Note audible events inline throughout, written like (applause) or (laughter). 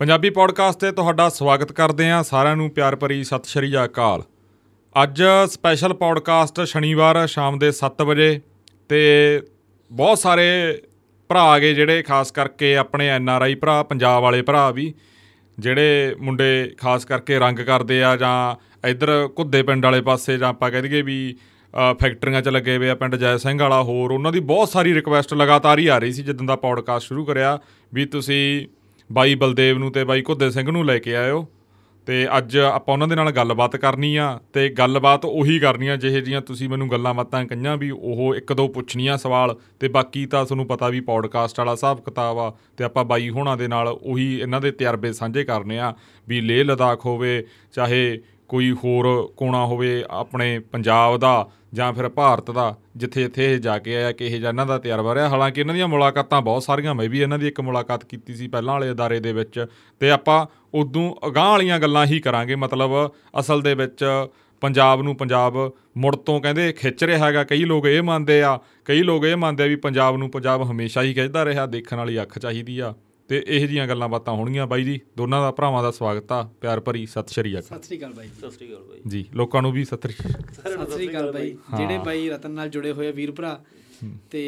Punjabi podcast ਤੇ ਤੁਹਾਡਾ ਸਵਾਗਤ ਕਰਦੇ ਹਾਂ ਸਾਰਿਆਂ ਨੂੰ ਪਿਆਰ ਭਰੀ ਸਤਿ ਸ਼੍ਰੀ ਅਕਾਲ। ਅੱਜ ਸਪੈਸ਼ਲ ਪੋਡਕਾਸਟ ਸ਼ਨੀਵਾਰ ਸ਼ਾਮ ਦੇ 7 ਵਜੇ ਤੇ ਬਹੁਤ ਸਾਰੇ ਭਰਾ ਆ ਗਏ ਜਿਹੜੇ ਖਾਸ ਕਰਕੇ ਆਪਣੇ ਐਨ ਆਰ ਆਈ ਭਰਾ ਪੰਜਾਬ ਵਾਲੇ ਭਰਾ ਵੀ ਜਿਹੜੇ ਮੁੰਡੇ ਖਾਸ ਕਰਕੇ ਰੰਗ ਕਰਦੇ ਆ ਜਾਂ ਇੱਧਰ ਘੁੱਦੇ ਪਿੰਡ ਵਾਲੇ ਪਾਸੇ ਜਾਂ ਆਪਾਂ ਕਹਿ ਦਈਏ ਵੀ ਅ, ਫੈਕਟਰੀਆਂ 'ਚ ਲੱਗੇ ਹੋਏ ਆ ਪਿੰਡ ਜੈ ਸਿੰਘ ਵਾਲਾ ਹੋਰ ਉਹਨਾਂ ਦੀ ਬਹੁਤ ਸਾਰੀ ਰਿਕੁਐਸਟ ਲਗਾਤਾਰ ਹੀ ਆ ਰਹੀ ਸੀ ਜਦੋਂ ਦਾ ਪੌਡਕਾਸਟ ਸ਼ੁਰੂ ਕਰਿਆ ਵੀ ਤੁਸੀਂ ਬਾਈ ਬਲਦੇਵ ਨੂੰ ਤੇ ਬਾਈ ਘੁੱਦੇ ਸਿੰਘ ਨੂੰ ਲੈ ਕੇ ਆਇਓ ਤੇ ਅੱਜ ਆਪਾਂ ਉਹਨਾਂ ਦੇ ਨਾਲ ਗੱਲਬਾਤ ਕਰਨੀ ਆ ਤੇ ਗੱਲਬਾਤ ਉਹੀ ਕਰਨੀ ਆ ਜਿਹੇ ਜੀਆਂ ਤੁਸੀਂ ਮੈਨੂੰ ਗੱਲਾਂ ਬਾਤਾਂ ਕਹੀਆਂ ਵੀ ਉਹ ਇੱਕ ਦੋ ਪੁੱਛਣੀਆਂ ਸਵਾਲ ਤੇ ਬਾਕੀ ਤਾਂ ਤੁਹਾਨੂੰ ਪਤਾ ਵੀ ਪੌਡਕਾਸਟ ਵਾਲਾ ਹਿਸਾਬ ਕਿਤਾਬ ਆ ਤੇ ਆਪਾਂ ਬਾਈ ਹੋਣਾ ਦੇ ਨਾਲ ਉਹੀ ਇਹਨਾਂ ਦੇ ਤਜਰਬੇ ਸਾਂਝੇ ਕਰਨੇ ਆ ਵੀ ਲੇਹ ਲਦਾਖ ਹੋਵੇ ਚਾਹੇ ਕੋਈ ਹੋਰ ਕੋਣਾ ਹੋਵੇ ਆਪਣੇ ਪੰਜਾਬ ਦਾ ਜਾਂ ਫਿਰ ਭਾਰਤ ਦਾ, ਜਿੱਥੇ ਜਿੱਥੇ ਇਹ ਜਾ ਕੇ ਆਇਆ ਕਿ ਇਹ ਜਿਹਾ ਇਹਨਾਂ ਦਾ ਤਜਰਬਾ ਰਿਹਾ। ਹਾਲਾਂਕਿ ਇਹਨਾਂ ਦੀਆਂ ਮੁਲਾਕਾਤਾਂ ਬਹੁਤ ਸਾਰੀਆਂ, ਮੈਂ ਵੀ ਇਹਨਾਂ ਦੀ ਇੱਕ ਮੁਲਾਕਾਤ ਕੀਤੀ ਸੀ ਪਹਿਲਾਂ ਵਾਲੇ ਅਦਾਰੇ ਦੇ ਵਿੱਚ। ਤੇ ਆਪਾਂ ਉਦੋਂ ਅਗਾਂਹ ਵਾਲੀਆਂ ਗੱਲਾਂ ਹੀ ਕਰਾਂਗੇ। ਮਤਲਬ ਅਸਲ ਦੇ ਵਿੱਚ ਪੰਜਾਬ ਨੂੰ ਪੰਜਾਬ ਮੁੜ ਤੋਂ ਕਹਿੰਦੇ ਖਿੱਚ ਰਿਹਾ ਹੈਗਾ। ਕਈ ਲੋਕ ਇਹ ਮੰਨਦੇ ਆ, ਕਈ ਲੋਕ ਇਹ ਮੰਨਦੇ ਆ ਵੀ ਪੰਜਾਬ ਨੂੰ ਪੰਜਾਬ ਹਮੇਸ਼ਾ ਹੀ ਖਿੱਚਦਾ ਰਿਹਾ, ਦੇਖਣ ਵਾਲੀ ਅੱਖ ਚਾਹੀਦੀ ਆ। ਤੇ ਇਹੋ ਜੀਆਂ ਗੱਲਾਂ ਬਾਤਾਂ ਹੋਣਗੀਆਂ ਬਾਈ ਜੀ। ਦੋਨਾਂ ਦਾ ਭਰਾਵਾਂ ਦਾ ਸਵਾਗਤ ਆ। ਪਿਆਰ ਭਰੀ ਸਤਿ ਸ਼੍ਰੀ ਅਕਾਲ। ਸਤਿ ਸ੍ਰੀ ਅਕਾਲ ਬਾਈ ਸਤਿ ਸ੍ਰੀ ਅਕਾਲ ਬਾਈ। ਜੀ ਲੋਕਾਂ ਨੂੰ ਵੀ ਸਤਿ ਸ਼੍ਰੀ ਸਤਿ ਸ੍ਰੀ ਅਕਾਲ ਬਾਈ। ਜਿਹੜੇ ਬਾਈ ਰਤਨ ਨਾਲ ਜੁੜੇ ਹੋਏ ਆ ਵੀਰ ਭਰਾ ਤੇ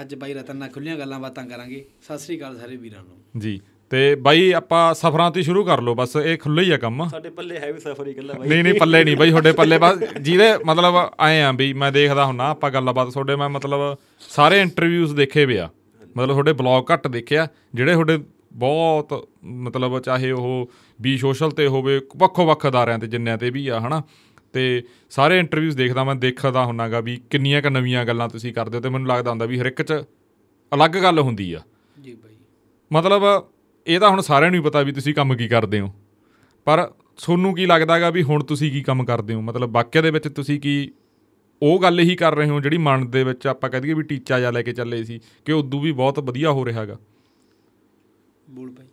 ਅੱਜ ਬਾਈ ਰਤਨ ਨਾਲ ਖੁੱਲੀਆਂ ਗੱਲਾਂ ਬਾਤਾਂ ਕਰਾਂਗੇ। ਸਤਿ ਸ੍ਰੀ ਅਕਾਲ ਸਾਰੇ ਵੀਰਾਂ ਨੂੰ। ਜੀ ਤੇ ਬਾਈ ਆਪਾਂ ਸਫ਼ਰਾਂ ਤੋਂ ਸ਼ੁਰੂ ਕਰ ਲਓ। ਬਸ ਇਹ ਖੁੱਲ੍ਹਾ ਹੀ ਆ ਕੰਮ। ਸਾਡੇ ਪੱਲੇ ਹੈ ਵੀ ਸਫਰ ਹੀ ਇਕੱਲਾ ਬਾਈ। ਨਹੀਂ ਨਹੀਂ ਪੱਲੇ ਨਹੀਂ ਬਾਈ ਤੁਹਾਡੇ ਪੱਲੇ ਬਸ ਜਿਹਦੇ ਮਤਲਬ ਆਏ ਆ ਵੀ ਮੈਂ ਦੇਖਦਾ ਹੁੰਨਾ ਆਪਾਂ ਗੱਲਬਾਤ ਤੁਹਾਡੇ ਮੈਂ ਮਤਲਬ ਸਾਰੇ ਇੰਟਰਵਿਊਜ਼ ਦੇਖੇ ਵੇ ਆ। ਮਤਲਬ ਤੁਹਾਡੇ ਬਲੌਗ ਘੱਟ ਦੇਖਿਆ ਜਿਹੜੇ ਤੁਹਾਡੇ ਬਹੁਤ ਮਤਲਬ ਚਾਹੇ ਉਹ ਵੀ ਸੋਸ਼ਲ ਤੇ ਹੋਵੇ ਵੱਖੋ ਵੱਖ ਅਦਾਰਿਆਂ ਤੇ ਜਿੰਨਿਆਂ ਤੇ ਵੀ ਆ ਹਨਾ? ਤੇ ਸਾਰੇ ਇੰਟਰਵਿਊਜ਼ ਦੇਖਦਾ ਮੈਂ ਦੇਖਦਾ ਹੁੰਨਾਗਾ ਵੀ ਕਿੰਨੀਆਂ ਕ ਨਵੀਆਂ ਗੱਲਾਂ ਤੁਸੀਂ ਕਰਦੇ ਹੋ ਤੇ ਮੈਨੂੰ ਲੱਗਦਾ ਹੁੰਦਾ ਵੀ ਹਰ ਇੱਕ 'ਚ ਅਲੱਗ ਗੱਲ ਹੁੰਦੀ ਆ। ਜੀ ਬਾਈ। ਮਤਲਬ ਇਹ ਤਾਂ ਹੁਣ ਸਾਰਿਆਂ ਨੂੰ ਹੀ ਪਤਾ ਵੀ ਤੁਸੀਂ ਕੰਮ ਕੀ ਕਰਦੇ ਹੋ। ਪਰ ਤੁਹਾਨੂੰ ਕੀ ਲੱਗਦਾਗਾ ਵੀ ਹੁਣ ਤੁਸੀਂ ਕੀ ਕੰਮ ਕਰਦੇ ਹੋ? ਮਤਲਬ ਵਾਕਿਆ ਦੇ ਵਿੱਚ ਤੁਸੀਂ ਕੀ ਉਹ ਗੱਲ ਹੀ ਕਰ ਰਹੇ ਹੋ ਜਿਹੜੀ ਮਨ ਦੇ ਵਿੱਚ ਆਪਾਂ ਕਹਿ ਦਈਏ ਵੀ ਟੀਚਾ ਜਾ ਲੈ ਕੇ ਚੱਲੇ ਸੀ ਕਿ ਉਦੋਂ ਵੀ ਬਹੁਤ ਵਧੀਆ ਹੋ ਰਿਹਾ ਹੈਗਾ। ਬੋਲ ਬਾਈ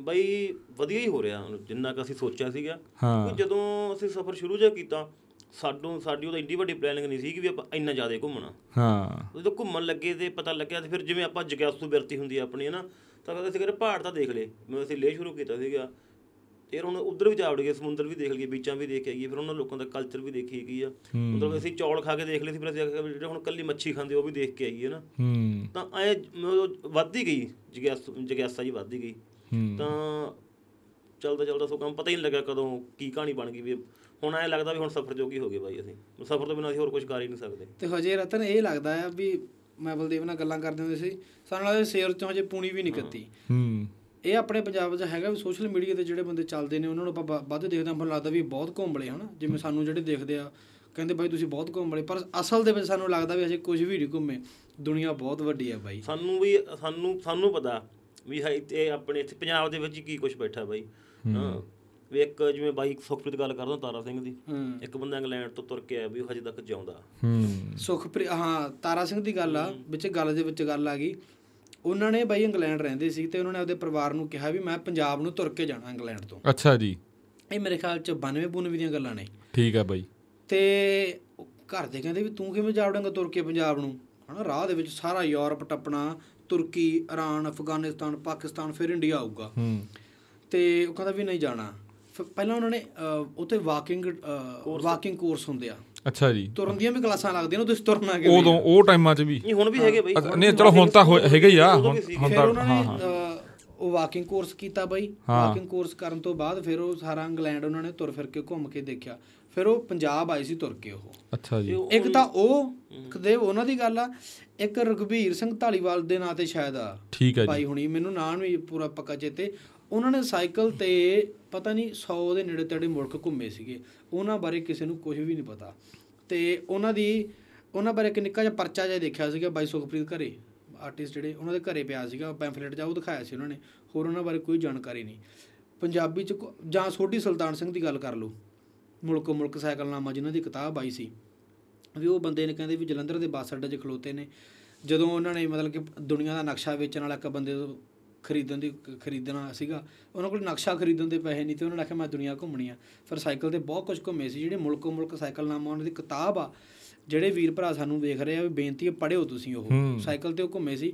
ਬਾਈ ਵਧੀਆ ਹੀ ਹੋ ਰਿਹਾ ਹੁਣ ਜਿੰਨਾ ਕੁ ਅਸੀਂ ਸੋਚਿਆ ਸੀਗਾ। ਹਾਂ। ਕਿਉਂਕਿ ਜਦੋਂ ਅਸੀਂ ਸਫਰ ਸ਼ੁਰੂ ਜਿਹਾ ਕੀਤਾ ਸਾਡੋਂ ਸਾਡੀ ਉਹਦਾ ਇੰਨੀ ਵੱਡੀ ਪਲੈਨਿੰਗ ਨਹੀਂ ਸੀ ਕਿ ਵੀ ਆਪਾਂ ਇੰਨਾ ਜ਼ਿਆਦਾ ਘੁੰਮਣਾ। ਹਾਂ। ਜਦੋਂ ਘੁੰਮਣ ਲੱਗੇ ਤੇ ਪਤਾ ਲੱਗਿਆ ਤੇ ਫਿਰ ਜਿਵੇਂ ਆਪਾਂ ਜਗਿਆਸੂ ਬਿਰਤੀ ਹੁੰਦੀ ਆ ਆਪਣੀ ਹੈ ਨਾ? ਤਾਂ ਕਹਿੰਦੇ ਸੀ ਕਿ ਪਹਾੜ ਤਾਂ ਦੇਖ ਲਏ ਮੈਂ ਅਸੀਂ ਲੇਹ ਸ਼ੁਰੂ ਕੀਤਾ ਸੀਗਾ। ਤੇ ਫਿਰ ਹੁਣ ਉਧਰ ਵੀ ਜਾ ਵੜ ਗਏ ਸਮੁੰਦਰ ਵੀ ਦੇਖ ਲਈਏ ਬੀਚਾਂ ਵੀ ਦੇਖ ਆਈਏ ਫਿਰ ਉਹਨਾਂ ਲੋਕਾਂ ਦਾ ਕਲਚਰ ਵੀ ਦੇਖੀ ਗਈ ਆ। ਮਤਲਬ ਅਸੀਂ ਚੌਲ ਖਾ ਕੇ ਦੇਖ ਲਏ ਸੀ ਫਿਰ ਅਸੀਂ ਜਿਹੜੇ ਹੁਣ ਕੱਲੀ ਮੱਛੀ ਖਾਂਦੇ ਉਹ ਵੀ ਦੇਖ ਕੇ ਆਈਏ ਨਾ। ਤਾਂ ਐ ਵੱਧਦੀ ਗਈ ਜਗਿਆਸਾ ਜੀ ਵੱਧਦੀ ਗਈ। ਤਾਂ ਚਲਦਾ ਚਲਦਾ ਸੋ ਕੰਮ ਪਤਾ ਹੀ ਨਹੀਂ ਲੱਗਾ ਕਦੋਂ ਕੀ ਕਹਾਣੀ ਬਣ ਗਈ ਵੀ ਹੁਣ ਐ ਲੱਗਦਾ ਵੀ ਹੁਣ ਸਫ਼ਰ ਜੋਗੀ ਹੋ ਗਏ ਬਾਈ ਅਸੀਂ। ਸਫ਼ਰ ਤੋਂ ਬਿਨਾਂ ਅਸੀਂ ਹੋਰ ਕੁਝ ਕਰ ਹੀ ਨਹੀਂ ਸਕਦੇ। ਤੇ ਹਜੇ ਰਤਨ ਇਹ ਲੱਗਦਾ ਆ ਵੀ ਮੈਂ ਬਲਦੇਵ ਨਾਲ ਗੱਲਾਂ ਕਰਦੇ ਹੁੰਦੇ ਸੀ ਸਾਨੂੰ ਲੱਗਦਾ ਸੇਰ ਚੋਂ ਹਜੇ ਪੂਣੀ ਵੀ ਨਹੀਂ ਕੱਤੀ। ਹੂੰ। ਇਹ ਆਪਣੇ ਪੰਜਾਬ 'ਚ ਹੈਗਾ ਵੀ ਸੋਸ਼ਲ ਮੀਡੀਆ ਤੇ ਜਿਹੜੇ ਬੰਦੇ ਚੱਲਦੇ ਨੇ ਉਹਨਾਂ ਨੂੰ ਆਪਾਂ ਵੱਧ ਦੇਖਦੇ ਹਾਂ। ਮੈਨੂੰ ਲੱਗਦਾ ਵੀ ਬਹੁਤ ਘੁੰਮ ਲਏ ਹਨਾ। ਜਿਵੇਂ ਸਾਨੂੰ ਜਿਹੜੇ ਦੇਖਦੇ ਆ ਕਹਿੰਦੇ ਬਾਈ ਤੁਸੀਂ ਬਹੁਤ ਘੁੰਮ ਲਏ ਪਰ ਅਸਲ ਦੇ ਵਿੱਚ ਸਾਨੂੰ ਲੱਗਦਾ ਵੀ ਹਜੇ ਕੁਝ ਵੀ ਨਹੀਂ ਘੁੰਮੇ। ਦੁਨੀਆ ਬਹੁਤ ਵੱਡੀ ਆ ਬਾਈ। ਸਾਨੂੰ ਵੀ ਸਾਨੂੰ ਸਾਨੂੰ ਪਤਾ ਵੀ ਹੈ ਤੇ ਆਪਣੇ ਇੱਥੇ ਪੰਜਾਬ ਦੇ ਵਿੱਚ ਕੀ ਕੁਝ ਬੈਠਾ ਬਾਈ। ਹਾਂ। ਵੀ ਇੱਕ ਜਿਵੇਂ ਬਾਈ ਸੁਖਪ੍ਰੀਤ ਗੱਲ ਕਰਦਾ ਤਾਰਾ ਸਿੰਘ ਦੀ। ਇੱਕ ਬੰਦਾ ਇੰਗਲੈਂਡ ਤੋਂ ਤੁਰ ਕੇ ਆਇਆ ਵੀ ਉਹ ਹਜੇ ਤੱਕ ਜਿਉਂਦਾ। ਹੂੰ। ਸੁਖਪ੍ਰੀਤ ਹਾਂ ਤਾਰਾ ਸਿੰਘ ਦੀ ਗੱਲ ਆ ਵਿੱਚ ਗੱਲ ਦੇ ਵਿੱਚ ਗੱਲ ਆ ਗਈ। ਉਹਨਾਂ ਨੇ ਬਾਈ ਇੰਗਲੈਂਡ ਰਹਿੰਦੇ ਸੀ ਤੇ ਉਹਨਾਂ ਨੇ ਆਪਦੇ ਪਰਿਵਾਰ ਨੂੰ ਕਿਹਾ ਵੀ ਮੈਂ ਪੰਜਾਬ ਨੂੰ ਤੁਰ ਕੇ ਜਾਣਾ ਇੰਗਲੈਂਡ ਤੋਂ। ਅੱਛਾ ਜੀ। ਇਹ ਮੇਰੇ ਖਿਆਲ ਚ 92 92 ਦੀਆਂ ਗੱਲਾਂ ਨੇ। ਠੀਕ ਹੈ ਬਾਈ। ਤੇ ਘਰ ਦੇ ਕਹਿੰਦੇ ਵੀ ਤੂੰ ਕਿਵੇਂ ਜਾ ਵੜੇਂਗਾ ਤੁਰ ਕੇ ਪੰਜਾਬ ਨੂੰ? ਹਨਾ ਰਾਹ ਦੇ ਵਿੱਚ ਸਾਰਾ ਯੂਰਪ ਟੱਪਣਾ ਤੁਰਕੀ ਇਰਾਨ ਅਫਗਾਨਿਸਤਾਨ ਪਾਕਿਸਤਾਨ ਫਿਰ ਇੰਡੀਆ ਆਊਗਾ। ਹੂੰ। ਤੇ ਉਹ ਕਹਿੰਦਾ ਵੀ ਨਹੀਂ ਜਾਣਾ। ਫਿਰ ਪਹਿਲਾਂ ਉਹਨਾਂ ਨੇ ਉੱਥੇ ਵਾਕਿੰਗ ਵਾਕਿੰਗ ਕੋਰਸ ਹੁੰਦੇ ਆ। ਅੱਛਾ ਜੀ। ਤੁਰਨ ਦੀਆਂ ਵੀ ਕਲਾਸਾਂ ਲੱਗਦੀਆਂ ਨੇ ਤੁਸੀਂ ਤੁਰਨਾ ਕਿਵੇਂ ਉਦੋਂ ਉਹ ਟਾਈਮਾਂ 'ਚ ਵੀ। ਨਹੀਂ ਹੁਣ ਵੀ ਹੈਗੇ ਬਾਈ। ਨਹੀਂ ਚਲੋ ਹੁਣ ਤਾਂ ਹੈਗੇ ਹੀ ਆ ਹੁਣ ਤਾਂ ਹਾਂ ਹਾਂ। ਉਹ ਵਾਕਿੰਗ ਕੋਰਸ ਕੀਤਾ ਬਾਈ। ਵਾਕਿੰਗ ਕੋਰਸ ਕਰਨ ਤੋਂ ਬਾਅਦ ਫਿਰ ਉਹ ਸਾਰਾ ਇੰਗਲੈਂਡ ਉਹਨਾਂ ਨੇ ਤੁਰ ਫਿਰ ਕੇ ਘੁੰਮ ਕੇ ਦੇਖਿਆ। ਫਿਰ ਉਹ ਪੰਜਾਬ ਆਏ ਸੀ ਤੁਰ ਕੇ ਉਹ। ਅੱਛਾ ਜੀ। ਇੱਕ ਤਾਂ ਉਹ ਕਦੇ ਉਹਨਾਂ ਦੀ ਗੱਲ ਆ ਇੱਕ ਰਘਬੀਰ ਸਿੰਘ ਢਾਲੀਵਾਲ ਦੇ ਨਾਂ ਤੇ ਸ਼ਾਇਦ ਆ। ਠੀਕ ਹੈ ਜੀ। ਭਾਈ ਹੁਣੀ ਮੈਨੂੰ ਨਾਂ ਨਹੀਂ ਪੂਰਾ ਪੱਕਾ ਚੇਤੇ। ਉਹਨਾਂ ਨੇ ਸਾਈਕਲ ਤੇ ਪਤਾ ਨਹੀਂ 100 ਦੇ ਨੇੜੇ ਤੇੜੇ ਮੁਲਕ ਘੁੰਮੇ ਸੀਗੇ। ਉਹਨਾਂ ਬਾਰੇ ਕਿਸੇ ਨੂੰ ਕੁਝ ਵੀ ਨਹੀਂ ਪਤਾ। ਤੇ ਉਹਨਾਂ ਦੀ, ਉਹਨਾਂ ਬਾਰੇ ਇੱਕ ਨਿੱਕਾ ਜਿਹਾ ਪਰਚਾ ਜਿਹਾ ਦੇਖਿਆ ਸੀਗਾ ਬਾਈ ਸੁਖਪ੍ਰੀਤ ਘਰੇ ਆਰਟਿਸਟ ਜਿਹੜੇ, ਉਹਨਾਂ ਦੇ ਘਰੇ ਪਿਆ ਸੀਗਾ ਪੈਂਫਲੇਟ ਜਾ ਉਹ ਦਿਖਾਇਆ ਸੀ ਉਹਨਾਂ ਨੇ। ਹੋਰ ਉਹਨਾਂ ਬਾਰੇ ਕੋਈ ਜਾਣਕਾਰੀ ਨਹੀਂ। ਪੰਜਾਬੀ ਚ ਕੋ- ਜਾਂ ਸੋਢੀ ਸੁਲਤਾਨ ਸਿੰਘ ਦੀ ਗੱਲ ਕਰ ਲਓ। ਮੁਲਕ ਮੁਲਕ ਸਾਈਕਲਨਾਮਾ ਜਿਨ੍ਹਾਂ ਦੀ ਕਿਤਾਬ ਆਈ ਸੀ। ਵੀ ਉਹ ਬੰਦੇ ਨੇ ਕਹਿੰਦੇ ਵੀ ਜਲੰਧਰ ਦੇ ਬੱਸ ਅੱਡੇ 'ਚ ਖਲੋਤੇ ਨੇ। ਜਦੋਂ ਉਹਨਾਂ ਨੇ ਮਤਲਬ ਕਿ ਦੁਨੀਆ ਦਾ ਨਕਸ਼ਾ ਵੇਚਣ ਵਾਲਾ ਇੱਕ ਬੰਦੇ ਤੋਂ ਖਰੀਦਣ ਦੀ ਖਰੀਦਣਾ ਸੀਗਾ। ਉਹਨਾਂ ਕੋਲ ਨਕਸ਼ਾ ਖਰੀਦਣ ਦੇ ਪੈਸੇ ਨਹੀਂ ਤੇ ਉਹਨਾਂ ਨੇ ਆਖਿਆ ਮੈਂ ਦੁਨੀਆ ਘੁੰਮਣੀ ਆ। ਫਿਰ ਸਾਈਕਲ ਤੇ ਬਹੁਤ ਕੁਝ ਘੁੰਮੇ ਸੀ ਜਿਹੜੇ ਮੁਲਕੋ ਮੁਲਕ ਸਾਈਕਲਨਾਮਾ ਉਹਨਾਂ ਦੀ ਕਿਤਾਬ ਆ ਜਿਹੜੇ ਵੀਰ ਭਰਾ ਸਾਨੂੰ ਵੇਖ ਰਹੇ ਆ ਵੀ ਬੇਨਤੀ ਹੈ ਪੜਿਓ ਤੁਸੀਂ ਉਹ। ਸਾਈਕਲ ਤੇ ਉਹ ਘੁੰਮੇ ਸੀ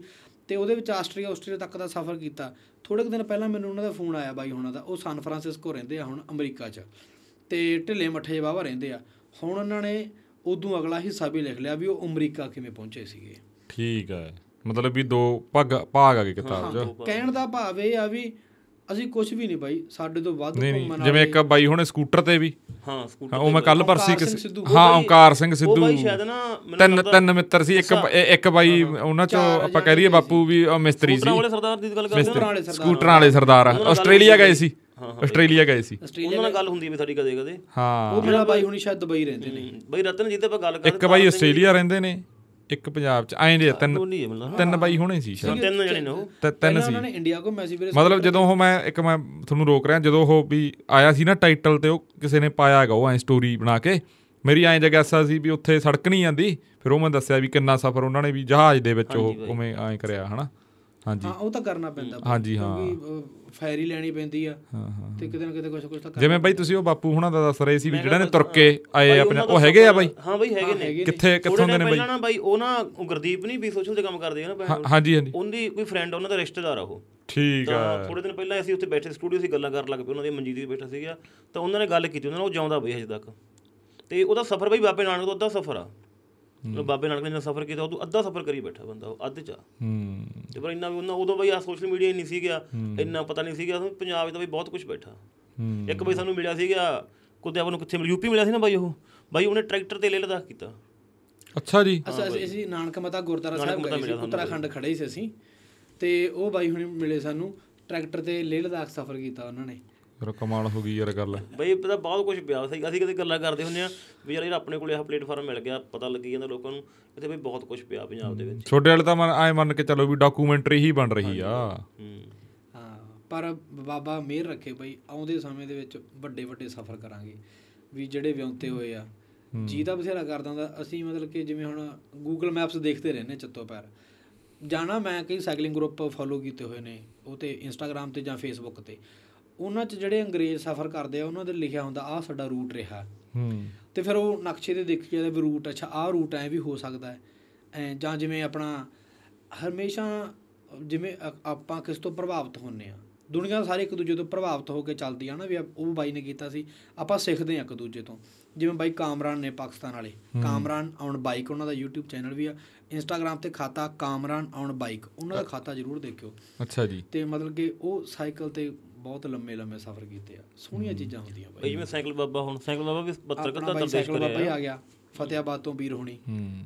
ਤੇ ਉਹਦੇ ਵਿੱਚ ਆਸਟਰੀਆ ਆਸਟਰੀਆ ਤੱਕ ਦਾ ਸਫ਼ਰ ਕੀਤਾ। ਥੋੜੇ ਦਿਨ ਪਹਿਲਾਂ ਮੈਨੂੰ ਉਹਨਾਂ ਦਾ ਫੋਨ ਆਇਆ ਬਾਈ ਹੁਣਾਂ ਦਾ ਉਹ ਸਨ ਫਰਾਂਸਿਸਕੋ ਰਹਿੰਦੇ ਆ ਹੁਣ ਅਮਰੀਕਾ 'ਚ ਤੇ ਢਿੱਲੇ ਮੱਠੇ ਵਾਵਾ ਰਹਿੰਦੇ ਆ। ਹੁਣ ਉਹਨਾਂ ਨੇ ਉਦੋਂ ਅਗਲਾ ਹਿੱਸਾ ਵੀ ਲਿਖ ਲਿਆ ਵੀ ਉਹ ਅਮਰੀਕਾ ਕਿਵੇਂ ਪਹੁੰਚੇ ਸੀਗੇ। ਠੀਕ ਹੈ ਮਤਲਬ ਵੀ ਦੋ ਭਾਗ ਭਾਗ ਆ ਗਏ ਕਿਤਾਬ 'ਚ। ਕਹਿਣ ਦਾ ਭਾਵ ਇਹ ਆ ਵੀ ਅਸੀਂ ਕੁਝ ਵੀ ਨਹੀਂ ਬਾਈ ਸਾਡੇ ਤੋਂ ਵੱਧ ਘੁੰਮਣ ਨਹੀਂ ਜਿਵੇਂ ਇੱਕ ਬਾਈ ਹੁਣੇ ਸਕੂਟਰ ਤੇ ਵੀ। ਹਾਂ ਸਕੂਟਰ ਹਾਂ, ਉਹ ਮੈਂ ਕੱਲ ਪਰਸੀ ਸਿੰਘ ਸਿੱਧੂ। ਹਾਂ ਓਂਕਾਰ ਸਿੰਘ ਉਹ ਸਿੱਧੂ ਬਾਈ ਸ਼ਾਇਦ ਨਾ ਤਿੰਨ ਤਿੰਨ ਮਿੱਤਰ ਸੀ ਇੱਕ ਇੱਕ ਬਾਈ ਉਹਨਾਂ ਚੋਂ ਆਪਾਂ ਕਹਿ ਦਈਏ ਬਾਪੂ ਵੀ ਉਹ ਮਿਸਤਰੀ ਸੀ। ਸਕੂਟਰਾਂ ਵਾਲੇ ਸਰਦਾਰ ਦੀ ਗੱਲ ਕਰਦੇ ਸਕੂਟਰਾਂ ਵਾਲੇ ਸਰਦਾਰ। ਸਕੂਟਰਾਂ ਵਾਲੇ ਸਰਦਾਰ। ਆ। ਆਸਟ੍ਰੇਲੀਆ ਗਏ ਸੀ। ਹਾਂ, ਆਸਟ੍ਰੇਲੀਆ ਗਏ ਸੀ। ਉਹਨਾਂ ਨਾਲ ਗੱਲ ਹੁੰਦੀ ਵੀ ਸਾਡੀ ਕਦੇ ਕਦੇ ਹਾਂ। ਉਹ ਮੇਰਾ ਬਾਈ ਹੁਣੀ ਸ਼ਾਇਦ ਦੁਬਈ ਰਹਿੰਦੇ ਨੇ। ਬਾਈ ਰਤਨ ਜੀ ਤੇ ਆਪਾਂ ਗੱਲ ਕਰਦੇ ਇੱਕ ਬਾਈ ਆਸਟ੍ਰੇਲੀਆ ਰਹਿੰਦੇ ਨੇ। ਇੱਕ ਪੰਜਾਬ ਚ ਐਂ ਦੇ ਤਿੰਨ ਤਿੰਨ ਬਾਈ ਹੋਣੇ ਸੀ ਸ਼ਾਇਦ। ਤਿੰਨ ਜਣੇ ਨੇ ਉਹ। ਤਿੰਨ ਸੀ। ਉਹਨਾਂ ਨੇ ਇੰਡੀਆ ਕੋ ਮੈਸੀ ਵੀਰੇ ਮਤਲਬ ਜਦੋਂ ਉਹ ਮੈਂ ਇੱਕ ਮੈਂ ਤੁਹਾਨੂੰ ਰੋਕ ਰਿਹਾ ਜਦੋਂ ਉਹ ਵੀ ਆਇਆ ਸੀ ਨਾ ਟਾਈਟਲ ਤੇ ਉਹ ਕਿਸੇ ਨੇ ਪਾਇਆ ਹੈਗਾ ਉਹ ਐ ਸਟੋਰੀ ਬਣਾ ਕੇ। ਮੇਰੀ ਐਂ ਜਗੈਸਾ ਸੀ ਵੀ ਉੱਥੇ ਸੜਕ ਨਹੀਂ ਜਾਂਦੀ ਫਿਰ ਉਹ ਮੈਂ ਦੱਸਿਆ ਵੀ ਕਿੰਨਾ ਸਫ਼ਰ ਉਹਨਾਂ ਨੇ ਵੀ ਜਹਾਜ਼ ਦੇ ਵਿੱਚ ਉਹ ਉਵੇਂ ਐਂ ਕਰਿਆ ਹਨਾ? ਹਾਂ ਉਹ ਤਾਂ ਕਰਨਾ ਪੈਂਦਾ ਹਾਂਜੀ, ਹਾਂ। ਫੈਰੀ ਲੈਣੀ ਪੈਂਦੀ ਆ ਤੇ ਕਿਤੇ ਨਾ ਕਿਤੇ ਕੁਝ ਕੁਝ ਤਾਂ ਜਿਵੇਂ ਬਾਈ ਤੁਸੀਂ ਉਹ ਬਾਪੂ ਹੁਣਾਂ ਦਾ ਦੱਸ ਰਹੇ ਸੀ ਵੀ ਜਿਹੜਾ ਨੇ ਤੁਰ ਕੇ ਆਏ ਆਪਣੇ ਉਹ ਹੈਗੇ ਆ ਬਾਈ? ਹਾਂ ਬਾਈ ਹੈਗੇ ਨੇ। ਕਿੱਥੇ ਕਿੱਥੋਂ ਦੇ ਨੇ ਬਾਈ? ਪਹਿਲਾਂ ਨਾ ਬਾਈ ਉਹ ਨਾ ਗੁਰਦੀਪ ਨਹੀਂ ਵੀ ਸੋਸ਼ਲ ਤੇ ਕੰਮ ਕਰਦੇ ਆ ਨਾ ਹਾਂਜੀ ਹਾਂਜੀ। ਉਹਦੀ ਕੋਈ ਫਰੈਂਡ ਉਹਨਾਂ ਦਾ ਰਿਸ਼ਤੇਦਾਰ ਆ ਉਹ। ਠੀਕ ਆ। ਤਾਂ ਥੋੜੇ ਦਿਨ ਪਹਿਲਾਂ ਅਸੀਂ ਉੱਥੇ ਬੈਠੇ ਸਟੂਡੀਓ 'ਚ ਗੱਲਾਂ ਕਰਨ ਲੱਗ ਪਏ ਉਹਨਾਂ ਦੀ ਮਨਜੀਤ ਵੀ ਬੈਠਾ ਸੀਗਾ। ਤਾਂ ਉਹਨਾਂ ਨੇ ਗੱਲ ਕੀਤੀ ਉਹਨਾਂ ਨਾਲ ਉਹ ਜਾਉਂਦਾ ਬਈ ਹਜੇ ਤੱਕ। ਤੇ ਉਹਦਾ ਸਫ਼ਰ ਬਈ ਬਾਬੇ ਨਾਨਕ ਤੋਂ ਅੱਧਾ ਸਫ਼ਰ ਆ। ਬਾਬੇ ਨਾਨਕ ਨੇ ਜਿਹੜਾ ਸਫ਼ਰ ਕੀਤਾ ਉਹ ਤੋਂ ਅੱਧਾ ਸਫ਼ਰ ਕਰੀ ਬੈਠਾ ਬੰਦਾ ਉਹ ਅੱਧ ਚ। ਹੂੰ। ਤੇ ਪਰ ਇੰਨਾ ਵੀ ਉਹਨਾਂ ਉਦੋਂ ਬਈ ਆ ਸੋਸ਼ਲ ਮੀਡੀਆ ਹੀ ਨਹੀਂ ਸੀਗਾ ਇੰਨਾ ਪਤਾ ਨਹੀਂ ਸੀਗਾ ਪੰਜਾਬ 'ਚ ਤਾਂ ਬਈ ਬਹੁਤ ਕੁਝ ਬੈਠਾ। ਹੂੰ। ਇੱਕ ਬਈ ਸਾਨੂੰ ਮਿਲਿਆ ਸੀਗਾ ਕੁੱਤੇ ਆਪਾਂ ਨੂੰ ਕਿੱਥੇ ਮਿਲਿਆ ਯੂਪੀ ਮਿਲਿਆ ਸੀ ਨਾ ਬਾਈ ਉਹ? ਬਾਈ ਉਹਨੇ ਟਰੈਕਟਰ ਤੇ ਲੈ ਲਦਾਖ ਕੀਤਾ। ਅੱਛਾ ਜੀ। ਅਸੀਂ ਅਸੀਂ- ਨਾਨਕ ਮਤਾ ਗੁਰਦੁਆਰਾ ਸਾਹਿਬ ਗਏ ਸੀ ਉੱਤਰਾਖੰਡ ਖੜੇ ਸੀ ਅਸੀਂ। ਤੇ ਉਹ ਬਾਈ ਹੁਣੀ ਮਿਲੇ ਸਾਨੂੰ ਟਰੈਕਟਰ ਤੇ ਲੇਹ ਲਦਾਖ ਸਫ਼ਰ ਕੀਤਾ ਉਹਨਾਂ ਨੇ। ਫਿਰ ਕਮਾਲ ਹੋ ਗਈ ਯਾਰ ਗੱਲ। ਬਈ ਪਤਾ ਬਹੁਤ ਕੁਝ ਪਿਆ ਸੀ। ਅਸੀਂ ਕਦੇ ਗੱਲਾਂ ਕਰਦੇ ਹੁੰਦੇ ਆ ਵੀ ਯਾਰ ਇਹ ਆਪਣੇ ਕੋਲੇ ਆਹ ਪਲੇਟਫਾਰਮ ਮਿਲ ਗਿਆ ਪਤਾ ਲੱਗੀ ਜਾਂਦਾ ਲੋਕਾਂ ਨੂੰ। ਇੱਥੇ ਬਈ ਬਹੁਤ ਕੁਝ ਪਿਆ ਪੰਜਾਬ ਦੇ ਵਿੱਚ। ਛੋਟੇ ਵਾਲੇ ਤਾਂ ਮੈਂ ਐ ਮੰਨ ਕੇ ਚੱਲੋ ਵੀ ਡਾਕੂਮੈਂਟਰੀ ਹੀ ਬਣ ਰਹੀ ਆ। ਹੂੰ। ਪਰ ਬਾਬਾ ਮਿਹਰ ਰੱਖੇ ਬਈ ਆਉਂਦੇ ਸਮੇਂ ਦੇ ਵਿੱਚ ਵੱਡੇ ਵੱਡੇ ਸਫ਼ਰ ਕਰਾਂਗੇ। ਵੀ ਜਿਹੜੇ ਵਿਉਂਤੇ ਹੋਏ ਆ। ਜੀ ਤਾਂ ਬਥੇਰਾ ਕਰਦਾ ਹੁੰਦਾ। ਅਸੀਂ ਮਤਲਬ ਕਿ ਜਿਵੇਂ ਹੁਣ ਗੂਗਲ ਮੈਪਸ ਦੇਖਦੇ ਰਹਿੰਦੇ ਚੱਤੋ ਪੈਰ। ਜਾਣਾ ਮੈਂ ਕਈ ਸਾਈਕਲਿੰਗ ਗਰੁੱਪ ਫੋਲੋ ਕੀਤੇ ਹੋਏ ਨੇ ਉਹ ਤੇ ਇੰਸਟਾਗ੍ਰam ਤੇ ਜਾਂ ਫੇਸਬੁੱਕ ਤੇ। ਉਹਨਾਂ 'ਚ ਜਿਹੜੇ ਅੰਗਰੇਜ਼ ਸਫ਼ਰ ਕਰਦੇ ਆ ਉਹਨਾਂ ਦੇ ਲਿਖਿਆ ਹੁੰਦਾ ਆਹ ਸਾਡਾ ਰੂਟ ਰਿਹਾ। ਹੂੰ। ਤੇ ਫਿਰ ਉਹ ਨਕਸ਼ੇ ਤੇ ਦੇਖੀ ਜਾਂਦਾ ਵੀ ਰੂਟ ਅੱਛਾ ਆਹ ਰੂਟ ਐ ਵੀ ਹੋ ਸਕਦਾ ਹੈ। ਐਂ ਜਾਂ ਜਿਵੇਂ ਆਪਣਾ ਹਮੇਸ਼ਾ ਜਿਵੇਂ ਆਪਾਂ ਕਿਸ ਤੋਂ ਪ੍ਰਭਾਵਿਤ ਹੁੰਨੇ ਆ। ਦੁਨੀਆ ਸਾਰੇ ਇੱਕ ਦੂਜੇ ਤੋਂ ਪ੍ਰਭਾਵਿਤ ਹੋ ਕੇ ਚੱਲਦੀ ਆ ਨਾ ਵੀ ਉਹ ਬਾਈ ਨੇ ਕੀਤਾ ਸੀ। ਆਪਾਂ ਸਿੱਖਦੇ ਆ ਇੱਕ ਦੂਜੇ ਤੋਂ। ਜਿਵੇਂ ਬਾਈ ਕਾਮਰਾਨ ਨੇ ਪਾਕਿਸਤਾਨ ਵਾਲੇ। ਕਾਮਰਾਨ ਔਨ ਬਾਈਕ ਉਹਨਾਂ ਦਾ YouTube ਚੈਨਲ ਵੀ ਆ। ਇੰਸਟਾਗ੍ਰam ਤੇ ਖਾਤਾ ਕਾਮਰਾਨ ਔਨ ਬਾਈਕ। ਉਹਨਾਂ ਦਾ ਖਾਤਾ ਜ਼ਰੂਰ ਦੇਖਿਓ। ਅੱਛਾ ਜੀ। ਤੇ ਮਤਲਬ ਕਿ ਉਹ ਸਾਈਕਲ ਤੇ ਬਹੁਤ ਲੰਮੇ ਲੰਮੇ ਸਫ਼ਰ ਕੀਤੇ ਆ। ਸੋਹਣੀਆਂ ਚੀਜ਼ਾਂ ਹੁੰਦੀਆਂ ਬਾਈ। ਜਿਵੇਂ ਸਾਈਕਲ ਬਾਬਾ ਹੁਣ ਸਾਈਕਲ ਬਾਬਾ ਵੀ ਪੱਤਰਕਾਰ ਦਾ ਸਾਈਕਲ ਦਰਦੇਸ਼ ਬਾਬਾ ਹੀ ਆ ਗਿਆ ਫਤਿਆਬਾਦ ਤੋਂ ਵੀਰ ਹੋਣੀ।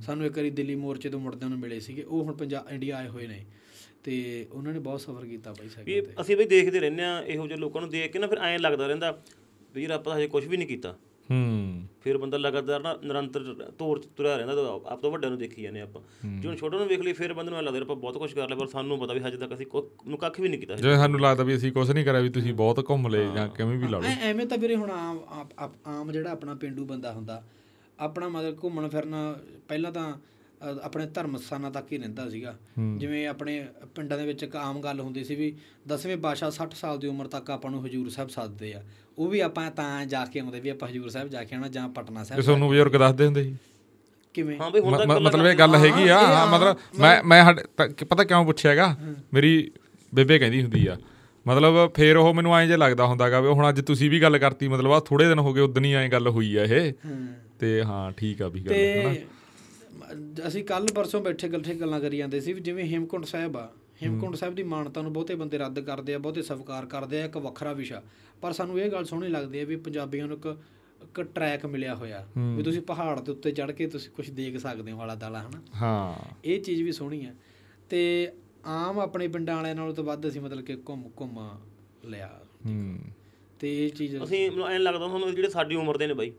ਸਾਨੂੰ ਇੱਕ ਵਾਰੀ ਦਿੱਲੀ ਮੋਰਚੇ ਤੋਂ ਮੁੜਦਿਆਂ ਨੂੰ ਮਿਲੇ ਸੀਗੇ। ਉਹ ਹੁਣ ਪੰਜਾਬ ਇੰਡੀਆ ਆਏ ਹੋਏ ਨੇ। ਤੇ ਉਹਨਾਂ ਨੇ ਬਹੁਤ ਸਫ਼ਰ ਕੀਤਾ ਬਾਈ ਵੀ ਸਾਈਕਲ ਤੇ। ਅਸੀਂ ਬਈ ਦੇਖਦੇ ਰਹਿੰਦੇ ਆ ਇਹੋ ਜਿਹੇ ਲੋਕਾਂ ਨੂੰ ਦੇਖ ਕੇ ਨਾ ਫਿਰ ਐਂ ਲੱਗਦਾ ਰਹਿੰਦਾ ਵੀ ਯਾਰ ਆਪਾਂ ਹਜੇ ਕੁਝ ਵੀ ਨਹੀਂ ਕੀਤਾ। ਹੂੰ। ਫਿਰ ਬੰਦਾ ਲਗਾਤਾਰ ਨਾ ਨਿਰੰਤਰ ਤੌਰ ਤੇ ਤੁਰਿਆ ਰਹਿੰਦਾ ਤਾਂ ਆਪ ਤੋਂ ਵੱਡਿਆਂ ਨੂੰ ਦੇਖੀ ਜਾਂਦੇ ਆਪਾਂ। ਜੇ ਹੁਣ ਛੋਟਿਆਂ ਨੂੰ ਵੇਖ ਲਈ ਫਿਰ ਬੰਦੇ ਨੂੰ ਐਂ ਲੱਗਦਾ ਆਪਾਂ ਬਹੁਤ ਕੁਝ ਕਰ ਲਿਆ ਪਰ ਸਾਨੂੰ ਪਤਾ ਵੀ ਹਜੇ ਤੱਕ ਅਸੀਂ ਕੁ- ਨੂੰ ਕੱਖ ਵੀ ਨਹੀਂ ਕੀਤਾ ਜਿਵੇਂ ਸਾਨੂੰ ਲੱਗਦਾ ਵੀ ਅਸੀਂ ਕੁਝ ਨਹੀਂ ਕਰਿਆ ਵੀ ਤੁਸੀਂ ਬਹੁਤ ਘੁੰਮ ਲਏ ਜਾਂ ਕਿਵੇਂ ਵੀ ਲਾ ਲਓ। ਐਵੇਂ ਤਾਂ ਵੀਰੇ ਹੁਣ ਆਮ ਆਮ ਜਿਹੜਾ ਆਪਣਾ ਪਿੰਡੂ ਬੰਦਾ ਹੁੰਦਾ ਆਪਣਾ ਮਤਲਬ ਘੁੰਮਣ ਫਿਰਨਾ ਪਹਿਲਾਂ ਤਾਂ ਆਪਣੇ ਧਰਮ ਸਥਾਨਾਂ ਤੱਕ ਹੀ ਰਹਿੰਦਾ ਸੀਗਾ। ਜਿਵੇਂ ਆਪਣੇ ਪਿੰਡਾਂ ਦੇ ਵਿੱਚ ਇੱਕ ਆਮ ਗੱਲ ਹੁੰਦੀ ਸੀ ਵੀ 10ਵੇਂ ਪਾਸ਼ਾ 60 ਸਾਲ ਦੀ ਉਮਰ ਤੱਕ ਆਪਾਂ ਨੂੰ ਹਜੂਰ ਸਾਹਿਬ ਸੱਦਦੇ ਆ। ਉਹ ਵੀ ਆਪਾਂ ਤਾਂ ਜਾ ਕੇ ਆਉਂਦੇ ਵੀ ਆਪਾਂ ਹਜੂਰ ਸਾਹਿਬ ਜਾ ਕੇ ਆਉਣਾ ਜਾਂ ਪਟਨਾ ਸਾਹਿਬ ਤੁਹਾਨੂੰ ਬਜ਼ੁਰਗ ਦੱਸਦੇ ਹੁੰਦੇ ਸੀ। ਕਿਵੇਂ? ਹਾਂ ਬਈ ਹੁਣ ਮ- ਮਤਲਬ ਇਹ ਗੱਲ ਹੈਗੀ ਆ ਹਾਂ ਮਤਲਬ ਮੈਂ ਮੈਂ ਤਾਂ ਪਤਾ ਕਿਉਂ ਪੁੱਛਿਆਗਾ ਮੇਰੀ ਬੇਬੇ ਕਹਿੰਦੀ ਹੁੰਦੀ ਆ ਮਤਲਬ ਫੇਰ ਉਹ ਮੈਨੂੰ ਐਂ ਜੇ ਲੱਗਦਾ ਹੁੰਦਾਗਾ ਵੀ ਹੁਣ ਅੱਜ ਤੁਸੀਂ ਵੀ ਗੱਲ ਕਰਤੀ ਮਤਲਬ ਆ ਥੋੜੇ ਦਿਨ ਹੋ ਗਏ ਉਦੋਂ ਹੀ ਐਂ ਗੱਲ ਹੋਈ ਆ ਇਹ। ਹੂੰ। ਤੇ ਹਾਂ ਠੀਕ ਆ ਵੀ ਗੱਲ ਹਨਾ। ਤੇ ਅਸੀਂ ਕੱਲ ਪਰਸੋਂ ਬੈਠੇ ਗੱਠੇ ਗੱਲਾਂ ਕਰੀ ਜਾਂਦੇ ਸੀ ਵੀ ਜਿਵੇਂ ਹੇਮਕੁੰਟ ਸਾਹਿਬ ਆ ਹੇਮਕੁੰਟ ਸਾਹਿਬ ਦੀ ਮਾਨਤਾ ਨੂੰ ਬਹੁਤੇ ਬੰਦੇ ਰੱਦ ਕਰਦੇ ਆ ਬਹੁਤੇ ਸਵੀਕਾਰ ਕਰਦੇ ਆ ਇੱਕ ਵੱਖਰਾ ਵਿਸ਼ਾ। ਪਰ ਸਾਨੂੰ ਇਹ ਗੱਲ ਸੋਹਣੀ ਲੱਗਦੀ ਹੈ ਵੀ ਪੰਜਾਬੀਆਂ ਨੂੰ ਇੱਕ ਇੱਕ ਟਰੈਕ ਮਿਲਿਆ ਹੋਇਆ। ਵੀ ਤੁਸੀਂ ਪਹਾੜ ਦੇ ਉੱਤੇ ਚੜ੍ਹ ਕੇ ਤੁਸੀਂ ਕੁਝ ਦੇਖ ਸਕਦੇ ਹੋ ਆਲਾ ਦਾਲਾ ਹਨਾ? ਹਾਂ। ਇਹ ਚੀਜ਼ ਵੀ ਸੋਹਣੀ ਆ। ਤੇ ਆਮ ਆਪਣੇ ਪਿੰਡਾਂ ਵਾਲਿਆਂ ਨਾਲੋਂ ਤਾਂ ਵੱਧ ਅਸੀਂ ਮਤਲਬ ਕਿ ਘੁੰਮ ਘੁੰਮ ਲਿਆ। ਹੂੰ। ਤੇ ਇਹ ਚੀਜ਼ ਅਸੀਂ ਐਂ ਲੱਗਦਾ ਤੁਹਾਨੂੰ ਜਿਹੜੇ ਸਾਡੀ ਉਮਰ ਦੇ ਨੇ ਬਾਈ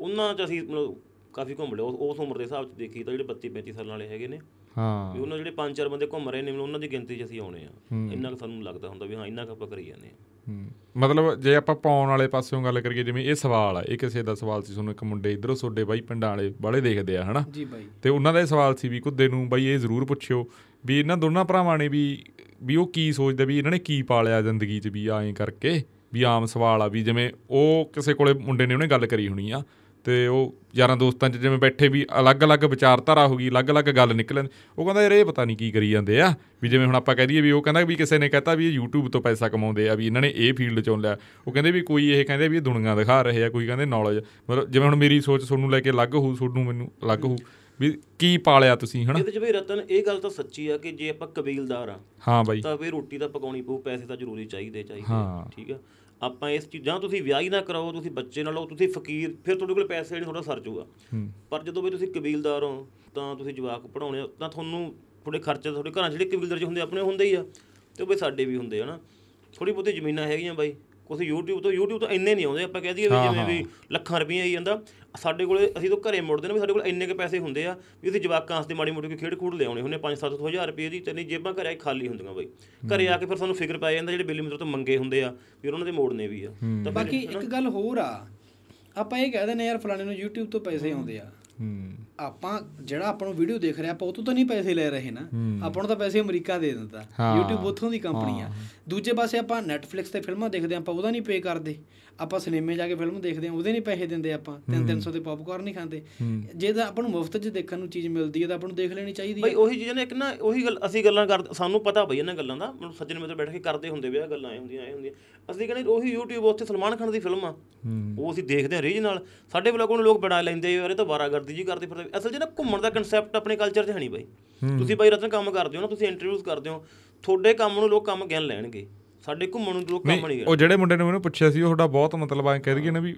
ਉਹਨਾਂ 'ਚ ਅਸੀਂ ਮਤਲਬ ਕਾਫੀ ਘੁੰਮ ਲਿਆ। ਉਸ- ਉਸ ਉਮਰ ਦੇ ਹਿਸਾਬ 'ਚ ਦੇਖੀ ਤਾਂ ਜਿਹੜੇ 32 35 ਸਾਲਾਂ ਵਾਲੇ ਹੈਗੇ ਨੇ ਹਾਂ। ਵੀ ਉਹਨਾਂ ਜਿਹੜੇ ਪੰਜ ਚਾਰ ਬੰਦੇ ਘੁੰਮ ਰਹੇ ਨੇ ਉਹਨਾਂ ਦੀ ਗਿਣਤੀ 'ਚ ਅਸੀਂ ਆਉਣੇ ਆ। ਇੰਨਾ ਕੁ ਸਾਨੂੰ ਲੱਗਦਾ ਹੁੰਦਾ ਵੀ ਹਾਂ ਇੰਨਾ ਕੁ ਆਪਾਂ ਕਰੀ ਜਾਂਦੇ ਆ। ਹੂੰ। ਮਤਲਬ ਜੇ ਆਪਾਂ ਪਾਉਣ ਵਾਲੇ ਪਾਸਿਓਂ ਗੱਲ ਕਰੀਏ ਜਿਵੇਂ ਇਹ ਸਵਾਲ ਆ ਇਹ ਕਿਸੇ ਦਾ ਸਵਾਲ ਸੀ ਤੁਹਾਨੂੰ ਇੱਕ ਮੁੰਡੇ ਇਧਰੋਂ ਸੋਡੇ ਬਾਈ ਪਿੰਡਾਂ ਵਾਲੇ ਬਾਲੇ ਦੇਖਦੇ ਆ ਹਨਾ? ਜੀ ਬਾਈ। ਤੇ ਉਹਨਾਂ ਦਾ ਇਹ ਸਵਾਲ ਸੀ ਵੀ ਕੁੱਦੇ ਨੂੰ ਬਾਈ ਇਹ ਜ਼ਰੂਰ ਪੁੱਛਿਓ ਵੀ ਇਹਨਾਂ ਦੋਨਾਂ ਭਰਾਵਾਂ ਨੇ ਵੀ ਵੀ ਉਹ ਕੀ ਸੋਚਦੇ ਵੀ ਇਹਨਾਂ ਨੇ ਕੀ ਪਾਲਿਆ ਜ਼ਿੰਦਗੀ 'ਚ ਵੀ ਐਂ ਕਰਕੇ ਵੀ ਆਮ ਸਵਾਲ ਆ ਵੀ ਜਿਵੇਂ ਉਹ ਕਿਸੇ ਕੋਲੇ ਮੁੰਡੇ ਨੇ ਉਹਨੇ ਗੱਲ ਕਰੀ ਹੋਣੀ ਆ ਤੇ ਉਹ ਯਾਰਾਂ ਦੋਸਤਾਂ 'ਚ ਜਿਵੇਂ ਬੈਠੇ ਵੀ ਅਲੱਗ-ਅਲੱਗ ਵਿਚਾਰਧਾਰਾ ਹੋ ਗਈ ਅਲੱਗ-ਅਲੱਗ ਗੱਲ ਨਿਕਲਣ। ਉਹ ਕਹਿੰਦਾ ਯਾਰ ਇਹ ਪਤਾ ਨਹੀਂ ਕੀ ਕਰੀ ਜਾਂਦੇ ਆ ਵੀ ਜਿਵੇਂ ਹੁਣ ਆਪਾਂ ਕਹਿ ਦਈਏ ਵੀ ਉਹ ਕਹਿੰਦਾ ਵੀ ਕਿਸੇ ਨੇ ਕਹਤਾ ਵੀ ਇਹ YouTube ਤੋਂ ਪੈਸਾ ਕਮਾਉਂਦੇ ਆ ਵੀ ਇਹਨਾਂ ਨੇ ਇਹ ਫੀਲਡ ਚੋਂ ਲਿਆ। ਉਹ ਕਹਿੰਦੇ ਵੀ ਕੋਈ ਇਹ ਕਹਿੰਦੇ ਵੀ ਇਹ ਦੁਨੀਆ ਦਿਖਾ ਰਹੇ ਆ ਕੋਈ ਕਹਿੰਦੇ ਨੌਲੇਜ ਮਤਲਬ ਜਿਵੇਂ ਹੁਣ ਮੇਰੀ ਸੋਚ ਤੁਹਾਨੂੰ ਲੈ ਕੇ ਅਲੱਗ ਹੋਊ ਤੁਹਾਨੂੰ ਮੈਨੂੰ ਅਲੱਗ ਹੋਊ ਵੀ ਕੀ ਪਾਲਿਆ ਤੁਸੀਂ ਹਨਾ? ਇਹਦੇ ਚ ਬਈ ਰਤਨ ਇਹ ਗੱਲ ਤਾਂ ਸੱਚੀ ਆ ਕਿ ਜੇ ਆਪਾਂ ਕਬੀਲਦਾਰ ਆ ਹਾਂ ਬਾਈ। ਤਾਂ ਵੀ ਰੋਟੀ ਤਾਂ ਪਕਾਉਣੀ ਪਊ ਪੈਸੇ ਤਾਂ ਜ਼ਰੂਰੀ ਚਾਹੀਦੇ ਚਾਹੀਦੇ। ਠੀਕ ਆ? ਆਪਾਂ ਇਸ ਚੀਜ਼ਾਂ ਤੁਸੀਂ ਵਿਆਹ ਹੀ ਨਾ ਕਰਾਓ ਤੁਸੀਂ ਬੱਚੇ ਨਾਲ ਲਓ ਤੁਸੀਂ ਫਕੀਰ ਫਿਰ ਤੁਹਾਡੇ ਕੋਲ ਪੈਸੇ ਨਹੀਂ ਥੋੜਾ ਸਰ ਜਾਊਗਾ। ਹੂੰ। ਪਰ ਜਦੋਂ ਵੀ ਤੁਸੀਂ ਕਬੀਲਦਾਰ ਹੋ ਤਾਂ ਤੁਸੀਂ ਜਵਾਕ ਪੜਾਉਣੇ ਤਾਂ ਤੁਹਾਨੂੰ ਥੋੜੇ ਖਰਚੇ ਤੁਹਾਡੇ ਘਰਾਂ ਜਿਹੜੇ ਕਬੀਲਦਾਰ 'ਚ ਹੁੰਦੇ ਆਪਣੇ ਹੁੰਦੇ ਹੀ ਆ। ਤੇ ਉਹ ਬਈ ਸਾਡੇ ਵੀ ਹੁੰਦੇ ਆ ਨਾ। ਥੋੜੀ ਬਹੁਤੀ ਜ਼ਮੀਨਾਂ ਹੈਗੀਆਂ ਬਾਈ। ਕੁਛ YouTube ਤੋਂ YouTube ਤੋਂ ਇੰਨੇ ਨਹੀਂ ਆਉਂਦੇ ਆਪਾਂ ਕਹਿ ਦਈਏ ਵੀ ਜਿਵੇਂ ਵੀ ਲੱਖਾਂ ਰੁਪਈਆ ਆਈ ਜਾਂਦਾ। ਸਾਡੇ ਕੋਲੇ ਅਸੀਂ ਤਾਂ ਘਰੇ ਮੁੜਦੇ ਨੇ ਵੀ ਸਾਡੇ ਕੋਲ ਇੰਨੇ ਕੇ ਪੈਸੇ ਹੁੰਦੇ ਆ ਵੀ ਅਸੀਂ ਜਵਾਕਾਂ ਵਾਸਤੇ ਮਾੜੀ ਮੋਟੀ ਕੋਈ ਖੇਡ ਖੂਡ ਲਿਆਉਣੇ ਹੁੰਦੇ 5-7 ਹਜ਼ਾਰ ਰੁਪਏ ਦੀ ਤੇ ਨਹੀਂ ਜੇਬਾਂ ਘਰੇ ਖਾਲੀ ਹੁੰਦੀਆਂ ਬਾਈ। ਘਰੇ ਆ ਕੇ ਫਿਰ ਸਾਨੂੰ ਫਿਕਰ ਪੈ ਜਾਂਦਾ ਜਿਹੜੇ ਬਿੱਲੀ ਮਿੱਤਰ ਤੋਂ ਮੰਗੇ ਹੁੰਦੇ ਆ ਵੀ ਉਹਨਾਂ ਦੇ ਮੋੜਨੇ ਵੀ ਆ। ਤਾਂ ਬਾਕੀ ਇੱਕ ਗੱਲ ਹੋਰ ਆ ਆਪਾਂ ਇਹ ਕਹਿ ਦਿੰਦੇ ਯਾਰ ਫਲਾਣੇ ਨੂੰ YouTube ਤੋਂ ਪੈਸੇ ਆਉਂਦੇ ਆ। ਆਪਾਂ ਜਿਹੜਾ ਆਪਾਂ ਨੂੰ ਵੀਡੀਓ ਦੇਖ ਰਿਹਾ ਆਪਾਂ ਉਹ ਤੋਂ ਤਾਂ ਨਹੀਂ ਪੈਸੇ ਲੈ ਰਹੇ ਨਾ। ਆਪਾਂ ਨੂੰ ਤਾਂ ਪੈਸੇ ਅਮਰੀਕਾ ਦੇ ਦਿੰਦਾ। YouTube ਉੱਥੋਂ ਦੀ ਕੰਪਨੀ ਆ। ਦੂਜੇ ਪਾਸੇ ਆਪਾਂ Netflix ਤੇ ਫਿਲਮਾਂ ਦੇਖਦੇ ਆ ਆਪਾਂ ਉਹਦਾ ਨਹੀਂ ਪੇ ਕਰਦੇ। ਆਪਾਂ ਸਿਨੇਮੇ ਜਾ ਕੇ ਫਿਲਮ ਦੇਖਦੇ ਆ ਉਹਦੇ ਨਹੀਂ ਪੈਸੇ ਦਿੰਦੇ ਆਪਾਂ। 3-300 ਦੇ ਪੌਪਕਾਰਨ ਨਹੀਂ ਖਾਂਦੇ। ਜੇ ਤਾਂ ਆਪਾਂ ਨੂੰ ਮੁਫਤ 'ਚ ਦੇਖਣ ਨੂੰ ਚੀਜ਼ ਮਿਲਦੀ ਹੈ ਤਾਂ ਆਪਾਂ ਨੂੰ ਦੇਖ ਲੈਣੀ ਚਾਹੀਦੀ ਬਈ ਹੈ ਉਹੀ ਚੀਜ਼ਾਂ ਨੇ ਇੱਕ ਨਾ ਉਹੀ ਗੱਲ ਅਸੀਂ ਗੱਲਾਂ ਕਰ ਸਾਨੂੰ ਪਤਾ ਬਈ ਇਹਨਾਂ ਗੱਲਾਂ ਦਾ। ਮਤਲਬ ਸੱਜਣ ਮਿੱਤਰ ਬੈਠ ਕੇ ਕਰਦੇ ਹੁੰਦੇ ਵੀ ਆਹ ਗੱਲਾਂ ਐ ਹੁੰਦੀਆਂ ਐ ਹੁੰਦੀਆਂ। ਅਸੀਂ ਕਹਿੰਦੇ ਉਹੀ YouTube ਉੱਥੇ ਸਲਮਾਨ ਖਾਨ ਦੀ ਫਿਲਮ ਆ। ਉਹ ਅਸੀਂ ਦੇਖਦੇ ਹਾਂ ਰੀਜ ਨਾਲ ਸਾਡੇ ਵਲੋਗਾਂ ਨੂੰ ਲੋਕ ਬਣਾ ਲੈਂਦੇ ਯਾਰ ਇਹ ਤਾਂ ਵਾਰਾਗਰਦੀ ਜੀ ਕਰਦੇ ਫਿਰਦੇ। ਅਸਲ 'ਚ ਨਾ ਘੁੰਮਣ ਦਾ ਕਨਸੈਪਟ ਆਪਣੇ ਕਲਚਰ 'ਚ ਹੈ ਨਹੀਂ ਬਾਈ। ਤੁਸੀਂ ਬਾਈ ਰਤਨ ਕੰਮ ਕਰਦੇ ਹੋ ਨਾ ਤੁਸੀਂ ਇੰਟਰਵਿਊਜ਼ ਕਰਦੇ ਹੋ। ਤੁਹਾਡੇ ਕੰਮ ਨੂੰ ਲੋਕ ਕੰਮ ਗਿਣ ਲੈਣਗੇ। ਸਾਡੇ ਘੁੰਮਣ ਨੂੰ ਲੋਕ ਕੰਮ ਨਹੀਂ ਉਹ ਜਿਹੜੇ ਮੁੰਡੇ ਨੇ ਮੈਨੂੰ ਪੁੱਛਿਆ ਸੀ ਉਹ ਤੁਹਾਡਾ ਬਹੁਤ ਮਤਲਬ ਐ ਕਹਿ ਦਈਏ ਨਾ ਵੀ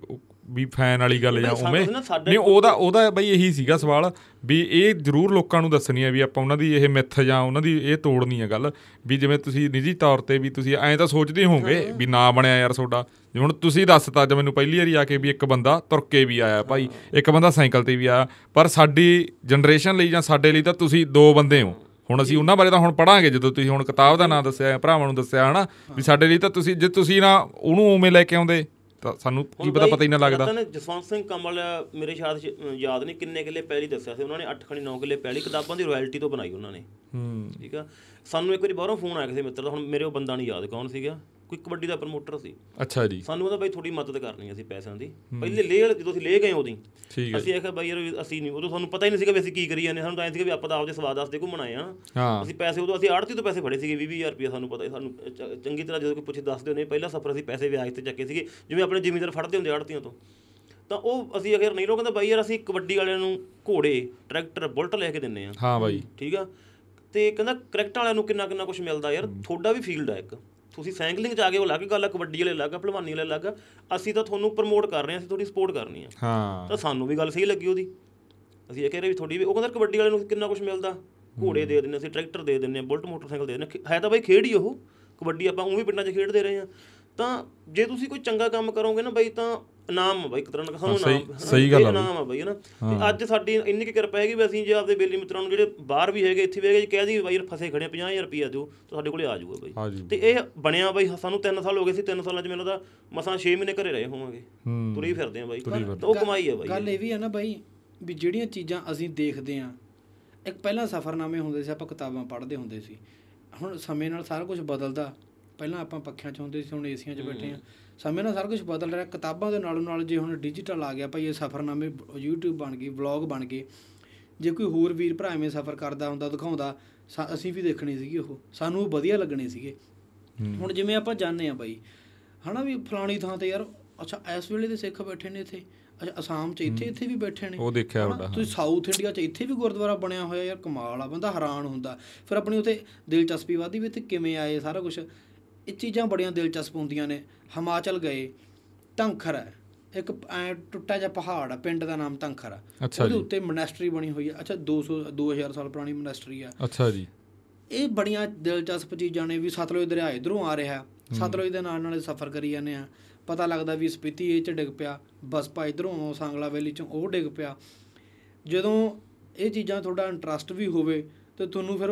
ਵੀ ਫੈਨ ਵਾਲੀ ਗੱਲ ਜਾਂ ਉਵੇਂ। ਨਹੀਂ ਉਹਦਾ ਉਹਦਾ ਬਈ ਇਹੀ ਸੀਗਾ ਸਵਾਲ ਵੀ ਇਹ ਜ਼ਰੂਰ ਲੋਕਾਂ ਨੂੰ ਦੱਸਣੀ ਹੈ ਵੀ ਆਪਾਂ ਉਹਨਾਂ ਦੀ ਇਹ ਮਿੱਥ ਜਾਂ ਉਹਨਾਂ ਦੀ ਇਹ ਤੋੜਨੀ ਹੈ ਗੱਲ ਵੀ ਜਿਵੇਂ ਤੁਸੀਂ ਨਿੱਜੀ ਤੌਰ ਤੇ ਵੀ ਤੁਸੀਂ ਐਂ ਤਾਂ ਸੋਚਦੇ ਹੋਵੋਗੇ ਵੀ ਨਾ ਬਣਿਆ ਯਾਰ ਤੁਹਾਡਾ। ਹੁਣ ਤੁਸੀਂ ਦੱਸਤਾ ਜ ਮੈਨੂੰ ਪਹਿਲੀ ਵਾਰੀ ਆ ਕੇ ਵੀ ਇੱਕ ਬੰਦਾ ਤੁਰ ਕੇ ਵੀ ਆਇਆ ਭਾਈ ਇੱਕ ਬੰਦਾ ਸਾਈਕਲ ਤੇ ਵੀ ਆਇਆ ਪਰ ਸਾਡੀ ਜਨਰੇਸ਼ਨ ਲਈ ਜਾਂ ਸਾਡੇ ਲਈ ਤਾਂ ਤੁਸੀਂ ਦੋ ਬੰਦੇ ਹੋ। ਹੁਣ ਅਸੀਂ ਉਹਨਾਂ ਬਾਰੇ ਤਾਂ ਹੁਣ ਪੜਾਂਗੇ ਜਦੋਂ ਤੁਸੀਂ ਹੁਣ ਕਿਤਾਬ ਦਾ ਨਾਮ ਦੱਸਿਆ ਭਰਾਵਾਂ ਨੂੰ ਦੱਸਿਆ ਹਨਾ? ਵੀ ਸਾਡੇ ਲਈ ਤਾਂ ਤੁਸੀਂ ਜੇ ਤੁਸੀਂ ਨਾ ਉਹਨੂੰ ਉਵੇਂ ਲੈ ਕੇ ਆਉਂਦੇ ਤਾਂ ਸਾਨੂੰ ਕੀ ਪਤਾ ਪਤਾ ਹੀ ਨਾ ਲੱਗਦਾ। ਰਤਨ ਜਸਵੰਤ ਸਿੰਘ ਕੰਵਲ ਮੇਰੇ ਸ਼ਾਇਦ ਯਾਦ ਨਹੀਂ ਕਿੰਨੇ ਕਿੱਲੇ ਪਹਿਲੀ ਦੱਸਿਆ ਸੀ ਉਹਨਾਂ ਨੇ 8 ਖਣੀ 9 ਕਿੱਲੇ ਪਹਿਲੀ ਕਿਤਾਬਾਂ ਦੀ ਰਾਇਲਟੀ ਤੋਂ ਬਣਾਈ ਉਹਨਾਂ ਨੇ। ਹੂੰ। ਠੀਕ ਆ? ਸਾਨੂੰ ਇੱਕ ਵਾਰੀ ਬਾਹਰੋਂ ਫੋਨ ਆਇਆ ਕਿਸੇ ਮਿੱਤਰ ਦਾ ਹੁਣ ਮੇਰੇ ਉਹ ਬੰਦਾ ਨਹੀਂ ਯਾਦ ਕੌਣ ਸੀਗਾ? ਕੋਈ ਕਬੱਡੀ ਦਾ ਪ੍ਰਮੋਟਰ ਸੀ। ਅੱਛਾ ਜੀ। ਸਾਨੂੰ ਉਹਦਾ ਬਾਈ ਥੋੜੀ ਮਦਦ ਕਰਨੀ ਅਸੀਂ ਪੈਸਿਆਂ ਦੀ। ਪਹਿਲੇ ਲੇਹ ਜਦੋਂ ਅਸੀਂ ਲੈ ਗਏ ਹੈ। ਅਸੀਂ ਆਖਿਆ ਬਾਈ ਯਾਰ ਅਸੀਂ ਨਹੀਂ ਉਦੋਂ ਸਾਨੂੰ ਪਤਾ ਹੀ ਨਹੀਂ ਸੀਗਾ ਵੀ ਅਸੀਂ ਕੀ ਕਰੀ ਜਾਂਦੇ ਸਾਨੂੰ ਤਾਂ ਐਂ ਸੀਗਾ ਵੀ ਆਪਾਂ ਤਾਂ ਆਪਦੇ ਸਵਾਦ ਵਾਸਤੇ ਘੁੰਮਣ ਆਏ ਆ। ਹਾਂ। ਅਸੀਂ ਪੈਸੇ ਉਦੋਂ ਅਸੀਂ ਆੜਤੀ ਤੋਂ ਪੈਸੇ ਫੜੇ ਸੀਗੇ 20000 ਰੁਪਏ ਸਾਨੂੰ ਪਤਾ ਸਾਨੂੰ ਚੰਗੀ ਤਰ੍ਹਾਂ ਜਦੋਂ ਕੋਈ ਪੁੱਛੇ ਦੱਸਦੇ ਨੇ ਪਹਿਲਾ ਸਫਰ ਅਸੀਂ ਪੈਸੇ ਵਿਆਜ ਤੇ ਚੱਕੇ ਸੀਗੇ ਜਿਵੇਂ ਆਪਣੇ ਜ਼ਿਮੀਂਦਾਰ ਫੜਦੇ ਹੁੰਦੇ ਆੜਤੀਆਂ ਤੋਂ। ਤਾਂ ਉਹ ਅਸੀਂ ਅਗਰ ਨਹੀਂ ਲੋ ਕਹਿੰਦਾ ਬਾਈ ਯਾਰ ਅਸੀਂ ਕਬੱਡੀ ਵਾਲਿਆਂ ਨੂੰ ਘੋੜੇ ਟਰੈਕਟਰ ਬੁਲਟ ਲੈ ਕੇ ਦਿੰਨੇ ਆ। ਹਾਂ ਬਾਈ। ਠੀਕ ਆ? ਤੇ ਕਹਿੰਦਾ ਕ੍ਰਿਕਟ ਵਾਲਿਆਂ ਨੂੰ ਕਿੰਨਾ ਕਿੰਨਾ ਕੁਝ ਮਿਲਦਾ ਯਾਰ ਤੁਹਾਡਾ ਵੀ ਫੀਲਡ ਆ ਇੱਕ। ਤੁਸੀਂ ਸਾਈਕਲਿੰਗ ਚ ਆ ਗਏ ਉਹ ਅਲੱਗ ਗੱਲ ਆ ਕਬੱਡੀ ਵਾਲੇ ਅਲੱਗ ਆ ਭਲਵਾਨੀ ਵਾਲੇ ਅਲੱਗ ਆ। ਅਸੀਂ ਤਾਂ ਤੁਹਾਨੂੰ ਪ੍ਰਮੋਟ ਕਰ ਰਹੇ ਹਾਂ ਅਸੀਂ ਤੁਹਾਡੀ ਸਪੋਰਟ ਕਰਨੀ ਆ। ਹਾਂ। ਤਾਂ ਸਾਨੂੰ ਵੀ ਗੱਲ ਸਹੀ ਲੱਗੀ ਉਹਦੀ। ਅਸੀਂ ਇਹ ਕਹਿ ਰਹੇ ਵੀ ਤੁਹਾਡੀ ਵੀ ਉਹ ਕਹਿੰਦਾ ਕਬੱਡੀ ਵਾਲੇ ਨੂੰ ਕਿੰਨਾ ਕੁਝ ਮਿਲਦਾ। ਘੋੜੇ ਦੇ ਦਿੰਦੇ ਅਸੀਂ ਟਰੈਕਟਰ ਦੇ ਦਿੰਦੇ ਆ ਬੁਲਟ ਮੋਟਰਸਾਈਕਲ ਦੇ ਦਿੰਦੇ ਹੈ ਤਾਂ ਬਾਈ ਖੇਡ ਹੀ ਉਹ। ਕਬੱਡੀ ਆਪਾਂ ਉਹ ਵੀ ਪਿੰਡਾਂ 'ਚ ਖੇਡਦੇ ਰਹੇ ਆ। ਤਾਂ ਜੇ ਤੁਸੀਂ ਕੋਈ ਚੰਗਾ ਕੰਮ ਕਰੋਗੇ ਨਾ ਬਾਈ ਤਾਂ ਇਨਾਮ ਆ ਬਾਈ ਇੱਕ ਤਰ੍ਹਾਂ ਦਾ ਸਾਨੂੰ ਇਨਾਮ ਸਹੀ ਗੱਲ ਆ ਇਨਾਮ ਆ ਬਾਈ ਹਨਾ ਤੇ ਅੱਜ ਸਾਡੀ ਇੰਨੀ ਕਿ ਕਿਰਪਾ ਹੈਗੀ ਵੀ ਅਸੀਂ ਜੇ ਆਪਦੇ ਬੇਲੀ ਮਿੱਤਰਾਂ ਨੂੰ ਜਿਹੜੇ ਬਾਹਰ ਵੀ ਹੈਗੇ ਇੱਥੇ ਵੀ ਹੈਗੇ ਜੇ ਕਹਿ ਦੀ ਬਾਈ ਯਾਰ ਫਸੇ ਖੜੇ ਆ 50000 ਰੁਪਇਆ ਦਿਓ ਤਾਂ ਸਾਡੇ ਕੋਲੇ ਆ ਜਾਊਗਾ ਬਾਈ। ਤੇ ਇਹ ਬਣਿਆ ਬਾਈ ਸਾਨੂੰ 3 ਸਾਲ ਹੋ ਗਏ ਸੀ 3 ਸਾਲਾਂ 'ਚ ਮੈਨੂੰ ਤਾਂ ਮਸਾਂ 6 ਮਹੀਨੇ ਘਰੇ ਰਹੇ ਹੋਵਾਂਗੇ। ਤੁਰੀ ਫਿਰਦੇ ਆ ਬਾਈ। ਤਾਂ ਉਹ ਕਮਾਈ ਆ ਬਾਈ। ਗੱਲ ਇਹ ਵੀ ਹੈ ਨਾ ਬਾਈ ਵੀ ਜਿਹੜੀਆਂ ਚੀਜ਼ਾਂ ਅਸੀਂ ਦੇਖਦੇ ਆ ਇੱਕ ਪਹਿਲਾਂ ਸਫ਼ਰਨਾਮੇ ਹੁੰਦੇ ਸੀ ਆਪਾਂ ਕਿਤਾਬਾਂ ਪੜ੍ਹਦੇ ਹੁੰਦੇ ਸੀ। ਹੁਣ ਸਮੇਂ ਨਾਲ ਸਾਰਾ ਕੁਝ ਬਦਲਦਾ। ਪਹਿਲਾਂ ਆਪਾਂ ਪੱਖਿਆਂ 'ਚ ਹੁੰਦੇ ਸੀ ਹੁਣ ਏਸੀਆਂ 'ਚ ਬੈਠੇ ਆ ਸਮੇਂ ਨਾਲ ਸਾਰਾ ਕੁਝ ਬਦਲ ਰਿਹਾ। ਕਿਤਾਬਾਂ ਦੇ ਨਾਲੋਂ ਨਾਲ ਜੇ ਹੁਣ ਡਿਜੀਟਲ ਆ ਗਿਆ ਭਾਈ ਇਹ ਸਫ਼ਰਨਾਮੇ YouTube ਬਣ ਗਈ ਵਲੌਗ ਬਣ ਗਏ। ਜੇ ਕੋਈ ਹੋਰ ਵੀਰ ਭਰਾ ਐਵੇਂ ਸਫ਼ਰ ਕਰਦਾ ਹੁੰਦਾ ਦਿਖਾਉਂਦਾ ਅਸੀਂ ਵੀ ਦੇਖਣੇ ਸੀਗੇ ਉਹ। ਸਾਨੂੰ ਉਹ ਵਧੀਆ ਲੱਗਣੇ ਸੀਗੇ। ਹੁਣ ਜਿਵੇਂ ਆਪਾਂ ਜਾਣਦੇ ਆ ਬਾਈ ਹਨਾ ਵੀ ਫਲਾਣੀ ਥਾਂ ਤੇ ਯਾਰ ਅੱਛਾ ਇਸ ਵੇਲੇ ਦੇ ਸਿੱਖ ਬੈਠੇ ਨੇ ਇੱਥੇ। ਅੱਛਾ ਅਸਾਮ 'ਚ ਇੱਥੇ ਇੱਥੇ ਵੀ ਬੈਠੇ ਨੇ। ਉਹ ਦੇਖਿਆ? ਵੱਡਾ ਤੁਸੀਂ ਸਾਊਥ ਇੰਡੀਆ 'ਚ ਇੱਥੇ ਵੀ ਗੁਰਦੁਆਰਾ ਬਣਿਆ ਹੋਇਆ ਯਾਰ ਕਮਾਲ ਆ ਬੰਦਾ ਹੈਰਾਨ ਹੁੰਦਾ। ਫਿਰ ਆਪਣੀ ਉਥੇ ਦਿਲਚਸਪੀ ਵਧਦੀ ਵੀ ਇੱਥੇ ਕਿਵੇਂ ਆਏ ਸਾਰਾ ਕੁਝ ਇਹ ਚੀਜ਼ਾਂ ਬੜੀਆਂ ਦਿਲਚਸਪ ਹੁੰਦੀਆਂ ਨੇ। ਹਿਮਾਚਲ ਗਏ ਧੰਖਰ ਹੈ। ਇੱਕ ਐ ਟੁੱਟਾ ਜਿਹਾ ਪਹਾੜ ਆ ਪਿੰਡ ਦਾ ਨਾਮ ਧੰਖਰ ਆ। ਉਹਦੇ ਉੱਤੇ ਮੋਨੈਸਟਰੀ ਬਣੀ ਹੋਈ ਆ। ਅੱਛਾ 200 2000 ਸਾਲ ਪੁਰਾਣੀ ਮੋਨੈਸਟਰੀ ਆ। ਅੱਛਾ ਜੀ। ਇਹ ਬੜੀਆਂ ਦਿਲਚਸਪ ਚੀਜ਼ਾਂ ਨੇ ਵੀ ਸਤਲੁਜ ਦਰਿਆ ਇਧਰੋਂ ਆ ਰਿਹਾ। ਸਤਲੁਜ ਦੇ ਨਾਲ ਨਾਲ ਸਫ਼ਰ ਕਰੀ ਜਾਂਦੇ ਆ ਪਤਾ ਲੱਗਦਾ ਵੀ ਸਪੀਤੀ ਇਹ ਚ ਡਿੱਗ ਪਿਆ। ਬਸਪਾ ਇਧਰੋਂ ਸਾਂਗਲਾ ਵੈਲੀ ਚੋਂ ਉਹ ਡਿੱਗ ਪਿਆ। ਜਦੋਂ ਇਹ ਚੀਜ਼ਾਂ ਤੁਹਾਡਾ ਇੰਟਰਸਟ ਵੀ ਹੋਵੇ ਤੇ ਤੁਹਾਨੂੰ ਫਿਰ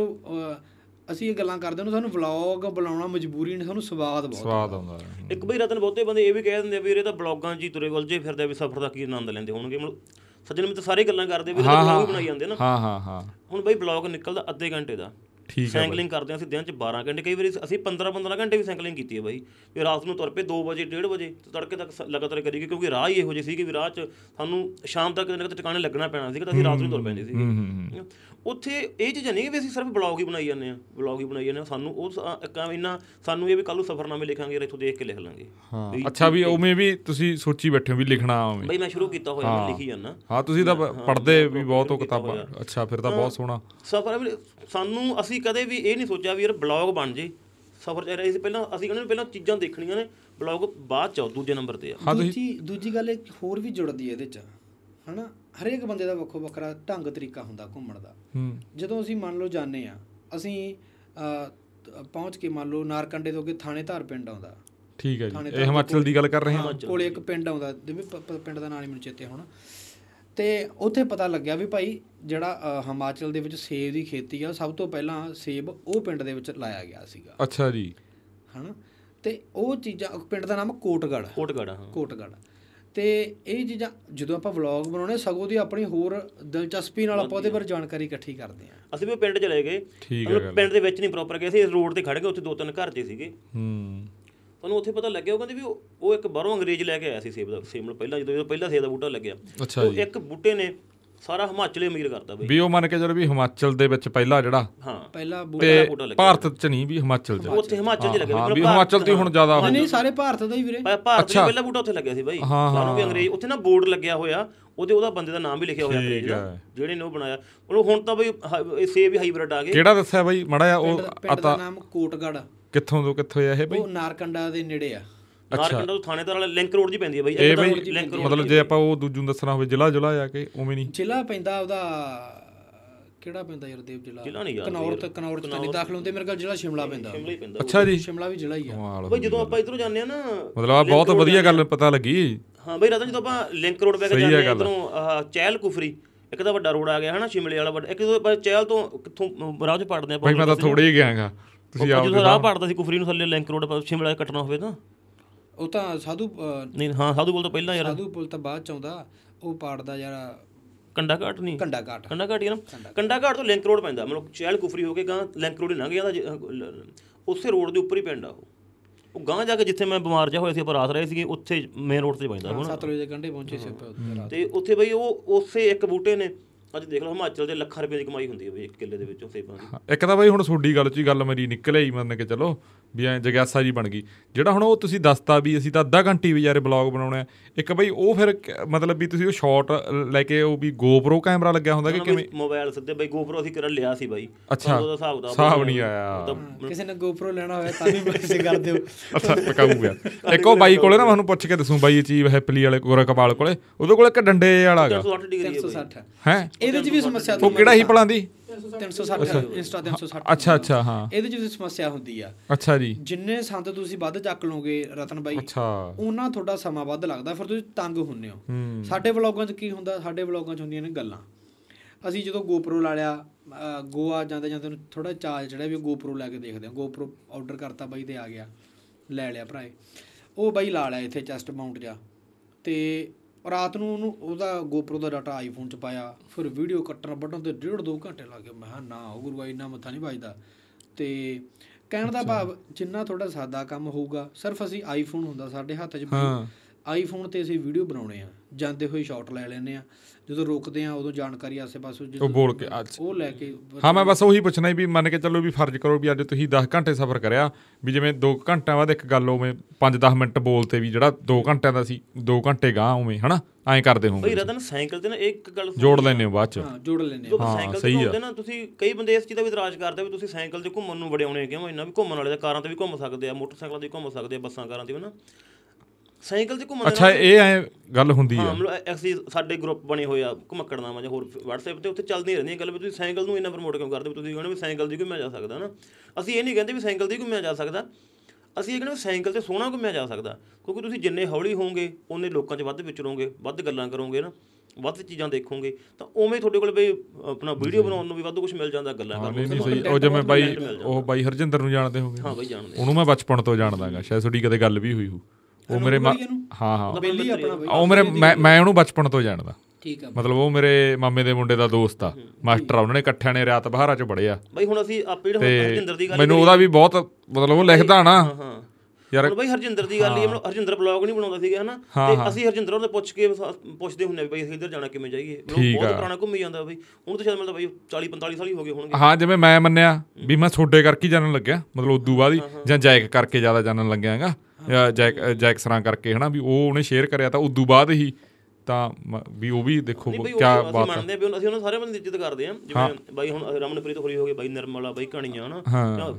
ਅਸੀਂ ਇਹ ਗੱਲਾਂ ਕਰਦੇ ਹਾਂ ਸਾਨੂੰ ਵਲੌਗ ਬਣਾਉਣਾ ਮਜਬੂਰੀ ਨਹੀਂ ਸਾਨੂੰ ਸਵਾਦ ਬਹੁਤ ਸਵਾਦ ਆਉਂਦਾ। ਇੱਕ ਬਈ ਰਤਨ ਬਹੁਤੇ ਬੰਦੇ ਇਹ ਵੀ ਕਹਿ ਦਿੰਦੇ ਆ ਵੀ ਇਹ ਤਾਂ ਬਲੌਗਾਂ 'ਚ ਹੀ ਤੁਰੇ ਉਲਝੇ ਫਿਰਦੇ ਵੀ ਸਫ਼ਰ ਦਾ ਕੀ ਆਨੰਦ ਲੈਂਦੇ ਹੋਣਗੇ। ਮਤਲਬ ਸੱਜਣ ਮਿੱਤਰ ਸਾਰੇ ਗੱਲਾਂ ਕਰਦੇ ਵੀ ਇਹ ਤਾਂ ਬਲੌਗ ਬਣਾਈ ਜਾਂਦੇ ਨਾ। ਹਾਂ ਹਾਂ ਹਾਂ। ਹੁਣ ਬਈ ਬਲੌਗ ਨਿਕਲਦਾ ਅੱਧੇ ਘੰਟੇ ਦਾ। ਠੀਕ ਹੈ ਸਾਈਕਲਿੰਗ ਕਰਦੇ ਹਾਂ ਅਸੀਂ ਦਿਨ ਚ 12 ਘੰਟੇ। ਕਈ ਵਾਰੀ ਅਸੀਂ 15 15 ਘੰਟੇ ਵੀ ਸਾਈਕਲਿੰਗ ਕੀਤੀ ਹੈ ਬਾਈ। ਵੀ ਰਾਤ ਨੂੰ ਤੁਰ ਪਏ 2 ਵਜੇ 1:30 ਵਜੇ ਤੇ ਤੜਕੇ ਤੱਕ ਸ- ਲਗਾਤਾਰ ਕਰੀ ਗਏ ਕਿਉਂਕਿ ਰਾਹ ਹੀ ਇਹੋ ਜਿਹੇ ਸੀ ਕਿ ਵੀ ਰਾਹ ਚ ਸਾਨੂੰ ਸ਼ਾਮ ਤੱਕ ਕਿਤੇ ਨਾ ਕਿਤੇ ਟਿਕਾਣੇ ਲੱਗਣਾ ਪੈਣਾ ਸੀ ਤਾਂ ਅਸੀਂ ਰਾਤ ਨੂੰ ਤੁਰ ਪੈਂਦੇ ਸੀਗੇ। ਉੱਥੇ ਇਹ ਚੀਜ਼ਾਂ ਨਹੀਂ ਕਿ ਵੀ ਅਸੀਂ ਸਿਰਫ ਬਲੌਗ ਹੀ ਬਣਾਈ ਜਾਂਦੇ ਆ ਬਲੌਗ ਹੀ ਬਣਾਈ ਜਾਂਦੇ ਆ ਸਾਨੂੰ ਉਹ ਸ- ਇੱਕ ਇੰਨਾ ਸਾਨੂੰ ਇਹ ਵੀ ਕੱਲ ਨੂੰ ਸਫਰਨਾਮੇ ਲਿਖਾਂਗੇ ਇੱਥੋਂ ਦੇਖ ਕੇ ਲਿਖ ਲਾਂਗੇ। ਹਾਂ। ਅੱਛਾ ਵੀ ਉਵੇਂ ਵੀ ਤੁਸੀਂ ਸੋਚੀ ਬੈਠੇ ਹੋ ਵੀ ਲਿਖਣਾ ਉਵੇਂ। ਬਈ ਮੈਂ ਸ਼ੁਰੂ ਕੀਤਾ ਹੋਇਆ ਮੈਂ ਲਿਖੀ ਜਾਂਦਾ। ਹਾਂ ਤੁਸੀਂ ਤਾਂ ਪੜ੍ਹਦੇ ਵੀ ਬਹੁਤ ਹੋ ਕਿਤਾਬਾਂ। ਅੱਛਾ ਫਿਰ ਤਾਂ ਬਹੁਤ ਸੋਹਣਾ। ਸਫਰ ਸਾਨੂੰ ਅਸੀਂ ਕਦੇ ਵੀ ਇਹ ਨਹੀਂ ਸੋਚਿਆ ਵੀ ਯਾਰ ਬਲੌਗ ਬਣ ਜੇ ਸਫਰ ਚ ਰਹੇ ਸੀ ਪਹਿਲਾਂ ਅਸੀਂ ਕਹਿੰਦੇ ਪਹਿਲਾਂ ਚੀਜ਼ਾਂ ਦੇਖਣੀਆਂ ਨੇ ਬਲੌਗ ਬਾਅਦ ਚ ਦੂਜੇ ਨੰਬਰ ਤੇ ਆ। ਦੂਜੀ ਦੂਜੀ ਗੱਲ ਇੱਕ ਹੋਰ ਵੀ ਜੁੜਦੀ ਹੈ ਇਹਦੇ ਚ ਹਨਾ? ਹਰੇਕ ਬੰਦੇ ਦਾ ਵੱਖੋ ਵੱਖਰਾ ਢੰਗ ਤਰੀਕਾ ਹੁੰਦਾ ਘੁੰਮਣ ਦਾ। ਜਦੋਂ ਅਸੀਂ ਮੰਨ ਲਓ ਜਾਂਦੇ ਆ ਅਸੀਂ ਪਹੁੰਚ ਕੇ ਮੰਨ ਲਓ ਨਾਰਕੰਡੇ ਤੋਂ ਅੱਗੇ ਥਾਣੇ ਧਾਰ ਪਿੰਡ ਆਉਂਦਾ। ਠੀਕ ਹੈ ਜੀ। ਥਾਣੇ ਇਹ ਹਿਮਾਚਲ ਦੀ ਗੱਲ ਕਰ ਰਹੇ ਹਾਂ। ਕੋਲੇ ਇੱਕ ਪਿੰਡ ਆਉਂਦਾ ਜਿਵੇਂ ਪਿੰਡ ਦਾ ਨਾਂ ਨਹੀਂ ਮੈਨੂੰ ਚੇਤੇ ਹੁਣ। ਤੇ ਉੱਥੇ ਪਤਾ ਲੱਗਿਆ ਵੀ ਭਾਈ ਜਿਹੜਾ ਹਿਮਾਚਲ ਦੇ ਵਿੱਚ ਸੇਬ ਦੀ ਖੇਤੀ ਆ ਸਭ ਤੋਂ ਪਹਿਲਾਂ ਸੇਬ ਉਹ ਪਿੰਡ ਦੇ ਵਿੱਚ ਲਾਇਆ ਗਿਆ ਸੀਗਾ। ਅੱਛਾ ਜੀ। ਹਨਾ? ਤੇ ਉਹ ਚੀਜ਼ਾਂ ਪਿੰਡ ਦਾ ਨਾਮ ਕੋਟਗੜ ਕੋਟਗੜ ਹਾਂ। ਕੋਟਗੜ ਤੇ ਇਹ ਚੀਜ਼ਾਂ ਜਦੋਂ ਆਪਾਂ ਵਲੌਗ ਬਣਾਉਣੇ ਸਗੋਂ ਦੀ ਆਪਣੀ ਹੋਰ ਦਿਲਚਸਪੀ ਨਾਲ ਆਪਾਂ ਉਹਦੇ ਬਾਰੇ ਜਾਣਕਾਰੀ ਇਕੱਠੀ ਕਰਦੇ ਹਾਂ। ਅਸੀਂ ਵੀ ਉਹ ਪਿੰਡ ਚਲੇ ਗਏ। ਠੀਕ ਮਤਲਬ ਪਿੰਡ ਦੇ ਵਿੱਚ ਨਹੀਂ ਪ੍ਰੋਪਰ ਗਏ ਸੀ ਰੋਡ ਤੇ ਖੜ ਗਏ ਉੱਥੇ ਦੋ ਤਿੰਨ ਘਰ ਜੇ ਸੀਗੇ। ਹੂੰ। ਤੁਹਾਨੂੰ ਉੱਥੇ ਪਤਾ ਲੱਗਿਆ ਉਹ ਕਹਿੰਦੇ ਵੀ ਉਹ ਇੱਕ ਬਾਹਰੋਂ ਅੰਗਰੇਜ਼ ਲੈ ਕੇ ਆਇਆ ਸੀ ਸੇਬ ਦਾ ਸੇਬ ਨੂੰ ਪਹਿਲਾਂ ਜਦੋਂ ਜਦੋਂ ਪਹਿਲਾ ਸੇਬ ਦਾ ਬੂਟਾ ਲੱਗਿਆ। ਅੱਛਾ ਉਹ ਇੱਕ ਬੂਟੇ ਨੇ ਸਾਰਾ ਹਿਮਾਚਲ ਅਮੀਰ ਕਰਤਾ ਬਈ। ਵੀ ਉਹ ਮੰਨ ਕੇ ਚਲੋ ਵੀ ਹਿਮਾਚਲ ਦੇ ਵਿੱਚ ਪਹਿਲਾ ਜਿਹੜਾ ਹਾਂ ਪਹਿਲਾ ਬੂਟਾ ਲੱਗਿਆ। ਭਾਰਤ ਚ ਨਹੀਂ ਵੀ ਹਿਮਾਚਲ ਚ। ਉੱਥੇ ਹਿਮਾਚਲ 'ਚ ਲੱਗਿਆ ਹਾਂ ਵੀ ਹਿਮਾਚਲ ਤੋਂ ਹੀ ਹੁਣ ਜ਼ਿਆਦਾ ਨਹੀਂ ਨਹੀਂ ਸਾਰੇ ਭਾਰਤ ਦਾ ਹੀ ਵੀਰੇ। ਭਾਰਤ ਦਾ ਪਹਿਲਾ ਬੂਟਾ ਉੱਥੇ ਲੱਗਿਆ ਸੀ ਬਾਈ। ਹਾਂ, ਸਾਨੂੰ ਵੀ ਅੰਗਰੇਜ਼ ਉੱਥੇ ਨਾ ਬੋਰਡ ਲੱਗਿਆ ਹੋਇਆ ਉਹਦੇ ਉਹਦਾ ਬੰਦੇ ਦਾ ਨਾਮ ਵੀ ਲਿਖਿਆ ਹੋਇਆ ਅੰਗਰੇਜ਼ ਦਾ ਹੈ। ਜਿਹੜੇ ਨੇ ਉਹ ਬਣਾਇਆ। ਉਹ ਹੁਣ ਤਾਂ ਬਈ ਹ- ਇਹ ਸੇਬ ਹੀ ਹਾਈਬ੍ਰਿਡ ਆ ਗਏ। ਕਿਹੜਾ ਦੱਸਿਆ ਬਾਈ? ਮੜਾ ਜਾ ਉਹ ਦਾ ਨਾਮ ਕੋਟਗੜ ਕਿੱਥੋਂ ਤੋਂ ਕਿੱਥੋਂ ਆ ਇਹ ਬਾਈ? ਉਹ ਨਾਰਕੰਡਾ ਦੇ ਨੇੜੇ ਆ। ਨਾਰਕੰਡਾ ਤੋਂ ਥਾਣੇਦਾਰ ਵਾਲਾ ਲਿੰਕ ਰੋਡ ਜੀ ਪੈਂਦੀ ਹੈ ਬਾਈ। ਇਹ ਇੱਕ ਤਾਂ ਬਈ ਲਿੰਕ ਰੋਡ ਮਤਲਬ ਜੇ ਆਪਾਂ ਉਹ ਦੂਜੂ ਦੱਸਣਾ ਹੋਵੇ ਜ਼ਿਲ੍ਹਾ ਜ਼ਿਲ੍ਹਾ ਜਾ ਕੇ ਉਵੇਂ ਨਹੀਂ? ਜ਼ਿਲ੍ਹਾ ਪੈਂਦਾ ਉਹਦਾ ਕਿਹੜਾ ਪੈਂਦਾ ਯਾਰ ਦੇਵ ਜ਼ਿਲ੍ਹਾ? ਜ਼ਿਲ੍ਹਾ ਨਹੀਂ ਯਾਦ ਕਨੌਰ ਤੇ ਕਨੌਰ ਚ ਤਾਂ ਨਹੀਂ ਦਾਖਲ ਹੁੰਦੇ ਮੇਰੇ ਕੋਲ ਜ਼ਿਲ੍ਹਾ ਸ਼ਿਮਲਾ ਪੈਂਦਾ। ਸ਼ਿਮਲਾ ਹੀ ਪੈਂਦਾ। ਅੱਛਾ ਜੀ। ਸ਼ਿਮਲਾ ਵੀ ਜ਼ਿਲ੍ਹਾ ਹੀ ਆ। ਬਈ ਜਦੋਂ ਆਪਾਂ ਇਧਰੋਂ ਜਾਂਦੇ ਆ ਨਾ ਮਤਲਬ ਆ ਬਹੁਤ ਵਧੀਆ ਗੱਲ ਪਤਾ ਲੱਗੀ। ਹਾਂ ਬਈ ਰਤਨ ਜਦੋਂ ਆਪਾਂ ਲਿੰਕ ਰੋਡ ਪੈ ਕੇ ਜਾਂਦੇ ਆ ਇਧਰੋਂ ਆਹ ਚਹਿਲ ਕੁਫਰੀ ਇੱਕ ਤਾਂ ਵੱਡਾ ਰੋਡ ਆ ਗਿਆ ਹਨਾ ਸ਼ਿਮਲੇ ਵਾਲਾ ਵੱਡਾ ਇੱਕ ਜਦੋਂ ਆਪਾਂ ਚਹਿਲ ਤੋਂ ਕਿੱਥੋਂ ਰਾਹ ਚ ਪੜਦੇ ਆ ਬਾਈ ਮੈਂ ਤਾਂ ਥੋੜੇ ਹੀ ਗਿਆਗਾ। ਤੁਸੀਂ ਆਪ ਜਦੋਂ ਰਾਹ ਪੜਦਾ ਸੀ ਕੁਫਰੀ ਨੂੰ ਥੱਲੇ ਲਿੰਕ ਰੋਡ ਪਰ ਸ਼ਿਮਲਾ ਕੱਟਣਾ ਹੋਵੇ ਤਾਂ। ਉਹ ਤਾਂ ਸਾਧੂ ਨਹੀਂ ਹਾਂ ਸਾਧੂ ਬੋਲ ਤੋਂ ਪਹਿਲਾਂ ਯਾਰ। ਸਾਧੂ ਪੁਲ ਤਾਂ ਬਾਅਦ ਚ ਆਉਂਦਾ ਉਹ ਪਾੜਦਾ ਯਾਰ। ਕੰਡਾ ਘਾਟ ਨਹੀਂ? ਕੰਡਾ ਘਾਟ। ਕੰਡਾ ਘਾਟ ਹੀ ਨਾ? ਕੰਡਾ ਘਾਟ। ਤੋਂ ਲਿੰਕ ਰੋਡ ਪੈਂਦਾ ਮਤਲਬ ਚਹਿਲ ਕੁਫਰੀ ਹੋ ਕੇ ਗਾਂ ਲਿੰਕ ਰੋਡ ਹੀ ਲੰਘ ਜਾਂਦਾ ਉਸੇ ਰੋਡ ਦੇ ਉੱਪਰ ਹੀ ਪੈਂਦਾ ਉਹ। ਉਹ ਗਾਂ ਜਾ ਕੇ ਜਿੱਥੇ ਮੈਂ ਬਿਮਾਰ ਜਾ ਹੋਇਆ ਸੀ ਆਪਾਂ ਰਾਤ ਰਹੇ ਸੀਗੇ ਉੱਥੇ ਮੇਨ ਰੋਡ ਤੇ ਪੈਂਦਾ ਹੁਣ। ਸਤਲੁਜ ਦੇ ਕੰਢੇ ਪਹੁੰਚੇ ਸੀ ਆਪਾਂ ਤੇ ਉੱਥੇ ਬਈ ਉਹ ਉਸੇ ਇੱਕ ਬੂਟੇ ਨੇ ਅੱਜ ਦੇਖ ਲਓ ਹਿਮਾਚਲ ਦੇ ਲੱਖਾਂ ਰੁਪਏ ਦੀ ਕਮਾਈ ਹੁੰਦੀ ਹੈ ਬਈ ਇੱਕ ਕਿੱਲੇ ਦੇ ਵਿੱਚੋਂ ਸੇਬਾਂ ਦੀ। ਹਾਂ, ਇੱਕ ਤਾਂ ਬਾਈ ਹੁਣ ਤੁਹਾਡੀ ਗੱਲ 'ਚ ਹੀ ਗੱਲ ਮੇਰੀ ਨਿਕਲ ਆਈ ਮੰਨ ਕੇ ਚਲੋ। ਵੀ ਐ ਜਗਿਆਸਾ ਜੀ ਬਣ ਗਈ। ਜਿਹੜਾ ਹੁਣ ਉਹ ਤੁਸੀਂ ਦੱਸਤਾ ਵੀ ਅਸੀਂ ਤਾਂ ਅੱਧਾ ਘੰਟੀ ਵੀ ਯਾਰੇ ਬਲੌਗ ਬਣਾਉਣਾ। ਇੱਕ ਬਾਈ ਉਹ ਫਿਰ ਮਤਲਬ ਵੀ ਤੁਸੀਂ ਉਹ ਸ਼ਾਟ ਲੈ ਕੇ ਉਹ ਵੀ GoPro ਕੈਮਰਾ ਲੱਗਿਆ ਹੁੰਦਾ ਕਿ ਕਿਵੇਂ? ਮੋਬਾਈਲ ਸਿੱਧੇ ਬਈ GoPro ਅਸੀਂ ਕਰਨ ਲਿਆ ਸੀ ਬਾਈ। ਅੱਛਾ। ਉਹਦਾ ਹਿਸਾਬ ਦਾ ਹਿਸਾਬ ਨਹੀਂ ਆਇਆ। ਕਿਸੇ ਨੇ GoPro ਲੈਣਾ ਹੋਇਆ ਤਾਂ ਵੀ ਮੈਸੇਜ ਕਰ ਦਿਓ। ਅੱਛਾ ਪਕਾਊ ਗਿਆ ਇੱਕ ਉਹ ਬਾਈ ਕੋਲੇ ਨਾ ਮੈਨੂੰ ਪੁੱਛ ਕੇ ਦੱਸੂ ਬਾਈ ਇਹ ਚੀਜ਼ ਹੈਪਲੀ ਵਾਲੇ ਗੋਰਖਪਾਲ ਕੋਲੇ ਉਹਦੇ ਕੋਲੇ ਇੱਕ ਡੰਡੇ ਵਾਲਾ ਹੈਗਾ। 360 ਡਿਗਰੀ ਹੈ ਬਈ। 360 ਹੈ ਇਹਦੇ ਚ ਵੀ ਸਮੱਸਿਆ ਉਹ ਕਿਹੜਾ ਹੀ ਪਲਾਂ ਦੀ? 360 ਇੰਸਟਾ 360 ਅੱਛਾ। ਅੱਛਾ ਹਾਂ। ਇਹਦੇ ਚ ਵੀ ਸਮੱਸਿਆ ਹੁੰਦੀ ਆ। ਅੱਛਾ ਜੀ। ਜਿੰਨੇ ਸੰਦ ਤੁਸੀਂ ਵੱਧ ਚੱਕ ਲਓਗੇ ਰਤਨ ਬਾਈ ਅੱਛਾ। ਉਹਨਾਂ ਤੁਹਾਡਾ ਸਮਾਂ ਵੱਧ ਲੱਗਦਾ ਫਿਰ ਤੁਸੀਂ ਤੰਗ ਹੁੰਨੇ ਹੋ। ਸਾਡੇ ਵਲੌਗਾਂ 'ਚ ਕੀ ਹੁੰਦਾ? ਸਾਡੇ ਵਲੌਗਾਂ 'ਚ ਹੁੰਦੀਆਂ ਨੇ ਗੱਲਾਂ। ਅਸੀਂ ਜਦੋਂ GoPro ਲਾ ਲਿਆ ਗੋਆ ਜਾਂਦੇ ਜਾਂਦੇ ਨੂੰ ਥੋੜਾ ਚਾਰਜ ਚੜਿਆ ਵੀ GoPro ਲੈ ਕੇ ਦੇਖਦੇ ਹਾਂ। GoPro ਆਰਡਰ ਕਰਤਾ ਬਾਈ ਤੇ ਆ ਗਿਆ। ਲੈ ਲਿਆ ਭਰਾਏ ਉਹ ਬਾਈ ਲਾ ਲਿਆ ਇੱਥੇ ਚੈਸਟ ਮਾਊਂਟ ਜਾ ਤੇ ਰਾਤ ਨੂੰ ਉਹਨੂੰ ਉਹਦਾ GoPro ਦਾ ਡਾਟਾ ਆਈਫੋਨ 'ਚ ਪਾਇਆ ਫਿਰ ਵੀਡੀਓ ਕੱਟਣ ਵੱਢਣ ਤੇ ਡੇਢ ਦੋ ਘੰਟੇ ਲੱਗ ਗਏ। ਮੈਂ ਕਿਹਾ ਨਾ ਉਹ ਗੁਰੂ ਇੰਨਾ ਮੱਥਾ ਨਹੀਂ ਵੱਜਦਾ। ਤੇ ਕਹਿਣ ਦਾ ਭਾਵ ਜਿੰਨਾ ਤੁਹਾਡਾ ਸਾਦਾ ਕੰਮ ਹੋਊਗਾ ਸਿਰਫ ਅਸੀਂ ਆਈਫੋਨ ਹੁੰਦਾ ਸਾਡੇ ਹੱਥ 'ਚ ਹਾਂ। ਆਈਫੋਨ ਤੇ ਅਸੀਂ ਵੀਡੀਓ ਬਣਾਉਣੇ ਆ। ਜਾਂਦੇ ਹੋਏ ਸ਼ਾਟ ਲੈ ਲੈਨੇ ਆ। ਜਦੋਂ ਰੁਕਦੇ ਆ ਉਦੋਂ ਜਾਣਕਾਰੀ ਆਸੇ-ਪਾਸੇ ਉਹ ਬੋਲ ਕੇ ਉਹ ਲੈ ਕੇ ਹਾਂ ਮੈਂ ਬਸ ਉਹੀ ਪੁੱਛਣਾ ਸੀ ਵੀ ਮੰਨ ਕੇ ਚੱਲੋ ਵੀ ਫਰਜ਼ ਕਰੋ ਵੀ ਅੱਜ ਤੁਸੀਂ 10 ਘੰਟੇ ਸਫ਼ਰ ਕਰਿਆ ਵੀ ਜਿਵੇਂ 2 ਘੰਟਿਆਂ ਬਾਅਦ ਇੱਕ ਗੱਲ ਉਵੇਂ 5-10 ਮਿੰਟ ਬੋਲਤੇ ਵੀ ਜਿਹੜਾ 2 ਘੰਟਿਆਂ ਦਾ ਸੀ 2 ਘੰਟੇ ਗਾਂ ਉਵੇਂ ਹਨਾ? ਐਂ ਕਰਦੇ ਬਈ ਹੋਗੇ ਰਤਨ ਸਾਈਕਲ ਤੇ ਨਾ ਇੱਕ ਗੱਲ ਜੋੜ ਲੈਨੇ ਹੋ ਬਾਅਦ ਚ। ਹਾਂ ਜੋੜ ਲੈਨੇ ਹਾਂ, ਸਾਈਕਲ ਤੇ ਸਹੀ ਆ। ਨਾ ਤੁਸੀਂ ਕਈ ਬੰਦੇ ਇਸ ਚੀਜ਼ ਦਾ ਵੀ ਇਤਰਾਜ਼ ਕਰਦੇ ਵੀ ਤੁਸੀਂ ਸਾਈਕਲ ਤੇ ਘੁੰਮਣ ਨੂੰ ਬੜੇ ਆਉਣੇ ਕਿਉਂ? ਇੰਨਾ ਵੀ ਘੁੰਮਣ ਵਾਲੇ ਦਾ ਕਾਰਾਂ ਤੇ ਵੀ ਘੁੰਮ ਸਕਦੇ ਆ ਮੋਟਰਸਾਈਕਲਾਂ ਤੇ ਵੀ ਘੁੰਮ ਸਕਦੇ ਆ ਬੱਸਾਂ ਕਾਰਾਂ ਤੇ ਵੀ ਨਾ। ਸਾਈਕਲ ਤੇ ਘੁੰਮਣ ਅੱਛਾ ਇਹ ਐ ਗੱਲ ਹੁੰਦੀ ਹਾਂ ਆ ਮਤਲਬ ਅਸੀਂ ਸਾਡੇ ਗਰੁੱਪ ਬਣੇ ਹੋਏ ਆ ਘੁਮਕੜਨਾਮਾ ਜਾਂ ਹੋਰ WhatsApp ਤੇ ਉੱਥੇ ਚੱਲਦੀਆਂ ਰਹਿੰਦੀਆਂ ਗੱਲ ਵੀ ਤੁਸੀਂ ਸਾਈਕਲ ਨੂੰ ਇੰਨਾ ਪ੍ਰਮੋਟ ਕਿਉਂ ਕਰਦੇ ਤੁਸੀਂ ਕਹਿੰਦੇ ਵੀ ਸਾਈਕਲ ਦੀ ਘੁੰਮਿਆ ਜਾ ਸਕਦਾ ਨਾ ਅਸੀਂ ਇਹ ਨਹੀਂ ਕਹਿੰਦੇ ਵੀ ਸਾਈਕਲ ਦੀ ਘੁੰਮਿਆ ਜਾ ਸਕਦਾ। ਅਸੀਂ ਇਹ ਕਹਿੰਦੇ ਵੀ ਸਾਈਕਲ ਤੇ ਸੋਹਣਾ ਘੁੰਮਿਆ ਜਾ ਸਕਦਾ ਕਿਉਂਕਿ ਤੁਸੀਂ ਜਿੰਨੇ ਹੌਲੀ ਹੋਵੋਗੇ ਉਹਨੇ ਲੋਕਾਂ 'ਚ ਵੱਧ ਵਿਚਰੋਗੇ ਵੱਧ ਗੱਲਾਂ ਕਰੋਗੇ ਨਾ ਵੱਧ ਚੀਜ਼ਾਂ ਦੇਖੋਗੇ ਤਾਂ ਉਵੇਂ ਤੁਹਾਡੇ ਕੋਲ ਬਈ ਆਪਣਾ ਵੀਡੀਓ ਬਣਾਉਣ ਨੂੰ ਵੀ ਵੱਧ ਕੁਝ ਮਿਲ ਜਾਂਦਾ ਗੱਲਾਂ ਕਰਨ ਨੂੰ ਉਹ ਜਿਵੇਂ ਬਾਈ ਉਹ ਬਾਈ ਹਰਜਿੰਦਰ ਨੂੰ ਜਾਣਦੇ ਹੋਗੇ ਹਾਂ ਬਈ ਜਾਣਦੇ ਉਹਨੂੰ ਮੈਂ ਬਚਪਨ ਤੋਂ ਜਾਣਦਾਗਾ ਸ਼ਾਇਦ ਤੁਹਾਡੀ ਕਦੇ ਗੱਲ ਵੀ ਹੋਈ ਹੋ ਉਹ ਮੇਰੇ ਹਾਂ ਹਾਂ। ਬੇਲੀ ਆਪਣਾ ਉਹ ਮੇਰੇ ਮੈਂ ਮੈਂ ਉਹਨੂੰ ਬਚਪਨ ਤੋਂ ਜਾਣਦਾ। ਠੀਕ ਆ। ਮਤਲਬ ਉਹ ਮੇਰੇ ਮਾਮੇ ਦੇ ਮੁੰਡੇ ਦਾ ਦੋਸਤ ਆ। ਮਾਸਟਰ ਆ ਉਹਨਾਂ ਨੇ ਇਕੱਠਿਆਂ ਨੇ ਰਾਤ ਬਹਾਰਾ ਚ ਪੜਿਆ ਬਾਈ ਹੁਣ ਅਸੀਂ ਆਪੇ ਜਿਹੜਾ ਹਰਜਿੰਦਰ ਦੀ ਗੱਲ ਮੈਨੂੰ ਉਹਦਾ ਵੀ ਬਹੁਤ ਮਤਲਬ ਉਹ ਲਿਖਦਾ ਨਾ। ਹਾਂ ਯਾਰ ਬਾਈ ਹਰਜਿੰਦਰ ਦੀ ਗੱਲ ਹੀ। ਮਤਲਬ ਹਰਜਿੰਦਰ ਬਲੌਗ ਨਹੀਂ ਬਣਾਉਂਦਾ ਸੀਗਾ ਹਨਾ? ਤੇ ਅਸੀਂ ਹਰਜਿੰਦਰ ਉਹਦੇ ਪੁੱਛ ਕੇ ਪੁੱਛਦੇ ਹੁੰਨੇ ਬਾਈ ਅਸੀਂ ਇੱਧਰ ਜਾਣਾ ਕਿਵੇਂ ਜਾਈਏ? ਮਤਲਬ ਬਹੁਤ ਪੁਰਾਣਾ ਘੁੰਮੀ ਜਾਂਦਾ ਬਾਈ। ਹੁਣ ਤਾਂ ਸ਼ਾਇਦ ਮਤਲਬ ਬਾਈ 40 45 ਸਾਲ ਹੀ ਹੋ ਗਏ ਹੋਣਗੇ। ਹਾਂ ਜਿਵੇਂ ਮੈਂ ਮੰਨਿਆ ਵੀ ਮੈਂ ਛੋਡੇ ਕਰਕੇ ਜਾਣਨ ਲੱਗਿਆ। ਮਤਲਬ ਉਦੋਂ ਬਾਅਦ ਹੀ ਜਾਂ ਜੈਕ ਕਰਕੇ ਜ਼ਿਆਦਾ ਜਾਣਨ ਲੱਗਿਆ ਹੈਗਾ ਜਾਂ ਜੈਕ ਜੈਕ ਸਰਾਂ ਕਰਕੇ ਹਨਾ ਵੀ ਉਹ ਉਹਨੇ ਸ਼ੇਅਰ ਕਰਿਆ ਤਾਂ ਉਦੋਂ ਬਾਅਦ ਹੀ ਤਾਂ ਵੀ ਉਹ ਵੀ ਦੇਖੋ ਨਹੀਂ ਬਈ ਕਿਆ ਉਹ ਅਸੀਂ ਬਾਤ ਮੰਨਦੇ ਆ ਵੀ ਅਸੀਂ ਉਹਨਾਂ ਸਾਰੇ ਬੰਦੇ ਦੀ ਇੱਜ਼ਤ ਕਰਦੇ ਆ ਜਿਵੇਂ ਬਾਈ ਹੁਣ ਰਮਨਪ੍ਰੀਤ ਹੋਰੀ ਹੋ ਗਏ ਬਾਈ ਨਿਰਮਲਾ ਬਾਈ ਕਣੀਆਂ ਹਨਾ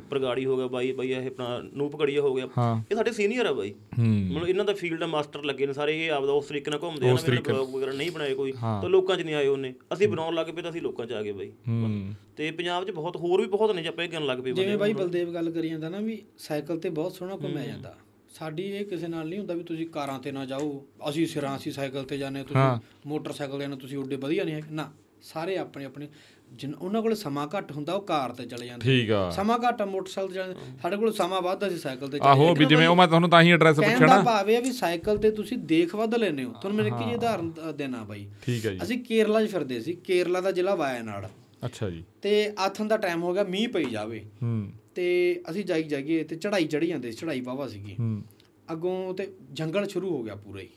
ਪ੍ਰਗਾੜੀ ਹੋ ਗਿਆ ਬਾਈ ਬਾਈ ਇਹ ਆਪਣਾ ਨੂਪ ਘੜੀਆ ਹੋ ਗਿਆ। ਹਾਂ। ਇਹ ਸਾਡੇ ਸੀਨੀਅਰ ਆ ਬਾਈ। ਹੂੰ। ਮਤਲਬ ਇਹਨਾਂ ਦਾ ਫੀਲਡ ਮਾਸਟਰ ਲੱਗੇ ਨੇ ਸਾਰੇ ਇਹ ਆਪਦਾ ਉਸ ਤਰੀਕੇ ਨਾਲ ਘੁੰਮਦੇ ਆ ਨਾ ਮੇਰੇ ਬਲੌਗ ਵਗੈਰਾ ਨਹੀਂ ਬਣਾਏ ਕੋਈ ਤਾਂ ਲੋਕਾਂ 'ਚ ਨਹੀਂ ਆਏ ਉਹਨੇ। ਅਸੀਂ ਬਣਾਉਣ ਲੱਗ ਪਏ ਤਾਂ ਅਸੀਂ ਲੋਕਾਂ 'ਚ ਆ ਗਏ ਬਾਈ। ਹੂੰ। ਤੇ ਪੰਜਾਬ 'ਚ ਬਹੁਤ ਹੋਰ ਵੀ ਬਹੁਤ ਨੇ ਜੇ ਆਪਾਂ ਇਹ ਕਰਨ ਲੱਗ ਪਏ ਜਿਵੇਂ ਬਾਈ ਬਲਦੇਵ ਗੱਲ ਕਰੀ ਜਾਂਦਾ ਨਾ ਵੀ ਸਾਈਕਲ ਤੇ ਬਹੁਤ ਸੋਹਣਾ ਘੁੰਮਿਆ ਜਾਂਦਾ। ਸਾਡੀ ਇਹ ਕਿਸੇ ਨਾਲ ਨਹੀਂ ਹੁੰਦਾ ਵੀ ਤੁਸੀਂ ਕਾਰਾਂ ਤੇ ਨਾ ਜਾਓ। ਅਸੀਂ ਸਿਰਾਂ ਅਸੀਂ ਸਾਈਕਲ ਤੇ ਜਾਂਦੇ ਤੁਸੀਂ ਮੋਟਰਸਾਈਕਲ ਤੇ ਨਾ ਤੁਸੀਂ ਉੱਡੇ ਵਧੀਆ ਨਹੀਂ ਹੈ ਨਾ ਸਾਰੇ ਆਪਣੇ ਆਪਣੇ ਜਿਨ ਉਹਨਾਂ ਕੋਲ ਸਮਾਂ ਘੱਟ ਹੁੰਦਾ ਉਹ ਕਾਰ ਤੇ ਚਲੇ ਜਾਂਦੇ ਠੀਕ ਆ। ਸਮਾਂ ਘੱਟ ਆ ਮੋਟਰਸਾਈਕਲ ਤੇ ਜਾਂਦੇ। ਸਾਡੇ ਕੋਲ ਸਮਾਂ ਵੱਧ ਅਸੀਂ ਸਾਈਕਲ ਤੇ ਚਲੇ ਆਹੋ ਵੀ ਜਿਵੇਂ ਉਹ ਮੈਂ ਤੁਹਾਨੂੰ ਤਾਂ ਹੀ ਐਡਰੈਸ ਕਹਿਣ ਪੁੱਛਿਆ ਦਾ ਨਾ ਭਾਵ ਇਹ ਆ ਵੀ ਸਾਈਕਲ ਤੇ ਤੁਸੀਂ ਦੇਖ ਵੱਧ ਲੈਨੇ ਹੋ। ਤੁਹਾਨੂੰ ਮੈਂ ਇੱਕ ਹੀ। ਉਦਾਹਰਨ ਦੇਣਾ ਬਾਈ। ਠੀਕ ਹੈ ਜੀ। ਅਸੀਂ ਕੇਰਲਾ 'ਚ ਫਿਰਦੇ ਸੀ। ਕੇਰਲਾ ਦਾ ਜ਼ਿਲ੍ਹਾ ਵਾਇਨਾਡ। ਅੱਛਾ ਜੀ। ਤੇ ਆਥਨ ਦਾ ਟਾਈਮ ਹੋ ਗਿਆ ਮੀਂਹ ਪਈ ਜਾਵੇ। ਹੂੰ। ਤੇ ਅਸੀਂ ਜਾਈ ਜਾਈਏ ਤੇ ਚੜਾਈ ਚੜੀ ਜਾਂਦੇ ਸੀ ਚੜਾਈ ਵਾਵਾ ਸੀਗੀ। ਹੂੰ। ਅੱਗੋਂ ਤੇ ਜੰਗਲ ਸ਼ੁਰੂ ਹੋ ਗਿਆ ਪੂਰਾ ਹੀ।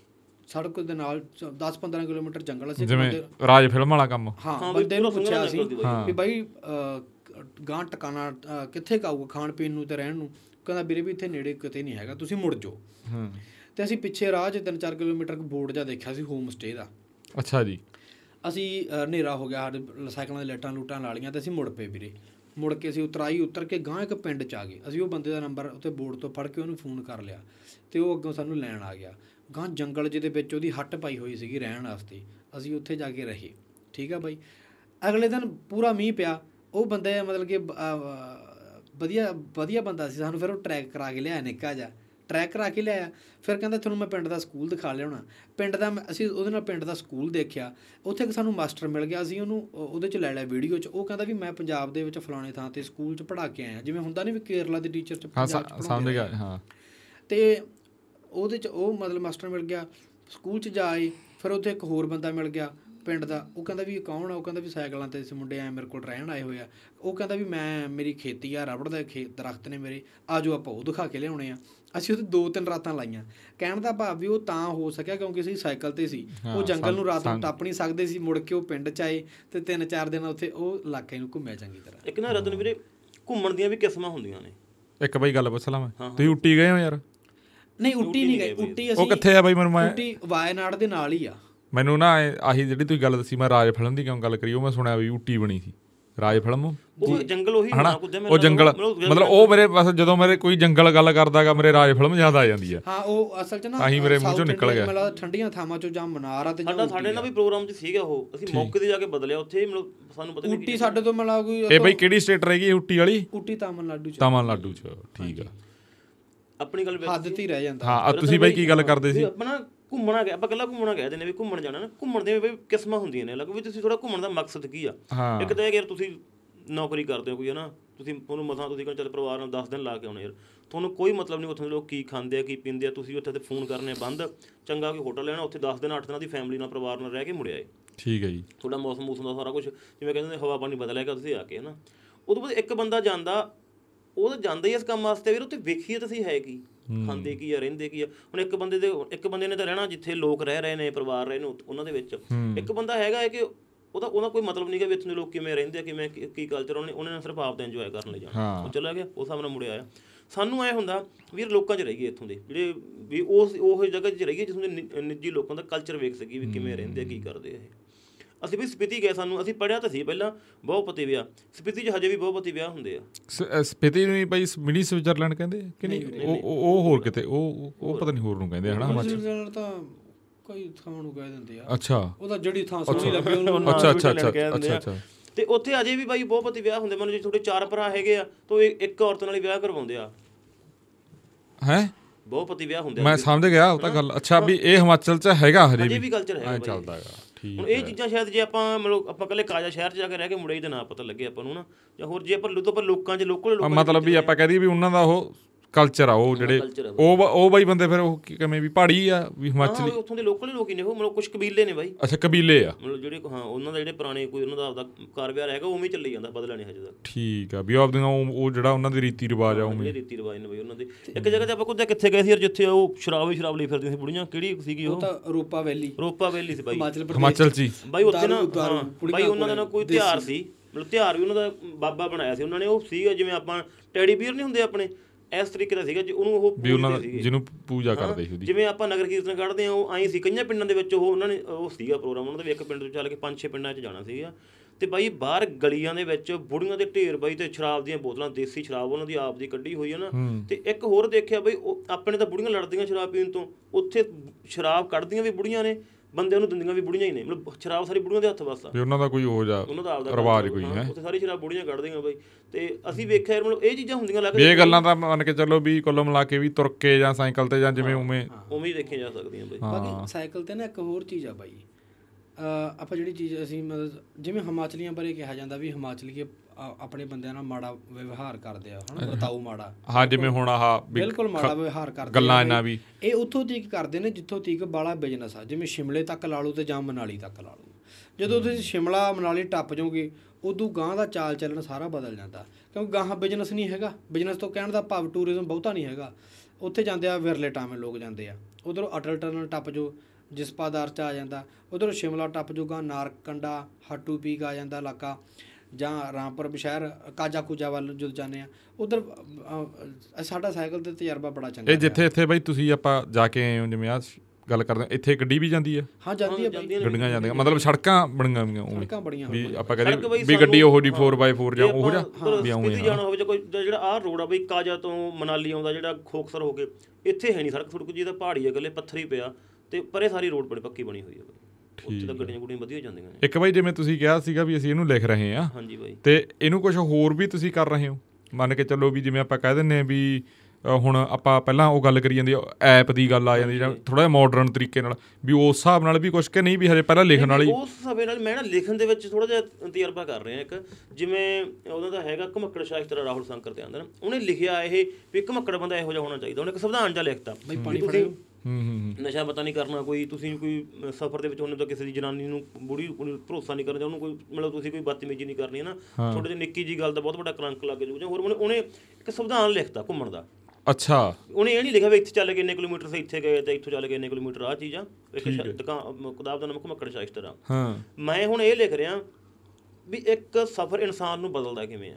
ਸੜਕ ਦੇ ਨਾਲ 10-15 ਕਿਲੋਮੀਟਰ ਜੰਗਲ ਸੀ ਜਿਵੇਂ ਰਾਜ ਫਿਲਮ ਵਾਲਾ ਕੰਮ। ਹਾਂ ਬੰਦੇ ਨੂੰ ਪੁੱਛਿਆ ਸੀ ਵੀ ਬਾਈ ਗਾਂ ਟਿਕਾਣਾ ਕਿੱਥੇ ਕਾਊਗਾ ਖਾਣ ਪੀਣ ਨੂੰ ਤੇ ਰਹਿਣ ਨੂੰ? ਕਹਿੰਦਾ ਵੀਰੇ ਵੀ ਇੱਥੇ ਨੇੜੇ ਕਿਤੇ ਨਹੀਂ ਹੈਗਾ ਤੁਸੀਂ ਮੁੜ ਜਾਓ। ਹੂੰ। ਤੇ ਅਸੀਂ ਪਿੱਛੇ ਰਾਹ 'ਚ 3-4 ਕਿਲੋਮੀਟਰ ਬੋਰਡ ਜਾ ਦੇਖਿਆ ਸੀ ਹੋਮ ਸਟੇ ਦਾ। ਅੱਛਾ ਜੀ। ਅਸੀਂ ਹਨੇਰਾ ਹੋ ਗਿਆ ਸਾਡੇ ਸਾਈਕਲਾਂ ਦੇ ਲਾਈਟਾਂ ਲੂਟਾਂ ਲਾ ਲਈਆਂ ਤੇ ਅਸੀਂ ਮੁੜ ਪਏ ਵੀਰੇ। ਮੁੜ ਕੇ ਅਸੀਂ ਉਤਰਾਈ ਉਤਰ ਕੇ ਗਾਂ ਇੱਕ ਪਿੰਡ ਚ ਆ ਗਏ। ਅਸੀਂ ਉਹ ਬੰਦੇ ਦਾ ਨੰਬਰ ਉੱਤੇ ਬੋਰਡ ਤੋਂ ਫੜ ਕੇ ਉਹਨੂੰ ਫੋਨ ਕਰ ਲਿਆ ਤੇ ਉਹ ਅੱਗੋਂ ਸਾਨੂੰ ਲੈਣ ਆ ਗਿਆ। ਗਾਂ ਜੰਗਲ ਜਿਹਦੇ ਵਿੱਚ ਉਹਦੀ ਹੱਟ ਪਾਈ ਹੋਈ ਸੀਗੀ ਰਹਿਣ ਵਾਸਤੇ। ਅਸੀਂ ਉੱਥੇ ਜਾ ਕੇ ਰਹੇ। ਠੀਕ ਆ ਬਾਈ? ਅਗਲੇ ਦਿਨ ਪੂਰਾ ਮੀਂਹ ਪਿਆ। ਉਹ ਬੰਦੇ ਮਤਲਬ ਕਿ ਬ- ਅਹ, ਵਧੀਆ ਵਧੀਆ ਬੰਦਾ ਸੀ ਸਾਨੂੰ ਫਿਰ ਉਹ ਟਰੈਕ ਕਰਾ ਕੇ ਲਿਆਇਆ ਨਿੱਕਾ ਜਿਹਾ। ਟਰੈਕ ਕਰਾ ਕੇ ਲਿਆਇਆ। ਫਿਰ ਕਹਿੰਦਾ ਤੁਹਾਨੂੰ ਮੈਂ ਪਿੰਡ ਦਾ ਸਕੂਲ ਦਿਖਾ ਲਿਆਉਣਾ। ਪਿੰਡ ਦਾ ਅਸੀਂ ਉਹਦੇ ਨਾਲ ਪਿੰਡ ਦਾ ਸਕੂਲ ਦੇਖਿਆ। ਉੱਥੇ ਇੱਕ ਸਾਨੂੰ ਮਾਸਟਰ ਮਿਲ ਗਿਆ ਅਸੀਂ ਉਹਨੂੰ ਉਹ- ਉਹਦੇ ਚ ਲੈ ਲਿਆ ਵੀਡੀਓ ਚ। ਉਹ ਕਹਿੰਦਾ ਵੀ ਮੈਂ ਪੰਜਾਬ ਦੇ ਵਿੱਚ ਫਲਾਣੇ ਥਾਂ ਤੇ ਸਕੂਲ ਚ ਪੜ੍ਹਾ ਕੇ ਆਇਆ। ਜਿਵੇਂ ਹੁੰਦਾ ਨਹੀਂ ਵੀ ਕੇਰਲਾ ਦੇ ਟੀਚਰ ਚ ਪੰਜਾਬ ਚ ਪੜ੍ਹਾਉਂਦੇ ਸਮਝ ਗਿਆ ਰਹੇ। ਹਾਂ। ਤੇ ਉਹਦੇ ਚ ਉਹ ਮਤਲਬ ਮਾਸਟਰ ਮਿਲ ਗਿਆ ਸਕੂਲ ਚ ਜਾਏ ਫਿਰ ਉੱਥੇ ਇੱਕ ਹੋਰ ਬੰਦਾ ਮਿਲ ਗਿਆ ਪਿੰਡ ਦਾ। ਉਹ ਕਹਿੰਦਾ ਵੀ ਇਹ ਕੌਣ ਆ? ਉਹ ਕਹਿੰਦਾ ਵੀ ਸਾਈਕਲਾਂ ਤੇ ਇਸ ਮੁੰਡੇ ਆ ਮੇਰੇ ਕੋਲ ਰਹਿਣ ਆਏ ਹੋਏ ਆ। ਉਹ ਕਹਿੰਦਾ ਵੀ ਮੈਂ ਮੇਰੀ ਖੇਤੀ ਆ ਰਬੜ ਦੇ ਖੇਤ ਦਰਖਤ ਨੇ ਮੇਰੇ। ਆਜੋ ਆਪਾਂ ਉਹ ਦਿਖਾ ਕੇ ਲਿਆਉਣੇ ਆ। ਅਸੀਂ ਉੱਥੇ ਦੋ ਤਿੰਨ ਰਾਤਾਂ ਲਾਈਆਂ। ਕਹਿਣ ਦਾ ਭਾਵ ਵੀ ਉਹ ਤਾਂ ਹੋ ਸਕਿਆ ਕਿਉਂਕਿ ਅਸੀਂ ਸਾਈਕਲ ਤੇ ਸੀ। ਉਹ ਜੰਗਲ ਨੂੰ ਰਾਤ ਨੂੰ ਟੱਪ ਨਹੀਂ ਸਕਦੇ ਸੀ ਮੁੜ ਕੇ ਉਹ ਪਿੰਡ ਚ ਆਏ ਤੇ ਤਿੰਨ ਚਾਰ ਦਿਨ ਉੱਥੇ ਉਹ ਇਲਾਕੇ ਨੂੰ ਘੁੰਮਿਆ ਚੰਗੀ ਤਰ੍ਹਾਂ। ਇੱਕ ਨਾ ਰਤਨ ਵੀਰੇ ਘੁੰਮਣ ਦੀਆਂ ਵੀ ਕਿਸਮਾਂ ਹੁੰਦੀਆਂ ਨੇ। ਇੱਕ ਬਈ ਗੱਲ ਪੁੱਛ ਲਾਂ ਮੈਂ। ਤੁਸੀਂ ਉੱਟੀ ਗਏ ਹੋ ਯਾਰ? ਨਹੀਂ ਉੱਟੀ ਨਹੀਂ ਗਏ। ਉੱਟੀ ਅਸੀਂ ਉਹ ਕਿੱਥੇ ਆ ਬਈ ਮੈਨੂੰ ਮੈਂ ਉੱਟੀ ਵਾਇਨਾਡ ਦੇ ਨਾਲ ਹੀ ਆ। ਮੈਨੂੰ ਨਾ ਆਹੀ ਜਿਹੜੀ ਤੁਸੀਂ ਗੱਲ ਦੱਸੀ ਮੈਂ ਰਾਜ ਫਿਲਮ ਦੀ ਕਿਉਂ ਗੱਲ ਕਰੀ ਉਹ ਮੈਂ ਸੁਣਿਆ ਵੀ ਉੱਟੀ ਬਣੀ ਸੀ। ਰਾਜ ਫਿਲਮ ਉਹ ਜੰਗਲ ਉਹੀ ਹੋਣਾ ਕੁਝ ਉਹ ਜੰਗਲ ਮਤਲਬ ਉਹ ਮੇਰੇ ਬਸ ਜਦੋਂ ਮੇਰੇ ਕੋਈ ਜੰਗਲ ਗੱਲ ਕਰਦਾਗਾ ਮੇਰੇ ਰਾਜ ਫਿਲਮ ਯਾਦ ਆ ਜਾਂਦੀ ਆ। ਹਾਂ ਉਹ ਅਸਲ ਚ ਨਾ ਤਾਂ ਹੀ ਮੇਰੇ ਮੂੰਹ ਚੋਂ ਨਿਕਲ ਗਿਆ। ਲੱਗਦਾ ਠੰਡੀਆਂ ਥਾਵਾਂ ਚੋਂ ਜਾਂ ਮਨਾਰਾ ਤੇ ਸਾਡਾ ਸਾਡੇ ਨਾਲ ਵੀ ਪ੍ਰੋਗਰਾਮ 'ਚ ਸੀਗਾ ਉਹ। ਅਸੀਂ ਮੌਕੇ ਤੇ ਜਾ ਕੇ ਬਦਲਿਆ ਉੱਥੇ ਮਤਲਬ ਸਾਨੂੰ ਪਤਾ ਨਹੀਂ ਉੱਟੀ ਸਾਡੇ ਤੋਂ ਮਿਲਾ ਕੋਈ ਇਹ ਬਈ ਕਿਹੜੀ ਸਟੇਟ ਰਹਿ ਗਈ ਉੱਟੀ ਵਾਲੀ? ਉੱਟੀ ਤਾਮਿਲਨਾਡੂ ਚ। ਤਾਮਿਲਨਾਡੂ ਚ ਠੀਕ ਆ। ਆਪਣੀ ਗੱਲ ਹੱਦ ਤੇ ਹੀ ਰਹਿ ਜਾਂਦਾ। ਹਾਂ ਤੁਸੀਂ ਬਈ ਕੀ ਗੱਲ ਕਰਦੇ ਸੀ? ਆਪਣਾ ਘੁੰਮਣਾ ਗਿਆ ਆਪਾਂ ਕੱਲਾ ਘੁੰਮਣਾ ਕਹਿ ਦਿੰਦੇ ਵੀ ਘੁੰਮਣ ਜਾਣਾ ਨਾ ਘੁੰਮਣ ਦੇ ਵੀ ਕਿਸਮਾਂ ਹੁੰਦੀਆਂ ਨੇ ਲੱਗ ਵੀ ਤੁਸੀਂ ਥੋੜਾ ਘੁੰਮਣ ਦਾ ਮਕਸਦ ਕੀ ਆ? ਹਾਂ। ਇੱਕ ਤਾਂ ਯਾਰ ਤੁਸੀਂ ਨੌਕਰੀ ਕਰਦੇ ਹੋ ਕੋਈ ਹਨਾ? ਤੁਸੀਂ ਉਹਨੂੰ ਮਸਾਂ ਤੁਸੀਂ ਕਹਿੰਦੇ ਚੱਲ ਪਰਿਵਾਰ ਨਾਲ 10 ਦਿਨ ਲਾ ਕੇ ਆਉਣੇ ਯਾਰ। ਤੁਹਾਨੂੰ ਕੋਈ ਮਤਲਬ ਨਹੀਂ ਉੱਥੇ ਦੇ ਲੋਕ ਕੀ ਖਾਂਦੇ ਆ ਕੀ ਪੀਂਦੇ ਆ ਤੁਸੀਂ ਉੱਥੇ ਤੇ ਫੋਨ ਕਰਨੇ ਬੰਦ। ਚੰਗਾ ਕੋਈ ਹੋਟਲ ਲੈਣਾ ਉੱਥੇ 10 ਦਿਨ 8 ਦਿਨਾਂ ਦੀ ਫੈਮਿਲੀ ਨਾਲ ਪਰਿਵਾਰ ਨਾਲ ਰਹਿ ਕੇ ਮੁੜਿਆ ਏ ਠੀਕ ਹੈ ਜੀ। ਥੋੜਾ ਮੌਸਮ ਮੂਸਮ ਦਾ ਸਾਰਾ ਕੁਝ ਜਿਵੇਂ ਕਹਿੰਦੇ ਨੇ ਹਵਾ ਪਾਣੀ ਬਦਲਿਆ ਤੁਸੀਂ ਆ ਕੇ ਹਨਾ? ਉਦੋਂ ਬਾਅਦ ਇੱਕ ਬੰਦਾ ਜਾਂਦਾ ਉਹ ਤਾਂ ਜਾਂਦਾ ਹੀ ਇਸ ਕੰਮ ਵਾਸਤੇ ਵੀਰ ਉੱਥੇ ਵੇਖੀਏ ਤਾਂ ਸਹੀ ਹੈ ਕੀ। ਖਾਂਦੇ ਕੀ ਆ ਰਹਿੰਦੇ ਕੀ ਆ। ਹੁਣ ਇੱਕ ਬੰਦੇ ਦੇ ਇੱਕ ਬੰਦੇ ਨੇ ਤਾਂ ਰਹਿਣਾ ਜਿੱਥੇ ਲੋਕ ਰਹਿ ਰਹੇ ਨੇ ਪਰਿਵਾਰ ਰਹੇ ਨੇ ਉਹਨਾਂ ਦੇ ਵਿੱਚ। ਇੱਕ ਬੰਦਾ ਹੈਗਾ ਹੈ ਕਿ ਉਹਦਾ ਉਹਦਾ ਕੋਈ ਮਤਲਬ ਨਹੀਂਗਾ ਵੀ ਇੱਥੇ ਦੇ ਲੋਕ ਕਿਵੇਂ ਰਹਿੰਦੇ ਆ ਕਿਵੇਂ ਕੀ- ਕੀ ਕਲਚਰ ਉਹਨੇ ਉਹਨੇ ਨਾ ਸਿਰਫ ਆਪ ਦਾ ਇੰਜੋਏ ਕਰਨ ਲਈ ਜਾਣਾ। ਉਹ ਚਲਾ ਗਿਆ ਹਿਸਾਬ ਨਾਲ ਮੁੜਿਆ ਆ ਸਾਨੂੰ ਐ ਹੁੰਦਾ ਵੀਰ ਲੋਕਾਂ 'ਚ ਰਹੀਏ ਇੱਥੋਂ ਦੇ ਜਿਹੜੇ ਵੀ ਉਸ ਉਹ ਜਗ੍ਹਾ 'ਚ ਰਹੀਏ ਜਿੱਥੋਂ ਦੇ ਨਿ- ਨਿੱਜੀ ਲੋਕਾਂ ਦਾ ਕਲਚਰ ਵੇਖ ਸਕੀਏ ਵੀ ਕਿਵੇਂ ਰਹਿੰਦੇ ਆ ਕੀ ਕਰਦੇ ਆ ਇਹ। ਅਸੀਂ ਵੀ ਸਪੀਤੀ ਗਏ ਸਾਨੂੰ ਅਸੀਂ ਪੜਿਆ ਤਾਂ ਸੀ ਪਹਿਲਾਂ ਬਹੁਪਤੀ ਵਿਆਹ। ਸਪੀਤੀ 'ਚ ਹਜੇ ਵੀ ਬਹੁਪਤੀ ਵਿਆਹ ਹੁੰਦੇ ਆ। ਸਪੀਤੀ ਨੂੰ ਵੀ ਬਈ ਮਿਨੀ ਸਵਿਟਜ਼ਰਲੈਂਡ ਕਹਿੰਦੇ ਕਿ ਨਹੀਂ? ਉਹ ਉਹ- ਹੋਰ ਕਿਤੇ ਉਹ ਉਹ- ਪਤਾ ਨਹੀਂ ਹੋਰ ਨੂੰ ਕਹਿੰਦੇ ਹਨਾ ਹਿਮਾਚਲ। ਤਾਂ ਕਈ ਥਾਵਾਂ ਨੂੰ ਕਹਿ ਦਿੰਦੇ ਆ। ਅੱਛਾ। ਉਹਦਾ ਜਿਹੜੀ ਥਾਂ ਸੋਹਣੀ ਲੱਗੇ ਉਹਨੂੰ। ਅੱਛਾ ਅੱਛਾ ਅੱਛਾ ਅੱਛਾ ਤੇ ਉੱਥੇ ਅਜੇ ਵੀ ਬਾਈ ਬਹੁਪਤੀ ਵਿਆਹ ਹੁੰਦੇ ਮਨ ਜੇ ਤੁਹਾਡੇ ਚਾਰ ਭਰਾ ਹੈਗੇ ਆ ਤਾਂ ਇੱਕ ਔਰਤ ਨਾਲ ਹੀ ਵਿਆਹ ਕਰਵਾਉਂਦੇ ਆ। ਹੈ? ਬਹੁਪਤੀ ਵਿਆਹ ਹੁੰਦੇ ਆ। ਮੈਂ ਸਮਝ ਗਿਆ ਉਹ ਤਾਂ ਗੱਲ ਅੱਛਾ ਵੀ ਇਹ ਹਿਮਾਚਲ ਚ ਹੈਗਾ ਹਜੇ ਵੀ। ਵੀ ਕਲਚਰ ਬਾਈ। ਚੱਲਦਾ ਹੈਗਾ। ਹੁਣ ਇਹ ਚੀਜ਼ਾਂ ਸ਼ਾਇਦ ਜੇ ਆਪਾਂ ਮਤਲਬ ਆਪਾਂ ਕੱਲੇ ਕਾਜਾ ਸ਼ਹਿਰ 'ਚ ਜਾ ਕੇ ਰਹਿ ਕੇ ਮੁੜੇ ਹੀ ਤੇ ਨਾ ਪਤਾ ਲੱਗੇ ਆਪਾਂ ਨੂੰ ਨਾ। ਜਾਂ ਹੋਰ ਜੇ ਆਪਾਂ ਲੋਕਾਂ 'ਚ ਲੋਕਲ ਲੋਕਾਂ ਮਤਲਬ ਵੀ ਆਪਾਂ ਕਹਦੇ ਵੀ ਉਹਨਾਂ ਦਾ ਉਹ ਕਲਚਰ ਆ ਉਹ ਜਿਹੜੇ ਉਹ ਉਹ ਬਾਈ ਬੰਦੇ ਫਿਰ ਉਹ ਕੀ- ਕਿਵੇਂ ਵੀ ਪਹਾੜੀ ਆ ਵੀ ਹਾਂ ਹਿਮਾਚਲੀ। ਉੱਥੋਂ ਦੇ ਲੋਕਲ ਲੋਕ ਹੀ ਨੇ ਉਹ ਮਤਲਬ ਕੁਝ ਕਬੀਲੇ ਨੇ ਬਾਈ। ਅੱਛਾ ਕਬੀਲੇ ਆ। ਮਤਲਬ ਜਿਹੜੇ ਹਾਂ ਉਹਨਾਂ ਦਾ ਜਿਹੜੇ ਪੁਰਾਣੇ ਕੋਈ ਉਹਨਾਂ ਦਾ ਆਪਦਾ ਕਾਰੋਬਾਰ ਹੈਗਾ ਉਵੇਂ ਹੀ ਚੱਲੀ ਜਾਂਦਾ ਬਦਲਾ ਨਹੀਂ ਹਜੇ ਤੱਕ। ਠੀਕ ਆ ਵੀ ਉਹ ਆਪਦੀਆਂ ਉਹ ਉਹ ਜਿਹੜਾ ਉਹਨਾਂ ਦੀ ਰੀਤੀ ਰਿਵਾਜ ਆ ਉਵੇਂ। ਰੀਤੀ ਰਿਵਾਜ ਨੇ ਬਈ ਉਹਨਾਂ ਦੇ। ਇੱਕ ਜਗ੍ਹਾ ਤੇ ਆਪਾਂ ਕੁੱਦੇ ਕਿੱਥੇ ਗਏ ਸੀ ਯਾਰ ਜਿੱਥੇ ਉਹ ਸ਼ਰਾਬ ਹੀ ਸ਼ਰਾਬ ਲਈ ਫਿਰਦੀਆਂ ਸੀ ਬੁੜੀਆਂ ਕਿਹੜੀ ਸੀਗੀ ਉਹ? ਉਹ ਤਾਂ ਰੂਪਾ ਵੈਲੀ। ਰੋਪਾ ਵੈਲੀ ਸੀ ਬਾਈ। ਹਿਮਾਚਲ 'ਚ। ਹੀ ਬਾਈ ਉੱਥੇ ਨਾ ਹਾਂ, ਬਾਈ ਉਹਨਾਂ ਦਾ ਨਾ ਕੋਈ ਤਿਉਹਾਰ ਸੀ। ਮਤਲਬ ਤਿਉਹਾਰ ਵੀ ਉਹਨਾਂ ਦਾ ਬਾਬਾ ਬਣਾਇਆ ਸੀ। ਉਹਨਾਂ ਨੇ ਉਹ ਸੀਗਾ ਜਿਵੇਂ ਆਪਾਂ ਟੈਡੀ ਬੀਅਰ ਨਹੀਂ ਹੁੰਦੇ ਆਪਣੇ? ਇਸ ਤਰੀਕੇ ਦਾ ਸੀਗਾ ਜੀ ਉਹਨੂੰ ਉਹ ਵੀ ਉਹਨਾਂ। ਜਿਹਨੂੰ ਪੂਜਾ ਕਰਦੇ ਸੀ ਉਹਦੀ। ਜਿਵੇਂ ਆਪਾਂ ਨਗਰ ਕੀਰਤਨ ਕੱਢਦੇ ਆ ਉਹ ਆਈ ਸੀ ਕਈਆਂ ਪਿੰਡਾਂ ਦੇ ਵਿੱਚ ਉਹ ਉਹਨਾਂ ਨੇ ਉਹ ਸੀਗਾ ਪ੍ਰੋਗਰਾਮ ਉਹਨਾਂ ਦਾ ਵੀ ਇੱਕ ਪਿੰਡ ਤੋਂ ਚੱਲ ਕੇ ਪੰਜ ਛੇ ਪਿੰਡਾਂ 'ਚ ਜਾਣਾ ਸੀਗਾ। ਤੇ ਬਾਈ ਬਾਹਰ ਗਲੀਆਂ ਦੇ ਵਿੱਚ ਬੁੜੀਆਂ ਦੇ ਢੇਰ ਬਾਈ ਤੇ ਸ਼ਰਾਬ ਦੀਆਂ ਬੋਤਲਾਂ ਦੇਸੀ ਸ਼ਰਾਬ ਉਹਨਾਂ ਦੀ ਆਪ ਦੀ ਕੱਢੀ ਹੋਈ ਹੈ ਨਾ। ਤੇ ਇੱਕ ਹੋਰ ਦੇਖਿਆ ਬਾਈ ਉਹ ਆਪਣੇ ਤਾਂ ਬੁੜੀਆਂ ਲੜਦੀਆਂ ਸ਼ਰਾਬ ਪੀਣ ਤੋਂ ਉੱਥੇ ਸ਼ਰਾਬ ਕੱਢਦੀਆਂ ਵੀ ਬੁੜੀਆਂ ਨੇ ਬੰਦੇ ਉਹਨੂੰ ਦਿੰਦੀਆਂ ਵੀ ਬੁੜੀਆਂ ਹੀ ਨੇ ਮਤਲਬ ਸ਼ਰਾਬ ਸਾਰੀ ਬੁੜੀਆਂ ਦੇ ਹੱਥ ਵਸਦਾ। ਵੀ ਉਹਨਾਂ ਦਾ ਕੋਈ ਹੋ ਜਾ ਉਹਨਾਂ ਦਾ ਆਪਦਾ ਰਿਵਾਜ ਕੋਈ ਹਾਂ, ਉੱਥੇ ਸਾਰੀ ਸ਼ਰਾਬ ਬੁੜੀਆਂ ਕੱਢਦੀਆਂ ਬਾਈ। ਤੇ ਅਸੀਂ ਵੇਖਿਆ ਯਾਰ ਮਤਲਬ ਇਹ ਚੀਜ਼ਾਂ ਹੁੰਦੀਆਂ ਲੱਗ ਵੀ ਇਹ ਗੱਲਾਂ ਤਾਂ ਮੰਨ ਕੇ ਚੱਲੋ ਵੀ ਕੁੱਲ ਮਿਲਾ ਕੇ ਵੀ ਤੁਰ ਕੇ ਜਾਂ ਸਾਈਕਲ ਤੇ ਜਾਂ ਜਿਵੇਂ ਉਵੇਂ। ਉਵੇਂ ਹੀ ਦੇਖੀਆਂ ਜਾ ਸਕਦੀਆਂ ਬਾਈ। ਬਾਕੀ ਸਾਈਕਲ ਤੇ ਨਾ ਇੱਕ ਹੋਰ ਚੀਜ਼ ਆ ਬਾਈ। ਆਪਾਂ ਜਿਹੜੀ ਚੀਜ਼ ਅਸੀਂ ਮਤਲਬ ਜਿਵੇਂ ਹਿਮਾਚਲੀਆਂ ਬਾਰੇ ਕਿਹਾ ਜਾਂਦਾ ਵੀ ਹਿਮਾਚਲੀ ਆ- ਆਪਣੇ ਬੰਦਿਆਂ ਨਾਲ ਮਾੜਾ ਵਿਵਹਾਰ ਕਰਦੇ ਆ ਹਨਾ? ਵਰਤਾਓ ਮਾੜਾ। ਹਾਂ ਜਿਵੇਂ ਹੁਣ ਆਹ ਬਿਲਕੁਲ ਮਾੜਾ ਵਿਵਹਾਰ ਕਰਦੇ ਗੱਲਾਂ ਇਹਨਾਂ। ਵੀ। ਇਹ ਉੱਥੋਂ ਤੀਕ ਕਰਦੇ ਨੇ ਜਿੱਥੋਂ ਤੀਕ ਬਾਲਾ ਬਿਜ਼ਨਸ ਆ। ਜਿਵੇਂ ਸ਼ਿਮਲੇ ਤੱਕ ਲਾ ਲਓ ਤੇ ਜਾਂ ਮਨਾਲੀ ਤੱਕ ਲਾ ਲਓ। ਜਦੋਂ ਤੁਸੀਂ ਸ਼ਿਮਲਾ ਮਨਾਲੀ ਟੱਪ ਜਾਓਗੇ ਉਦੋਂ ਗਾਂ ਦਾ ਚਾਲ ਚੱਲਣ ਸਾਰਾ ਬਦਲ ਜਾਂਦਾ। ਕਿਉਂਕਿ ਗਾਹਾਂ ਬਿਜ਼ਨਸ ਨਹੀਂ ਹੈਗਾ। ਬਿਜ਼ਨਸ ਤੋਂ ਕਹਿਣ ਦਾ ਭਾਵ ਟੂਰਿਜ਼ਮ ਬਹੁਤਾ ਨਹੀਂ ਹੈਗਾ। ਉੱਥੇ ਜਾਂਦੇ ਆ ਵਿਰਲੇ ਟਾਵੇਂ ਲੋਕ ਜਾਂਦੇ ਆ। ਉਧਰੋਂ ਅਟਲ ਟਨਲ ਟੱਪ ਜੋ ਜਿਸਪਾਦਾਰ ਚ ਆ ਜਾਂਦਾ। ਉਧਰੋਂ ਸ਼ਿਮਲਾ ਟੱਪ ਜੂਗਾ ਨਾਰਕੰਡਾ ਹੱਟੂ ਪੀਕ ਆ ਜਾਂਦਾ ਇਲਾਕਾ। ਜਾਂ ਰਾਮਪੁਰ ਬਸ਼ਹਿਰ ਕਾਜਾ ਕੁਜਾ ਵੱਲ ਜਦੋਂ ਜਾਂਦੇ ਆ। ਉਧਰ ਸਾਡਾ ਸਾਈਕਲ ਤੇ ਤਜਰਬਾ ਬੜਾ ਚੰਗਾ ਇਹ ਜਿੱਥੇ ਇੱਥੇ ਬਾਈ ਤੁਸੀਂ ਆਪਾਂ ਜਾ ਕੇ ਆਏ ਹੋ ਜਿਵੇਂ ਆ ਗੱਲ ਕਰਦੇ ਹਾਂ, ਇੱਥੇ ਗੱਡੀ ਵੀ ਜਾਂਦੀ ਆ ਹਾਂ ਜਾਂਦੀ ਆ ਬਾਈ। ਗੱਡੀਆਂ ਜਾਂਦੀਆਂ। ਮਤਲਬ ਸੜਕਾਂ ਬਣੀਆਂ ਹੋਈਆਂ ਉਵੇਂ। ਸੜਕਾਂ ਬੜੀਆਂ ਵੀ ਆਪਾਂ ਕਹਿੰਦੇ ਵੀ ਗੱਡੀ ਉਹੋ ਜੀ 4x4 ਜਾਂ ਉਹ ਜਾਂ ਵੀ ਉਵੇਂ ਉਵੇਂ ਜਾਣਾ ਹੋਵੇ ਜਾਂ ਕੋਈ ਜਿਹੜਾ ਆਹ ਰੋਡ ਆ ਬਈ ਕਾਜਾ ਤੋਂ ਮਨਾਲੀ ਆਉਂਦਾ ਜਿਹੜਾ ਖੋਕਸਰ ਹੋ ਕੇ ਇੱਥੇ ਹੈ ਨਹੀਂ ਸੜਕ ਸੜਕ ਜੀ ਤਾਂ ਪਹਾੜੀ ਆ ਗੱਲੇ ਪੱਥਰ ਹੀ ਪਿਆ ਤੇ ਪਰੇ ਸਾਰੀ ਰੋਡ ਬੜੀ ਪੱਕੀ ਬਣੀ ਹੋਈ ਹੈ ਉੱਥੇ ਤਾਂ ਗੱਡੀਆਂ ਗੁੱਡੀਆਂ ਵਧੀਆ ਜਾਂਦੀਆਂ ਨੇ। ਇੱਕ ਬਾਈ ਜਿਵੇਂ ਤੁਸੀਂ ਕਿਹਾ ਸੀਗਾ ਵੀ ਅਸੀਂ ਇਹਨੂੰ ਲਿਖ ਰਹੇ ਆ ਹਾਂਜੀ ਬਾਈ। ਤੇ ਇਹਨੂੰ ਕੁਝ ਹੋਰ ਵੀ ਤੁਸੀਂ ਕਰ ਰਹੇ ਹੋ? ਮੰਨ ਕੇ ਚੱਲੋ ਵੀ ਜਿਵੇਂ ਆਪਾਂ ਕਹਿ ਦਿੰਨੇ ਆ ਵੀ ਹੁਣ ਆਪਾਂ ਪਹਿਲਾਂ ਉਹ ਗੱਲ ਕਰੀ ਜਾਂਦੀ ਐਪ ਦੀ ਗੱਲ ਆ ਜਾਂਦੀ ਜਾਂ ਥੋੜਾ ਜਿਹਾ ਮਾਡਰਨ ਤਰੀਕੇ ਨਾਲ ਵੀ ਉਸ ਹਿਸਾਬ ਨਾਲ ਵੀ ਕੁਝ ਕਿ ਨਹੀਂ ਵੀ ਹਜੇ ਪਹਿਲਾਂ ਲਿਖਣ ਵਾਲੀ? ਉਸ ਸਮੇਂ ਨਾਲ ਮੈਂ ਨਾ ਲਿਖਣ ਦੇ ਵਿੱਚ ਥੋੜਾ ਜਿਹਾ ਤਜਰਬਾ ਕਰ ਰਿਹਾ ਇੱਕ। ਜਿਵੇਂ ਉਹਨਾਂ ਦਾ ਹੈਗਾ ਘਮੱਕੜ ਸ਼ਾਸਤਰ ਰਾਹੁਲ ਸ਼ੰਕਰ ਤੇ ਆਂਦਾ ਨਾ ਉਹਨੇ ਲਿਖਿਆ ਇਹ ਵੀ ਘਮੱਕੜ ਬੰਦਾ ਇਹੋ ਜਿਹਾ ਹੋਣਾ ਚਾਹੀਦਾ ਉਹਨੇ ਇੱਕ ਸੰਵਿਧਾਨ ਜਿਹਾ ਲਿਖਤਾ। ਬਈ ਪਾਣੀ ਹੂੰ। ਨਸ਼ਾ ਪਤਾ ਨਹੀਂ ਕਰਨਾ ਕੋਈ ਤੁਸੀਂ ਕੋਈ ਸਫ਼ਰ ਦੇ ਵਿੱਚ ਉਹਨੇ ਤਾਂ ਕਿਸੇ ਦੀ ਜਨਾਨੀ ਨੂੰ ਬੁੜੀ ਨੂੰ ਭਰੋਸਾ ਨਹੀਂ ਕਰਨਾ ਉਹਨੂੰ ਕੋਈ ਮਤਲਬ ਤੁਸੀਂ ਕੋਈ ਬਦਤਮੀਜ਼ੀ ਨਹੀਂ ਕਰਨੀ ਹੈ ਨਾ? ਥੋੜੇ ਜਿਹੀ ਨਿੱਕੀ ਜੀ ਗੱਲ ਦਾ ਬਹੁਤ ਵੱਡਾ ਕਲੰਕ ਲੱਗ ਜਾਊਗਾ ਹੋਰ ਉਹਨੇ ਉਹਨੇ ਇੱਕ ਸੰਵਿਧਾਨ ਲਿਖਤਾ ਘੁੰਮਣ ਦਾ। ਅੱਛਾ। ਉਹਨੇ ਇਹ ਨਹੀਂ ਲਿਖਿਆ ਵੀ ਇੱਥੇ ਚੱਲ ਕੇ ਇੰਨੇ ਕਿਲੋਮੀਟਰ ਸੇ ਇੱਥੇ ਗਏ ਤੇ ਇੱਥੋਂ ਚੱਲ ਕੇ ਇੰਨੇ ਕਿਲੋਮੀਟਰ ਆ ਚੀਜ਼। ਇੱਕ ਦੁਕਾਨ ਕਿਤਾਬ ਦਾ ਨਾਮ ਘੁਮੱਕੜ ਸ਼ਾਸਤਰ ਆ। ਹਾਂ। ਮੈਂ ਹੁਣ ਇਹ ਲਿਖ ਰਿਹਾ ਵੀ ਇੱਕ ਸਫ਼ਰ ਇਨਸਾਨ ਨੂੰ ਬਦਲਦਾ ਕਿਵੇਂ ਆ?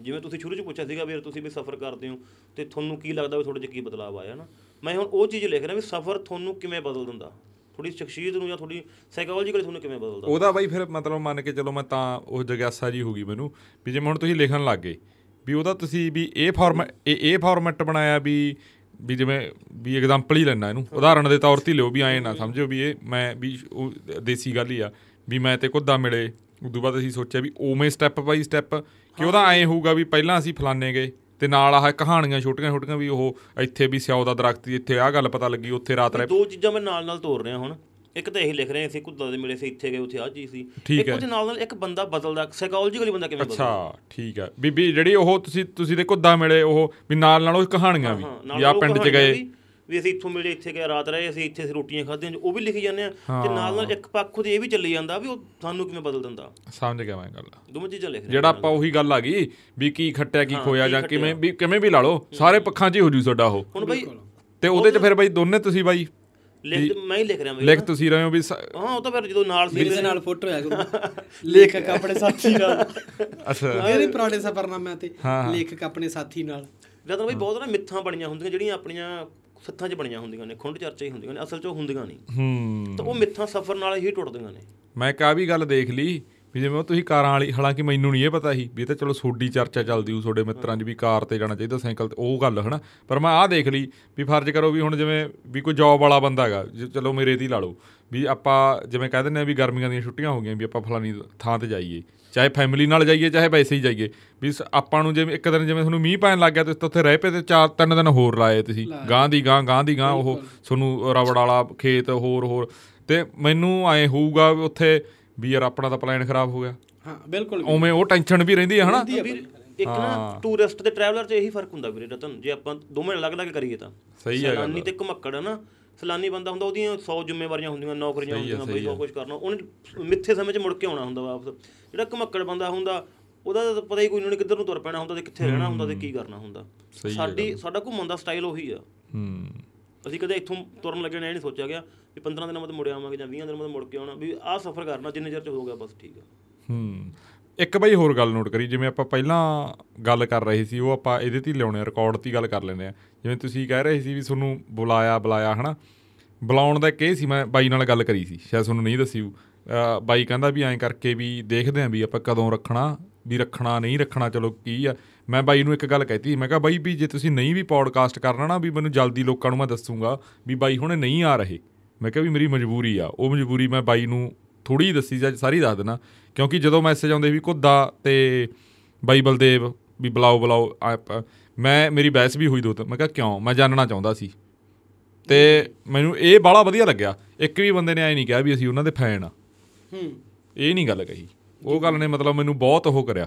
ਜਿਵੇਂ ਤੁਸੀਂ ਸ਼ੁਰੂ 'ਚ ਪੁੱਛਿਆ ਸੀਗਾ ਵੀ ਤੁਸੀਂ ਵੀ ਸਫ਼ਰ ਕਰਦੇ ਹੋ ਤੇ ਤੁਹਾਨੂੰ ਕੀ ਲੱਗਦਾ ਵੀ ਤੁਹਾਡੇ 'ਚ ਕੀ ਬਦਲਾਅ ਆਇਆ ਨਾ? ਮੈਂ ਹੁਣ ਉਹ ਚੀਜ਼ ਲਿਖ ਰਿਹਾ ਵੀ ਸਫ਼ਰ ਤੁਹਾਨੂੰ ਕਿਵੇਂ ਬਦਲ ਦਿੰਦਾ? ਥੋੜੀ ਸ਼ਖਸੀਅਤ ਨੂੰ ਜਾਂ ਥੋੜੀ ਸਾਈਕੋਲੋਜੀਕਲੀ ਤੁਹਾਨੂੰ ਕਿਵੇਂ ਬਦਲਦਾ? ਉਹਦਾ ਬਾਈ ਫਿਰ ਮਤਲਬ ਮੰਨ ਕੇ ਚਲੋ ਮੈਂ ਤਾਂ ਉਹ ਜਗਿਆਸਾ ਜੀ ਹੋ ਗਈ ਮੈਨੂੰ, ਵੀ ਜਿਵੇਂ ਹੁਣ ਤੁਸੀਂ ਲਿਖਣ ਲੱਗ ਗਏ, ਵੀ ਉਹਦਾ ਤੁਸੀਂ ਵੀ ਇਹ ਫਾਰਮੈਟ ਇਹ ਇਹ ਫਾਰਮੈਟ ਬਣਾਇਆ ਵੀ ਵੀ ਜਿਵੇਂ ਵੀ ਐਗਜ਼ਾਮਪਲ ਹੀ ਲੈਣਾ ਇਹਨੂੰ। ਉਦਾਹਰਣ ਦੇ ਤੌਰ ਤੇ ਹੀ ਲਿਓ ਵੀ ਐਂ ਨਾ ਸਮਝੋ ਵੀ ਇਹ ਮੈਂ ਵੀ ਉਹ ਦੇਸੀ ਗੱਲ ਹੀ ਆ, ਵੀ ਮੈਂ ਤੇ ਕੁੱਦਾ ਮਿਲੇ, ਉਦੋਂ ਬਾਅਦ ਅਸੀਂ ਸੋਚਿਆ ਵੀ ਉਵੇਂ ਸਟੈਪ ਬਾਈ ਸਟੈਪ ਕਿ ਉਹਦਾ ਐਂ ਹੋਊਗਾ ਵੀ ਪਹਿਲਾਂ ਅਸੀਂ ਫਲਾਣੇ ਗਏ ਤੇ ਨਾਲ ਆਹ ਕਹਾਣੀਆਂ ਛੋਟੀਆਂ ਛੋਟੀਆਂ ਵੀ ਉਹ ਇੱਥੇ ਵੀ ਸਿਆਉ ਦਾ ਦਰਖਤ ਇੱਥੇ ਆਹ ਗੱਲ ਪਤਾ ਲੱਗੀ ਉੱਥੇ ਰਾਤ ਰਹਿ ਦੋ ਚੀਜ਼ਾਂ ਮੈਂ ਨਾਲ ਨਾਲ ਤੋਰ ਰਿਹਾ ਹੁਣ। ਇੱਕ ਤਾਂ ਇਹ ਲਿਖ ਰਿਹਾ ਸੀ ਕੁੱਦਾ ਦੇ ਮਿਲੇ ਸੀ ਇੱਥੇ ਗਏ ਉੱਥੇ ਆ ਚੀਜ਼ ਸੀ। ਇੱਕ। ਉਹਦੇ ਨਾਲ ਨਾਲ ਇੱਕ ਬੰਦਾ ਬਦਲਦਾ ਸਾਈਕੋਲੋਜੀਕਲੀ ਬੰਦਾ ਕਿਵੇਂ ਬਦਲਦਾ? ਅੱਛਾ ਠੀਕ ਹੈ। ਵੀ ਜਿਹੜੀ ਉਹ ਤੁਸੀਂ ਤੁਸੀਂ ਤੇ ਕੁੱਦਾ ਮਿਲੇ ਉਹ ਵੀ ਨਾਲ ਨਾਲ ਉਹ ਕਹਾਣੀਆਂ ਵੀ ਆ ਪਿੰਡ 'ਚ ਗਏ। ਵੀ- ਅਸੀਂ ਇੱਥੋਂ ਮਿਲੇ ਇੱਥੇ ਗਏ ਰਾਤ ਰਹੇ ਅਸੀਂ ਇੱਥੇ ਅਸੀਂ ਰੋਟੀਆਂ ਖਾਧੀਆਂ ਉਹ ਵੀ ਲਿਖੀ ਜਾਂਦੇ ਆ ਤੇ ਨਾਲ ਨਾਲ ਇੱਕ ਪੱਖ ਉਹਦੇ ਇਹ ਵੀ ਚੱਲੀ ਜਾਂਦਾ ਵੀ ਉਹ ਸਾਨੂੰ ਕਿਵੇਂ ਬਦਲ ਦਿੰਦਾ। ਸਮਝ ਗਿਆ ਮੈਂ ਗੱਲ। ਦੋਵੇਂ ਚੀਜ਼ਾਂ ਲਿਖ ਰਿਹਾ ਜਿਹੜਾ ਆਪਾਂ ਉਹੀ ਗੱਲ ਆ ਗਈ ਵੀ ਕੀ ਖੱਟਿਆ ਕੀ ਖੋਇਆ ਜਾਂ ਕਿਵੇਂ ਵੀ ਕਿਵੇਂ ਵੀ ਲਾ ਲਓ ਸਾਰੇ ਪੱਖਾਂ 'ਚ ਹੀ ਹੋ ਜੂ ਤੁਹਾਡਾ ਉਹ। ਹੁਣ ਬਈ ਤੇ ਉਹਦੇ 'ਚ ਫਿਰ ਬਾਈ ਦੋਨੇ ਤੁਸੀਂ ਬਾਈ ਲਿਖ ਮੈਂ ਹੀ ਲਿਖ ਰਿਹਾ ਬਈ। ਲਿਖ ਤੁਸੀਂ ਰਹੇ ਹੋ ਵੀ ਹਾਂ ਉਹ ਤਾਂ ਫਿਰ ਜਦੋਂ ਨਾਲ ਸੀ। ਮੇਰੇ ਨਾਲ ਫੋਟੋ ਆ (laughs) ਲੇਖਕ ਆਪਣੇ ਸਾਥੀ ਨਾਲ। ਅੱਛਾ। ਮੇਰੇ ਪੁਰਾਣੇ ਸਫਰਨਾਮਿਆਂ ਤੇ ਲੇਖਕ ਆਪਣੇ ਸਾਥੀ ਨਾਲ। ਜਦੋਂ ਬਈ ਬਹੁਤ ਨਾ ਮਿੱਥਾਂ ਬਣੀਆਂ ਹੁੰਦੀਆਂ ਜਿਹੜੀਆਂ ਆਪਣੀਆਂ ਸੱਥਾਂ 'ਚ ਬਣੀਆਂ ਹੁੰਦੀਆਂ ਨੇ ਖੁੰਡ ਚਰਚਾ ਹੀ ਹੁੰਦੀਆਂ ਨੇ ਅਸਲ 'ਚ ਉਹ ਹੁੰਦੀਆਂ ਨਹੀਂ। ਹੂੰ। ਤਾਂ ਉਹ ਮਿੱਥਾਂ ਸਫ਼ਰ ਨਾਲ ਹੀ ਟੁੱਟਦੀਆਂ ਨੇ। ਮੈਂ ਆਹ ਵੀ ਗੱਲ ਦੇਖ ਲਈ ਵੀ ਜਿਵੇਂ ਉਹ ਤੁਸੀਂ ਕਾਰਾਂ ਵਾਲੀ ਹਾਲਾਂਕਿ ਮੈਨੂੰ ਨਹੀਂ ਇਹ ਪਤਾ ਸੀ ਵੀ ਇਹ ਤਾਂ ਚਲੋ ਸੋਡੀ ਚਰਚਾ ਚੱਲਦੀ ਹੋ ਤੁਹਾਡੇ ਮਿੱਤਰਾਂ 'ਚ ਵੀ ਕਾਰ ਤੇ ਜਾਣਾ ਚਾਹੀਦਾ ਸਾਈਕਲ ਤੇ ਉਹ ਗੱਲ ਹਨਾ। ਪਰ ਮੈਂ ਆਹ ਦੇਖ ਲਈ ਵੀ ਫਰਜ਼ ਕਰੋ ਵੀ ਹੁਣ ਜਿਵੇਂ ਵੀ ਕੋਈ ਜੌਬ ਵਾਲਾ ਬੰਦਾ ਹੈਗਾ ਚਲੋ ਮੇਰੇ ਦੀ ਲਾ ਲਓ ਵੀ ਆਪਾਂ ਜਿਵੇਂ ਕਹਿ ਦਿੰਦੇ ਆ ਵੀ ਗਰਮੀਆਂ ਦੀਆਂ ਛੁੱਟੀਆਂ ਹੋ ਗਈਆਂ ਵੀ ਆਪਾਂ ਫਲਾਨੀ ਥਾਂ ਤੇ ਜਾਈਏ ਚਾਹੇ ਫੈਮਿਲੀ ਨਾਲ ਜਾਈਏ ਚਾਹੇ ਵੈਸੇ ਹੀ ਜਾਈਏ ਵੀ ਆਪਾਂ ਨੂੰ ਜਿਵੇਂ ਇੱਕ ਦਿਨ ਜਿਵੇਂ ਤੁਹਾਨੂੰ ਮੀਂਹ ਪੈਣ ਲੱਗ ਗਿਆ ਤੁਸੀਂ ਤਾਂ ਉੱਥੇ ਰਹਿ ਪਏ ਤੇ ਚਾਰ ਤਿੰਨ ਦਿਨ ਹੋਰ ਲਾਏ ਤੁਸੀਂ ਗਾਂ ਦੀ ਗਾਂ ਗਾਂ ਦੀ ਗਾਂ ਉਹ ਤੁਹਾਨੂੰ ਰਬੜ ਵਾਲਾ ਖੇਤ ਹੋਰ ਹੋਰ ਤੇ ਮੈਨੂੰ ਐ ਹੋਊਗਾ ਉੱਥੇ ਵੀ ਯਾਰ ਆਪਣਾ ਤਾਂ ਪਲਾਨ ਖਰਾਬ ਹੋ ਗਿਆ। ਹਾਂ ਬਿਲਕੁਲ ਉਵੇਂ ਉਹ ਟੈਨਸ਼ਨ ਵੀ ਰਹਿੰਦੀ ਹੈ ਹਨਾ? ਇੱਕ ਨਾ ਟੂਰਿਸਟ ਤੇ ਟਰੈਵਲਰ 'ਚ ਇਹੀ ਫ਼ਰਕ ਹੁੰਦਾ ਵੀਰੇ ਰਤਨ ਜੇ ਆਪਾਂ ਦੋਵੇਂ ਅਲੱਗ-ਅਲੱਗ ਕਰੀਏ ਤਾਂ। ਸਹੀ ਹੈ ਸੈਲਾਨੀ ਤੇ ਘਮੱਕੜ ਹੈ ਨਾ ਸੈਲਾਨੀ ਬੰਦਾ ਹੁੰਦਾ ਉਹਦੀਆਂ 100 ਜ਼ਿੰਮੇਵਾਰੀਆਂ ਹੁੰਦੀਆਂ ਨੌਕਰੀਆਂ ਹੁੰਦੀਆਂ ਬਈ ਸਭ ਕੁਝ ਕਰਨਾ। ਉਹਨੇ ਮਿੱਥੇ ਸਮੇਂ 'ਚ ਮੁੜ ਕੇ ਆਉਣਾ ਹੁੰਦਾ ਵਾਪਸ। ਜਿਹੜਾ ਘਮੱਕੜ ਬੰਦਾ ਹੁੰਦਾ ਉਹਦਾ ਤਾਂ ਪਤਾ ਹੀ ਕੋਈ ਨਹੀਂ ਕਿੱਧਰ ਨੂੰ ਤੁਰ ਪੈਣਾ ਹੁੰਦਾ ਤੇ ਕਿੱਥੇ ਰਹਿਣਾ ਹੁੰਦਾ ਤੇ ਕੀ ਕਰਨਾ ਹੁੰਦਾ। ਸਾਡੀ ਸਾਡਾ ਘੁੰਮਣ ਦਾ ਸਟਾਈਲ ਉਹੀ ਆ। ਹੂੰ। ਅਸੀਂ ਕਦੇ ਇੱਥੋਂ ਤੁਰਨ ਲੱਗੇ ਨੇ, ਇਹ ਨਹੀਂ ਸੋਚਿਆ ਗਿਆ ਵੀ 15 ਦਿਨਾਂ ਬਾਅਦ ਮੁੜ ਆਵਾਂਗੇ ਜਾਂ 20 ਦਿਨਾਂ ਬਾਅਦ ਮੁੜ ਕੇ ਆਉਣਾ, ਵੀ ਆਹ ਸਫ਼ਰ ਕਰਨਾ, ਜਿੰਨੇ ਚਿਰ ਚ ਹੋ ਗਿਆ ਬਸ ਠੀਕ ਆ। ਹੂੰ, ਇੱਕ ਬਈ ਹੋਰ ਗੱਲ ਨੋਟ ਕਰੀ, ਜਿਵੇਂ ਆਪਾਂ ਪਹਿਲਾਂ ਗੱਲ ਕਰ ਰਹੇ ਸੀ, ਉਹ ਆਪਾਂ ਇਹਦੇ ਤੇ ਹੀ ਲਿਆਉਣੇ ਰਿਕਾਰਡ ਤੇ ਹੀ ਗੱਲ ਕਰ ਲੈਂਦੇ ਆ। ਜਿਵੇਂ ਤੁਸੀਂ ਕਹਿ ਰਹੇ ਸੀ ਵੀ ਤੁਹਾਨੂੰ ਬੁਲਾਇਆ ਬੁਲਾਇਆ, ਹਨਾ? ਬੁਲਾਉਣ ਦਾ ਇੱਕ ਇਹ ਸੀ, ਮੈਂ ਬਾਈ ਨਾਲ ਗੱਲ ਕਰੀ ਸੀ, ਸ਼ਾਇਦ ਤੁਹਾਨੂੰ ਨਹੀਂ ਦੱਸੀ ਹੋਊ। ਅਹ ਬਾਈ ਕਹਿੰਦਾ ਵੀ ਐਂ ਕਰਕੇ ਵੀ ਦੇਖਦੇ ਆਂ ਵੀ ਆਪਾਂ ਕਦੋਂ ਰੱਖਣਾ, ਵੀ ਰੱਖਣਾ, ਨਹੀਂ ਰੱਖਣਾ, ਚਲੋ ਕੀ ਆ। ਮੈਂ ਬਾਈ ਨੂੰ ਇੱਕ ਗੱਲ ਕਹਿਤੀ ਮੈਂ ਕਿਹਾ ਬਾਈ ਵੀ ਜੇ ਤੁਸੀਂ ਨਹੀਂ ਵੀ ਪੌਡਕਾਸਟ ਕਰਨਾ ਨਾ ਵੀ ਮੈਨੂੰ ਜਲਦੀ ਲੋਕਾਂ ਨੂੰ ਮੈਂ ਦੱਸੂਗਾ ਵੀ ਬਾਈ ਹੁਣੇ ਨਹੀਂ ਆ ਰਹੇ। ਮੈਂ ਕਿਹਾ ਵੀ ਮੇਰੀ ਮਜਬੂਰੀ ਆ ਉਹ ਮਜਬੂਰੀ ਮੈਂ ਬਾਈ ਨੂੰ ਥੋੜੀ ਦੱਸੀ ਜਾਂ ਸਾਰੀ ਦੱਸ ਦੇਣਾ ਕਿਉਂਕਿ ਜਦੋਂ ਮੈਸੇਜ ਆਉਂਦੇ ਵੀ ਕੁੱਦਾ ਤੇ ਬਾਈ ਬਲਦੇਵ ਵੀ ਬੁਲਾਓ ਬੁਲਾਓ ਮੈਂ ਮੇਰੀ ਬਹਿਸ ਵੀ ਹੋਈ ਦੋ ਤਾਂ ਮੈਂ ਕਿਹਾ ਕਿਉਂ? ਮੈਂ ਜਾਣਨਾ ਚਾਹੁੰਦਾ ਸੀ। ਤੇ ਮੈਨੂੰ ਇਹ ਬਾਲਾ ਵਧੀਆ ਲੱਗਿਆ। ਇੱਕ ਵੀ ਬੰਦੇ ਨੇ ਐ ਨਹੀਂ ਕਿਹਾ ਵੀ ਅਸੀਂ ਉਹਨਾਂ ਦੇ ਫੈਨ ਆ। ਹੂੰ। ਇਹ ਨਹੀਂ ਗੱਲ ਕਹੀ। ਉਹ ਗੱਲ ਨੇ ਮਤਲਬ ਮੈਨੂੰ ਬਹੁਤ ਉਹ ਕਰਿਆ।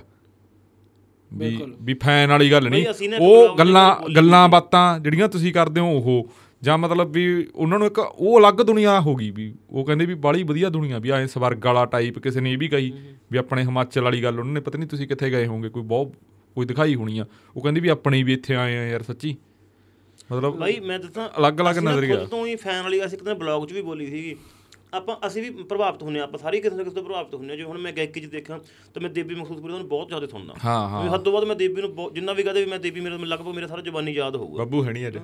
ਬਿਲਕੁਲ। ਵੀ ਫੈਨ ਵਾਲੀ ਗੱਲ ਨਹੀਂ। ਇੱਕ ਉਹ ਗੱਲਾਂ ਗੱਲਾਂ ਬਾਤਾਂ ਜਿਹੜੀਆਂ ਤੁਸੀਂ ਕਰਦੇ ਹੋ ਉਹ ਜਾਂ ਮਤਲਬ ਵੀ ਉਹਨਾਂ ਨੂੰ ਇੱਕ ਉਹ ਅਲੱਗ ਦੁਨੀਆ ਹੋ ਗਈ ਵੀ ਉਹ ਕਹਿੰਦੇ ਵੀ ਬਾਲੀ ਵਧੀਆ ਦੁਨੀਆ ਵੀ ਐ ਸਵਰਗ ਵਾਲਾ ਟਾਈਪ ਕਿਸੇ ਨੇ ਇਹ ਵੀ ਕਹੀ ਵੀ ਆਪਣੇ ਹਿਮਾਚਲ ਵਾਲੀ ਗੱਲ ਉਹਨਾਂ ਨੇ ਪਤਾ ਨਹੀਂ ਤੁਸੀਂ ਕਿੱਥੇ ਗਏ ਹੋਵੋਗੇ ਕੋਈ ਬਹੁਤ ਕੋਈ ਦਿਖਾਈ ਹੋਣੀ ਆ। ਉਹ ਕਹਿੰਦੇ ਵੀ ਆਪਣੇ ਵੀ ਇੱਥੇ ਆਏ ਆ ਯਾਰ ਸੱਚੀ। ਮਤਲਬ ਬਾਈ ਮੈਂ ਦੱਸਾਂ ਅਲੱਗ-ਅਲੱਗ ਨਜ਼ਰੀਆ। ਤੋਂ ਹੀ ਫੈਨ ਵਾਲੀ ਅਸੀਂ ਕਿਤੇ ਬਲੌਗ 'ਚ ਵੀ ਬੋਲੀ ਸੀਗੀ ਆਪਾਂ ਅਸੀਂ ਵੀ ਪ੍ਰਭਾਵਿਤ ਹੁੰਨੇ ਆਪਾਂ ਸਾਰੇ ਕਿਸੇ ਨਾ ਕਿਸੇ ਤੋਂ ਪ੍ਰਭਾਵਿਤ ਹੁੰਨੇ। ਜੇ ਹੁਣ ਮੈਂ ਗਾਇਕੀ 'ਚ ਦੇਖਾਂ ਤਾਂ ਮੈਂ ਦੇਵੀ ਮਖਸੂਸਪੁਰੀ ਨੂੰ ਬਹੁਤ ਜ਼ਿਆਦਾ ਸੁਣਦਾ। ਹਾਂ ਹਾਂ। ਹੱਦੋਂ ਵੱਧ ਮੈਂ ਦੇਵੀ ਨੂੰ ਜਿੰਨਾ ਵੀ ਕਹਦੇ ਵੀ ਮੈਂ ਦੇਵੀ ਮੇਰੇ ਲਗਭਗ ਮੇਰੇ ਸਾਰਾ ਜ਼ਬਾਨੀ ਯਾਦ ਹੋਊਗਾ। ਬੱਬੂ ਹੈ ਨਹੀਂ ਅੱਜ।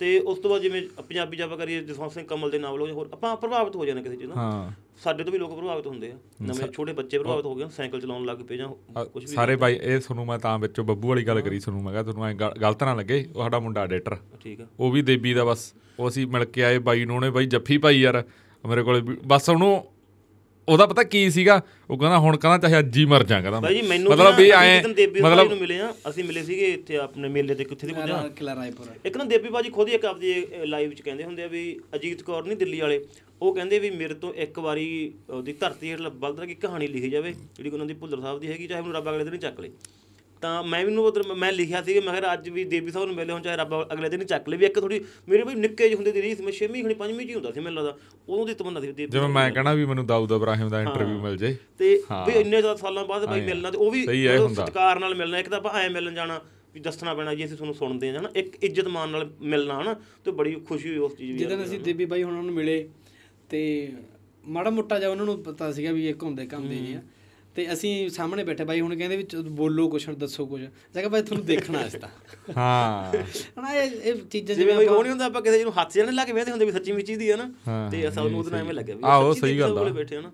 ਤੇ ਉਸ ਤੋਂ ਬਾਅਦ ਜਿਵੇਂ ਪੰਜਾਬੀ ਜਾਵਾ ਕਰੀਏ ਜਸਵੰਤ ਸਿੰਘ ਕਮਲ ਦੇ ਨਾਵਲ ਹੋ ਹੋਰ ਆਪਾਂ ਪ੍ਰਭਾਵਿਤ ਹੋ ਜਾਂਦੇ ਕਿਸੇ ਚੀਜ਼ ਨਾਲ। ਹਾਂ। ਸਾਡੇ ਤੋਂ ਵੀ ਲੋਕ ਪ੍ਰਭਾਵਿਤ ਹੁੰਦੇ ਆ। ਨਵੇਂ ਛੋਟੇ ਬੱਚੇ ਪ੍ਰਭਾਵਿਤ ਹੋ ਗਏ ਸਾਈਕਲ ਚਲਾਉਣ ਲੱਗ ਪਏ ਜਾਂ ਕੁਝ ਵੀ ਸਾਰੇ ਬਾਈ ਇਹ ਤੁਹਾਨੂੰ ਮੈਂ ਤਾਂ ਵਿੱਚੋਂ ਬੱਬੂ ਵਾਲੀ ਗੱਲ ਕਰੀ ਤੁਹਾਨੂੰ ਮੈਂ ਕਿਹਾ ਤੁਹਾਨੂੰ ਐ ਗਲਤ ਨਾ ਲੱਗੇ ਉਹ ਸਾਡਾ ਮੁੰਡਾ ਐਡੀਟਰ ਠੀਕ ਆ। ਉਹ ਵੀ ਦੇਬੀ ਦਾ ਬਸ ਉਹ ਅਸੀਂ ਮਿਲ ਕੇ ਆਏ ਬਾਈ ਨੂੰ ਉਹਨੇ ਬਾਈ ਜੱਫੀ ਪਾਈ ਯਾਰ। ਮੇਰੇ ਕੋਲੇ ਬਸ ਉਹਨੂੰ ਉਹਦਾ ਪਤਾ ਕੀ ਸੀਗਾ? ਉਹ ਕਹਿੰਦਾ ਹੁਣ ਕਹਿੰਦਾ ਚਾਹੇ ਅੱਜ ਹੀ ਮਰ ਜਾ ਕਹਿੰਦਾ ਮਤਲਬ ਵੀ ਐ ਮਤਲਬ ਨੂੰ ਮਿਲੇ ਆ ਅਸੀਂ ਮਿਲੇ ਸੀਗੇ ਇੱਥੇ ਆਪਣੇ ਮੇਲੇ ਤੇ ਕਿੱਥੇ ਦੀ ਪੁੱਜਾ। ਕਿਲਾ- ਕਿਲਾ ਰਾਏਪੁਰ। ਇੱਕ ਨਾ ਦੇਵੀ ਬਾਜੀ ਖੁਦ ਹੀ ਇੱਕ ਆਪਦੀ ਲਾਈਵ 'ਚ ਕਹਿੰਦੇ ਹੁੰਦੇ ਆ ਵੀ ਅਜੀਤ ਕੌਰ ਨਹੀਂ ਦਿੱਲੀ ਵਾਲੇ। ਉਹ ਕਹਿੰਦੇ ਵੀ ਮੇਰੇ ਤੋਂ ਇੱਕ ਵਾਰੀ ਉਹਦੀ ਧਰਤੀ ਹੇਠ ਬਲਦਰ ਦੀ ਕਹਾਣੀ ਲਿਖੀ ਜਾਵੇ ਜਿਹੜੀ ਉਹਨਾਂ ਦੀ ਭੁੱਲਰ ਸਾਹਿਬ ਦੀ ਹੈਗੀ ਚਾਹੇ ਮੈਨੂੰ ਰੱਬ ਅਗਲੇ ਦਿਨ ਚੱਕ ਲੇ। ਤਾਂ ਮੈਂ ਵੀ ਨੂੰ ਉਧਰ ਮੈਂ ਲਿਖਿਆ ਸੀ ਕਿ ਮੈਂ ਕਿਹਾ ਅੱਜ ਵੀ ਦੇਵੀ ਸਾਹਿਬ ਨੂੰ ਮਿਲੇ ਹੁਣ ਚਾਹੇ ਰੱਬ ਅਗਲੇ ਦਿਨ ਚੱਕ ਲੇ ਵੀ ਇੱਕ ਥੋੜੀ ਮੇਰੇ ਵੀ ਨਿੱਕੇ ਜਿਹੇ ਹੁੰਦੇ ਦੀ ਰੀਸ ਮੈਂ 6ਵੀਂ ਖਣੀ 5ਵੀਂ ਚ ਹੁੰਦਾ ਸੀ ਮੈਨੂੰ ਲੱਗਦਾ। ਉਦੋਂ ਦੀ ਤਮੰਨਾ ਸੀ ਦੇਵੀ ਜਿਵੇਂ ਮੈਂ ਕਹਣਾ ਵੀ ਮੈਨੂੰ ਦਾਊਦ ਇਬਰਾਹਿਮ ਦਾ ਇੰਟਰਵਿਊ ਮਿਲ ਜੇ। ਤੇ ਵੀ ਇੰਨੇ ਜ਼ਿਆਦਾ ਸਾਲਾਂ ਬਾਅਦ ਬਾਈ ਮਿਲਣਾ ਤੇ ਉਹ ਵੀ। ਸਤਿਕਾਰ ਨਾਲ ਮਿਲਣਾ ਇੱਕ ਤਾਂ ਆਪਾਂ ਐ ਮਿਲਣ ਜਾਣਾ ਵੀ ਦੱਸਣਾ ਪੈਣਾ ਜੀ ਅਸੀਂ ਤੁਹਾਨੂੰ ਸੁਣਦੇ ਹਾਂ ਹਨਾ। ਇੱਕ ਇੱਜ਼ਤ ਮਾਨ ਨਾਲ ਮਿਲਣਾ ਹਨਾ। ਤੇ ਬੜੀ ਖੁਸ਼ੀ ਹੋਈ ਉਸ ਚੀਜ਼ ਦੀ ਜਦੋਂ ਅਸੀਂ ਦੇਵੀ ਬਾਈ ਹੁਣਾਂ ਨੂੰ ਮਿਲੇ ਤੇ ਮਾੜਾ ਮੋਟਾ ਜਿਹਾ ਉਹਨਾਂ ਨੂੰ ਪਤਾ ਸੀਗਾ ਵੀ ਇਹ ਘੁੰਮਦੇ ਘੰਮਦੇ ਜੀ ਆ। ਤੇ ਅਸੀਂ ਸਾਹਮਣੇ ਬੈਠੇ ਬਾਈ ਹੁਣ ਕਹਿੰਦੇ ਵੀ ਚ- ਬੋਲੋ ਕੁਛ ਦੱਸੋ ਕੁਛ। ਮੈਂ ਕਿਹਾ ਬਾਈ ਤੁਹਾਨੂੰ ਦੇਖਣਾ ਇਸ ਤਾਂ ਹਾਂ। ਹਨਾ ਇਹ ਇਹ ਚੀਜ਼ਾਂ ਜਿਵੇਂ ਆਪਾਂ ਉਹ ਨਹੀਂ ਹੁੰਦਾ ਆਪਾਂ ਕਿਸੇ ਨੂੰ ਹੱਥ ਜਣੇ ਲਾ ਕੇ ਵੇਖਦੇ ਹੁੰਦੇ ਵੀ ਸੱਚੀ ਵਿੱਚ ਦੀ ਹੈ ਨਾ। ਤੇ ਅਸਾਂ ਨੂੰ ਉਹਦੇ ਨਾਲ ਐਵੇਂ ਲੱਗਿਆ ਵੀ ਆਹੋ, ਸਹੀ ਗੱਲ ਆ। ਬੈਠੇ ਆ ਨਾ।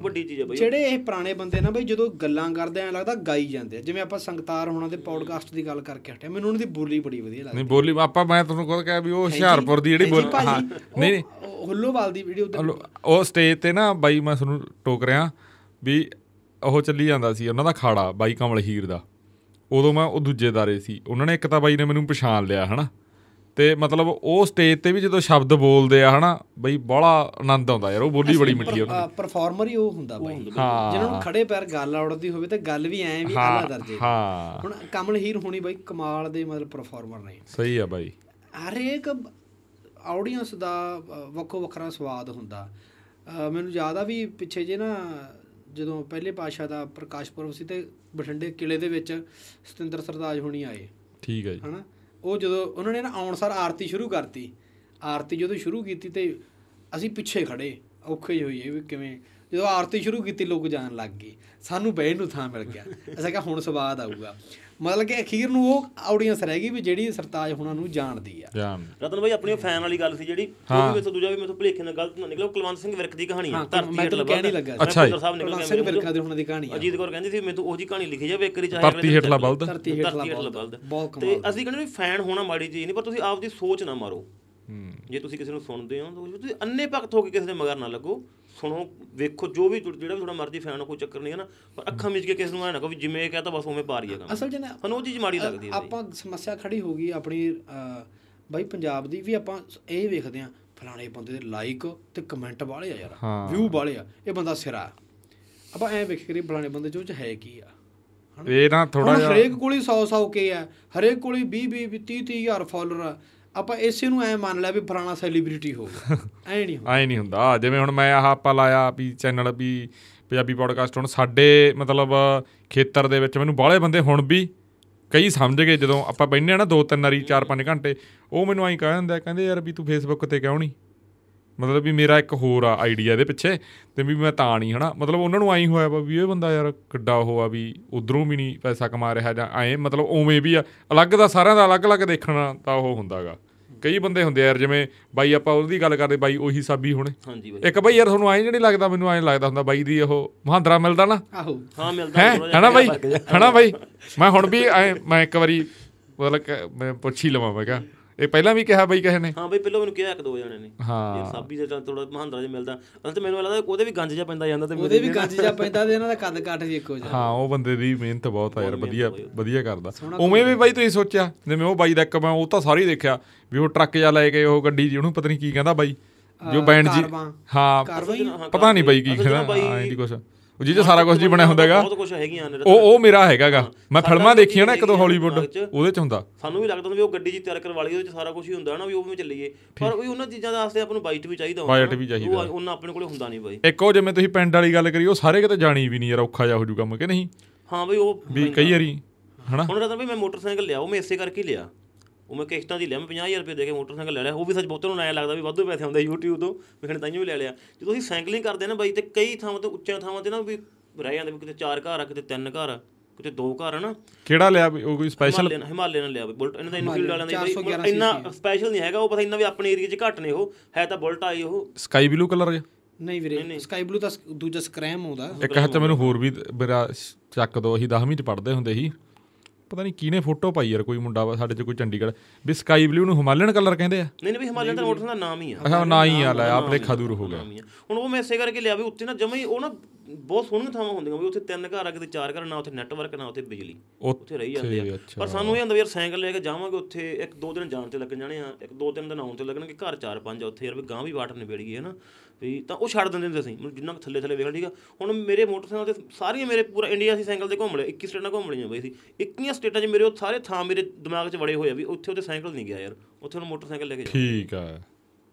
ਵੱਡੀ ਚੀਜ਼ ਹੈ ਬਈ। ਜਿਹੜੇ ਇਹ ਪੁਰਾਣੇ ਬੰਦੇ ਨਾ ਬਈ ਜਦੋਂ ਗੱਲਾਂ ਕਰਦੇ ਐ ਲੱਗਦਾ ਗਾਈ ਜਾਂਦੇ ਆ। ਜਿਵੇਂ ਆਪਾਂ ਸੰਗਤਾਰ ਹੋਣਾ ਦੇ ਪੌਡਕਾਸਟ ਦੀ ਗੱਲ ਕਰਕੇ ਹਟਿਆ ਮੈਨੂੰ ਉਹਨਾਂ ਦੀ ਬੋਲੀ ਬੜੀ ਵਧੀਆ ਲੱਗਦੀ ਨਹੀਂ ਬੋਲੀ ਆਪਾਂ ਮੈਂ ਤੁਹਾਨੂੰ ਕਹਦਾ ਕਿਹਾ ਵੀ ਉਹ ਹੁਸ਼ਿਆਰਪੁਰ ਦੀ ਜਿਹੜੀ ਬੋਲ ਹਾਂ ਨਹੀਂ ਨਹੀਂ। ਹੁੱਲੋਵਾਲ ਦੀ ਵੀਡੀਓ ਤੇ ਉਹ ਸਟੇਜ ਤੇ ਨਾ ਬਾਈ ਮੈਂ ਤੁਹਾਨੂੰ ਟੋਕ ਰਿਹਾ ਵੀ ਉਹ ਚੱਲੀ ਜਾਂਦਾ ਸੀ ਉਹਨਾਂ ਦਾ ਖਾੜਾ ਬਾਈ ਕਮਲ ਹੀਰ ਦਾ। ਉਦੋਂ ਮੈਂ ਉਹ ਦੂਜੇ ਦਾਰੇ ਸੀ। ਉਹਨਾਂ ਨੇ ਇੱਕ ਤਾਂ ਬਾਈ ਨੇ ਮੈਨੂੰ ਪਛਾਣ ਲਿਆ ਹਨਾ? ਤੇ ਮਤਲਬ ਉਹ ਸਟੇਜ ਤੇ ਵੀ ਜਦੋਂ ਸ਼ਬਦ ਬੋਲਦੇ ਆ ਹਨਾ ਬਈ ਬੜਾ ਆਨੰਦ ਆਉਂਦਾ ਯਾਰ ਉਹ ਬੋਲੀ ਬੜੀ ਮਿੱਠੀ ਉਹਨਾਂ ਪਰਫਾਰਮਰ ਹੀ ਉਹ ਹੁੰਦਾ ਬਾਈ। ਜਿਹਨਾਂ ਨੂੰ ਖੜੇ ਪੈਰ ਗੱਲ ਆਉੜਦੀ ਹੋਵੇ ਤੇ ਗੱਲ ਵੀ ਐਂ ਵੀ ਆਲਾ ਦਰਜੇ। ਦੀ। ਹਾਂ। ਹੁਣ ਕਮਲ ਹੀਰ ਹੋਣੀ ਬਾਈ ਕਮਾਲ ਦੇ ਮਤਲਬ ਪਰਫਾਰਮਰ ਨੇ। ਸਹੀ ਆ ਬਾਈ। ਹਰੇਕ ਆਡੀਅנס ਦਾ ਵੱਖੋ ਵੱਖਰਾ ਸਵਾਦ ਹੁੰਦਾ। ਮੈਨੂੰ ਯਾਦ ਆ ਵੀ ਪਿੱਛੇ ਜੇ ਨਾ ਜਦੋਂ ਪਹਿਲੇ ਪਾਸ਼ਾ ਦਾ ਪ੍ਰਕਾਸ਼ ਪੁਰਬ ਸੀ ਤੇ ਬਠਿੰਡੇ ਕਿਲੇ ਦੇ ਵਿੱਚ ਸਤਿੰਦਰ ਸਰਤਾਜ ਹੋਣੀ ਆਏ। ਠੀਕ ਹੈ ਜੀ। ਹਨਾ? ਉਹ ਜਦੋਂ ਉਹਨਾਂ ਨੇ ਨਾ ਆਉਣ ਸਾਰ ਆਰਤੀ ਸ਼ੁਰੂ ਕਰਤੀ। ਆਰਤੀ ਜਦੋਂ ਸ਼ੁਰੂ ਕੀਤੀ ਤੇ ਅਸੀਂ ਪਿੱਛੇ ਖੜੇ ਔਖੇ ਹੋਈਏ ਵੀ ਕਿਵੇਂ। ਜਦੋਂ ਆਰਤੀ ਸ਼ੁਰੂ ਕੀਤੀ ਲੋਕ ਜਾਣ ਲੱਗ ਗਏ। ਸਾਨੂੰ ਬਹਿਣ ਨੂੰ ਥਾਂ ਮਿਲ ਗਿਆ। ਅਸੀਂ ਕਿਹਾ ਹੁਣ ਸਵਾਦ ਆਊਗਾ। ਮਤਲਬ ਕਿ ਅਖੀਰ ਨੂੰ ਉਹ ਆਡੀਅנס ਰਹਿ ਗਈ ਵੀ ਜਿਹੜੀ ਸਰਤਾਜ ਹੁਣਾਂ ਨੂੰ ਜਾਣਦੀ ਆ ਰਤਨ ਬਾਈ ਆਪਣੀ ਫੈਨ ਵਾਲੀ ਗੱਲ ਸੀ ਜਿਹੜੀ ਉਹ ਵੀ ਦੂਜਾ ਵੀ ਮੇਰੇ ਤੋਂ ਭੁਲੇਖੇ ਨਾਲ ਗਲਤ ਨਾ ਨਿਕਲਿਆ ਉਹ ਕੁਲਵੰਤ ਸਿੰਘ ਵਿਰਕ ਦੀ ਕਹਾਣੀ ਆ ਮੈਂ ਹੇਠ ਸੀ। ਅੱਛਾ ਜੀ। ਸਾਹਿਬ ਨਿਕਲ ਕੁਲਵੰਤ ਗਿਆ ਸਿੰਘ ਮੇਰੇ ਵਿਰਕਾ ਦੇ ਹੁਣਾਂ ਦੀ ਕਹਾਣੀ ਆ ਅਜੀਤ ਕੌਰ ਕਹਿੰਦੀ ਸੀ ਮੈਨੂੰ ਉਹੀ ਕਹਾਣੀ ਲਿਖੀ ਜਾਵੇ ਇੱਕ ਵਾਰੀ ਚਾਹੇ ਧਰਤੀ ਹੇਠਲਾ। ਬਲਦ। ਧਰਤੀ ਹੇਠਲਾ ਧਰਤੀ ਬਲਦ। ਤੇ ਅਸੀਂ ਕਹਿੰਦੇ ਵੀ ਫੈਨ ਹੋਣਾ ਮਾੜੀ ਚੀਜ਼ ਨਹੀਂ ਪਰ ਤੁਸੀਂ ਆਪਦੀ ਸੋਚ ਨਾ ਮਾਰੋ ਜੇ ਤੁਸੀਂ ਕਿਸੇ ਨੂੰ ਸੁਣਦੇ ਹੋ ਤਾਂ ਤੁਸੀਂ ਅੰਨੇ ਭਗਤ ਹੋ ਕੇ ਕਿਸੇ ਦੇ ਮਗਰ ਨਾ ਲੱਗੋ। ਸੁਣੋ ਵੇਖੋ ਜੋ ਵੀ ਜਿਹੜਾ ਵੀ ਤੁਹਾਡਾ ਮਰਜ਼ੀ ਫੈਨ ਹੋ ਕੋਈ ਚੱਕਰ ਨਹੀਂ ਹੈ ਨਾ। ਪਰ ਅੱਖਾਂ ਮੀਚ ਕੇ ਕਿਸੇ ਨੂੰ ਐ ਨਾ ਕਹੋ ਵੀ ਜਿਵੇਂ ਇਹ ਕਹਤਾ ਬਸ ਉਵੇਂ ਪਾ ਰਹੀ ਹੈ ਕੰਮ। ਅਸਲ 'ਚ ਨਾ ਸਾਨੂੰ ਉਹ ਚੀਜ਼ ਮਾੜੀ ਲੱਗਦੀ ਹੈ। ਆਪਾਂ ਸਮੱਸਿਆ ਖੜੀ ਹੋ ਗਈ ਆਪਣੀ ਬਾਈ ਪੰਜਾਬ ਦੀ ਵੀ ਆਪਾਂ ਇਹ ਵੇਖਦੇ ਆ ਫਲਾਣੇ ਬੰਦੇ ਦੇ ਲਾਈਕ ਤੇ ਕਮੈਂਟ ਵਾਲੇ ਆ ਯਾਰ। ਹਾਂ। ਵਿਊ ਵਾਲੇ ਆ। ਇਹ ਬੰਦਾ ਸਿਰਾ। ਆਪਾਂ ਐ ਵੇਖ ਕਰੀ ਫਲਾਣੇ ਬੰਦੇ ਚ ਉਹ ਚ ਹੈ ਕੀ ਆ? ਇਹ ਨਾ ਥੋੜਾ ਜਿਹਾ ਹਰੇਕ ਕੋਲ ਹੀ 100 100 ਕੇ ਆ। ਹਰੇਕ ਕੋਲ ਹੀ 20 20 30 30 ਹਜ਼ਾਰ ਫਾਲੋਅਰ ਆ। ਆਪਾਂ ਇਸੇ ਨੂੰ ਐ ਮੰਨ ਲਿਆ ਵੀ ਫਲਾਣਾ ਸੈਲੀਬ੍ਰਿਟੀ ਹੋਊਗਾ ਐ ਨਹੀਂ ਹੁੰਦਾ। ਐ ਨਹੀਂ ਹੁੰਦਾ। ਜਿਵੇਂ ਹੁਣ ਮੈਂ ਆਹ ਆਪਾਂ ਲਾਇਆ ਵੀ ਚੈਨਲ ਵੀ ਪੰਜਾਬੀ ਪੋਡਕਾਸਟ ਹੁਣ ਸਾਡੇ ਮਤਲਬ ਖੇਤਰ ਦੇ ਵਿੱਚ ਮੈਨੂੰ ਬਾਹਲੇ ਬੰਦੇ ਹੁਣ ਵੀ ਕਈ ਸਮਝ ਗਏ। ਜਦੋਂ ਆਪਾਂ ਬੈਠੇ ਆ ਨਾ ਦੋ ਤਿੰਨ ਵਾਰੀ ਚਾਰ ਪੰਜ ਘੰਟੇ ਉਹ ਮੈਨੂੰ ਐਂ ਕਹਿ ਦਿੰਦਾ ਕਹਿੰਦੇ ਯਾਰ ਵੀ ਤੂੰ ਫੇਸਬੁੱਕ ਤੇ ਕਿਉਂ ਨਹੀਂ? ਮਤਲਬ ਵੀ ਮੇਰਾ ਇੱਕ ਹੋਰ ਆ ਆਈਡੀਆ ਇਹਦੇ ਪਿੱਛੇ ਤੇ ਵੀ ਮੈਂ ਤਾਂ ਨਹੀਂ ਹਨਾ? ਮਤਲਬ ਉਹਨਾਂ ਨੂੰ ਆਈ ਹੋਇਆ ਵਾ ਵੀ ਇਹ ਬੰਦਾ ਯਾਰ ਕਿੱਡਾ ਉਹ ਆ ਵੀ ਉਧਰੋਂ ਵੀ ਨਹੀਂ ਪੈਸਾ ਕਮਾ ਰਿਹਾ ਜਾਂ ਐਂ ਮਤਲਬ ਉਵੇਂ ਵੀ ਆ। ਅਲੱਗ ਦਾ ਸਾਰਿਆਂ ਦਾ ਅਲੱਗ-ਅਲੱਗ ਦੇਖਣਾ ਤਾਂ ਉਹ ਹੁੰਦਾਗਾ। ਕਈ ਬੰਦੇ ਹੁੰਦੇ ਆ ਯਾਰ ਜਿਵੇਂ ਬਾਈ ਆਪਾਂ ਉਹਦੀ ਗੱਲ ਕਰਦੇ ਬਾਈ ਉਹੀ ਸਾਬੀ ਹੁਣੇ। ਹਾਂਜੀ ਬਾਈ। ਇੱਕ ਬਾਈ ਯਾਰ ਤੁਹਾਨੂੰ ਐਂ ਨਹੀਂ ਲੱਗਦਾ ਮੈਨੂੰ ਐਂ ਲੱਗਦਾ ਹੁੰਦਾ ਬਾਈ ਦੀ ਉਹ ਮਹਾਂਦਰਾ ਮਿਲਦਾ ਨਾ। ਆਹੋ। ਹਾਂ ਮਿਲਦਾ ਹਨਾ ਬਾਈ। ਹਨਾ ਬਾਈ? ਮੈਂ ਹੁਣ ਵੀ ਐਂ ਮੈਂ ਇੱਕ ਵਾਰੀ ਮਤਲਬ ਮੈਂ ਪੁੱਛ ਹੀ ਲਵਾਂ ਮੈਂ ਕਿਹਾ ਇਹ ਪਹਿਲਾਂ ਵੀ ਕਿਹਾ ਬਾਈ ਕਿਸੇ ਨੇ? ਹਾਂ ਬਈ ਪਹਿਲਾਂ ਮੈਨੂੰ ਕਿਹਾ ਇੱਕ ਦੋ ਜਣੇ ਨੇ। ਹਾਂ। ਯਾਰ ਸਾਬੀ ਦੇ ਤਾਂ ਥੋੜਾ ਮਹਾਂਦਰਾ ਜਿਹਾ ਮਿਲਦਾ। ਅਸਲ ਤੇ ਮੈਨੂੰ ਲੱਗਦਾ ਉਹਦੇ ਵੀ ਗੰਜ ਜਿਹਾ ਪੈਂਦਾ ਜਾਂਦਾ ਤੇ ਉਹਦੇ ਵੀ ਗੱਜ ਜਾ ਪੈਂਦਾ ਤੇ ਇਹਨਾਂ ਦਾ ਕੱਦ ਕਾਠ ਵੀ ਇੱਕੋ ਜਿਹਾ। ਹਾਂ ਉਹ ਬੰਦੇ ਦੀ ਮਿਹਨਤ ਬਹੁਤ ਆ ਯਾਰ ਵਧੀਆ ਵਧੀਆ ਕਰਦਾ। ਉਵੇਂ ਵੀ ਬਾਈ ਤੁਸੀਂ ਸੋਚਿਆ ਜਿਵੇਂ ਉਹ ਬਾਈ ਦਾ ਇੱਕ ਮੈਂ ਉਹ ਤਾਂ ਸਾਰੀ ਦੇਖਿਆ ਵੀ ਉਹ ਟਰੱਕ ਜਾ ਲੈ ਕੇ ਉਹ ਗੱਡੀ ਜੀ ਉਹਨੂੰ ਪਤਾ ਨਹੀਂ ਕੀ ਕਹਿੰਦਾ ਬਾਈ। ਜੋ ਬੈਂਡ ਜੀ। ਹਾਂ। ਪਤਾ ਨਹੀਂ ਬਾਈ ਕੀ ਕਹਿੰਦਾ ਹਾਂ ਇਹਦੀ ਕੁਛ। ਉਹ ਜਿਹਦੇ ਸਾਰਾ ਕੁਝ ਜੀ ਬਣਿਆ ਹੁੰਦਾਗਾ ਬਹੁਤ ਕੁਝ ਹੈਗੀਆਂ ਨੇ ਉਹ ਉਹ ਮੇਰਾ ਹੈਗਾਗਾ। ਮੈਂ ਫਿਲਮਾਂ ਵੀ ਦੇਖੀਆਂ ਨਾ ਇੱਕ ਦੋ ਹਾਲੀਵੁੱਡ। ਉਹਦੇ ਚ। ਹੁੰਦਾ। ਸਾਨੂੰ ਵੀ ਲੱਗਦਾ ਹੁੰਦਾ ਵੀ ਉਹ ਗੱਡੀ ਜੀ ਤਿਆਰ ਕਰਵਾ ਲਈ ਉਹਦੇ ਚ ਸਾਰਾ ਕੁਝ ਹੀ ਹੁੰਦਾ ਨਾ ਵੀ ਉਹ ਵੀ ਚੱਲੀਏ। ਪਰ ਉਹ ਉਹਨਾਂ ਚੀਜ਼ਾਂ ਦਾ ਵਾਸਤੇ ਆਪਾਂ ਨੂੰ ਬਾਈਟ ਵੀ ਚਾਹੀਦਾ ਹੁੰਦਾ ਬਾਈਟ ਨਾ। ਵੀ ਚਾਹੀਦਾ। ਉਹ ਉਹਨਾਂ ਆਪਣੇ ਕੋਲੇ ਹੁੰਦਾ ਨਹੀਂ ਬਾਈ। ਇੱਕ ਉਹ ਜਿਵੇਂ ਤੁਸੀਂ ਪਿੰਡ ਵਾਲੀ ਗੱਲ ਕਰੀ ਉਹ ਸਾਰੇ ਕਿਤੇ ਜਾਣੀ ਵੀ ਨਹੀਂ ਯਾਰ ਔਖਾ ਜਾ ਹੋ ਜੂ ਕੰਮ ਕਿ ਨਹੀਂ? ਹਾਂ ਬਈ ਉਹ ਵੀ ਕਈ ਵਾਰੀ ਹਨਾ? ਹੁਣ ਰਤਨ ਬਈ ਮੈਂ ਮੋਟਰਸਾਈਕਲ ਲਿਆ ਉਹ ਮੈਂ ਇਸੇ ਕਰਕੇ ਹੀ ਲਿਆ। ਉਹ ਮੈਂ ਕਿਸ਼ਤਾਂ ਦੀ ਲਿਆ ਮੈਂ 50000 ਰੁਪਏ ਦੇ ਕੇ ਮੋਟਰਸਾਈਕਲ ਲੈ ਲਿਆ ਉਹ ਵੀ ਸੱਚ ਬਹੁਤੋਂ ਨੂੰ ਐਂ ਲੱਗਦਾ ਵੀ ਵਾਧੂ ਪੈਸੇ ਆਉਂਦੇ YouTube ਤੋਂ ਮੈਂ ਕਹਿੰਦਾ ਤਾਈਓ ਵੀ ਲੈ ਲਿਆ। ਜਦੋਂ ਅਸੀਂ ਸਾਈਕਲਿੰਗ ਕਰਦੇ ਨਾ ਬਾਈ ਤੇ ਕਈ ਥਾਵਾਂ ਤੇ ਉੱਚੀਆਂ ਥਾਵਾਂ ਤੇ ਨਾ ਵੀ ਰਹਿ ਜਾਂਦੇ ਵੀ ਕਿਤੇ ਚਾਰ ਘਰ ਆ ਕਿਤੇ ਤਿੰਨ ਘਰ ਆ ਕਿਤੇ ਦੋ ਘਰ ਆ ਨਾ। ਕਿਹੜਾ ਲਿਆ ਉਹ ਕੋਈ ਸਪੈਸ਼ਲ ਹਿਮਾਲਯਨ ਹਿਮਾਲਯਨ ਨੇ ਲਿਆ ਬਈ ਬੁਲਟ ਇਹਨਾਂ ਦਾ ਇਨਫੀਲਡ ਵਾਲਿਆਂ ਦਾ 411 ਬਈ ਇੰਨਾ ਸਪੈਸ਼ਲ ਨਹੀਂ ਹੈਗਾ ਉਹ ਪਤਾ ਇੰਨਾ ਵੀ ਆਪਣੇ ਏਰੀਆ 'ਚ ਘੱਟ ਨੇ ਉਹ ਹੈ ਤਾਂ ਬੁਲਟ ਆਈ ਉਹ। ਸਕਾਈ ਬਲੂ ਕਲਰ ਜਿਹਾ ਨਹੀਂ ਵੀਰੇ ਸਕਾਈ ਬਲੂ ਤਾਂ ਦੂਜਾ ਸਕ੍ਰੈਮ ਆਉਂਦਾ। ਇੱਕ ਹੱਥ ਮੈਨੂੰ ਹੋਰ ਵੀ ਮੇਰਾ ਚੱਕ ਦੋ ਅਸੀਂ 10ਵੀਂ ਚ ਪੜ੍ਹਦੇ ਹੁੰਦੇ ਸੀ। ਪਤਾ ਨਹੀਂ ਕਿਹਨੇ ਫੋਟੋ ਪਾਈ ਯਾਰ ਕੋਈ ਮੁੰਡਾ ਵਾ ਸਾਡੇ ਚ ਕੋਈ ਚੰਡੀਗੜ੍ਹ। ਵੀ ਸਕਾਈ ਬਲੂ ਨੂੰ ਹਿਮਾਲਯਨ ਕਲਰ ਕਹਿੰਦੇ ਆ। ਨਹੀਂ ਨਹੀਂ ਵੀ ਹਿਮਾਲਯਨ ਦਾ ਮੋਟਰਸਾਈਕਲ ਦਾ ਨਾਮ ਹੀ ਆ। ਅੱਛਾ ਨਾ ਹੀ ਆ ਲੈ ਆਪਣੇ ਖਾਦੂਰ ਹੋ ਗਿਆ। ਹੀ। ਹੁਣ ਉਹ ਮੈਂ ਇਸੇ ਕਰਕੇ ਲਿਆ ਵੀ ਉੱਥੇ ਨਾ ਜਮਾ ਹੀ ਉਹ ਨਾ ਬਹੁਤ ਸੋਹਣੀਆਂ ਥਾਵਾਂ ਹੁੰਦੀਆਂ ਵੀ ਉੱਥੇ ਤਿੰਨ ਘਰ ਆ ਕਿਤੇ ਚਾਰ ਘਰ ਨਾ ਉੱਥੇ ਨੈਟਵਰਕ ਨਾ ਉੱਥੇ ਬਿਜਲੀ। ਉੱਥੇ ਰਹੀ ਜਾਂਦੇ ਆ। ਪਰ ਸਾਨੂੰ ਇਹ ਹੁੰਦਾ ਵੀ ਯਾਰ ਸਾਈਕਲ ਲੈ ਕੇ ਜਾਵਾਂਗੇ ਉੱਥੇ ਇੱਕ ਦੋ ਦਿਨ ਜਾਣ ਤੇ ਲੱਗਣ ਜਾਣੇ ਆ ਇੱਕ ਦੋ ਤਿੰਨ ਦਿਨ ਆਉਣ ਤੇ ਲੱਗਣਗੇ ਘਰ ਚਾਰ ਪੰਜ ਆ ਉੱਥੇ ਯਾਰ ਵੀ ਗਾਂ ਵੀ ਵਾਟਰ ਨਿਬੜ ਗਈ ਹੈ ਨਾ ਵੀ ਤਾਂ ਉਹ ਛੱਡ ਦਿੰਦੇ ਹੁੰਦੇ ਸੀ। ਮਤਲਬ ਜਿੰਨਾ ਥੱਲੇ ਥੱਲੇ ਵੇਖ ਲਿਆ ਠੀਕ ਆ। ਹੁਣ ਮੇਰੇ ਮੋਟਰਸਾਈਕਲ ਤੇ ਸਾਰੀਆਂ ਮੇਰੇ ਪੂਰਾ ਇੰਡੀਆ ਸੀ ਸਾਈਕਲ ਤੇ ਘੁੰਮ ਲਏ 21 ਸਟੇਟਾਂ ਘੁੰਮ ਲਈਆਂ ਬਈ ਸੀ। 21 ਸਟੇਟਾਂ 'ਚ ਮੇਰੇ ਉਹ ਸਾਰੇ ਥਾਂ ਮੇਰੇ ਦਿਮਾਗ 'ਚ ਵੜੇ ਹੋਏ ਆ ਵੀ ਉੱਥੇ ਉੱਥੇ ਸਾਈਕਲ ਨਹੀਂ ਗਿਆ ਯਾਰ ਉੱਥੇ ਹੁਣ ਮੋਟਰਸਾਈਕਲ ਲੈ ਕੇ ਠੀਕ ਆ।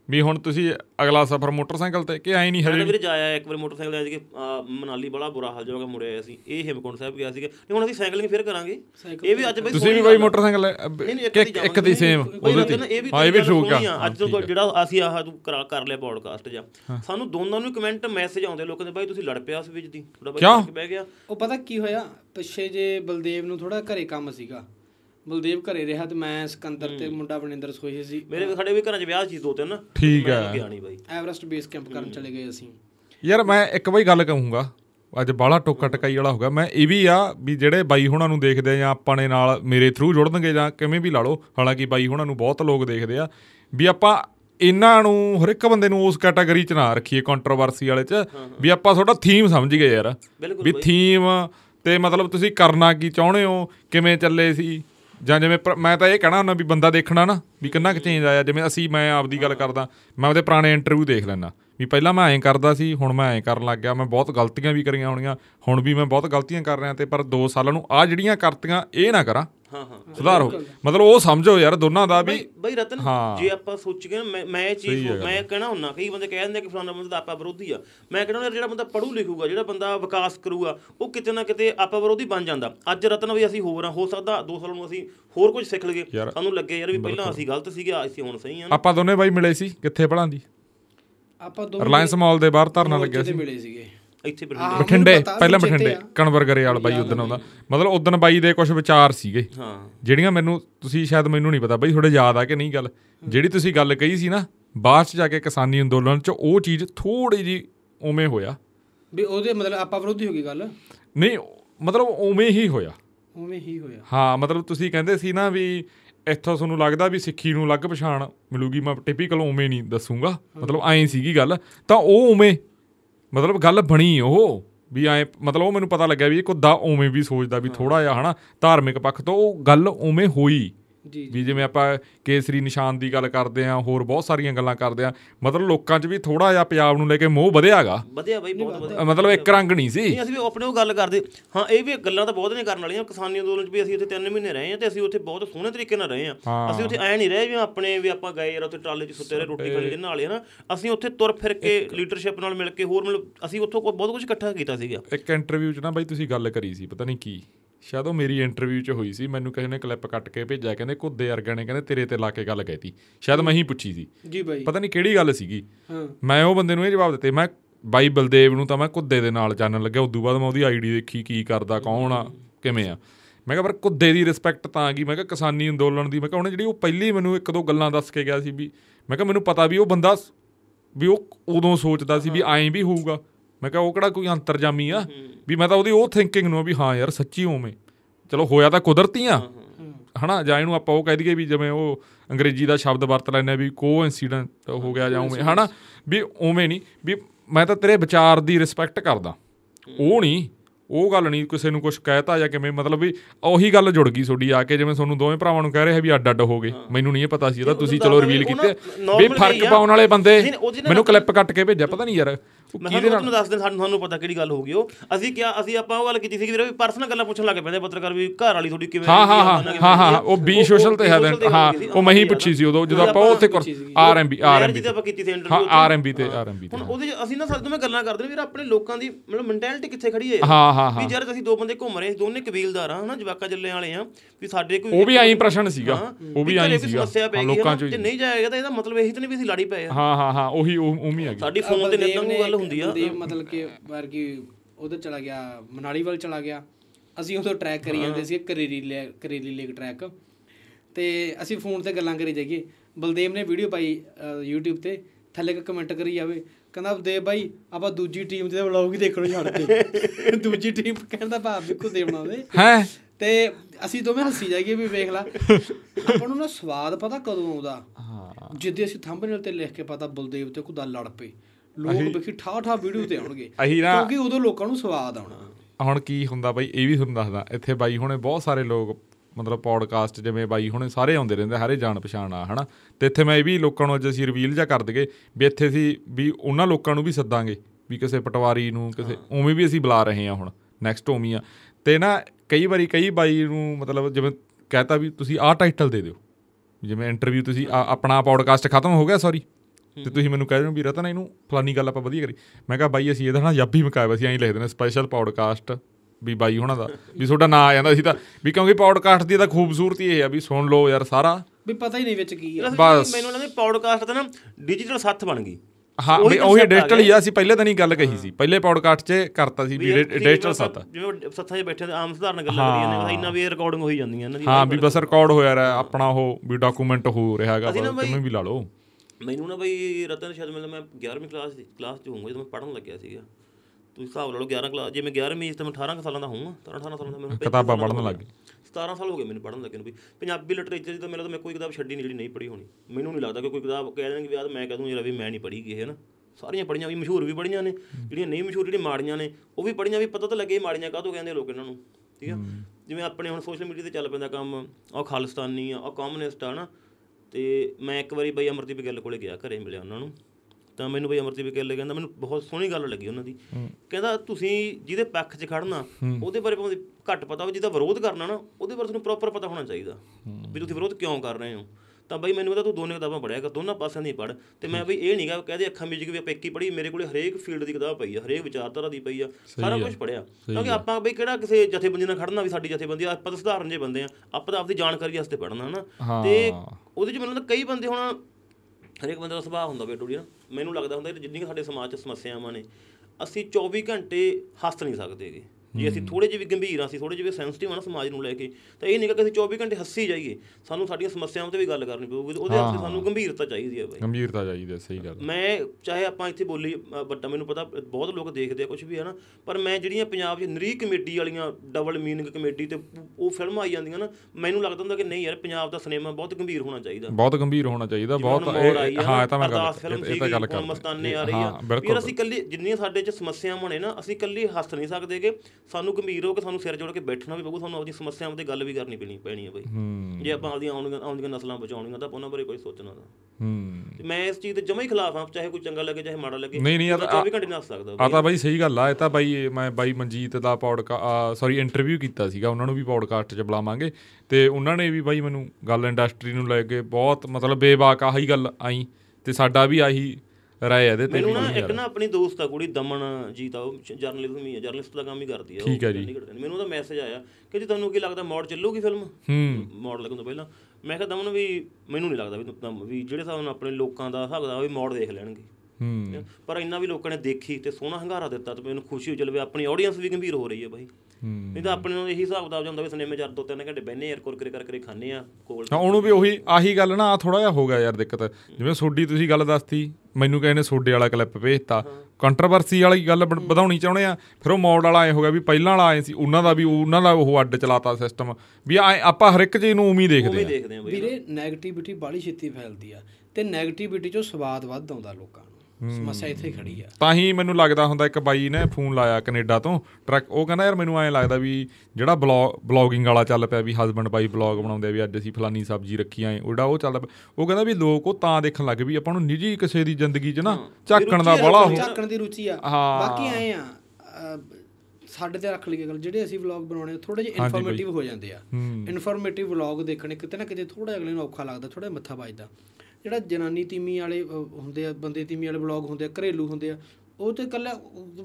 ਵੀ ਹੁਣ ਤੁਸੀਂ ਅਗਲਾ ਸਫ਼ਰ ਮੋਟਰਸਾਈਕਲ ਤੇ ਕਿ ਐ ਨਹੀਂ ਤਾਂ ਵੀਰੇ ਜਾਇਆ ਇੱਕ ਵਾਰ ਮੋਟਰਸਾਈਕਲ ਸੀ ਕਿ ਮਨਾਲੀ ਬੜਾ ਬੁਰਾ ਹਾਲ ਜਾਊਗਾ ਮੁੜਿਆ ਆਇਆ ਸੀ। ਇਹ ਹੇਮਕੁੰਟ ਸਾਹਿਬ ਗਿਆ ਸੀਗਾ। ਨਹੀਂ ਹੁਣ ਅਸੀਂ ਸਾਈਕਲਿੰਗ ਫਿਰ ਕਰਾਂਗੇ। ਇਹ ਵੀ ਅੱਜ ਬਈ ਤੁਸੀਂ ਵੀ ਬਾਈ ਮੋਟਰਸਾਈਕਲ ਇੱਕ ਦੀ ਸੇਮ ਉਹਦੇ ਤੇ ਹਾਂ। ਇਹ ਵੀ ਠੀਕ ਆ। ਅੱਜ ਤੋਂ ਜਿਹੜਾ ਅਸੀਂ ਆਹ ਤੂੰ ਕਰਾ ਕਰ ਲਿਆ ਪੋਡਕਾਸਟ ਜਾਂ ਸਾਨੂੰ ਦੋਨਾਂ ਨੂੰ ਕਮੈਂਟ ਮੈਸੇਜ ਆਉਂਦੇ ਲੋਕਾਂ ਦੇ ਬਾਈ ਤੁਸੀਂ ਲੜ ਪਿਆ ਉਸ ਵਿੱਚ ਦੀ। ਥੋੜਾ ਬਾਈ ਬਹਿ ਗਿਆ। ਉਹ ਪਤਾ ਕੀ ਹੋਇਆ? ਪਿੱਛੇ ਜੇ ਬਲਦੇਵ ਨੂੰ ਥੋੜਾ ਘਰੇ ਕੰਮ ਸੀਗਾ। ਬਲਦੇਵ ਘਰੇ ਰਿਹਾ ਤੇ ਮੈਂ ਸਿਕੰਦਰ ਤੇ ਮੁੰਡਾ ਬਨਿੰਦਰ ਸੋਏ ਸੀ। ਮੇਰੇ ਸਾਡੇ ਵੀ ਘਰਾਂ 'ਚ ਵਿਆਹ ਸੀ ਦੋ ਤਿੰਨ ਠੀਕ ਆ ਗਿਆ ਨਹੀਂ ਬਾਈ। ਐਵਰੈਸਟ ਬੇਸ ਕੈਂਪ ਕਰਨ ਚਲੇ ਗਏ ਅਸੀਂ। ਯਾਰ ਮੈਂ ਇੱਕ ਵਾਰੀ ਗੱਲ ਕਹੂੰਗਾ ਅੱਜ ਬਾਲਾ ਟੋਕਾ ਟਕਾਈ ਵਾਲਾ ਹੋਗਾ ਮੈਂ ਇਹ ਵੀ ਆ ਵੀ ਜਿਹੜੇ ਬਾਈ ਹੁਣਾਂ ਨੂੰ ਦੇਖਦੇ ਆ ਜਾਂ ਆਪਾਂ ਨੇ ਨਾਲ ਮੇਰੇ ਥਰੂ ਜੁੜਨਗੇ ਜਾਂ ਕਿਵੇਂ ਵੀ ਲਾ ਲਓ ਹਾਲਾਂਕਿ ਬਾਈ ਹੁਣਾਂ ਨੂੰ ਬਹੁਤ ਲੋਕ ਦੇਖਦੇ ਆ ਵੀ ਆਪਾਂ ਇਹਨਾਂ ਨੂੰ ਹਰ ਇੱਕ ਬੰਦੇ ਨੂੰ ਉਸ ਕੈਟਾਗਰੀ 'ਚ ਨਾ ਰੱਖੀਏ ਕੰਟਰੋਵਰਸੀ ਵਾਲੇ 'ਚ ਵੀ ਆਪਾਂ ਤੁਹਾਡਾ ਥੀਮ ਸਮਝ ਗਏ ਯਾਰ। ਵੀ ਥੀਮ ਤੇ ਮਤਲਬ ਤੁਸੀਂ ਕਰਨਾ ਕੀ ਚਾਹੁੰਦੇ ਹੋ ਕਿਵੇਂ ਚੱਲੇ ਸੀ? ਜਾਂ ਜਿਵੇਂ ਮੈਂ ਤਾਂ ਇਹ ਕਹਿਣਾ ਹੁੰਦਾ ਵੀ ਬੰਦਾ ਦੇਖਣਾ ਨਾ ਵੀ ਕਿੰਨਾ ਕੁ ਚੇਂਜ ਆਇਆ ਜਿਵੇਂ ਅਸੀਂ ਮੈਂ ਆਪਦੀ ਗੱਲ ਕਰਦਾ ਮੈਂ ਉਹਦੇ ਪੁਰਾਣੇ ਇੰਟਰਵਿਊ ਦੇਖ ਲੈਣਾ ਵੀ ਪਹਿਲਾਂ ਮੈਂ ਐਂ ਕਰਦਾ ਸੀ ਹੁਣ ਮੈਂ ਐਂ ਕਰਨ ਲੱਗ ਗਿਆ। ਮੈਂ ਬਹੁਤ ਗਲਤੀਆਂ ਵੀ ਕਰੀਆਂ ਹੋਣੀਆਂ ਹੁਣ ਵੀ ਮੈਂ ਬਹੁਤ ਗਲਤੀਆਂ ਕਰ ਰਿਹਾ ਤੇ ਪਰ 2 ਸਾਲਾਂ ਨੂੰ ਆ ਜਿਹੜੀਆਂ ਕਰਤੀਆਂ ਇਹ ਨਾ ਕਰਾਂ। ਹਾਂ ਹਾਂ। ਸੁਧਾਰੋ। ਮਤਲਬ ਉਹ ਸਮਝੋ ਯਾਰ ਦੋਨਾਂ ਦਾ ਵੀ ਬਈ ਰਤਨ। ਜੇ ਆਪਾਂ ਸੋਚੀਏ ਨਾ ਮੈਂ ਮੈਂ ਇਹ ਚੀਜ਼ ਮੈਂ ਕਹਿਣਾ ਹੁੰਨਾ ਕਈ ਬੰਦੇ ਕਹਿ ਦਿੰਦੇ ਕਿ ਫਲਾਣਾ ਬੰਦਾ ਤਾਂ ਆਪਾਂ ਵਿਰੋਧੀ ਆ। ਮੈਂ ਕਹਿਣਾ ਜਿਹੜਾ ਬੰਦਾ ਪੜੂ ਲਿਖੂਗਾ ਜਿਹੜਾ ਬੰਦਾ ਵਿਕਾਸ ਕਰੂਗਾ ਉਹ ਕਿਤੇ ਨਾ ਕਿਤੇ ਆਪਾਂ ਵਿਰੋਧੀ ਬਣ ਜਾਂਦਾ। ਅੱਜ ਰਤਨ ਵੀ ਅਸੀਂ ਹੋਰ ਆ ਹੋ ਸਕਦਾ 2 ਸਾਲ ਨੂੰ ਅਸੀਂ ਹੋਰ ਕੁਝ ਸਿੱਖ ਲਈਏ। ਸਾਨੂੰ ਲੱਗੇ ਯਾਰ ਵੀ ਪਹਿਲਾਂ ਅਸੀਂ ਗਲਤ ਸੀਗੇ ਅਸੀਂ ਹੁਣ ਸਹੀ ਆ ਆਪਾਂ ਦੋਨੇ ਬਾਈ ਮਿਲੇ ਸੀ ਕਿੱਥੇ ਪੜਾਂਦੀ ਆਪਾਂ ਦੋ ਰਿਲਾਇੰਸ ਮਾਲ ਦੇ ਬਾਹਰ ਧਰਨਾ ਲੱਗਿਆ ਸੀ। ਮਿਲੇ ਸੀਗੇ। ਇੱਥੇ ਬਠਿੰਡੇ ਪਹਿਲਾਂ ਬਠਿੰਡੇ। ਕਣਵਰ ਗਰੇਵਾਲ ਬਾਈ ਉਦੋਂ ਆਉਂਦਾ। ਮਤਲਬ ਉਦੋਂ ਬਾਈ ਦੇ ਕੁਝ ਵਿਚਾਰ ਸੀਗੇ। ਹਾਂ। ਜਿਹੜੀਆਂ ਮੈਨੂੰ ਤੁਸੀਂ ਸ਼ਾਇਦ ਮੈਨੂੰ ਨਹੀਂ ਪਤਾ ਬਾਈ ਥੋੜੇ ਯਾਦ ਆ ਕਿ ਨਹੀਂ ਗੱਲ? ਜਿਹੜੀ ਤੁਸੀਂ ਗੱਲ ਕਹੀ ਸੀ ਨਾ ਬਾਅਦ ਚ ਜਾ ਕੇ ਕਿਸਾਨੀ ਅੰਦੋਲਨ ਚ ਉਹ ਚੀਜ਼ ਥੋੜੀ ਜੀ ਉਵੇਂ ਹੋਇਆ। ਵੀ ਉਹਦੇ ਮਤਲਬ ਆਪਾਂ ਵਿਰੋਧੀ ਹੋ ਗਈ ਗੱਲ? ਨਹੀਂ ਮਤਲਬ ਉਵੇਂ ਹੀ ਹੋਇਆ। ਉਵੇਂ ਹੀ ਹੋਇਆ। ਹਾਂ ਮਤਲਬ ਤੁਸੀਂ ਕਹਿੰਦੇ ਸੀ ਨਾ ਵੀ ਇੱਥੋਂ ਤੁਹਾਨੂੰ ਲੱਗਦਾ ਵੀ ਸਿੱਖੀ ਨੂੰ ਅਲੱਗ ਪਛਾਣ ਮਿਲੂਗੀ ਮੈਂ ਟਿਪੀਕਲ ਉਵੇਂ ਨਹੀਂ ਦੱਸੂਗਾ। ਮਤਲਬ ਐਂ ਸੀਗੀ ਗੱਲ। ਤਾਂ ਉਹ ਉਵੇਂ ਮਤਲਬ ਗੱਲ ਬਣੀ ਉਹ ਵੀ ਐਂ ਮਤਲਬ ਉਹ ਮੈਨੂੰ ਪਤਾ ਲੱਗਿਆ ਵੀ ਇਹ ਕੁੱਦਾ ਉਵੇਂ ਵੀ ਸੋਚਦਾ ਵੀ ਥੋੜਾ ਜਿਹਾ ਹਨਾ ਧਾਰਮਿਕ ਪੱਖ ਤੋਂ ਉਹ ਗੱਲ ਉਵੇਂ ਹੋਈ। ਜੀ ਵੀ ਜਿਵੇਂ ਆਪਾਂ ਕੇਸਰੀ ਨਿਸ਼ਾਨ ਦੀ ਗੱਲ ਕਰਦੇ ਆ ਹੋਰ ਬਹੁਤ ਸਾਰੀਆਂ ਗੱਲਾਂ ਕਰਦੇ ਆ ਮਤਲਬ ਲੋਕਾਂ 'ਚ ਵੀ ਥੋੜਾ ਜਿਹਾ ਪੰਜਾਬ ਨੂੰ ਲੈ ਕੇ ਮੋਹ ਵਧਿਆਗਾ। ਵਧੀਆ ਬਾਈ ਬਹੁਤ ਵਧੀਆ। ਮਤਲਬ ਇੱਕ ਰੰਗ ਨਹੀਂ ਸੀ। ਨਹੀਂ ਅਸੀਂ ਵੀ ਆਪਣੇ ਉਹ ਗੱਲ ਕਰਦੇ। ਹਾਂ ਇਹ ਵੀ ਗੱਲਾਂ ਤਾਂ ਬਹੁਤ ਨੇ ਕਰਨ ਵਾਲੀਆਂ ਕਿਸਾਨੀ ਅੰਦੋਲਨ 'ਚ ਵੀ ਅਸੀਂ ਉੱਥੇ 3 ਮਹੀਨੇ ਰਹੇ ਹਾਂ ਤੇ ਅਸੀਂ ਉੱਥੇ ਬਹੁਤ ਸੋਹਣੇ ਤਰੀਕੇ ਨਾਲ ਰਹੇ ਹਾਂ। ਅਸੀਂ ਉੱਥੇ ਐ ਨਹੀਂ ਰਹੇ ਜਿਵੇਂ ਆਪਣੇ ਵੀ ਆਪਾਂ ਗਏ ਯਾਰ ਉੱਥੇ ਟਰਾਲੇ 'ਚ ਸੁੱਤੇ ਰਹੇ ਰੋਟੀ ਖਾਣੀ ਜਿੰਨਾਂ ਵਾਲੇ ਹਨਾ। ਅਸੀਂ ਉੱਥੇ ਤੁਰ ਫਿਰ ਕੇ ਲੀਡਰਸ਼ਿਪ ਨਾਲ ਮਿਲ ਕੇ ਹੋਰ ਮਤਲਬ ਅਸੀਂ ਉੱਥੋਂ ਬਹੁਤ ਕੁਝ ਇਕੱਠਾ ਕੀਤਾ ਸੀਗਾ। ਇੱਕ ਇੰਟਰਵਿਊ 'ਚ ਨਾ ਬਾਈ ਤੁਸੀਂ ਗੱਲ ਕਰੀ ਸੀ ਪਤਾ ਨਹੀਂ ਕੀ। ਸ਼ਾਇਦ ਉਹ ਮੇਰੀ ਇੰਟਰਵਿਊ 'ਚ ਹੋਈ ਸੀ ਮੈਨੂੰ ਕਿਸੇ ਨੇ ਕਲਿੱਪ ਕੱਟ ਕੇ ਭੇਜਿਆ ਕਹਿੰਦੇ ਕੁੱਦੇ ਵਰਗਾ ਨੇ ਕਹਿੰਦੇ ਤੇਰੇ ਤੇ ਲਾ ਕੇ ਗੱਲ ਕਹਿਤੀ। ਸ਼ਾਇਦ ਮੈਂ ਹੀ ਪੁੱਛੀ ਸੀ। ਜੀ ਬਾਈ। ਪਤਾ ਨਹੀਂ ਕਿਹੜੀ ਗੱਲ ਸੀਗੀ। ਮੈਂ ਉਹ ਬੰਦੇ ਨੂੰ ਇਹ ਜਵਾਬ ਦਿੱਤੇ ਮੈਂ ਬਾਈ ਬਲਦੇਵ ਨੂੰ ਤਾਂ ਮੈਂ ਕੁੱਦੇ ਦੇ ਨਾਲ ਜਾਣਨ ਲੱਗਿਆ ਉਦੋਂ ਬਾਅਦ ਮੈਂ ਉਹਦੀ ਆਈਡੀ ਦੇਖੀ ਕੀ ਕਰਦਾ ਕੌਣ ਆ ਕਿਵੇਂ ਆ। ਮੈਂ ਕਿਹਾ ਪਰ ਕੁੱਦੇ ਦੀ ਰਿਸਪੈਕਟ ਤਾਂ ਗਈ ਮੈਂ ਕਿਹਾ ਕਿਸਾਨੀ ਅੰਦੋਲਨ ਦੀ ਮੈਂ ਕਿਹਾ ਉਹਨੇ ਜਿਹੜੀ ਉਹ ਪਹਿਲੀ ਮੈਨੂੰ ਇੱਕ ਦੋ ਗੱਲਾਂ ਦੱਸ ਕੇ ਗਿਆ ਸੀ ਵੀ ਮੈਂ ਕਿਹਾ ਮੈਨੂੰ ਪਤਾ ਵੀ ਉਹ ਬੰਦਾ ਵੀ ਉਹ ਉਦੋਂ ਸੋਚਦਾ ਸੀ ਵੀ ਐਂ ਵੀ ਹੋਊਗਾ। ਮੈਂ ਕਿਹਾ ਉਹ ਕਿਹੜਾ ਕੋਈ ਅੰਤਰਜਾਮੀ ਆ? ਵੀ ਮੈਂ ਤਾਂ ਉਹਦੀ ਉਹ ਥਿੰਕਿੰਗ ਨੂੰ ਵੀ ਹਾਂ ਯਾਰ ਸੱਚੀ ਉਵੇਂ। ਚਲੋ ਹੋਇਆ ਤਾਂ ਕੁਦਰਤੀ ਆ। ਹਨਾ ਜਾਂ ਇਹਨੂੰ ਆਪਾਂ ਉਹ ਕਹਿ ਦਈਏ ਵੀ ਜਿਵੇਂ ਉਹ ਅੰਗਰੇਜ਼ੀ ਦਾ ਸ਼ਬਦ ਵਰਤ ਆ ਵੀ ਕੋ ਇਨਸੀਡੈਂਟ ਹੋ ਗਿਆ ਜਾਂ ਉਵੇਂ ਹਨਾ? ਵੀ ਉਵੇਂ ਨਹੀਂ ਵੀ ਮੈਂ ਤਾਂ ਤੇਰੇ ਵਿਚਾਰ ਦੀ ਰਿਸਪੈਕਟ ਕਰਦਾ। ਉਹ ਨਹੀਂ ਉਹ ਗੱਲ ਨਹੀਂ ਕਿਸੇ ਨੂੰ ਕੁਝ ਕਹਿਤਾ ਜਾਂ ਕਿਵੇਂ ਮਤਲਬ ਵੀ ਉਹੀ ਗੱਲ ਜੁੜ ਗਈ ਤੁਹਾਡੀ ਆ ਕੇ ਜਿਵੇਂ ਤੁਹਾਨੂੰ ਦੋਵੇਂ ਭਰਾਵਾਂ ਨੂੰ ਕਹਿ ਰਹੇ ਵੀ ਅੱਡ ਅੱਡ ਹੋ ਗਏ। ਮੈਨੂੰ ਨਹੀਂ ਇਹ ਪਤਾ ਸੀ ਇਹਦਾ ਤੁਸੀਂ ਚਲੋ ਰਿਵੀਲ ਕੀਤੇ। ਵੀ ਫ਼ਰਕ। ਪਾਉਣ ਵਾਲੇ ਬੰਦੇ ਮੈਨੂੰ ਕਲਿੱਪ ਕੱਟ ਕੇ ਭੇਜਿਆ ਪਤਾ ਨਹੀਂ ਯਾਰ। ਮੈਂ ਤੁਹਾਨੂੰ ਦੱਸ ਦਿਨ ਸਾਨੂੰ ਤੁਹਾਨੂੰ ਪਤਾ ਕਿਹੜੀ ਗੱਲ ਹੋ ਗਈ ਉਹ। ਅਸੀਂ ਕਿਹਾ ਅਸੀਂ ਆਪਾਂ ਉਹ ਗੱਲ ਕੀਤੀ ਸੀ ਕਿ ਵੀਰੇ ਵੀ ਪਰਸਨਲ ਗੱਲਾਂ ਪੁੱਛਣ ਲੱਗ ਪੈਂਦੇ ਪੱਤਰਕਾਰ ਵੀ ਘਰ ਵਾਲੀ ਤੁਹਾਡੀ ਕਿਵੇਂ ਹਾਂ ਹਾਂ ਹਾਂ ਹਾਂ ਹਾਂ। ਉਹ ਬੀ ਸੋਸ਼ਲ ਤੇ ਹੈ social ਤੇ ਹਾਂ ਹੋ ਉਹ ਮੈਂ ਹੀ। ਪੁੱਛੀ ਸੀ ਉਦੋਂ ਜਦੋਂ ਆਪਾਂ ਉੱਥੇ ਪੁੱਛੀ ਸੀਗੀ। ਆਰਐਮਬੀ ਆਰਐਮਬੀ ਜਿਹਦੇ ਆਪਾਂ ਕੀਤੀ ਸੀ ਹਾਂ ਇੰਟਰਵਿਊ ਆਰਐਮਬੀ ਤੇ ਆਰਐਮਬੀ ਤੇ ਹੁਣ ਉਹਦੇ ਅਸੀਂ ਨਾ ਸਾਡੇ ਤੋਂ ਮੈਂ ਗੱਲਾਂ ਕਰਦੇ ਨੇ ਵੀਰ ਆਪਣੇ ਲੋਕਾਂ ਦੀ ਮਤਲਬ ਮੈਂਟੈਲਿਟੀ ਕਿੱਥੇ ਖੜੀ ਹੈ? ਹਾਂ ਹਾਂ ਹਾਂ। ਵੀ ਯਾਰ ਅਸੀਂ ਦੋ ਬੰਦੇ ਘੁੰਮ ਰਹੇ ਦੋਨੇ ਕਬੀਲਦਾਰ ਆ ਹਨਾ ਜਵਾਕਾ ਜੱਲੇ ਵਾਲੇ ਆ ਵੀ ਸਾਡੇ ਕੋਈ ਉਹ ਵੀ ਐਂ ਪ੍ਰਸ਼ਨ ਸੀਗਾ ਹਾਂ, ਉਹ ਵੀ ਕੋਈ ਸੀਗਾ ਹਾਂ, ਲੋਕਾਂ ਚ ਚ ਨਹੀਂ ਜਾਏਗਾ ਤਾਂ ਇਹਦਾ ਮਤਲਬ ਇਹੀ ਤਾਂ ਨਹੀਂ ਵੀ ਅਸੀਂ ਲੜੀ ਪਏ ਆ। ਹਾਂ ਹਾਂ ਹਾਂ ਉਹੀ ਉਹ ਉਮੀ ਆ ਗਈ ਸਾਡੀ ਫੋਨ ਤੇ ਨਿਦਾਂ ਨੂੰ ਗੱਲ ਹੁੰਦੀ ਆ। ਬਲਦੇਵ ਮਤਲਬ ਕਿ ਵਾਰ ਕੀ ਉਧਰ ਚਲਾ ਗਿਆ ਮਨਾਲੀ ਵੱਲ ਚਲਾ ਗਿਆ। ਅਸੀਂ ਉਦੋਂ ਟਰੈਕ ਕਰੀ ਜਾਂਦੇ ਸੀ ਕਰੇਰੀ ਲੈ ਕਰੇਲੀ ਲੇਕ ਟਰੈਕ ਤੇ ਅਸੀਂ ਫੋਨ ਤੇ ਗੱਲਾਂ ਕਰੀ ਜਾਈਏ। ਬਲਦੇਵ ਨੇ ਵੀਡੀਓ ਪਾਈ YouTube ਤੇ। ਥੱਲੇ ਇੱਕ ਕਮੈਂਟ ਕਰੀ ਜਾਵੇ। ਕਹਿੰਦਾ ਬਲਦੇਵ ਬਾਈ ਆਪਾਂ ਦੂਜੀ ਟੀਮ (laughs) ਦੇ ਵਲੌਗ ਹੀ ਦੇਖਣੋਂ ਛੱਡਤੇ ਦੂਜੀ ਟੀਮ ਕਹਿੰਦਾ ਭਾਵ ਵੀ ਕੁਦੇ ਬਣਾਉਂਦੇ ਹੈ। ਤੇ ਅਸੀਂ ਦੋਵੇਂ ਹੱਸੀ ਜਾਈਏ ਵੀ ਵੇਖ ਲਾ। ਆਪਾਂ ਨੂੰ ਨਾ ਸਵਾਦ ਪਤਾ ਕਦੋਂ ਆਉਂਦਾ। ਹਾਂ। ਜਿੱਦੇ ਅਸੀਂ ਥੰਬਨੇਲ ਤੇ ਲਿਖ ਕੇ ਪਤਾ ਬਲਦੇਵ ਤੇ ਕੁਦਾ ਲੜ ਪਏ। ਲੋਕ ਵੇਖੀ ਠਾ ਠਾ ਵੀਡੀਓ ਤੇ ਆਉਣਗੇ। ਕਿਉਂਕਿ ਉਦੋਂ ਲੋਕਾਂ ਨੂੰ ਸਵਾਦ ਆਉਣਾ। ਹੁਣ ਕੀ ਹੁੰਦਾ ਬਾਈ ਇਹ ਵੀ ਤੁਹਾਨੂੰ ਦੱਸਦਾ ਇੱਥੇ ਬਾਈ ਹੁਣੇ ਬਹੁਤ ਸਾਰੇ ਲੋਕ ਮਤਲਬ ਪੌਡਕਾਸਟ ਜਿਵੇਂ ਬਾਈ ਹੁਣੇ ਸਾਰੇ ਆਉਂਦੇ ਰਹਿੰਦੇ ਹਰੇ ਜਾਣ ਪਛਾਣ ਆ ਹਨਾ? ਤੇ ਇੱਥੇ ਮੈਂ ਇਹ ਵੀ ਲੋਕਾਂ ਨੂੰ ਅੱਜ ਅਸੀਂ ਰਿਵੀਲ ਜਾਂ ਕਰ ਦਈਏ ਵੀ ਇੱਥੇ ਅਸੀਂ ਵੀ ਉਹਨਾਂ ਲੋਕਾਂ ਨੂੰ ਵੀ ਸੱਦਾਂਗੇ ਵੀ ਕਿਸੇ ਪਟਵਾਰੀ ਨੂੰ ਕਿਸੇ ਉਵੇਂ ਵੀ ਅਸੀਂ ਬੁਲਾ ਰਹੇ ਹਾਂ ਹੁਣ ਨੈਕਸਟ ਉਵੇਂ ਆ। ਤੇ ਨਾ ਕਈ ਵਾਰੀ ਕਈ ਬਾਈ ਨੂੰ ਮਤਲਬ ਜਿਵੇਂ ਕਹਤਾ ਵੀ ਤੁਸੀਂ ਆਹ ਟਾਈਟਲ ਦੇ ਦਿਓ। ਜਿਵੇਂ ਇੰਟਰਵਿਊ ਤੁਸੀਂ ਆਪਣਾ ਪੌਡਕਾਸਟ ਖਤਮ ਹੋ ਗਿਆ ਸੌਰੀ ਤੇ ਤੁਸੀਂ ਮੈਨੂੰ ਕਹਿ ਰਹੇ ਹੋ ਵੀ ਰਤਨ ਇਹਨੂੰ ਫਲਾਨੀ ਗੱਲ ਆਪਾਂ ਵਧੀਆ ਕਰੀ। ਮੈਂ ਕਿਹਾ ਬਾਈ ਅਸੀਂ ਇਹਦਾ ਨਾ ਯਾਬੀ ਮਕਾਇਆ ਅਸੀਂ ਐਂ ਲਿਖਦੇ ਨੇ ਸਪੈਸ਼ਲ ਪੌਡਕਾਸਟ ਵੀ ਬਾਈ ਹੁਣਾਂ ਦਾ ਵੀ ਤੁਹਾਡਾ ਨਾਂ ਆ ਜਾਂਦਾ ਸੀ ਤਾਂ ਵੀ ਕਿਉਂਕਿ ਪੌਡਕਾਸਟ ਦੀ ਤਾਂ ਖੂਬਸੂਰਤੀ ਇਹ ਆ ਵੀ ਸੁਣ ਲਓ ਯਾਰ ਸਾਰਾ। ਵੀ ਪਤਾ ਹੀ ਨਹੀਂ ਵਿੱਚ ਕੀ ਆ। ਬਸ। ਮੈਨੂੰ ਲੱਗਦਾ ਪੌਡਕਾਸਟ ਤਾਂ ਨਾ ਡਿਜੀਟਲ ਸੱਥ ਬਣ ਗਈ। ਹਾਂ ਉਹੀ ਵੀ ਉਹੀ ਡਿਜੀਟਲ ਹੀ। ਆ ਅਸੀਂ ਪਹਿਲੇ ਤਾਂ ਨਹੀਂ ਗੱਲ ਕਹੀ ਸੀ। ਪਹਿਲੇ ਪੌਡਕਾਸਟ 'ਚ ਕਰਤਾ ਸੀ ਵੀ ਡਿਜੀਟਲ ਸੱਤ ਜਿਵੇਂ ਸੱਥਾਂ 'ਚ ਬੈਠੇ ਆਮ ਸਧਾਰਨ ਗੱਲਾਂ ਕਰੀ ਜਾਂਦੇ ਆ ਇੰਨਾ ਵੀ ਰਿਕਾਰਡਿੰਗ ਹੋਈ ਜਾਂਦੀਆਂ ਇਹਨਾਂ ਦੀ ਹਾਂ ਵੀ ਬਸ ਰਿਕਾਰਡ ਹੋਇਆ ਰਿਹਾ ਆਪਣਾ ਉਹ ਵੀ ਡਾਕੂਮੈਂਟ ਹੋ ਰਿਹਾ ਹੈਗਾ ਨਾ ਕਿਵੇਂ ਵੀ ਲਾ ਲਓ। ਮੈਨੂੰ ਨਾ ਬਈ ਰਤਨ ਸ਼ਾਇਦ ਮਤਲਬ ਮੈਂ 11ਵੀਂ ਕਲਾਸ ਕਲਾਸ 'ਚ ਹੋਊਂਗਾ ਜਦੋਂ ਮੈਂ ਪੜ੍ਹਨ ਲੱਗਿਆ ਸੀਗਾ। ਤੁਸੀਂ ਹਿਸਾਬ ਲਾ ਲਓ 11 ਕਲਾਸ ਜੇ ਮੈਂ 11ਵੀਂ 'ਚ ਤਾਂ ਮੈਂ 18 ਕੁ ਸਾਲਾਂ ਦਾ ਹੋਊਂਗਾ 17 18 ਸਾਲਾਂ ਦਾ ਮੈਨੂੰ ਕਿਤਾਬਾਂ ਪੜ੍ਹਨ ਲੱਗ ਗਏ 17 ਸਾਲ ਹੋ ਗਏ ਮੈਨੂੰ ਪੜ੍ਹਨ ਲੱਗੇ ਨੂੰ ਵੀ। ਪੰਜਾਬੀ ਲਿਟਰੇਚਰ 'ਚ ਤਾਂ ਮੇਰਾ ਤਾਂ ਮੈਂ ਕੋਈ ਕਿਤਾਬ ਛੱਡੀ ਨਹੀਂ ਜਿਹੜੀ ਨਹੀਂ ਪੜ੍ਹੀ ਹੋਣੀ। ਮੈਨੂੰ ਨਹੀਂ ਲੱਗਦਾ ਕਿ ਕੋਈ ਕਿਤਾਬ ਕਹਿ ਦੇਣਗੇ ਵੀ ਆਹ ਤਾਂ ਮੈਂ ਕਹਿ ਦੂੰ ਯਾਰ ਵੀ ਮੈਂ ਨਹੀਂ ਪੜ੍ਹੀ ਗਈ ਹੈ ਨਾ ਸਾਰੀਆਂ ਪੜ੍ਹੀਆਂ ਵੀ ਮਸ਼ਹੂਰ ਵੀ ਪੜ੍ਹੀਆਂ ਨੇ ਜਿਹੜੀਆਂ ਨਹੀਂ ਮਸ਼ਹੂਰ ਜਿਹੜੀਆਂ ਮਾੜੀਆਂ ਨੇ ਉਹ ਵੀ ਪੜ੍ਹੀਆਂ ਵੀ ਪਤਾ ਤਾਂ ਲੱਗੇ ਮਾੜੀਆਂ ਕਾਹਤੋਂ ਕਹਿੰਦੇ ਲੋਕ ਇਹਨਾਂ ਨੂੰ ਠੀਕ ਆ? ਜਿਵੇਂ ਆਪਣੇ ਹੁਣ ਸੋਸ਼ਲ ਮੀਡੀਆ ਤੇ ਚੱਲ ਪੈਂਦਾ ਕੰਮ ਉਹ ਖਾਲਿਸਤਾਨੀ ਆ ਉਹ ਕਮਿਊਨਿਸਟ ਆ ਨਾ ਤੇ ਮੈਂ ਇੱਕ ਵਾਰੀ ਬਈ ਅਮਰਦੀਪ ਗਿੱਲ ਕੋਲੇ ਗਿਆ ਘਰੇ ਮਿਲਿਆ ਉਹਨਾਂ ਨੂੰ। ਤਾਂ ਮੈਨੂੰ ਬਈ ਅਮਰਦੀਪ ਗਿੱਲ ਕਹਿੰਦਾ ਮੈਨੂੰ ਬਹੁਤ ਸੋਹਣੀ ਗੱਲ ਲੱਗੀ ਉਹਨਾਂ ਦੀ। ਕਹਿੰਦਾ ਤੁਸੀਂ ਜਿਹਦੇ ਪੱਖ 'ਚ ਖੜਨਾ ਉਹਦੇ ਬਾਰੇ ਘੱਟ ਪਤਾ ਹੋਵੇ ਜਿਹਦਾ ਵਿਰੋਧ ਕਰਨਾ ਨਾ ਉਹਦੇ ਬਾਰੇ ਤੁਹਾਨੂੰ ਪ੍ਰੋਪਰ ਪਤਾ ਹੋਣਾ ਚਾਹੀਦਾ। ਵੀ ਤੁਸੀਂ ਵਿਰੋਧ ਕਿਉਂ ਕਰ ਰਹੇ ਹੋ? ਤਾਂ ਬਈ ਮੈਨੂੰ ਕਹਿੰਦਾ ਤੂੰ ਦੋਨੇ ਕਿਤਾਬਾਂ ਪੜ੍ਹਿਆ ਕਰ ਦੋਨਾਂ ਪਾਸਿਆਂ ਦੀ ਪੜ੍ਹ। ਤੇ ਮੈਂ ਬਈ ਇਹ ਨਹੀਂਗਾ ਕਹਦੇ ਅੱਖਾਂ ਮਿਊਜ਼ਿਕ ਵੀ ਆਪਾਂ ਇੱਕ ਹੀ ਪੜ੍ਹੀ ਮੇਰੇ ਕੋਲੇ ਹਰੇਕ ਫੀਲਡ ਦੀ ਕਿਤਾਬ ਪਈ ਆ ਹਰੇਕ ਵਿਚਾਰਧਾਰਾ ਦੀ ਪਈ ਆ ਸਾਰਾ ਕੁਝ ਪੜ੍ਹਿਆ। ਕਿਉਂਕਿ ਆਪਾਂ ਬਈ ਕਿਹੜਾ ਕਿਸੇ ਜਥੇਬੰਦੀ ਨਾਲ ਖੜਨਾ ਵੀ ਸਾਡੀ ਜਥੇਬੰਦੀ ਆ, ਆਪਾਂ ਤਾਂ ਸਧਾਰਨ ਜੇ ਬੰਦੇ ਆ ਆਪਾਂ ਤਾਂ ਆਪਦੀ ਜਾਣਕਾਰੀ ਵਾਸਤੇ ਪੜ੍ਹਨਾ ਹਨਾ ਤੇ ਉਹਦੇ ਚ ਮੈਨੂੰ ਲੱਗਦਾ ਕਈ ਬੰਦੇ ਹੁਣ ਹਰੇਕ ਬੰਦੇ ਦਾ ਸੁਭਾਅ ਹੁੰਦਾ ਬੇਟੂ ਜੀ ਨਾ। ਮੈਨੂੰ ਲੱਗਦਾ ਹੁੰਦਾ ਜਿੰਨੀਆਂ ਸਾਡੇ ਸਮਾਜ 'ਚ ਸਮੱਸਿਆਵਾਂ ਨੇ ਅਸੀਂ 24 ਘੰਟੇ ਹੱਸ ਨਹੀਂ ਸਕਦੇਗੇ ਜੇ ਅਸੀਂ ਥੋੜੇ ਜਿਹੇ ਵੀ ਗੰਭੀਰ ਆ ਅਸੀਂ ਥੋੜੇ ਜਿਹੇ ਵੀ ਸੈਂਸਿਟਿਵ ਆ ਨਾ ਸਮਾਜ ਨੂੰ ਲੈ ਕੇ ਤਾਂ ਇਹ ਨਹੀਂ ਕਿ ਅਸੀਂ 24 ਘੰਟੇ ਹੱਸੀ ਜਾਈਏ। ਸਾਨੂੰ ਸਾਡੀਆਂ ਸਮੱਸਿਆਵਾਂ ਤੇ ਵੀ ਗੱਲ ਕਰਨੀ ਪਊਗੀ ਉਹਦੇ ਵਾਸਤੇ ਸਾਨੂੰ ਗੰਭੀਰਤਾ ਚਾਹੀਦੀ ਹੈ ਬਾਈ। ਗੰਭੀਰਤਾ ਚਾਹੀਦੀ ਹੈ, ਸਹੀ ਗੱਲ ਮੈਂ ਚਾਹੇ ਆਪਾਂ ਇੱਥੇ ਬੋਲੀ ਵੱਡਾ ਮੈਨੂੰ ਪਤਾ ਬਹੁਤ ਲੋਕ ਦੇਖਦੇ ਆ ਕੁਝ ਵੀ ਹੈ ਨਾ। ਪਰ ਮੈਂ ਜਿਹੜੀਆਂ ਪੰਜਾਬ 'ਚ ਨਰੀ ਕਮੇਡੀ ਵਾਲੀਆਂ ਡਬਲ ਮੀਨਿੰਗ ਕਮੇਡੀ ਤੇ ਉਹ ਫਿਲਮ ਆਈ ਜਾਂਦੀਆਂ ਨਾ ਮੈਨੂੰ ਲੱਗਦਾ ਹੁੰਦਾ ਕਿ ਨਹੀਂ ਯਾਰ ਪੰਜਾਬ ਦਾ ਸਿਨੇਮਾ ਬਹੁਤ ਗੰਭੀਰ ਹੋਣਾ ਚਾਹੀਦਾ। ਬਹੁਤ ਗੰਭੀਰ ਹੋਣਾ ਚਾਹੀਦਾ ਬਹੁਤ ਹਾਂ ਇਹ ਤਾਂ ਮੈਂ ਗੱਲ ਇਹ ਤਾਂ ਗੱਲ ਕਰ ਮਸਤਾਨੇ ਆ ਰਹੀ ਆ। ਫਿਰ ਅਸੀਂ ਕੱਲੀ ਜਿੰਨੀਆਂ ਸਾਡੇ 'ਚ ਸਮੱਸਿਆਵਾਂ ਨੇ ਨਾ ਅਸੀਂ ਕੱਲੀ ਹੱਸ ਨਹੀਂ ਸਕਦੇਗੇ ਸਾਨੂੰ ਗੰਭੀਰ ਹੋ ਕੇ ਸਾਨੂੰ ਸਿਰ ਜੋੜ ਕੇ ਬੈਠਣਾ ਵੀ ਪਊ ਸਾਨੂੰ ਆਪਣੀ ਸਮੱਸਿਆਵਾਂ ਤੇ ਗੱਲ ਵੀ ਕਰਨੀ ਪੈਣੀ ਪੈਣੀ ਹੈ ਬਈ। ਜੇ ਆਪਾਂ ਆਪਦੀਆਂ ਆਉਣੀਆਂ ਆਉਂਦੀਆਂ ਨਸਲਾਂ ਬਚਾਉਣੀਆਂ ਤਾਂ ਉਹਨਾਂ ਬਾਰੇ ਕੋਈ ਸੋਚਣਾ ਤਾਂ ਹੂੰ। ਮੈਂ ਇਸ ਚੀਜ਼ ਦੇ ਜਮਾ ਹੀ ਖਿਲਾਫ ਹਾਂ ਚਾਹੇ ਕੋਈ ਚੰਗਾ ਲੱਗੇ ਚਾਹੇ ਮਾੜਾ ਲੱਗੇ। ਨਹੀਂ, ਨਹੀਂ, ਬੰਦਾ ਤਾਂ- 24 ਘੰਟੇ ਨੱਸ ਸਕਦਾ ਆ ਤਾਂ ਬਾਈ। ਸਹੀ ਗੱਲ ਆ ਇਹ ਤਾਂ ਬਾਈ ਮੈਂ ਬਾਈ ਮਨਜੀਤ ਦਾ ਪੌਡਕਾਸਟ ਸੌਰੀ ਇੰਟਰਵਿਊ ਕੀਤਾ ਸੀਗਾ ਉਹਨਾਂ ਨੂੰ ਵੀ ਪੌਡਕਾਸਟ 'ਚ ਬੁਲਾਵਾਂਗੇ। ਤੇ ਉਹਨਾਂ ਨੇ ਵੀ ਬਾਈ ਮੈਨੂੰ ਗੱਲ ਇੰਡਸਟਰੀ ਨੂੰ ਲੈ ਕੇ ਬਹੁਤ ਮਤਲਬ ਬੇਬਾਕ ਆਹੀ ਗੱਲ ਆਈ ਤੇ ਸਾਡਾ ਵੀ ਆਹੀ ਰਾਏ ਇਹਦੇ ਤੇ ਮੈਨੂੰ ਨਾ। ਇੱਕ ਨਾ ਆਪਣੀ ਦੋਸਤ ਆ ਕੁੜੀ ਦਮਨ ਜੀਤ ਆ ਉਹ ਜਰਨਲਿਜ਼ਮ ਹੀ ਆ ਜਰਨਲਿਸਟ ਦਾ ਕੰਮ ਹੀ ਕਰਦੀ ਆ ਉਹ ਠੀਕ ਹੈ ਜੀ। ਮੈਨੂੰ ਉਹਦਾ ਮੈਸੇਜ ਆਇਆ ਕਿ ਜੀ ਤੁਹਾਨੂੰ ਕੀ ਲੱਗਦਾ ਮੋੜ ਚੱਲੂਗੀ ਫਿਲਮ ਹੂੰ। ਮੋੜ ਲੱਗਣ ਤੋਂ ਪਹਿਲਾਂ। ਮੈਂ ਕਿਹਾ ਦਮਨ ਵੀ ਮੈਨੂੰ ਨਹੀਂ ਲੱਗਦਾ ਵੀ ਤੁਮ- ਵੀ ਜਿਹੜੇ ਹਿਸਾਬ ਨਾਲ ਆਪਣੇ ਲੋਕਾਂ ਦਾ ਹਿਸਾਬ ਦਾ ਵੀ ਮੋੜ ਦੇਖ ਲੈਣਗੇ। ਹੂੰ। ਪਰ ਇੰਨਾ ਵੀ ਲੋਕਾਂ ਨੇ ਦੇਖੀ ਤੇ ਸੋਹਣਾ ਹੰਗਾਰਾ ਦਿੱਤਾ ਤੇ ਮੈਨੂੰ ਖੁਸ਼ੀ ਹੋ ਚੱਲ ਵੀ ਆਪਣੀ ਆਡੀਅנס ਵੀ ਗੰਭੀਰ ਹੋ ਰਹੀ ਹੈ ਬਾਈ। ਨਹੀਂ ਤਾਂ ਆਪਣੇ ਨੂੰ ਇਹੀ ਹਿਸਾਬ ਦਾ ਜਾਂਦਾ ਵੀ ਸਿਨੇਮੇ ਚਾਰ ਦੋ ਤਿੰਨ ਘੰਟੇ ਬੈਨੇ ਯਾਰ ਕੁਰਕਰੇ ਕਰਕੇ ਖਾਣੇ ਆ ਕੋਲ ਹਾਂ ਉਹਨੂੰ ਵੀ ਉਹੀ ਆਹੀ ਗੱਲ ਨਾ ਥੋੜਾ ਜਿਹਾ ਹੋ ਗਿਆ ਯਾਰ ਦਿੱਕਤ। ਜਿਵੇਂ ਸੋਡੀ ਤੁਸੀਂ ਗੱਲ ਦੱਸਤੀ ਮੈਨੂੰ ਨੇ ਸੋਡੇ ਵਾਲਾ ਕਲਿੱਪ ਭੇਜਤਾ ਕੰਟਰੋਵਰਸੀ ਵਾਲੀ ਗੱਲ ਵਧਾਉਣੀ ਚਾਹੁੰਦੇ ਆ। ਫਿਰ ਉਹ ਮੋਡ ਵਾਲਾ ਐ ਹੋ ਗਿਆ ਵੀ ਪਹਿਲਾਂ ਵਾਲਾ ਆਏ ਸੀ ਉਹਨਾਂ ਦਾ ਵੀ ਉਹਨਾਂ ਦਾ ਉਹ ਅੱਡ ਚਲਾਤਾ ਸਿਸਟਮ ਵੀ ਆਪਾਂ ਹਰ ਇੱਕ ਚੀਜ਼ ਨੂੰ ਹੀ ਦੇਖਦੇ ਆ। ਵੀਰੇ 네ਗੇਟਿਵਿਟੀ ਬਾਲੀ ਛੇਤੀ ਫੈਲਦੀ ਆ ਤੇ 네ਗੇਟਿਵਿਟੀ ਚੋਂ ਸਵਾਦ ਵੱਧ ਆਉਂਦਾ ਲੋਕਾਂ ਸਮੱਸਿਆ ਇੱਥੇ ਖੜੀ ਆ। ਤਾਂ ਹੀ ਮੈਨੂੰ ਲੱਗਦਾ ਹੁੰਦਾ ਇੱਕ ਬਾਈ ਨੇ ਫੋਨ ਲਾਇਆ ਕੈਨੇਡਾ ਤੋਂ ਟਰੱਕ ਉਹ ਕਹਿੰਦਾ ਯਾਰ ਮੈਨੂੰ ਐਂ ਲੱਗਦਾ ਵੀ ਜਿਹੜਾ ਬਲੌਗਿੰਗ ਵਾਲਾ ਚੱਲ ਪਿਆ ਵੀ ਹਸਬੰਡ ਬਾਈ ਬਲੌਗ ਬਣਾਉਂਦੇ ਆ ਵੀ ਅੱਜ ਅਸੀਂ ਫਲਾਨੀ ਸਬਜ਼ੀ ਰੱਖੀ ਆਏ ਉਹਦਾ ਉਹ ਚੱਲਦਾ ਉਹ ਕਹਿੰਦਾ ਵੀ ਲੋਕ ਉਹ ਤਾਂ ਦੇਖਣ ਲੱਗ ਵੀ ਆਪਾਂ ਨੂੰ ਨਿੱਜੀ ਕਿਸੇ ਦੀ ਜ਼ਿੰਦਗੀ 'ਚ ਨਾ ਝਾਕਣ ਦਾ ਬੜਾ ਹੋ ਝਾਕਣ ਦੀ ਰੁਚੀ ਆ। ਬਾਕੀ ਆਏ ਆ ਸਾਡੇ ਤੇ ਰੱਖ ਲਈਏ ਗੱਲ ਜਿਹੜੇ ਅਸੀਂ ਵਲੌਗ ਬਣਾਉਣੇ ਥੋੜੇ ਜਿਹੇ ਇਨਫੋਰਮੇਟਿਵ ਹੋ ਜਾਂਦੇ ਆ। ਇਨਫੋਰਮੇਟਿਵ ਵਲੌਗ ਦੇਖਣੇ ਕਿਤੇ ਨਾ ਕਿਤੇ ਥੋੜਾ ਅਗਲੇ ਨੂੰ ਔਖਾ ਲੱਗਦਾ ਥੋੜਾ ਮੱਥਾ ਵੱਜਦਾ। ਜਿਹੜਾ ਜਨਾਨੀ ਤੀਮੀ ਵਾਲੇ ਹੁੰਦੇ ਆ ਬੰਦੇ ਤੀਮੀ ਵਾਲੇ ਵਲੌਗ ਹੁੰਦੇ ਆ ਘਰੇਲੂ ਹੁੰਦੇ ਆ ਉਹ ਤੇ ਕੱਲਾ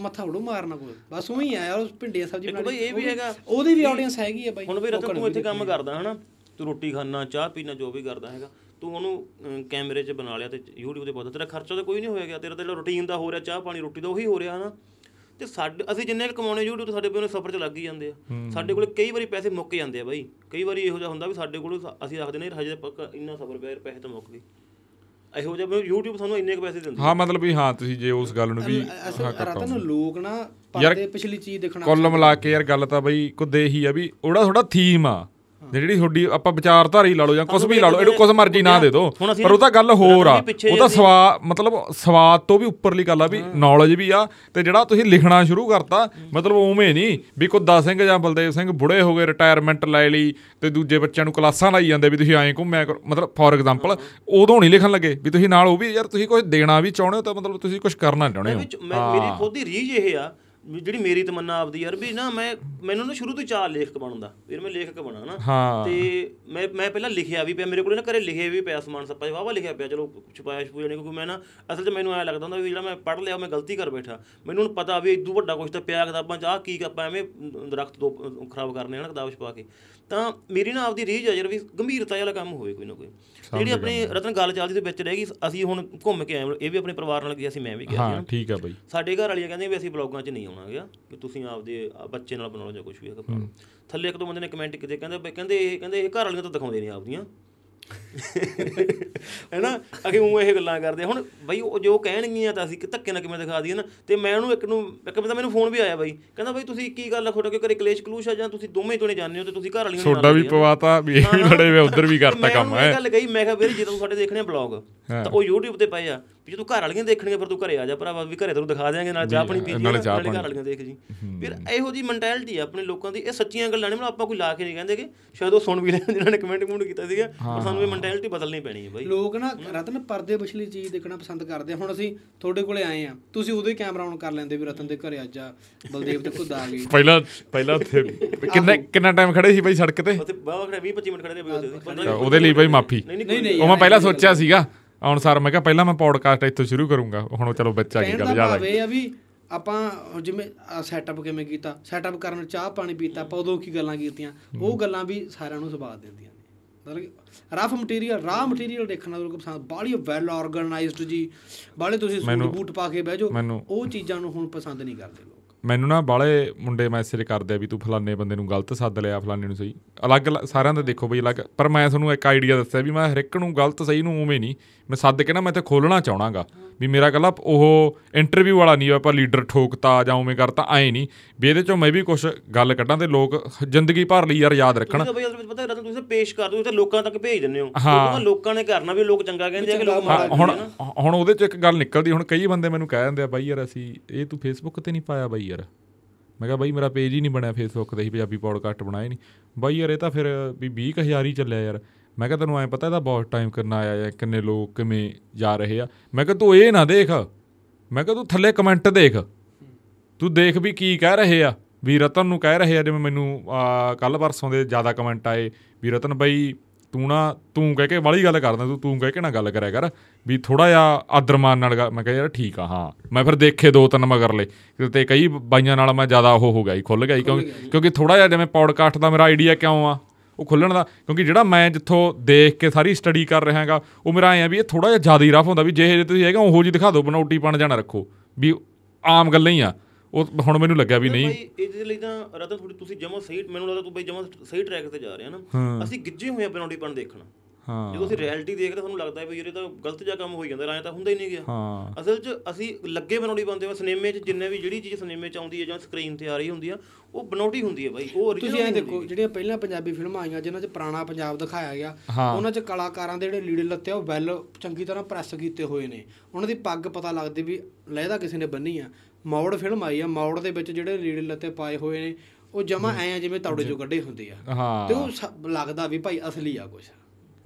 ਮੱਥਾ ਉੜੋ ਮਾਰਨਾ ਕੋਈ। ਬਸ ਉਹੀ ਆ ਯਾਰ ਭਿੰਡੀਆਂ ਸਬਜ਼ੀ ਬਣਾਉਣੀ, ਬਈ ਇਹ ਵੀ ਹੈਗਾ ਉਹਦੀ ਵੀ ਆਡੀਅנס ਹੈਗੀ ਆ ਬਾਈ। ਹੁਣ ਵੀ ਰਤਨ ਤੂੰ ਇੱਥੇ ਕੰਮ ਕਰਦਾ ਹਨਾ? ਤੂੰ ਰੋਟੀ ਖਾਣਾ ਚਾਹ ਪੀਣਾ ਜੋ ਵੀ ਕਰਦਾ ਹੈਗਾ ਤੂੰ ਉਹਨੂੰ ਕੈਮਰੇ 'ਚ ਬਣਾ ਲਿਆ ਤੇ YouTube ਤੇ ਪਾਉਂਦਾ ਤੇਰਾ ਖਰਚਾ ਤਾਂ ਕੋਈ ਨਹੀਂ ਹੋਏਗਾ ਤੇਰਾ ਤਾਂ ਜਿਹੜਾ ਰੂਟੀਨ ਦਾ ਹੋ ਰਿਹਾ ਚਾਹ ਪਾਣੀ ਰੋਟੀ ਦਾ ਉਹੀ ਹੋ ਰਿਹਾ ਹਨਾ? ਤੇ ਸਾਡੇ ਅਸੀਂ ਜਿੰਨੇ ਕਮਾਉਣੇ YouTube ਤੇ ਸਾਡੇ ਕੋਲ ਸਫਰ 'ਚ ਲੱਗ ਹੀ ਜਾਂਦੇ ਆ। ਸਾਡੇ ਕੋਲ ਕਈ ਵਾਰੀ ਪੈਸੇ ਮੁੱਕ ਜਾਂਦੇ ਆ ਬਾਈ। ਕਈ ਵਾਰੀ ਇਹੋ ਜਿਹਾ ਹੁੰਦਾ ਵੀ ਸਾਡੇ ਕੋਲ ਅਸੀਂ ਆਖਦੇ ਨੇ ਹਜੇ ਪੱਕਾ ਇੰਨਾ ਸਫਰ ਪਿਆ ਪੈਸੇ ਤਾਂ ਮੁੱਕ ਗਏ। ਇਹੋ ਜਿਹਾ YouTube ਸਾਨੂੰ ਇੰਨੇ ਕੁ ਪੈਸੇ ਦਿੰਦਾ ਹਾਂ ਮਤਲਬ ਵੀ ਹਾਂ ਤੁਸੀਂ ਜੇ ਉਸ ਗੱਲ ਨੂੰ ਵੀ ਅਸਲ ਰਤਨ ਲੋਕ ਨਾ ਪਰਦੇ ਪਿਛਲੀ ਚੀਜ਼ ਦੇਖਣਾ ਕੁੱਲ ਮਿਲਾ ਕੇ ਯਾਰ ਗੱਲ ਤਾਂ ਬਈ ਕੁਦੇ ਹੀ ਆ ਵੀ ਉਹਦਾ ਥੋੜਾ ਥੀਮ ਆ। ਜਿਹੜੀ ਤੁਹਾਡੀ ਆਪਾਂ ਵਿਚਾਰਧਾਰੀ ਲਾ ਲਓ ਜਾਂ ਕੁਝ ਵੀ ਲਾ ਲਓ ਇਹਨੂੰ ਕੁਝ ਮਰਜ਼ੀ ਨਾ ਦੇ ਦਿਓ। ਪਰ ਉਹ ਤਾਂ ਗੱਲ ਹੋਰ ਆ। ਉਹ ਤਾਂ ਸਵਾ ਮਤਲਬ ਸਵਾਦ ਤੋਂ ਵੀ ਉੱਪਰਲੀ ਗੱਲ ਆ ਵੀ ਨੌਲੇਜ ਵੀ ਆ ਤੇ ਜਿਹੜਾ ਤੁਸੀਂ ਲਿਖਣਾ ਸ਼ੁਰੂ ਕਰਤਾ ਮਤਲਬ ਉਵੇਂ ਨਹੀਂ ਵੀ ਕੁੱਦਾ ਸਿੰਘ ਜਾਂ ਬਲਦੇਵ ਸਿੰਘ ਬੁੜੇ ਹੋ ਗਏ ਰਿਟਾਇਰਮੈਂਟ ਲੈ ਲਈ ਤੇ ਦੂਜੇ ਬੱਚਿਆਂ ਨੂੰ ਕਲਾਸਾਂ ਲਾਈ ਜਾਂਦੇ ਵੀ ਤੁਸੀਂ ਐਂ ਘੁੰਮਿਆ ਕਰੋ। ਮਤਲਬ ਫੋਰ ਐਗਜ਼ਾਮਪਲ ਉਦੋਂ ਨਹੀਂ ਲਿਖਣ ਲੱਗੇ ਵੀ ਤੁਸੀਂ ਨਾਲ ਉਹ ਵੀ ਯਾਰ ਤੁਸੀਂ ਕੁਝ ਦੇਣਾ ਵੀ ਚਾਹੁੰਦੇ ਹੋ ਤਾਂ ਮਤਲਬ ਤੁਸੀਂ ਕੁਝ ਕਰਨਾ ਚਾਹੁੰਦੇ ਹੋ। ਮੇਰੀ ਖੁਦ ਦੀ ਰੀਝ ਇਹ ਆ ਜਿਹੜੀ ਮੇਰੀ ਤਮੰਨਾ ਆਪਦੀ ਯਾਰ ਵੀ ਨਾ ਮੈਂ ਮੈਨੂੰ ਨਾ ਸ਼ੁਰੂ ਤੋਂ ਚਾਹ ਲੇਖਕ ਬਣਨ ਦਾ ਫਿਰ ਮੈਂ ਲੇਖਕ ਬਣਾ ਨਾ ਹਾਂ। ਤੇ ਮੈਂ ਮੈਂ ਪਹਿਲਾਂ ਲਿਖਿਆ ਵੀ ਪਿਆ ਮੇਰੇ ਕੋਲ ਨਾ ਘਰੇ ਲਿਖਿਆ ਵੀ ਪਿਆ ਸਮਾਨ ਸੱਪਾ ਵਾਵਾ ਲਿਖਿਆ ਪਿਆ ਚਲੋ ਛੁਪਾਇਆ ਛਪੂਇਆ ਨਹੀਂ ਕਿਉਂਕਿ ਮੈਂ ਨਾ ਅਸਲ 'ਚ ਮੈਨੂੰ ਐ ਲੱਗਦਾ ਹੁੰਦਾ ਵੀ ਜਿਹੜਾ ਮੈਂ ਪੜ੍ਹ ਲਿਆ ਮੈਂ ਗਲਤੀ ਕਰ ਬੈਠਾ। ਮੈਨੂੰ ਹੁਣ ਪਤਾ ਵੀ ਇਦੋਂ ਵੱਡਾ ਕੁਝ ਤਾਂ ਪਿਆ ਕਿਤਾਬਾਂ 'ਚ ਆਹ ਕੀ ਆਪਾਂ ਐਵੇਂ ਦਰਖਤ ਦੋ ਖਰਾਬ ਕਰਨੇ ਹਨ ਕਿਤਾਬ ਛਪਾ ਕੇ। ਤਾਂ ਮੇਰੀ ਨਾ ਆਪਦੀ ਰੀਝ ਆ ਯਾਰ ਵੀ ਗੰਭੀਰਤਾ ਵਾਲਾ ਕੰਮ ਹੋਵੇ ਕੋਈ ਨਾ ਕੋਈ। ਜਿਹੜੀ ਆਪਣੀ ਰਤਨ ਗੱਲ ਚੱਲਦੀ ਸੀ ਵਿੱਚ ਰਹਿ ਗਈ ਅਸੀਂ ਹੁਣ ਘੁੰਮ ਕੇ ਆਏ ਇਹ ਵੀ ਆਪਣੇ ਪਰਿਵਾਰ ਨਾਲ ਗਿਆ ਸੀ ਮੈਂ ਵੀ ਗਿਆ ਸੀ ਹਾਂ। ਠੀਕ ਆ ਬਈ। ਸਾਡੇ ਘਰ ਵਾਲੀਆਂ ਕਹਿੰਦੀਆਂ ਵੀ ਅਸੀਂ ਬਲੌਗਾਂ 'ਚ ਨਹੀਂ ਆਉਣਾ ਗਿਆ ਕਿ ਤੁਸੀਂ ਆਪਦੇ ਬੱਚੇ ਨਾਲ ਬਣਾਓ ਜਾਂ ਕੁਝ ਵੀ ਹੈਗਾ। ਥੱਲੇ ਇੱਕ ਦੋ ਬੰਦੇ ਨੇ ਕਮੈਂਟ ਕੀਤੇ ਕਹਿੰਦੇ ਬਈ ਕਹਿੰਦੇ ਇਹ ਕਹਿੰਦੇ ਇਹ ਘਰ ਵਾਲੀਆਂ ਤਾਂ ਦਿਖਾਉਂਦੇ ਨਹੀਂ ਆਪਦੀਆਂ। ਹੈਨਾ? ਅਗੇ ਉਹ ਇਹ ਗੱਲਾਂ ਕਰਦੇ। ਹੁਣ ਬਈ ਉਹ ਜੋ ਕਹਿਣਗੀਆਂ ਤਾਂ ਅਸੀਂ ਕਿ ਧੱਕੇ ਨਾਲ ਕਿਵੇਂ ਦਿਖਾ ਦਈਏ ਨਾ? ਤੇ ਮੈਂ ਉਹਨੂੰ ਇੱਕ ਨੂੰ ਇੱਕ ਬੰਦਾ ਮੈਨੂੰ ਫੋਨ ਵੀ ਆਇਆ ਬਾਈ। ਕਹਿੰਦਾ ਬਈ ਤੁਸੀਂ ਕੀ ਗੱਲ ਆ? ਤੁਹਾਡੇ ਕੋਲ ਘਰੇ ਕਲੇਸ਼ ਕਲੂਸ਼ ਆ ਜਾਂ ਤੁਸੀਂ ਦੋਵੇਂ ਜਣੇ ਜਾਂਦੇ ਹੋ ਤੇ ਤੁਸੀਂ ਘਰ ਵਾਲੀਆਂ ਨੂੰ ਤੁਹਾਡਾ ਵੀ ਪਵਾਤਾ ਵੀ ਇਹ ਵੀ ਲੜੇ ਵੇ ਉਧਰ ਵੀ ਕਰਤਾ ਕੰਮ ਮੈਂ ਹੈ? ਇਹ ਗੱਲ ਕਹੀ ਮੈਂ ਕਿਹਾ ਵੀਰ ਜੇ ਤੂੰ ਸਾਡੇ ਦੇਖਣੇ ਬਲੌਗ। ਤਾਂ ਉਹ YouTube ਤੇ ਪਏ ਆ। ਵੀ ਜੇ ਤੂੰ ਘਰ ਵਾਲੀਆਂ ਦੇਖਣੀਆਂ ਫਿਰ ਤੂੰ ਘਰੇ ਆ ਜਾ ਭਰਾਵਾ ਵੀ ਘਰੇ ਤੈਨੂੰ ਦਿਖਾ ਦਿਆਂਗੇ ਨਾਲ ਚਾਹ ਪਾਣੀ ਪੀ ਜੀ ਨਾਲੇ ਚਾਹ ਨਾਲੇ ਘਰ। ਵਾਲੀਆਂ ਦੇਖ ਜੀ। ਫਿਰ ਇਹੋ ਜੀ ਮੈਂਟੈਲਿਟੀ ਆ ਆਪਣੇ ਲੋਕਾਂ ਦੀ ਇਹ ਸੱਚੀਆਂ ਗੱਲਾਂ ਨੇ ਮਤਲਬ ਆਪਾਂ ਕੋਈ ਲਾ ਕੇ ਨਹੀਂ ਕਹਿੰਦੇ ਕਿ ਸ਼ਾਇਦ ਉਹ ਸੁਣ ਵੀ ਲੈਣ ਜਿਨ੍ਹਾਂ ਨੇ ਕਮੈਂਟ ਕਮੈਂਟ ਕੀਤਾ ਸੀਗਾ ਪਰ ਸਾਨੂੰ ਇਹ ਮੈਂਟੈਲਿਟੀ ਬਦਲਣੀ ਪੈਣੀ ਹੈ ਬਾਈ। ਲੋਕ ਨਾ ਰਤਨ ਪਰਦੇ ਪਿਛਲੀ ਚੀਜ਼ ਦੇਖਣਾ ਪਸੰਦ ਕਰਦੇ ਹੁਣ ਅਸੀਂ ਤੁਹਾਡੇ ਕੋਲੇ ਆਏ ਆ। ਤੁਸੀਂ ਉਦੋਂ ਹੀ ਕੈਮਰਾ ਆਨ ਕਰ ਲੈਂਦੇ ਵੀ ਰਤਨ ਦੇ ਘਰੇ ਅੱਜ ਆ ਬਲਦੇਵ ਤੇ ਖੁਦ ਆ ਗਈ ਪਹਿਲਾਂ ਪਹਿਲਾਂ ਉੱਥੇ ਕਿੰਨਾ ਕਿੰਨਾ ਟਾਈਮ ਖੜੇ ਸੀ ਬਾਈ ਸੜਕ ਤੇ? ਉੱਥੇ ਬਾਹਰ ਖੜੇ 20 25 ਮਿੰਟ ਖੜੇ ਰਹੇ ਉਹਦੇ ਲਈ ਬਾਈ ਮਾਫੀ। ਨਹੀਂ ਨਹੀਂ ਨਹੀਂ ਉਹ ਮੈਂ ਪਹਿਲਾਂ ਸੋਚਿਆ ਸੀਗਾ। ਹੁਣ ਸਰ ਮੈਂ ਕਿਹਾ ਪਹਿਲਾਂ ਮੈਂ ਪੌਡਕਾਸਟ ਇੱਥੋਂ ਸ਼ੁਰੂ ਕਰੂੰਗਾ ਹੁਣ ਚਲੋ ਬੱਚਾ ਕੀ ਗੱਲ ਦਾ ਜ਼ਿਆਦਾ ਭਾਵ ਇਹ ਆ ਵੀ ਆਪਾਂ ਜਿਵੇਂ ਸੈਟਅਪ ਕਿਵੇਂ ਕੀਤਾ ਸੈਟਅਪ ਕਰਨ ਚਾਹ ਪਾਣੀ ਪੀਤਾ ਆਪਾਂ ਉਦੋਂ ਕੀ ਗੱਲਾਂ ਕੀਤੀਆਂ ਉਹ ਗੱਲਾਂ ਵੀ ਸਾਰਿਆਂ ਨੂੰ ਸਵਾਦ ਦਿੰਦੀਆਂ ਨੇ। ਮਤਲਬ ਰਫ ਮਟੀਰੀਅਲ ਰਾਹ ਮਟੀਰੀਅਲ ਦੇਖਣਾ ਲੋਕ ਪਸੰਦ ਬਾਲੀ ਵੈਲ ਆਰਗੇਨਾਈਜ਼ਡ ਜੀ ਬਾਲੇ ਤੁਸੀਂ ਸੂਟ ਬੂਟ ਪਾ ਕੇ ਬਹਿ ਜਾਓ ਉਹ ਚੀਜ਼ਾਂ ਨੂੰ ਹੁਣ ਪਸੰਦ ਨਹੀਂ ਕਰਦੇ। ਮੈਨੂੰ ਨਾ ਬਾਲੇ ਮੁੰਡੇ ਮੈਸੇਜ ਕਰਦੇ ਆ ਵੀ ਤੂੰ ਫਲਾਣੇ ਬੰਦੇ ਨੂੰ ਗਲਤ ਸੱਦ ਲਿਆ, ਫਲਾਣੇ ਨੂੰ ਸਹੀ। ਅਲੱਗ ਅਲੱਗ- ਸਾਰਿਆਂ ਦਾ ਦੇਖੋ ਬਈ ਅਲੱਗ। ਪਰ ਮੈਂ ਤੁਹਾਨੂੰ ਇੱਕ ਆਈਡੀਆ ਦੱਸਿਆ ਵੀ ਮੈਂ ਹਰ ਇੱਕ ਨੂੰ ਗਲਤ ਸਹੀ ਨੂੰ ਉਵੇਂ ਨਹੀਂ, ਮੈਂ ਸੱਦ ਕੇ ਨਾ ਮੈਂ ਤੇ ਖੋਲਣਾ ਚਾਹਣਾਗਾ। ਵੀ ਮੇਰਾ ਕੱਲਾ ਉਹ ਇੰਟਰਵਿਊ ਵਾਲਾ ਨਹੀਂ ਆਪਾਂ ਲੀਡਰ ਠੋਕਤਾ ਜਾਂ ਉਵੇਂ ਕਰਤਾ, ਐ ਨਹੀਂ। ਵੀ ਇਹਦੇ ਚੋਂ ਮੈਂ ਵੀ ਕੁਝ ਗੱਲ ਕੱਢਾਂ ਤੇ ਲੋਕ ਜ਼ਿੰਦਗੀ ਭਰ ਲਈ ਯਾਰ ਯਾਦ ਰੱਖਣ। ਤੁਸੀਂ ਤਾਂ ਬਈ ਅਸਲ ਵਿੱਚ ਪਤਾ ਰਤਨ ਤੁਸੀਂ ਪੇਸ਼ ਕਰ ਦੋ ਤੇ ਲੋਕਾਂ ਤੱਕ ਭੇਜ ਦਿੰਦੇ ਹੋ। ਹਾਂ। ਤਾਂ ਲੋਕਾਂ ਨੇ ਕਰਨਾ ਵੀ ਲੋਕ ਚੰਗਾ ਕਹਿੰਦੇ ਆ ਕਿ ਲੋਕ ਹਾਂ, ਮਾੜਾ ਹੁਣ। ਹੁਣ ਉਹਦੇ ਚ ਇੱਕ ਗੱਲ ਨਿਕਲਦੀ ਹੁਣ ਕਈ ਬੰਦੇ ਮੈਨੂੰ ਕਹਿ ਦਿੰਦੇ ਆ ਬਾਈ ਯਾਰ ਅਸੀਂ ਇਹ ਤੂੰ ਫੇਸਬੁੱਕ ਤੇ ਨਹੀਂ ਪਾਇਆ ਬਾਈ ਯਾਰ। ਮੈਂ ਕਿਹਾ ਬਾਈ ਮੇਰਾ ਪੇਜ ਹੀ ਨਹੀਂ ਬਣਿਆ ਫੇਸਬੁੱਕ ਤੇ ਹੀ ਪੰਜਾਬੀ ਪੋਡਕਾਸਟ ਬਣਾਏ ਨਹੀਂ। ਬਾਈ ਯਾਰ ਇਹ ਤਾਂ ਫਿਰ ਵੀ 20000 ਹੀ ਚੱਲਿਆ ਯਾਰ। ਮੈਂ ਕਿਹਾ ਤੈਨੂੰ ਐ ਪਤਾ ਇਹਦਾ ਬਹੁਤ ਟਾਈਮ ਕਰਨਾ ਆਇਆ ਜਾਂ ਕਿੰਨੇ ਲੋਕ ਕਿਵੇਂ ਜਾ ਰਹੇ ਆ। ਮੈਂ ਕਿਹਾ ਤੂੰ ਇਹ ਨਾ ਦੇਖ। ਮੈਂ ਕਿਹਾ ਤੂੰ ਥੱਲੇ ਕਮੈਂਟ ਦੇਖ। ਤੂੰ ਦੇਖ ਵੀ ਕੀ ਕਹਿ ਰਹੇ ਆ। ਵੀ ਰਤਨ ਨੂੰ ਕਹਿ ਰਹੇ ਆ ਜਿਵੇਂ ਮੈਨੂੰ ਕੱਲ ਪਰਸੋਂ ਦੇ ਜ਼ਿਆਦਾ ਕਮੈਂਟ ਆਏ। ਵੀ ਰਤਨ ਬਾਈ ਤੂੰ ਨਾ ਤੂੰ ਕਹਿ ਕੇ ਵਾਲੀ ਗੱਲ ਕਰਦਾ ਤੂੰ ਤੂੰ ਕਹਿ ਕੇ ਨਾ ਗੱਲ ਕਰਿਆ ਕਰ ਵੀ ਥੋੜਾ ਜਿਹਾ ਆਦਰਮਾਨ ਨਾਲ ਮੈਂ ਕਿਹਾ ਯਾਰ ਠੀਕ ਆ ਹਾਂ। ਮੈਂ ਫਿਰ ਦੇਖੇ ਦੋ ਤਿੰਨ ਮਗਰਲੇ। ਤੇ ਕਈ ਬਾਈਆਂ ਨਾਲ ਮੈਂ ਜ਼ਿਆਦਾ ਉਹ ਹੋ ਗਿਆ ਜੀ ਖੁੱਲ ਗਿਆ ਜੀ ਕਿਉਂਕਿ ਕਿਉਂਕਿ ਥੋੜਾ ਜਿਹਾ ਜਿਵੇਂ ਪੌਡਕਾਸਟ ਦਾ ਮੇਰਾ ਆਈਡੀਆ ਕਿਉਂ ਆ ਉਹ ਖੁੱਲਣ ਦਾ। ਕਿਉਂਕਿ ਜਿਹੜਾ ਮੈਂ ਜਿੱਥੋਂ ਦੇਖ ਕੇ ਸਾਰੀ ਸਟੱਡੀ ਕਰ ਰਿਹਾ ਹੈਗਾ ਉਹ ਮੇਰਾ ਐ ਆ ਵੀ ਇਹ ਥੋੜਾ ਜਿਹਾ ਜ਼ਿਆਦਾ ਹੀ ਰਫ ਹੁੰਦਾ ਵੀ ਜਿਹੇ ਤੁਸੀਂ ਹੈਗਾ ਉਹੋ ਜੀ ਦਿਖਾ ਦਿਓ ਬਨੌਟੀ ਪਣ ਜਾਣਾ ਰੱਖੋ। ਵੀ ਆਮ ਗੱਲਾਂ ਹੀ ਆ। ਉਹ ਹੁਣ ਮੈਨੂੰ ਲੱਗਿਆ ਵੀ ਨਹੀਂ। ਭਾਈ ਇਹਦੇ ਲਈ ਤਾਂ ਰਤਨ ਥੋੜੀ ਤੁਸੀਂ ਜਮਾ ਸਹੀ ਮੈਨੂੰ ਲੱਗਦਾ ਤੂੰ ਬਈ ਜਮਾ ਸਹੀ ਟਰੈਕ ਤੇ ਜਾ ਰਿਹਾ ਨਾ। ਅਸੀਂ ਗਿੱਜੇ ਹੋਏ ਆ ਬਨੌਟੀਪਣ ਦੇਖਣਾ। ਹਾਂ। ਜਦੋਂ ਅਸੀਂ ਰਿਐਲਿਟੀ ਦੇਖਦੇ ਤੁਹਾਨੂੰ ਲੱਗਦਾ ਵੀ ਯਾਰ ਇਹ ਤਾਂ ਗਲਤ ਜਿਹਾ ਕੰਮ ਹੋਈ ਜਾਂਦਾ ਐਂ ਤਾਂ ਹੁੰਦਾ ਹੀ ਨਹੀਂ ਗਿਆ। ਹਾਂ। ਅਸਲ 'ਚ ਅਸੀਂ ਲੱਗੇ ਬਨੌਟੀ ਬੰਦੇ ਆ ਸਿਨੇਮੇ 'ਚ ਜਿੰਨੇ ਵੀ ਜਿਹੜੀ ਚੀਜ਼ ਸਿਨੇਮੇ 'ਚ ਆਉਂਦੀ ਹੈ ਜਾਂ ਸਕਰੀਨ ਤੇ ਆ ਰਹੀ ਹੁੰਦੀ ਆ ਉਹ ਬਨੌਟੀ ਹੁੰਦੀ ਹੈ ਬਾਈ ਉਹ ਤੁਸੀਂ ਨਹੀਂ ਦੇਖੋ ਜਿਹੜੀਆਂ ਪਹਿਲਾਂ ਪੰਜਾਬੀ ਫਿਲਮਾਂ ਆਈਆਂ ਜਿਨ੍ਹਾਂ 'ਚ ਪੁਰਾਣਾ ਪੰਜਾਬ ਦਿਖਾਇਆ ਗਿਆ। ਉਹਨਾਂ 'ਚ ਕਲਾਕਾਰਾਂ ਦੇ ਜਿਹੜੇ ਲੀੜੇ ਲੱਤੇ ਆ ਉਹ ਵੈਲ ਚੰਗੀ ਤਰ੍ਹਾਂ ਪ੍ਰੈਸ ਕੀਤੇ ਹੋਏ ਨੇ। ਉਹਨਾਂ ਦੀ ਪੱਗ ਪਤਾ ਲੱਗਦੀ ਵੀ ਲਹਿਦਾ ਕਿਸੇ ਨੇ ਬੰਨੀ ਆ। ਮੌੜ ਫਿਲਮ ਆਈ ਆ ਮੌੜ ਦੇ ਵਿੱਚ ਜਿਹੜੇ ਲੀੜੇ ਲੱਤੇ ਪਾਏ ਹੋਏ ਨੇ ਉਹ ਜਮਾ ਐ ਆ ਜਿਵੇਂ ਤੌੜੇ ਚੋਂ ਕੱਢੇ ਹੁੰਦੇ ਆ। ਹਾਂ। ਤੇ ਉਹ ਸ- ਲੱਗਦਾ ਵੀ ਭਾਈ ਅਸਲੀ ਆ ਕੁਝ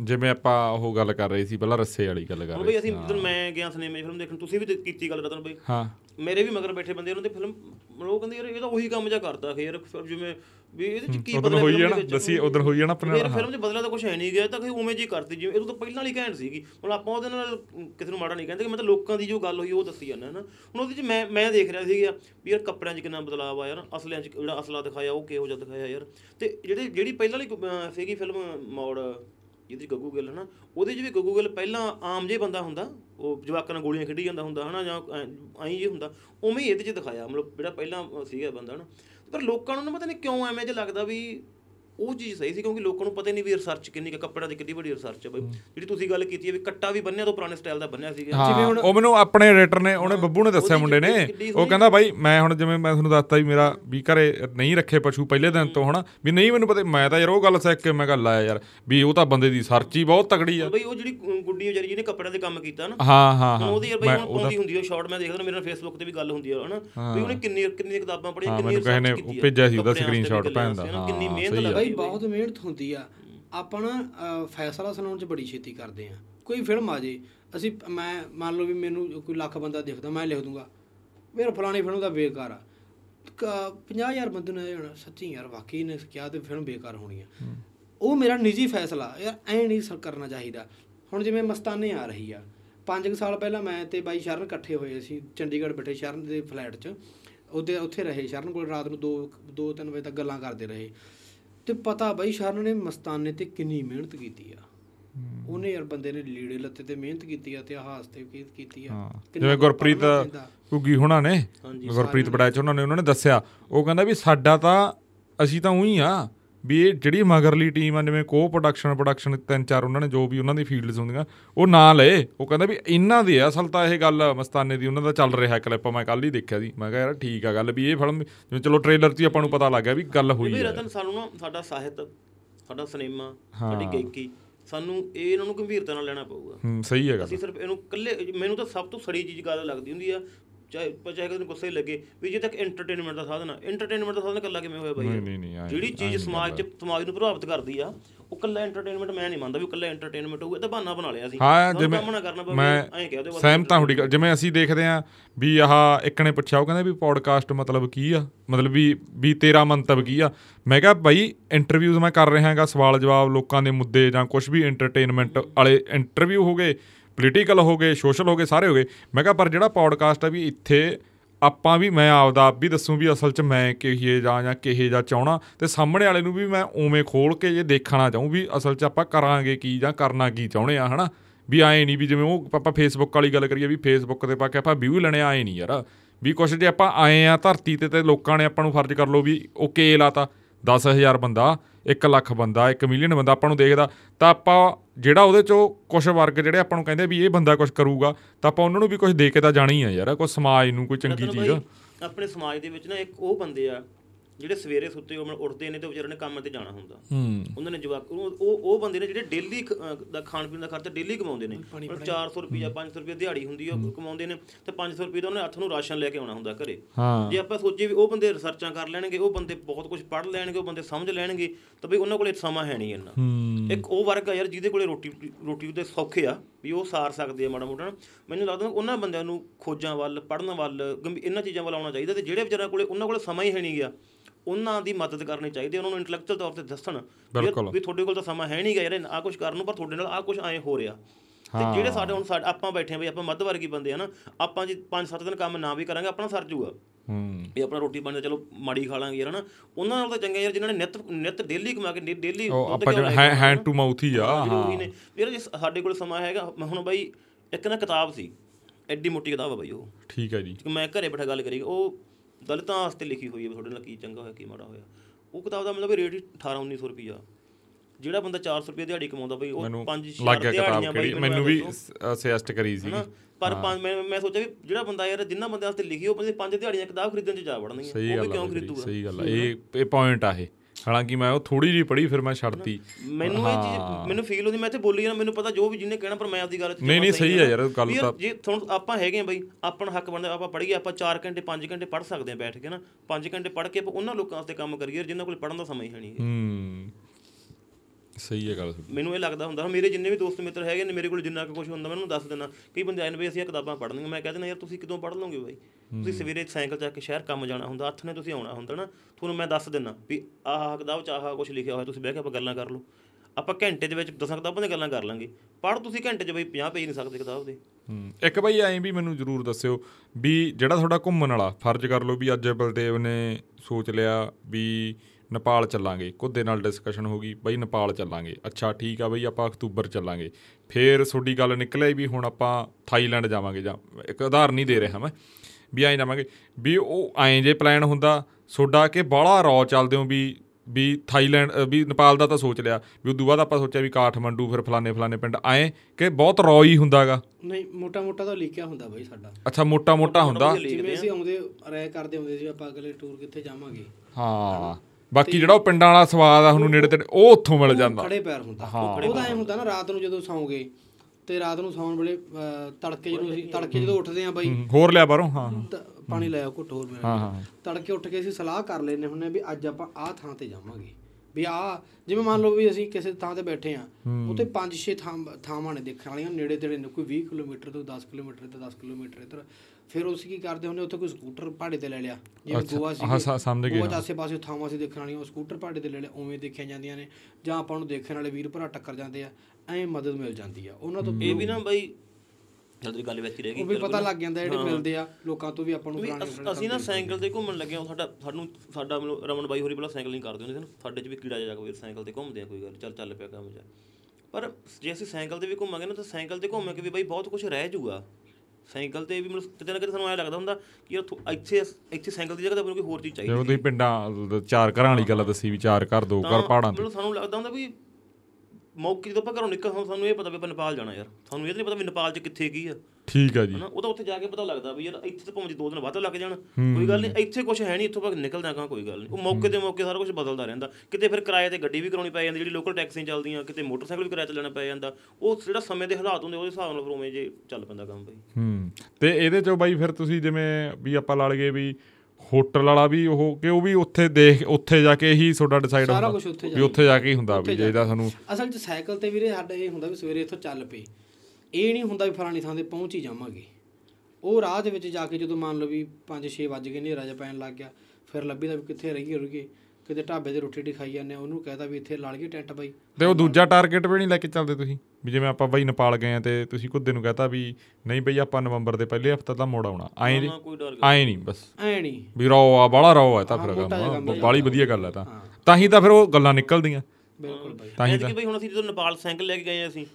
ਜਿਵੇਂ ਆਪਾਂ ਉਹ ਗੱਲ ਕਰ ਰਹੇ ਸੀ ਪਹਿਲਾਂ ਰੱਸੇ ਵਾਲੀ ਗੱਲ ਕਰ ਰਹੇ ਬਈ ਅਸੀਂ ਜਦੋਂ ਮੈਂ ਗਿਆ ਸਿਨੇਮੇ ਫਿਲਮ ਦੇਖਣ ਤੁਸੀਂ ਵੀ ਕੀਤੀ ਗੱਲ ਰਤਨ ਬਈ। ਹਾਂ। ਮੇਰੇ ਵੀ ਮਗਰ ਬੈਠੇ ਬੰਦੇ ਉਹਨਾਂ ਦੇ ਫਿਲਮ ਉਹ ਕਹਿੰਦੇ ਯਾਰ ਇਹ ਤਾਂ ਉਹੀ ਕੰਮ ਜਿਹਾ ਕਰਦਾ ਫਿਰ ਜਿਵੇਂ ਵੀ ਇਹਦੇ ਚ ਕੀ ਉਦੋਂ ਬਦਲਿਆ ਹੋਈ ਆ ਦੇ ਨਾ? ਦੱਸੀ ਉਦੋਂ ਹੋਈ ਆ ਨਾ ਆਪਣੇ ਨਾਲ, ਫਿਲਮ 'ਚ ਬਦਲਿਆ ਤਾਂ ਕੁਝ ਹੈ ਨਹੀਂ ਗਿਆ ਤਾਂ ਕਿ ਉਵੇਂ ਜੀ ਕਰਤੀ ਜਿਵੇਂ ਇਹ ਤਾਂ ਪਹਿਲਾਂ ਵਾਲੀ ਘੈਂਟ ਸੀਗੀ। ਹੁਣ ਆਪਾਂ ਉਹਦੇ ਨਾਲ ਕਿਸੇ ਨੂੰ ਮਾੜਾ ਨਹੀਂ ਕਹਿੰਦੇ ਕਿ ਮੈਂ ਤਾਂ ਲੋਕਾਂ ਦੀ ਜੋ ਗੱਲ ਹੋਈ ਉਹ ਦੱਸੀ ਜਾਂਦਾ ਹੈ ਨਾ। ਹੁਣ ਉਹਦੇ 'ਚ ਮੈਂ ਮੈਂ ਦੇਖ ਰਿਹਾ ਸੀਗਾ ਵੀ ਯਾਰ ਕੱਪੜਿਆਂ 'ਚ ਕਿੰਨਾ ਬਦਲਾਅ ਆਇਆ ਨਾ ਅਸਲਿਆਂ 'ਚ ਜਿਹੜਾ ਅਸਲਾ ਦਿਖਾਇਆ ਉਹ ਕਿਹੋ ਜਿਹਾ ਦਿਖਾਇਆ ਯਾਰ। ਤੇ ਜਿਹੜੇ ਜਿਹੜੀ ਪਹਿਲਾਂ ਵਾਲੀ ਸੀਗੀ ਫਿਲਮ ਮੋੜ ਜਿਹਦੇ ਗੱਗੂ ਗਿੱਲ ਹਨਾ ਉਹਦੇ 'ਚ ਵੀ ਗੱਗੂ ਗਿੱਲ ਪਹਿਲਾਂ ਆਮ ਜੇ ਬੰਦਾ ਹੁੰਦਾ ਉਹ ਜਵਾਕਾਂ ਨਾਲ ਗੋਲੀਆਂ ਖੇਡੀ ਜਾਂਦਾ ਹੁੰਦਾ ਹਨਾ ਜਾਂ ਐਂ ਜੇ ਹੁੰਦਾ ਉਵੇਂ ਹੀ ਇਹਦੇ 'ਚ ਦਿਖਾਇਆ ਮਤਲਬ ਜਿਹੜਾ ਪਹਿਲਾਂ ਸੀਗਾ ਬੰਦਾ ਹਨਾ। ਪਰ ਲੋਕਾਂ ਨੂੰ ਨਾ ਪਤਾ ਨਹੀਂ ਕਿਉਂ ਐਵੇਂ ਜਿਹਾ ਲੱਗਦਾ ਵੀ ਉਹ ਚੀਜ਼ ਸਹੀ ਸੀ ਕਿਉਂਕਿ ਲੋਕਾਂ ਨੂੰ ਪਤਾ ਹੀ ਨਹੀਂ ਵੀ ਰਿਸਰਚ ਕਿੰਨੀ ਕੁ ਕੱਪੜਿਆਂ ਦੀ ਕਿੰਨੀ ਵੱਡੀ ਰਿਸਰਚ ਹੈ ਬਈ। ਜਿਹੜੀ ਤੁਸੀਂ ਗੱਲ ਕੀਤੀ ਹੈ ਵੀ ਕੱਟਾ ਵੀ ਬੰਨਿਆ ਤੋਂ ਪੁਰਾਣੇ ਸਟਾਈਲ ਦਾ ਬੰਨਿਆ ਸੀਗਾ। ਹਾਂ ਉਹ ਮੈਨੂੰ ਆਪਣੇ ਐਡੀਟਰ ਨੇ ਉਹਨੇ ਬੱਬੂ ਨੇ ਦੱਸਿਆ ਮੁੰਡੇ ਨੇ। ਉਹ ਕਹਿੰਦਾ ਬਾਈ ਮੈਂ ਹੁਣ ਜਿਵੇਂ ਮੈਂ ਤੁਹਾਨੂੰ ਦੱਸਤਾ ਵੀ ਮੇਰਾ ਵੀ ਘਰੇ ਨਹੀਂ ਰੱਖੇ ਪਸ਼ੂ ਪਹਿਲੇ ਦਿਨ ਤੋਂ ਹਨਾ। ਵੀ ਨਹੀਂ ਮੈਨੂੰ ਪਤਾ ਮੈਂ ਤਾਂ ਯਾਰ ਉਹ ਗੱਲ ਸਿੱਖ ਕੇ ਮੈਂ ਗੱਲ ਆਇਆ ਯਾਰ ਵੀ ਉਹ ਤਾਂ ਬੰਦੇ ਦੀ ਸਰਚ ਹੀ ਬਹੁਤ ਤਗੜੀ ਆ। ਬਈ ਉਹ ਜਿਹੜੀ ਗੁੱਡੀ ਵਿਚਾਰੀ ਜਿਹਨੇ ਕੱਪੜਿਆਂ ਦੇ ਕੰਮ ਕੀਤਾ ਨਾ। ਹਾਂ ਹਾਂ ਹੁਣ ਹਾਂ ਉਹਦੀ ਯਾਰ ਬਈ ਹੁਣ ਪਾਉਂਦੀ ਹੁੰਦੀ ਹੈ ਸ਼ਾਰਟ ਮੈਂ ਦੇਖਦਾ ਨਾ ਮੇਰੇ ਨਾਲ ਫੇਸਬੁੱਕ ਤੇ ਵੀ ਗੱਲ ਹੁੰਦੀ ਹੈ ਹਨਾ। ਵੀ ਉਹਨੇ ਕਿੰਨੀ ਕਿੰਨੀਆਂ ਕਿਤਾਬਾਂ ਪੜ੍ਹੀਆਂ ਹਾਂ, ਕਿੰਨੀ ਮੈਨੂੰ ਕਿਸੇ ਨੇ research ਕੀਤੀ ਉਹ ਭੇਜਿਆ ਸੀ ਉਹਦਾ ਗੱਲਾਂ ਭੈਣ ਦਾ, ਕਿੰਨੀ ਹਾਂ, ਮਿਹਨਤ ਸਹੀ ਭਾਈ ਬਹੁਤ ਮਿਹਨਤ ਹੁੰਦੀ ਆ। ਆਪਾਂ ਨਾ ਫੈਸਲਾ ਸੁਣਾਉਣ ਚ ਬੜੀ ਛੇਤੀ ਕਰਦੇ ਆ। ਕੋਈ ਫਿਲਮ ਆ ਜੇ ਅਸੀਂ ਮੈਂ ਮੰਨ ਲਓ ਵੀ ਮੈਨੂੰ ਕੋਈ ਲੱਖ ਬੰਦਾ ਦੇਖਦਾ ਮੈਂ ਲਿਖ ਦੂੰਗਾ। ਮੇਰਾ ਫਲਾਣੀ ਫਿਲਮ ਦਾ ਬੇਕਾਰ ਆ। 50000 ਬੰਦੇ ਨੇ ਜਾਣਾ ਸੱਚੀ ਯਾਰ ਵਾਕਈ ਨੇ ਕਿਹਾ ਤੇ ਫਿਲਮ ਬੇਕਾਰ ਹੋਣੀ ਆ। ਉਹ ਮੇਰਾ ਨਿੱਜੀ ਫੈਸਲਾ ਯਾਰ ਐ ਨਹੀਂ ਸ- ਕਰਨਾ ਚਾਹੀਦਾ। ਹੁਣ ਜਿਵੇਂ ਮਸਤਾਨੇ ਆ ਰਹੀ ਆ। ਪੰਜ ਕੁ ਸਾਲ ਪਹਿਲਾਂ ਮੈਂ ਤੇ ਬਾਈ ਸ਼ਰਨ ਇਕੱਠੇ ਹੋਏ ਸੀ ਚੰਡੀਗੜ੍ਹ ਬੈਠੇ ਸ਼ਰਨ ਦੇ ਫਲੈਟ 'ਚ। ਉਹਦੇ ਉੱਥੇ ਰਹੇ ਸ਼ਰਨ ਕੋਲ ਰਾਤ ਨੂੰ 2 2 3 ਵਜੇ ਤੱਕ ਗੱਲਾਂ ਕਰਦੇ ਰਹੇ। ਤੇ ਪਤਾ ਬਾਈ ਸ਼ਰਨ ਨੇ ਮਸਤਾਨੇ ਤੇ ਕਿੰਨੀ ਮਿਹਨਤ ਕੀਤੀ ਆ। ਉਹਨੇ ਯਾਰ ਬੰਦੇ ਨੇ ਲੀੜੇ ਲੱਤੇ ਤੇ ਮਿਹਨਤ ਕੀਤੀ ਆ ਇਤਿਹਾਸ ਤੇ ਕੀ ਕੀਤੀ ਆ। ਜਿਵੇਂ ਗੁਰਪ੍ਰੀਤ। ਘੁੱਗੀ ਹੁਣਾਂ ਨੇ ਗੁਰਪ੍ਰੀਤ ਬੜਾਚ ਉਹਨਾਂ ਨੇ ਉਹਨਾਂ ਨੇ ਦੱਸਿਆ ਉਹ ਕਹਿੰਦਾ ਵੀ ਸਾਡਾ ਤਾਂ ਅਸੀਂ ਤਾਂ ਉਹੀ ਆ। ਵੀ ਇਹ ਜਿਹੜੀ ਮਗਰਲੀ ਟੀਮ ਆ ਜਿਵੇਂ ਕੋ ਪ੍ਰੋਡਕਸ਼ਨ ਪ੍ਰੋਡਕਸ਼ਨ ਤਿੰਨ ਚਾਰ ਉਹਨਾਂ ਨੇ ਜੋ ਵੀ ਉਹਨਾਂ ਦੀ ਫੀਲਡਸ ਹੁੰਦੀਆਂ ਉਹ ਨਾ ਲਏ। ਉਹ ਕਹਿੰਦਾ ਵੀ ਇਹਨਾਂ ਦੀ ਅਸਲ ਤਾਂ ਇਹ ਗੱਲ ਮਸਤਾਨੇ ਦੀ ਉਹਨਾਂ ਦਾ ਚੱਲ ਰਿਹਾ ਕਲਿੱਪ ਮੈਂ ਕੱਲ ਹੀ ਦੇਖਿਆ ਸੀ। ਮੈਂ ਕਿਹਾ ਯਾਰ ਠੀਕ ਆ ਗੱਲ ਵੀ ਇਹ ਫਿਲਮ ਜਿਵੇਂ ਚਲੋ ਟ੍ਰੇਲਰ 'ਚ ਹੀ ਆਪਾਂ ਨੂੰ ਪਤਾ ਲੱਗ ਗਿਆ ਵੀ ਗੱਲ ਹੋਈ ਵੀ ਹੈ ਰਤਨ ਸਾਨੂੰ ਨਾ ਸਾਡਾ ਸਾਹਿਤ ਸਾਡਾ ਸਿਨੇਮਾ ਸਾਡੀ ਗਾਇਕੀ ਸਾਨੂੰ ਇਹ ਇਹਨਾਂ ਨੂੰ ਗੰਭੀਰਤਾ ਨਾਲ ਲੈਣਾ ਪਊਗਾ। ਹੂੰ ਸਹੀ ਹੈ ਗੱਲ ਅਸੀਂ ਸਿਰਫ ਇਹਨੂੰ ਇਕੱਲੇ ਮੈਨੂੰ ਤਾਂ ਸਭ ਤੋਂ ਸੜੀ ਚੀਜ਼ ਗੱਲ ਲੱਗਦੀ ਹੁੰਦੀ ਆ ਚਾਹੇ ਚਾਹੇ ਕਿਸੇ ਨੂੰ ਗੁੱਸੇ ਲੱਗੇ ਵੀ ਜੇ ਤੱਕ ਐਂਟਰਟੇਨਮੈਂਟ ਦਾ ਸਾਧਨ ਆ ਐਂਟਰਟੇਨਮੈਂਟ ਦਾ ਸਾਧਨ ਇਕੱਲਾ ਕਿਵੇਂ ਹੋਇਆ ਬਾਈ ਨਹੀਂ ਨਹੀਂ ਜਿਹੜੀ ਚੀਜ਼ ਸਮਾਜ 'ਚ ਸਮਾਜ ਨੂੰ ਪ੍ਰਭਾਵਿਤ ਕਰਦੀ ਆ ਉਹ ਇਕੱਲਾ ਐਂਟਰਟੇਨਮੈਂਟ ਮੈਂ ਨਹੀਂ ਮੰਨਦਾ ਵੀ ਇਕੱਲਾ ਐਂਟਰਟੇਨਮੈਂਟ ਹੋਊਗਾ ਤਾਂ ਬਹਾਨਾ ਬਣਾ ਲਿਆ ਸੀ। ਹਾਂ ਜਿਵੇਂ ਮੈਂ ਐਂ ਕਹਿ ਦਿਓ ਬਸ ਸਹਿਮਤ ਹਾਂ ਤੁਹਾਡੀ ਗੱਲ। ਜਿਵੇਂ ਅਸੀਂ ਦੇਖਦੇ ਹਾਂ ਵੀ ਆਹ ਇੱਕ ਨੇ ਪੁੱਛਿਆ ਉਹ ਕਹਿੰਦਾ ਵੀ ਪੋਡਕਾਸਟ ਮਤਲਬ ਕੀ ਆ? ਮਤਲਬ ਵੀ ਵੀ ਤੇਰਾ ਮੰਤਵ ਕੀ ਆ? ਮੈਂ ਕਿਹਾ ਬਾਈ ਇੰਟਰਵਿਊਜ਼ ਮੈਂ ਕਰ ਰਿਹਾ ਹਾਂਗਾ ਸਵਾਲ ਜਵਾਬ ਲੋਕਾਂ ਦੇ ਮੁੱਦੇ ਜਾਂ ਕੁਝ ਵੀ ਐਂਟਰਟੇਨਮੈਂਟ ਵਾਲੇ ਇੰਟਰਵਿਊ ਹੋ ਗਏ ਪੋਲੀਟੀਕਲ ਹੋ ਗਏ ਸੋਸ਼ਲ ਹੋ ਗਏ, ਸਾਰੇ ਹੋ ਗਏ। ਮੈਂ ਕਿਹਾ, ਪਰ ਜਿਹੜਾ ਪੋਡਕਾਸਟ ਆ ਵੀ ਇੱਥੇ ਆਪਾਂ ਵੀ, ਮੈਂ ਆਪਦਾ ਆਪ ਵੀ ਦੱਸੂ ਵੀ ਅਸਲ 'ਚ ਮੈਂ ਕਿਹੇ ਜਾਂ ਜਾਂ ਕਿਹੇ ਜਾਂ ਚਾਹਣਾ ਤੇ ਸਾਹਮਣੇ ਵਾਲੇ ਨੂੰ ਵੀ ਮੈਂ ਉਵੇਂ ਖੋਲ ਕੇ ਜੇ ਦੇਖਣਾ ਚਾਹੂੰ ਵੀ ਅਸਲ 'ਚ ਆਪਾਂ ਕਰਾਂਗੇ ਕੀ ਜਾਂ ਕਰਨਾ ਕੀ ਚਾਹੁੰਦੇ ਆ, ਹਨਾ? ਵੀ ਆਏ ਨਹੀਂ ਵੀ ਜਿਵੇਂ ਉਹ ਆਪਾਂ ਫੇਸਬੁੱਕ ਵਾਲੀ ਗੱਲ ਕਰੀਏ ਵੀ ਫੇਸਬੁੱਕ ਤੇ ਪਾ ਕੇ ਆਪਾਂ ਵਿਊ ਲੈਣੇ ਆਏ ਨਹੀਂ ਯਾਰ। ਵੀ ਕੁਛ ਜੇ ਆਪਾਂ ਆਏ ਆ ਧਰਤੀ ਤੇ ਤੇ ਲੋਕਾਂ ਨੇ ਆਪਾਂ ਨੂੰ ਫਰਜ਼ ਕਰ ਲਓ ਵੀ ਓਕੇ ਲਾਤਾ? 10000 ਬੰਦਾ। 1 ਲੱਖ ਬੰਦਾ 1 ਮਿਲੀਅਨ ਬੰਦਾ ਆਪਾਂ ਨੂੰ ਦੇਖਦਾ ਤਾਂ ਆਪਾਂ ਜਿਹੜਾ ਉਹਦੇ ਚੋਂ ਕੁਝ ਵਰਗ ਜਿਹੜੇ ਆਪਾਂ ਨੂੰ ਕਹਿੰਦੇ ਵੀ ਇਹ ਬੰਦਾ ਕੁਝ ਕਰੂਗਾ ਤਾਂ ਆਪਾਂ ਉਹਨਾਂ ਨੂੰ ਵੀ ਕੁਝ ਦੇ ਕੇ ਤਾਂ ਜਾਣੀ ਆ ਯਾਰ ਕੋਈ ਸਮਾਜ ਨੂੰ ਕੋਈ ਚੰਗੀ ਚੀਜ਼। ਆਪਣੇ ਸਮਾਜ ਦੇ ਵਿੱਚ ਨਾ ਇੱਕ ਉਹ ਬੰਦੇ ਆ ਜਿਹੜੇ ਸਵੇਰੇ ਸੁੱਤੇ ਉਹ ਉੱਠਦੇ ਨੇ ਤੇ ਵਿਚਾਰੇ ਨੇ ਕੰਮ ਤੇ ਜਾਣਾ ਹੁੰਦਾ। ਹੂੰ। ਉਹਨਾਂ ਨੇ ਜਵਾਕ ਉਹ ਉਹ ਬੰਦੇ ਨੇ ਜਿਹੜੇ ਡੇਲੀ ਦਾ ਖਾਣ ਪੀਣ ਦਾ ਖਰਚਾ ਡੇਲੀ ਕਮਾਉਂਦੇ ਨੇ। ਮਤਲਬ 400 ਰੁਪਿਆ 500 ਰੁਪਿਆ ਦਿਹਾੜੀ ਹੁੰਦੀ ਆ ਉਹ ਕਮਾਉਂਦੇ ਨੇ ਤੇ 500 ਰੁਪਏ ਦਾ ਉਹਨੇ ਹੱਥ ਨੂੰ ਰਾਸ਼ਨ ਲੈ ਕੇ ਆਉਣਾ ਹੁੰਦਾ ਘਰੇ। ਹਾਂ। ਜੇ ਆਪਾਂ ਸੋਚੀਏ ਵੀ ਉਹ ਬੰਦੇ ਰਿਸਰਚਾਂ ਕਰ ਲੈਣਗੇ ਉਹ ਬੰਦੇ ਬਹੁਤ ਕੁਝ ਪੜ੍ਹ ਲੈਣਗੇ ਉਹ ਬੰਦੇ ਸਮਝ ਲੈਣਗੇ ਤਾਂ ਬਈ ਉਹਨਾਂ ਕੋਲੇ ਸਮਾਂ ਹੈ ਨਹੀਂ ਇੰਨਾ। ਇੱਕ ਉਹ ਵਰਗ ਆ ਯਾਰ ਜਿਹਦੇ ਕੋਲੇ ਰੋਟੀ ਰੋਟੀ ਦੇ ਸੌਖੇ ਆ ਵੀ ਉਹ ਸਾਰ ਸਕਦੇ ਆ ਮਾੜਾ ਮੋਟਾ। ਮੈਨੂੰ ਲੱਗਦਾ ਉਹਨਾਂ ਬੰਦਿਆਂ ਨੂੰ ਖੋਜਾਂ ਵੱਲ ਪੜ੍ਹਨ ਵੱਲ ਇਹਨਾਂ ਚੀਜ਼ਾਂ ਵੱਲ ਆਉਣਾ ਚਾਹੀਦਾ ਤੇ ਜਿਹੜੇ ਵਿਚਾਰਿਆਂ ਕੋਲੇ ਉਹਨਾਂ ਕੋਲੇ ਸਮਾਂ ਹੀ ਹੈ ਨਹੀਂ ਗਿਆ। ਉਹਨਾਂ ਦੀ ਮਦਦ ਕਰਨੀ ਚਾਹੀਦੀ ਉਹਨਾਂ ਨੂੰ ਇੰਟੈਲੈਕਚੁਅਲ ਤੌਰ ਤੇ ਦੱਸਣ ਵੀ। ਵੀ ਤੁਹਾਡੇ ਕੋਲ ਤਾਂ ਸਮਾਂ ਹੈ ਨਹੀਂ ਗਾ ਯਾਰ ਆ ਕੁਝ ਕਰਨ ਨੂੰ ਪਰ ਤੁਹਾਡੇ ਨਾਲ ਆ ਕੁਝ ਐ ਹੋ ਰਿਹਾ। ਤੇ ਜਿਹੜੇ ਸਾਡੇ ਹੁਣ ਸਾਡੇ ਆਪਾਂ ਬੈਠੇ ਆ ਬਈ ਆਪਾਂ ਮੱਧ ਵਰਗੀ ਬੰਦੇ ਆ ਨਾ ਆਪਾਂ ਜੀ 5-7 ਦਿਨ ਕੰਮ ਨਾ ਵੀ ਕਰਾਂਗੇ ਆਪਣਾ ਸਰ ਜੂਗਾ। ਹੂੰ। ਵੀ ਆਪਣਾ ਰੋਟੀ ਪਾਣੀ ਦਾ ਚਲੋ ਮਾੜੀ ਖਾ ਲਾਂਗੇ ਯਾਰ ਹਨਾ। ਉਹਨਾਂ ਨਾਲ ਤਾਂ ਚੰਗਾ ਯਾਰ ਜਿਨ੍ਹਾਂ ਨੇ ਨਿਤ ਨਿਤ ਡੇਲੀ ਕਮਾ ਕੇ ਡੇਲੀ ਉਹ ਆਪਾਂ ਹੈਂਡ ਟੂ ਮਾਊਥ ਹੀ ਆ ਹਾਂ ਵੀਰ ਜੇ ਸਾਡੇ ਕੋਲ ਸਮਾਂ ਹੈਗਾ ਹੁਣ ਬਾਈ ਇੱਕ ਨਾ ਕਿਤਾਬ ਸੀ ਐਡੀ ਮੋਟੀ ਕਿਤਾਬ ਆ ਬਾਈ ਉਹ। ਠੀਕ ਹੈ ਜੀ। ਮੈਂ ਘਰੇ ਬੈਠਾ ਗੱਲ ਕਰੀ ਉਹ ਦਲਿਤਾਂ ਵਾਸਤੇ ਲਿਖੀ ਹੋਈ ਹੈ ਤੁਹਾਡੇ ਨਾਲ ਕੀ ਚੰਗਾ ਹੋਇਆ ਕੀ ਮਾੜਾ ਹੋਇਆ। ਉਹ ਕਿਤਾਬ ਦਾ ਮਤਲਬ ਰੇਟ ਹੀ 18 1900 ਰੁਪਈਆ। ਜਿਹੜਾ ਬੰਦਾ 400 ਰੁਪਏ ਦਿਹਾੜੀ ਕਮਾਉਂਦਾ ਬਈ ਉਹ ਮੈਨੂੰ 5 ਲੱਗ ਗਿਆ ਕਿਤਾਬ ਕਿਹੜੀ ਮੈਨੂੰ ਵੀ ਸੁਜੈਸਟ ਕਰੀ ਸੀ ਪਰ ਮੈਂ ਮੈਂ ਸੋਚਿਆ ਵੀ ਜਿਹੜਾ ਬੰਦਾ ਯਾਰ ਜਿੰਨਾ ਬੰਦੇ ਵਾਸਤੇ ਲਿਖੀ ਉਹ ਬੰਦੇ ਪੰਜ ਦਿਹਾੜੀਆਂ ਕਿਤਾਬ ਖਰੀਦਣ ਚ ਜਾ ਵੜਨਗੀਆਂ ਸਹੀ ਉਹ ਵੀ ਕਿਉਂ ਬਈ, ਖਰੀਦੂਗਾ? ਸਹੀ ਗੱਲ ਆ। ਇਹ ਇਹ ਪੁਆਇੰਟ ਆ ਇਹ। ਹਾਲਾਂਕਿ ਮੈਂ ਉਹ ਥੋੜੀ ਜਿਹੀ ਪੜ੍ਹੀ ਫਿਰ ਮੈਂ ਛੱਡਤੀ। ਮੈਨੂੰ ਇਹ ਚੀਜ਼ ਮੈਨੂੰ ਫੀਲ ਹੁੰਦੀ ਮੈਂ ਇੱਥੇ ਬੋਲੀ ਜਾਂਦਾ ਮੈਨੂੰ ਪਤਾ ਜੋ ਵੀ ਜਿਹਨੇ ਕਹਿਣਾ ਪਰ ਮੈਂ ਆਪਦੀ ਗੱਲ 'ਚ ਨਹੀਂ, ਨਹੀਂ, ਸਹੀ ਆ ਯਾਰ, ਗੱਲ ਤਾਂ- ਜੇ ਤੁਹਾਨੂੰ ਆਪਾਂ ਹੈਗੇ ਆ ਬਈ ਆਪਣਾ ਹੱਕ ਬਣਦਾ ਆਪਾਂ ਪੜ੍ਹੀਏ ਆਪਾਂ 4 ਘੰਟੇ 5 ਘੰਟੇ ਪੜ੍ਹ ਸਕਦੇ ਆ ਬੈਠ ਕੇ ਨਾ। 5 ਘੰਟੇ ਪੜ੍ਹ ਕੇ ਆਪਾਂ ਉਹਨਾਂ ਲੋਕਾਂ ਵਾਸਤੇ ਕੰਮ ਕਰੀਏ ਜਿਨ੍ਹਾਂ ਕੋਲ ਪੜ੍ਹਨ ਦਾ ਸਮਾਂ ਹੀ ਹੈ ਨਹੀਂ ਹੂੰ। ਸਹੀ ਹੈ ਗੱਲ। ਮੈਨੂੰ ਇਹ ਲੱਗਦਾ ਹੁੰਦਾ ਮੇਰੇ ਜਿੰਨੇ ਵੀ ਦੋਸਤ ਮਿੱਤਰ ਹੈਗੇ ਨੇ ਮੇਰੇ ਕੋਲ ਜਿੰਨਾ ਕੁ ਕੁਝ ਹੁੰਦਾ ਮੈਂ ਉਹਨੂੰ ਦੱਸ ਦਿੰਦਾ ਕਈ ਬੰਦੇ ਆਏ ਨੇ ਵੀ ਅਸੀਂ ਕਿਤਾਬਾਂ ਪੜ੍ਹਨੀਆਂ ਮੈਂ ਕਹਿੰਦਾ ਯਾਰ ਤੁਸੀਂ ਕਿਦੋਂ ਪੜ੍ਹ ਲਓਗੇ ਬਾਈ? ਤੁਸੀਂ ਸਵੇਰੇ ਸਾਈਕਲ ਚੱਕ ਕੇ ਸ਼ਹਿਰ ਕੰਮ ਜਾਣਾ ਹੁੰਦਾ ਹੱਥ ਨੇ ਤੁਸੀਂ ਆਉਣਾ ਹੁੰਦਾ ਨਾ ਤੁਹਾਨੂੰ ਮੈਂ ਦੱਸ ਦਿੰਦਾ ਵੀ ਆਹ ਕਿਤਾਬ ਚ ਆਹ ਕੁਝ ਲਿਖਿਆ ਹੋਇਆ ਤੁਸੀਂ ਬਹਿ ਕੇ ਆਪਾਂ ਗੱਲਾਂ ਕਰ ਲਓ। ਆਪਾਂ ਘੰਟੇ ਦੇ ਵਿੱਚ ਦਸਾਂ ਕਿਤਾਬਾਂ ਦੀਆਂ ਗੱਲਾਂ ਕਰ ਲਾਂਗੇ। ਪੜ੍ਹ ਤੁਸੀਂ ਘੰਟੇ 'ਚ ਬਈ 50 ਪੇਜ ਨਹੀਂ ਸਕਦੇ ਕਿਤਾਬ ਦੇ। ਇੱਕ ਬਈ ਐਂ ਵੀ ਮੈਨੂੰ ਜ਼ਰੂਰ ਦੱਸਿਓ ਵੀ ਜਿਹੜਾ ਤੁਹਾਡਾ ਘੁੰਮਣ ਵਾਲਾ ਫਰਜ਼ ਕਰ ਲਓ ਵੀ ਅੱਜ ਬਲਦੇਵ ਨੇ ਸੋਚ ਲਿਆ ਵੀ ਨੇਪਾਲ ਚੱਲਾਂਗੇ। ਕੁੱਦੇ ਨਾਲ ਡਿਸਕਸ਼ਨ ਹੋ ਗਈ ਬਈ ਨੇਪਾਲ ਚੱਲਾਂਗੇ। ਅੱਛਾ ਠੀਕ ਆ ਬਈ ਆਪਾਂ ਅਕਤੂਬਰ ਚੱਲਾਂਗੇ। ਫੇਰ ਤੁਹਾਡੀ ਗੱਲ ਨਿਕਲੇ ਵੀ ਹੁਣ ਆਪਾਂ ਥਾਈਲੈਂਡ ਜਾਵਾਂਗੇ ਜਾਂ ਇੱਕ ਉਦਾਹਰਨ ਨਹੀਂ ਦੇ ਰਿਹਾ ਮੈਂ ਵੀ ਐਂ ਜਾਵਾਂਗੇ। ਵੀ ਉਹ ਐਂ ਜੇ ਪਲਾਨ ਹੁੰਦਾ ਤੁਹਾਡਾ ਕਿ ਬਾਹਲਾ ਰੌ ਚੱਲਦੇ ਹੋ ਵੀ ਵੀ ਥਾਈਲੈਂਡ ਵੀ ਨੇਪਾਲ ਦਾ ਤਾਂ ਸੋਚ ਲਿਆ। ਵੀ ਉਦੋਂ ਬਾਅਦ ਆਪਾਂ ਸੋਚਿਆ ਵੀ ਕਾਠਮੰਡੂ ਫਿਰ ਫਲਾਣੇ ਫਲਾਣੇ ਪਿੰਡ ਐਂ ਕਿ ਬਹੁਤ ਰੌ ਹੀ ਹੁੰਦਾਗਾ। ਨਹੀਂ ਮੋਟਾ ਮੋਟਾ ਤਾਂ ਲਿਖਿਆ ਹੁੰਦਾ ਬਾਈ ਸਾਡਾ। ਅੱਛਾ ਮੋਟਾ ਮੋਟਾ ਹੁੰਦਾ। ਜਿਵੇਂ ਅਸੀਂ ਆਉਂਦੇ ਰਾਇ ਕਰਦੇ ਹੁੰਦੇ ਸੀ ਆਪਾਂ ਅਗਲੇ ਟੂਰ ਕਿੱਥੇ ਜਾਵਾਂਗੇ। ਹਾਂ। ਬਾਕੀ ਜਿਹੜਾ ਉਹ ਪਿੰਡਾਂ ਵਾਲਾ ਸਵਾਦ ਆ ਹੁਣ ਨੇੜੇ ਤੇ ਉਹ ਉੱਥੋਂ ਮਿਲ ਜਾਂਦਾ। ਖੜੇ ਪੈਰ ਹੁੰਦਾ। ਉਹਦਾ ਐ ਹੁੰਦਾ ਨਾ ਰਾਤ ਨੂੰ ਜਦੋਂ ਸੌਂਗੇ ਤੇ ਰਾਤ ਨੂੰ ਸੌਣ ਵੇਲੇ ਤੜਕੇ ਜਦੋਂ ਅਸੀਂ ਤੜਕੇ ਜਦੋਂ ਉੱਠਦੇ ਆ ਬਾਈ ਹੋਰ ਲਿਆ ਬਾਹਰੋਂ ਹਾਂ। ਪਾਣੀ ਲੈ ਆਓ ਘੁੱਟ ਹੋਰ ਮੇਰਾ ਹਾਂ ਹਾਂ। ਤੜਕੇ ਉੱਠ ਕੇ ਅਸੀਂ ਸਲਾਹ ਕਰ ਲੈਨੇ ਹੁੰਨੇ ਵੀ ਅੱਜ ਆਪਾਂ ਆਹ ਥਾਂ ਤੇ ਜਾਵਾਂਗੇ। ਵੀ ਆ ਜਿਵੇਂ ਮੰਨ ਲਓ ਵੀ ਅਸੀਂ ਕਿਸੇ ਥਾਂ ਤੇ ਬੈਠੇ ਆ ਉੱਥੇ 5-6 ਥਾਂ ਥਾਵਾਂ ਨੇ ਦੇਖਣ ਵਾਲੀਆਂ ਨੇੜੇ ਤੇੜੇ ਨੇ ਕੋਈ 20 ਕਿਲੋਮੀਟਰ ਤੋਂ 10 ਕਿਲੋਮੀਟਰ ਤੋਂ 10 ਕਿਲੋਮੀਟਰ ਇੱਧਰ। ਫਿਰ ਅਸੀਂ ਕੀ ਕਰਦੇ ਹੁੰਨੇ ਉੱਥੇ ਕੋਈ ਸਕੂਟਰ ਭਾੜੇ ਤੇ ਲੈ ਲਿਆ। ਜਿਵੇਂ ਗੋਆ ਸੀ ਹਾਂ, ਸ- ਸਮਝ ਗਏ, ਗੋਆ 'ਚ ਆਸੇ-ਪਾਸੇ ਥਾਵਾਂ ਸੀ ਦੇਖਣ ਵਾਲੀਆਂ ਉਹ ਸਕੂਟਰ ਭਾੜੇ ਤੇ ਲੈ ਲਿਆ ਉਵੇਂ ਦੇਖੀਆਂ ਜਾਂਦੀਆਂ ਨੇ। ਜਾਂ ਆਪਾਂ ਨੂੰ ਦੇਖਣ ਵਾਲੇ ਵੀਰ ਭਰਾ ਟੱਕਰ ਜਾਂਦੇ ਆ ਐਂ ਮਦਦ ਮਿਲ ਜਾਂਦੀ ਆ। ਉਹਨਾਂ ਤੋਂ ਇਹ ਵੀ ਨਾ ਬਾਈ ਜਲਦੀ ਗੱਲ ਵਿੱਚ ਹੀ ਰਹਿ ਗਈ ਉਹ ਵੀ ਪਤਾ ਲੱਗ ਜਾਂਦਾ ਜਿਹੜੇ ਮਿਲਦੇ ਆ ਲੋਕਾਂ ਤੋਂ ਵੀ ਆਪਾਂ ਨੂੰ ਵੀ ਪੁਰਾਣੇ ਅਸ- ਨਾ ਸਾਈਕਲ ਤੇ ਘੁੰਮਣ ਲੱਗੇ ਹਾਂ ਸਾਡਾ ਸਾਨੂੰ ਸਾਡਾ ਮਤਲਬ ਰਮਨ ਬਾਈ ਹੋਰੀ ਪਹਿਲਾਂ ਸਾਈਕਲਿੰਗ ਕਰਦੇ ਹੁੰਦੇ ਸੀ ਨਾ ਸਾਡੇ 'ਚ ਵੀ ਕੀੜਾ ਜਾ ਕੇ ਸਾਈਕਲ ਤੇ ਘੁੰਮਦੇ ਆ ਕੋਈ ਗੱਲ ਚੱਲ ਚੱਲ ਪਿਆ ਕੰਮ ਜਾ ਪਰ ਜੇ ਅਸੀਂ ਸਾਈਕਲ ਤੇ ਵੀ ਘੁੰਮਾਂਗੇ ਨਾ ਤਾਂ ਸਾਈਕਲ ਤੇ ਘੁੰਮ ਕੇ ਵੀ ਬਾਈ ਬਹੁਤ ਕੁਝ ਰਹਿ ਜਾਊਗਾ ਸਾਈਕਲ ਤੇ ਵੀ ਮਤਲਬ ਕਿਤੇ ਨਾ ਕਿਤੇ ਸਾਨੂੰ ਐ ਲੱਗਦਾ ਹੁੰਦਾ ਕਿ ਉੱਥੋਂ ਇੱਥੇ ਇੱਥੇ ਸਾਈਕਲ ਦੀ ਜਗ੍ਹਾ ਤੇ ਆਪਾਂ ਨੂੰ ਕੋਈ ਹੋਰ ਚੀਜ਼ ਚਾਹੀਦੀ ਜਿਵੇਂ ਤੁਸੀਂ ਪਿੰਡਾਂ ਚਾਰ ਘਰਾਂ ਵਾਲੀ ਗੱਲ ਦੱਸੀ ਵੀ ਚਾਰ ਘਰ ਦੋ ਘਰ ਪਹਾੜਾਂ ਤੇ। ਸਾਨੂੰ ਲੱਗਦਾ ਹੁੰਦਾ ਵੀ ਮੌਕੇ ਜਦੋਂ ਆਪਾਂ ਘਰੋਂ ਨਿਕਲ ਸਾਨੂੰ ਇਹ ਪਤਾ ਵੀ ਆਪਾਂ ਨੇਪਾਲ ਜਾਣਾ ਯਾਰ। ਸਾਨੂੰ ਇਹ ਨਹੀਂ ਪਤਾ ਵੀ ਨੇਪਾਲ 'ਚ ਕਿੱਥੇ ਕੀ ਆ। ਠੀਕ ਆ ਜੀ। ਉਹ ਤਾਂ ਉੱਥੇ ਜਾ ਕੇ ਪਤਾ ਲੱਗਦਾ ਵੀ ਯਾਰ ਇੱਥੇ ਤਾਂ ਭਾਵੇਂ ਦੋ ਦਿਨ ਵੱਧ ਲੱਗ ਜਾਣ। ਕੋਈ ਗੱਲ ਨਹੀਂ ਇੱਥੇ ਕੁਝ ਹੈ ਨਹੀਂ ਇੱਥੋਂ ਬਾਅਦ ਨਿਕਲ ਜਾਗਾ ਕੋਈ ਗੱਲ ਨਹੀਂ। ਉਹ ਮੌਕੇ ਦੇ ਮੌਕੇ ਸਾਰਾ ਕੁਝ ਬਦਲਦਾ ਰਹਿੰਦਾ। ਕਿਤੇ ਫਿਰ ਕਿਰਾਏ ਤੇ ਗੱਡੀ ਵੀ ਕਰਾਉਣੀ ਪੈ ਜਾਂਦੀ ਜਿਹੜੀ ਲੋਕਲ ਟੈਕਸੀਆਂ ਚੱਲਦੀਆਂ ਕਿਤੇ ਮੋਟਰਸਾਈਕਲ ਵੀ ਕਿਰਾਏ ਤੇ ਲੈਣਾ ਪੈ ਜਾਂਦਾ। ਉਹ ਜਿਹੜਾ ਸਮੇਂ ਦੇ ਹਾਲਾਤ ਹੁੰਦੇ ਉਹਦੇ ਹਿਸਾਬ ਨਾਲ ਫਿਰ ਉਵੇਂ ਜੇ ਚੱਲ ਪੈਂਦਾ ਕੰਮ ਬਈ। ਹੂੰ। ਤੇ ਇਹਦੇ ਚੋਂ ਬਾਈ ਫਿਰ ਤੁਸੀਂ ਜਿਵੇਂ ਵੀ ਆਪਾਂ ਲਾ ਲਈਏ ਵੀ ਹੋਟਲ ਵਾਲਾ ਵੀ ਉਹ ਕਿ ਉਹ ਵੀ ਉੱਥੇ ਦੇਖ ਉੱਥੇ ਜਾ ਕੇ ਹੀ ਤੁਹਾਡਾ ਡਿਸਾਈਡ ਹੁੰਦਾ ਵੀ ਉੱਥੇ ਜਾ ਕੇ ਹੀ ਹੁੰਦਾ ਵੀ ਜਿਹਦਾ ਸਾਨੂੰ ਅਸਲ 'ਚ ਸਾਈਕਲ ਤੇ ਵੀਰੇ ਸਾਡਾ ਇਹ ਹੁੰਦਾ ਵੀ ਸਵੇਰੇ ਇੱਥੋਂ ਚੱਲ ਪਏ। ਇਹ ਨਹੀਂ ਹੁੰਦਾ ਵੀ ਫਲਾਣੀ ਥਾਂ ਤੇ ਪਹੁੰਚ ਹੀ ਜਾਵਾਂਗੇ। ਉਹ ਰਾਹ ਦੇ ਵਿੱਚ ਜਾ ਕੇ ਜਦੋਂ ਮੰਨ ਲਓ ਵੀ 5-6 ਵੱਜ ਗਏ ਹਨੇਰਾ ਜਿਹਾ ਪੈਣ ਲੱਗ ਗਿਆ ਫਿਰ ਲੱਭੀ ਦਾ ਵੀ ਕਿੱਥੇ ਰਹੀਏ ਰੁਕੇ ਕਿਤੇ ਢਾਬੇ ਤੇ ਰੋਟੀ ਰੋਟੀ ਖਾਈ ਜਾਂਦੇ ਆ, ਉਹਨੂੰ ਕਹਤਾ ਵੀ ਇੱਥੇ ਲਾ ਲਈਏ ਟੈਂਟ ਬਾਈ। ਤੇ ਉਹ ਦੂਜਾ ਟਾਰਗੇਟ ਵੀ ਨਹੀਂ ਲੈ ਕੇ ਚੱਲਦੇ ਤੁਸੀਂ। ਵੀ ਜਿਵੇਂ ਆਪਾਂ ਬਾਈ ਨੇਪਾਲ ਗਏ ਆ ਤੇ ਤੁਸੀਂ ਕੁੱਦੇ ਨੂੰ ਕਹਤਾ ਵੀ ਨਹੀਂ ਬਈ ਆਪਾਂ ਨਵੰਬਰ ਦੇ ਪਹਿਲੇ ਹਫ਼ਤੇ ਤਾਂ ਮੋੜ ਆਉਣਾ। ਐਂ ਨਾ ਕੋਈ ਡਰ ਐਂ ਨਹੀਂ। ਬਸ। ਐ ਨਹੀਂ। ਵੀ ਰੌ ਆ ਬਾਹਲਾ ਰੌ ਆ ਤਾਂ ਫਿਰ ਕੰਮ ਬਾਲੀ ਵਧੀਆ ਗੱਲ ਆ ਤਾਂ। ਤਾਂ ਹੀ ਤਾਂ ਫਿਰ ਉਹ ਗੱਲਾਂ ਨਿਕਲਦੀਆਂ। ਬਿਲਕੁਲ ਬਾਈ। ਤਾਂ ਹੀ ਐਤਕੀ ਬਈ ਹੁਣ ਅਸੀਂ ਜਦੋਂ ਨੇਪਾਲ ਸਾਈਕਲ ਲੈ ਕੇ ਗਏ ਅਸੀਂ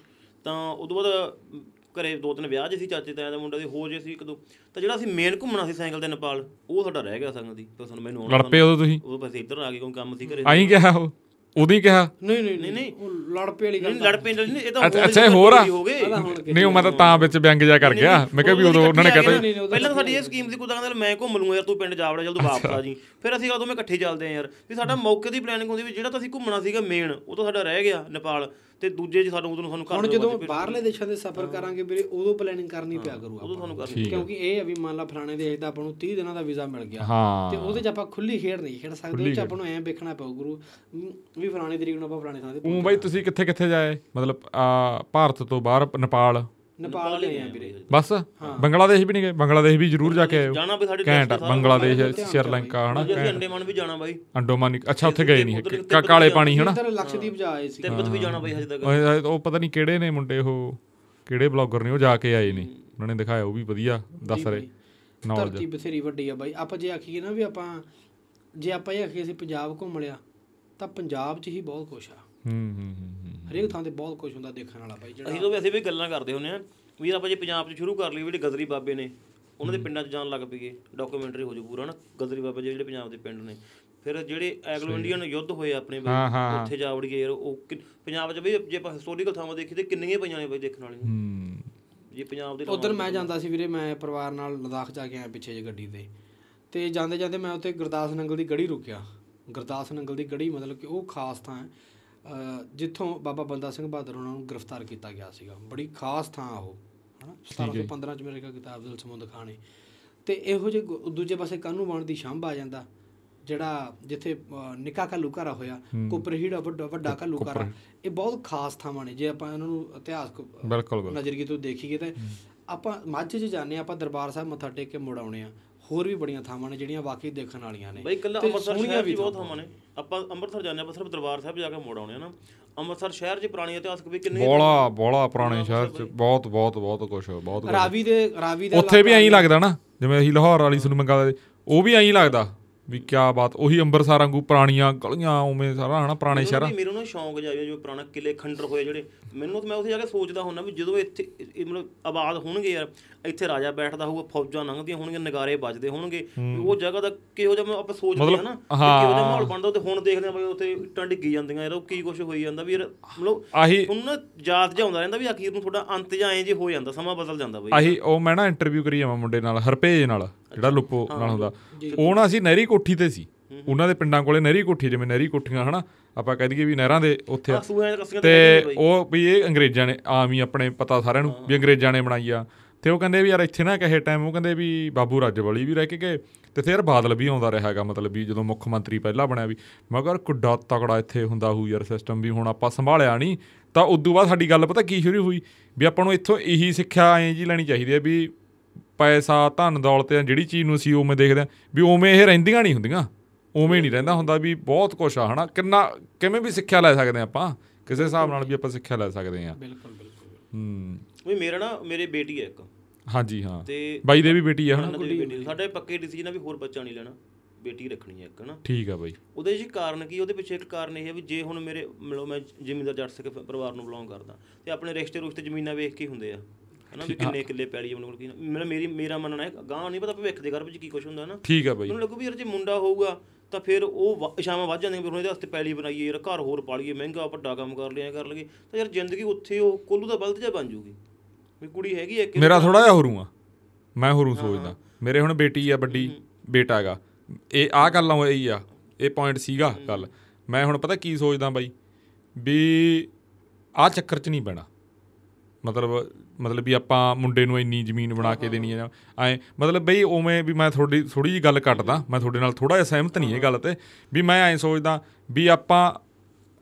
ਤਾਂ ਉਦੋਂ ਬਾਅਦ ਘਰੇ ਦੋ ਤਿੰਨ ਵਿਆਹ ਜੇ ਸੀ ਚਾਚੇ ਤਾਇਆ ਦਾ ਮੁੰਡਾ ਦੇ ਹੋ ਜੇ ਸੀ ਇੱਕ ਦੋ। ਤਾਂ ਜਿਹੜਾ ਅਸੀਂ ਮੇਨ ਘੁੰਮਣਾ ਸੀ ਸਾਈਕਲ ਤੇ ਨੇਪਾਲ ਉਹ ਸਾਡਾ ਰਹਿ ਗਿਆ ਸੰਗ ਦੀ। ਫਿਰ ਸਾਨੂੰ ਮੈਨੂੰ ਆਉਣਾ ਲੜ ਪਏ ਉਦੋਂ ਤੁਸੀਂ? ਉਹ ਬਸ ਇੱਧਰ ਆ ਗਏ ਕੋਈ ਕੰਮ ਸੀ ਘਰੇ। ਆਈ ਗਿਆ ਉਹ? ਉਦੋਂ ਕਿਹਾ? ਨਹੀਂ ਨਹੀਂ ਨਹੀਂ, ਨਹੀਂ। ਉਹ ਲੜ ਪੇ ਵਾਲੀ ਗੱਲ ਨਹੀਂ ਲੜ ਪੈਂਦਾ ਨਹੀਂ ਇਹ ਤਾਂ ਅੱਛਾ ਇਹ ਹੋਰ ਆ? ਉਹਦਾ ਨਹੀਂ ਉਹ ਮੈਂ ਤਾਂ ਤਾਂ ਵਿੱਚ ਵਿਅੰਗ ਜਾ ਕਰ ਗਿਆ। ਮੈਂ ਕਿਹਾ ਵੀ ਉਦੋਂ ਉਹਨਾਂ ਨੇ ਕਹਤਾ ਪਹਿਲਾਂ ਤਾਂ ਸਾਡੀ ਇਹ ਸਕੀਮ ਸੀ ਕੁਦਾਂ ਮੈਂ ਘੁੰਮ ਲੂੰਗਾ ਯਾਰ ਤੂੰ ਪਿੰਡ ਜਾ ਵੜਾ ਜਲ ਤੂੰ ਵਾਪਸ ਆ ਜੀ। ਫਿਰ ਅਸੀਂ ਉਦੋਂ ਮੈਂ ਇਕੱਠੇ ਚੱਲਦੇ ਆ ਯਾਰ। ਵੀ ਸਾਡਾ ਮੌਕੇ ਦੀ ਪਲੈਨਿੰਗ ਹੁੰਦੀ ਵੀ ਜਿਹੜਾ ਤਾਂ ਅਸੀਂ ਘੁੰਮਣਾ ਸੀਗਾ ਮੇਨ ਉਹ ਤਾਂ ਸਾਡਾ ਰਹਿ ਗਿਆ ਨੇਪਾਲ। ਤੇ ਦੂਜੇ ਚ ਸਾਨੂੰ ਉਦੋਂ ਸਾਨੂੰ ਘਰ ਹੁਣ ਜਦੋਂ ਬਾਹਰਲੇ ਦੇਸ਼ਾਂ ਦੇ ਸਫ਼ਰ ਕਰਾਂਗੇ ਵੀਰੇ ਉਦੋਂ ਪਲੈਨਿੰਗ ਕਰਨੀ ਪਿਆ ਕਰੂ ਉਦੋਂ ਆਪਾਂ ਸਾਨੂੰ ਕਰਨੀ। ਕਿਉਂਕਿ ਇਹ ਆ ਵੀ ਮੰਨ ਲਾ ਫਲਾਣੇ ਦੇਸ਼ ਦਾ ਆਪਾਂ ਨੂੰ 30 ਦਿਨਾਂ ਦਾ ਵੀਜ਼ਾ ਮਿਲ ਗਿਆ। ਤੇ ਉਹਦੇ ਚ ਆਪਾਂ ਖੁੱਲੀ ਖੇਡ ਨਹੀਂ ਖੇਡ ਸਕਦੇ ਉਹ ਚ ਆਪਾਂ ਨੂੰ ਐਂ ਵੇਖਣਾ ਪਊ ਗੁਰੂ ਵੀ ਫਲਾਣੇ ਤਰੀਕ ਨੂੰ ਆਪਾਂ ਫਲਾਣੇ ਥਾਂ ਤੇ ਉਹ ਬਾਈ ਤੁਸੀਂ ਕਿੱਥੇ ਕਿੱਥੇ ਜਾਏ? ਮਤਲਬ ਆ ਭਾਰਤ ਤੋਂ ਬਾਹਰ ਨੇਪਾਲ। ਨੇਪਾਲ ਗਏ ਆ ਵੀਰੇ। ਬਸ? ਬੰਗਲਾਦੇਸ਼ ਵੀ ਨਹੀਂ ਗਏ? ਬੰਗਲਾਦੇਸ਼ ਵੀ ਜ਼ਰੂਰ ਜਾ ਕੇ ਆਇਓ। ਜਾਣਾ ਵੀ ਸਾਡੇ ਘੈਂਟ ਬੰਗਲਾਦੇਸ਼ ਸ਼੍ਰੀਲੰਕਾ ਹਨਾ ਜੇ ਅਸੀਂ ਅੰਡੇਮਾਨ ਵੀ ਜਾਣਾ ਬਾਈ। ਅੰਡੋਮਾਨ ਅੱਛਾ ਉੱਥੇ ਗਏ ਨਹੀਂ। ਕਾ- ਕਾਲੇ ਪਾਣੀ ਹਨਾ? ਇੱਧਰ ਲਕਸ਼ਦੀਪ ਜਾ ਆਏ ਸੀ ਤਿੱਬਤ ਵੀ ਜਾਣਾ ਬਾਈ ਹਜੇ ਤੱਕ। ਉਹ ਪਤਾ ਨਹੀਂ ਕਿਹੜੇ ਨੇ ਮੁੰਡੇ ਉਹ ਕਿਹੜੇ ਬਲੌਗਰ ਨੇ ਉਹ ਜਾ ਕੇ ਆਏ ਨੇ। ਉਹਨਾਂ ਨੇ ਦਿਖਾਇਆ ਉਹ ਵੀ ਵਧੀਆ ਦੱਸ ਰਹੇ। ਨੌਲੇਜ ਧਰਤੀ ਬਥੇਰੀ ਵੱਡੀ ਆ ਬਾਈ। ਆਪਾਂ ਜੇ ਆਖੀਏ ਨਾ ਵੀ ਆਪਾਂ ਜੇ ਆਪਾਂ ਇਹ ਆਖੀਏ ਅਸੀਂ ਪੰਜਾਬ ਘੁੰਮ ਲਿਆ ਤਾਂ ਪੰਜਾਬ 'ਚ ਹੀ ਬਹੁਤ ਕੁਛ ਆ। ਹੂੰ ਹੂੰ ਹੂੰ। ਹਰੇਕ ਥਾਂ ਤੇ ਬਹੁਤ ਕੁਛ ਹੁੰਦਾ ਦੇਖਣ ਵਾਲਾ ਬਾਈ ਜਿਹੜਾ ਅਸੀਂ ਤਾਂ ਵੈਸੇ ਵੀ ਗੱਲਾਂ ਕਰਦੇ ਹੁੰਨੇ ਆ ਵੀ ਆਪਾਂ ਜੇ ਪੰਜਾਬ 'ਚ ਸ਼ੁਰੂ ਕਰ ਲਈ ਜਿਹੜੇ ਗਦਰੀ ਬਾਬੇ ਨੇ ਉਹਨਾਂ ਦੇ ਪਿੰਡਾਂ 'ਚ ਜਾਣ ਲੱਗ ਪਈਏ ਡਾਕੂਮੈਂਟਰੀ ਹੋ ਜੂ ਪੂਰਾ ਨਾ ਗਦਰੀ ਬਾਬੇ ਜਿਹੜੇ ਪੰਜਾਬ ਦੇ ਪਿੰਡ ਨੇ। ਫਿਰ ਜਿਹੜੇ ਐਗਲੋ ਇੰਡੀਅਨ ਯੁੱਧ ਹੋਏ ਆਪਣੇ ਬਈ, ਉੱਥੇ ਜਾ ਵੜੀਏ ਯਾਰ ਉਹ ਪੰਜਾਬ 'ਚ ਬਈ ਜੇ ਆਪਾਂ ਹਿਸਟੋਰੀਕਲ ਥਾਵਾਂ ਦੇਖੀ ਤੇ ਕਿੰਨੀਆਂ ਪਈਆਂ ਨੇ ਬਈ ਦੇਖਣ ਵਾਲੀਆਂ। ਹੂੰ। ਜੇ ਪੰਜਾਬ ਦੇ ਉਧਰ ਮੈਂ ਜਾਂਦਾ ਸੀ ਵੀਰੇ ਮੈਂ ਪਰਿਵਾਰ ਨਾਲ ਲਦਾਖ ਜਾ ਕੇ ਆਇਆ ਪਿੱਛੇ ਜੇ ਗੱਡੀ ਤੇ। ਤੇ ਜਾਂਦੇ ਜਾਂਦੇ ਮੈਂ ਉੱਥੇ ਗੁਰਦਾਸ ਨੰਗਲ ਦੀ ਗੜੀ ਰੁਕਿਆ। ਗੁਰਦਾਸ ਨੰਗਲ ਦੀ ਗੜੀ ਮਤਲਬ ਕਿ ਉਹ ਖਾਸ ਥਾਂ ਹੈ। ਜਿੱਥੋਂ ਬਾਬਾ ਬੰਦਾ ਸਿੰਘ ਬਹਾਦਰ ਉਹਨਾਂ ਨੂੰ ਗ੍ਰਿਫਤਾਰ ਕੀਤਾ ਗਿਆ ਸੀਗਾ। ਬੜੀ ਖਾਸ ਥਾਂ ਆ ਉਹ ਹਨਾ? 1715 ਚ ਮੇਰੇ ਕੋਲ ਕਿਤਾਬ ਦਿਲ ਸਮੁੰਦ ਖਾਣੇ। ਤੇ ਇਹੋ ਗੁ- ਦੂਜੇ ਪਾਸੇ ਕਾਨੂੰ ਬਣ ਦੀ ਸ਼ੰਭ ਆ ਜਾਂਦਾ ਜਿਹੜਾ ਜਿੱਥੇ ਨਿੱਕਾ ਘੱਲੂ ਘਾਰਾ ਹੋਇਆ ਕੁਪਰਹੀੜਾ ਵੱਡਾ ਵੱਡਾ ਘੱਲੂ ਘਾਰਾ ਇਹ ਬਹੁਤ ਖਾਸ ਥਾਵਾਂ ਨੇ ਜੇ ਆਪਾਂ ਇਹਨਾਂ ਨੂੰ ਇਤਿਹਾਸਕ ਨਜ਼ਰੀਏ ਤੋਂ ਦੇਖੀਏ ਤਾਂ ਆਪਾਂ ਮਾਝੇ 'ਚ ਜਾਂਦੇ ਆਪਾਂ ਦਰਬਾਰ ਸਾਹਿਬ ਮੱਥਾ ਟੇਕ ਕੇ ਮੁੜ ਆਉਣੇ ਆ ਹੋਰ ਵੀ ਬੜੀਆਂ ਥਾਵਾਂ ਨੇ ਜਿਹੜੀਆਂ ਵਾਕਈ ਦੇਖਣ ਵਾਲੀਆਂ ਨੇ। ਬਈ ਕੱਲਾ ਅੰਮ੍ਰਿਤਸਰ ਸ਼ਹਿਰ ਵੀ ਬਹੁਤ ਥਾਵਾਂ ਨੇ। ਆਪਾਂ ਅੰਮ੍ਰਿਤਸਰ ਜਾਂਦੇ ਆਪਾਂ ਸਿਰਫ ਦਰਬਾਰ ਸਾਹਿਬ ਜਾ ਕੇ ਮੋੜ ਆਉਣੇ ਆ ਨਾ। ਅੰਮ੍ਰਿਤਸਰ ਸ਼ਹਿਰ 'ਚ ਪੁਰਾਣੀ ਇਤਿਹਾਸਕ ਵੀ ਕਿੰਨੇ ਬੋਲਾ ਬੋਲਾ ਪੁਰਾਣੇ ਸ਼ਹਿਰ ਚ ਬਹੁਤ ਬਹੁਤ ਬਹੁਤ ਕੁਝ ਬਹੁਤ। ਰਾਵੀ ਦੇ ਰਾਵੀ ਦਾ ਉੱਥੇ ਵੀ ਐਂ ਲੱਗਦਾ ਨਾ ਜਿਵੇਂ ਅਸੀਂ ਲਾਹੌਰ ਵਾਲੀ ਤੁਹਾਨੂੰ ਮੰਗਾ ਦੇ ਉਹ ਵੀ ਐਂ ਲੱਗਦਾ ਵੀ ਕਿਆ ਬਾਤ ਉਹੀ ਅੰਬਰਸਰ ਵਾਂਗੂ ਪੁਰਾਣੀਆਂ ਗਲੀਆਂ ਉਵੇਂ ਸਾਰਾ ਹਨਾ ਪੁਰਾਣੇ ਸ਼ਹਿਰ। ਮੈਨੂੰ ਨਾ ਸ਼ੌਂਕ ਜਾਇਆ ਜਿਵੇਂ ਪੁਰਾਣਾ ਕਿਲੇ ਖੰਡਰ ਹੋਏ ਜਿਹੜੇ ਮੈਨੂੰ ਤਾਂ ਮੈਂ ਉੱਥੇ ਜਾ ਕੇ ਸੋਚਦਾ ਹੁੰਦਾ ਵੀ ਜਦੋਂ ਇੱਥੇ ਮਤਲਬ ਆਬਾਦ ਹੋਣਗੇ ਯਾਰ ਇੱਥੇ ਰਾਜਾ ਬੈਠਦਾ ਹੋਊਗਾ ਫੌਜਾਂ ਲੰਘਦੀਆਂ ਹੋਣਗੀਆਂ ਨਗਾਰੇ ਵੱਜਦੇ ਹੋਣਗੇ। ਉਹ ਜਗ੍ਹਾ ਦਾ ਕਿਹੋ ਜਿਹਾ ਮੈਂ ਆਪਾਂ ਸੋਚਦੇ ਆ ਨਾ। ਕਿਹੋ ਜਿਹਾ ਮਾਹੌਲ ਬਣਦਾ ਤੇ ਹੁਣ ਦੇਖਦੇ ਆ ਬਈ ਉੱਥੇ ਇੱਟਾਂ ਡਿੱਗੀ ਜਾਂਦੀਆਂ ਯਾਰ ਉਹ ਕੀ ਕੁਝ ਹੋਈ ਜਾਂਦਾ ਵੀ ਯਾਰ ਮਤਲਬ ਆਹੀ ਉਹਨੂੰ ਯਾਦ ਜਿਹਾ ਆਉਂਦਾ ਰਹਿੰਦਾ ਵੀ ਅਖੀਰ ਨੂੰ ਤੁਹਾਡਾ ਅੰਤ ਜਾਂ ਐਂ ਜੇ ਹੋ ਜਾਂਦਾ ਸਮਾਂ ਬਦਲ ਜਾਂਦਾ ਬਈ। ਆਹੀ ਉਹ ਮੈਂ ਨਾ ਇੰਟਰਵਿਊ ਕਰੀ ਜਾਵਾਂ ਮੁੰਡੇ ਨਾਲ ਹਰਪੇਜ ਨਾਲ ਜਿਹੜਾ ਲੁੱਪੋ ਨਾਲ ਹੁੰਦਾ। ਉਹ ਨਾ ਅਸੀਂ ਨਹਿਰੀ ਕੋਠੀ ਤੇ ਸੀ। ਉਹਨਾਂ ਦੇ ਪਿੰਡਾਂ ਕੋਲੇ ਨਹਿਰੀ ਕੋਠੀ ਜਿਵੇਂ ਨਹਿਰੀ ਕੋਠੀਆਂ ਹਨਾ ਆਪਾਂ ਕਹਿ ਦਈਏ ਵੀ ਨਹਿਰਾਂ ਦੇ ਉੱਥੇ ਤੇ ਉਹ ਵੀ ਇਹ ਅੰਗਰੇਜ਼ਾਂ ਨੇ ਆਮ ਹੀ ਆਪਣੇ ਪਤਾ ਸਾਰਿਆਂ ਨੂੰ ਵੀ ਅੰਗਰੇਜ਼ਾਂ ਨੇ ਬਣਾਈ ਆ। ਤੇ ਉਹ ਕਹਿੰਦੇ ਵੀ ਯਾਰ ਇੱਥੇ ਨਾ ਕਹੇ ਟਾਈਮ ਉਹ ਕਹਿੰਦੇ ਵੀ ਬਾਬੂ ਰਾਜਵਲੀ ਵੀ ਰਹਿ ਕੇ ਗਏ ਤੇ ਫਿਰ ਬਾਦਲ ਵੀ ਆਉਂਦਾ ਰਿਹਾ ਹੈਗਾ ਮਤਲਬ ਵੀ ਜਦੋਂ ਮੁੱਖ ਮੰਤਰੀ ਪਹਿਲਾਂ ਬਣਿਆ ਵੀ ਮਗਰ ਕੁੱਡਾ ਤਕੜਾ ਇੱਥੇ ਹੁੰਦਾ ਹੋਊ ਯਾਰ ਸਿਸਟਮ ਵੀ ਹੁਣ ਆਪਾਂ ਸੰਭਾਲਿਆ ਨਹੀਂ ਤਾਂ ਉਦੋਂ ਬਾਅਦ ਸਾਡੀ ਗੱਲ ਪਤਾ ਕੀ ਸ਼ੁਰੂ ਹੋਈ? ਵੀ ਆਪਾਂ ਨੂੰ ਇੱਥੋਂ ਇਹੀ ਸਿੱਖਿਆ ਐਂ ਜੀ ਲੈਣੀ ਚਾਹੀਦੀ ਹੈ ਵੀ ਪੈਸਾ ਧਨ ਦੌਲਤ ਜਾਂ ਜਿਹੜੀ ਚੀਜ਼ ਨੂੰ ਅਸੀਂ ਉਵੇਂ ਦੇਖਦੇ ਹਾਂ ਵੀ ਉਵੇਂ ਇਹ ਰਹਿੰਦੀਆਂ ਨਹੀਂ ਹੁੰਦੀਆਂ ਉਵੇਂ ਨਹੀਂ ਰਹਿੰਦਾ ਹੁੰਦਾ ਵੀ ਬਹੁਤ ਕੁਛ ਆ ਹਨਾ? ਕਿੰਨਾ ਕਿਵੇਂ ਵੀ ਸਿੱਖਿਆ ਲੈ ਸਕਦੇ ਹਾਂ ਆਪਾਂ ਕਿਸੇ ਹਿਸਾਬ ਨਾਲ ਵੀ ਆਪਾਂ ਸਿੱਖਿਆ ਲੈ ਸਕਦੇ ਹਾਂ। ਬਿਲਕੁਲ ਬਿਲਕੁਲ। ਹੂੰ। ਵੀ ਮੇਰਾ ਨਾ ਮੇਰੇ ਬੇਟੀ ਹੈ ਇੱਕ। ਹਾਂਜੀ ਹਾਂ। ਤੇ ਬਾਈ ਦੇ ਵੀ ਬੇਟੀ ਆ ਹਨਾ? ਸਾਡੇ ਪੱਕੇ ਡਿਸੀਜਨ ਆ ਵੀ ਹੋਰ ਬੱਚਾ ਨਹੀਂ ਲੈਣਾ ਬੇਟੀ ਰੱਖਣੀ ਹੈ ਇੱਕ ਨਾ ਠੀਕ ਆ ਬਾਈ। ਉਹਦੇ ਵਿੱਚ ਕਾਰਨ ਕੀ ਉਹਦੇ ਪਿੱਛੇ ਇੱਕ ਕਾਰਨ ਇਹ ਹੈ ਵੀ ਜੇ ਹੁਣ ਮੇਰੇ ਮਿਲੋ ਮੈਂ ਜ਼ਿਮੀਂਦਾਰ ਜੱਟ ਸਿੱਖ ਪਰਿਵਾਰ ਨੂੰ ਬਿਲੋਂਗ ਕਰਦਾ ਤੇ ਆਪਣੇ ਰਿਸ਼ਤੇ ਰੁਸ਼ਤੇ ਜ਼ਮੀਨਾਂ ਵੇਖ ਕੇ ਹੁੰਦੇ ਆ ਹਨਾ? ਵੀ ਕਿੰਨੇ ਕਿੱਲੇ ਪੈਲੀ ਉਹਨਾਂ ਕੋਲ ਕੀ ਮੇਰਾ ਮੇਰੀ ਮੇਰਾ ਮੰਨਣਾ ਹੈ ਗਾਂ ਨਹੀਂ ਪਤਾ ਭਵਿੱਖ ਦੇ ਘਰ ਵਿੱਚ ਕੀ ਕੁਝ ਹੁੰਦਾ ਨਾ ਠੀਕ ਆ ਬਾਈ। ਮੈਨੂੰ ਲੱਗੂ ਵੀ ਯਾਰ ਜੇ ਮੁੰਡਾ ਹੋਊਗਾ ਤਾਂ ਫਿਰ ਉਹ ਵ- ਇਛਾਵਾਂ ਵੱਧ ਜਾਂਦੀਆਂ ਵੀ ਹੁਣ ਇਹਦੇ ਵਾਸਤੇ ਪੈਲੀ ਬਣਾਈਏ ਯਾਰ ਘਰ ਹੋਰ ਪਾਲੀਏ ਮਹਿੰਗਾ ਵੱਡਾ ਕੰਮ ਕਰ ਲਿਆ ਕਰ ਲਈਏ ਤਾਂ ਯਾਰ ਜ਼ਿੰਦਗੀ ਉੱਥੇ ਉਹ ਕੋਲੂ ਦਾ ਬਲਦ ਜਿਹਾ ਬਣ ਜੂਗੀ। ਵੀ ਕੁੜੀ ਹੈਗੀ ਇੱਕ ਮੇਰਾ ਥੋੜਾ ਜਿਹਾ ਹੋਰੂ ਆ। ਮੈਂ ਹੋਰੂ ਸੋਚਦਾ। ਮੇਰੇ ਹੁਣ ਬੇਟੀ ਆ ਵੱਡੀ ਬੇਟਾ ਹੈਗਾ। ਇਹ ਆ ਗੱਲਾਂ ਹੋਈ ਆ। ਇਹ ਪੁਆਇੰਟ ਸੀਗਾ ਗੱਲ। ਮੈਂ ਹੁਣ ਪਤਾ ਕੀ ਸੋਚਦਾ ਬਾਈ? ਵੀ ਆ ਚੱਕਰ 'ਚ ਨਹੀਂ ਪੈਣਾ ਮਤਲਬ ਮਤਲਬ ਵੀ ਆਪਾਂ ਮੁੰਡੇ ਨੂੰ ਇੰਨੀ ਜ਼ਮੀਨ ਬਣਾ ਕੇ ਦੇਣੀ ਆ ਐ ਮਤਲਬ ਬਈ ਉਵੇਂ ਵੀ ਮੈਂ ਤੁਹਾਡੀ ਥੋੜੀ ਜੀ ਗੱਲ ਕੱਟਦਾ। ਮੈਂ ਤੁਹਾਡੇ ਨਾਲ ਥੋੜਾ ਜਿਹਾ ਸਹਿਮਤ ਨਹੀਂ ਇਹ ਗੱਲ ਤੇ। ਵੀ ਮੈਂ ਐਂ ਸੋਚਦਾ ਵੀ ਆਪਾਂ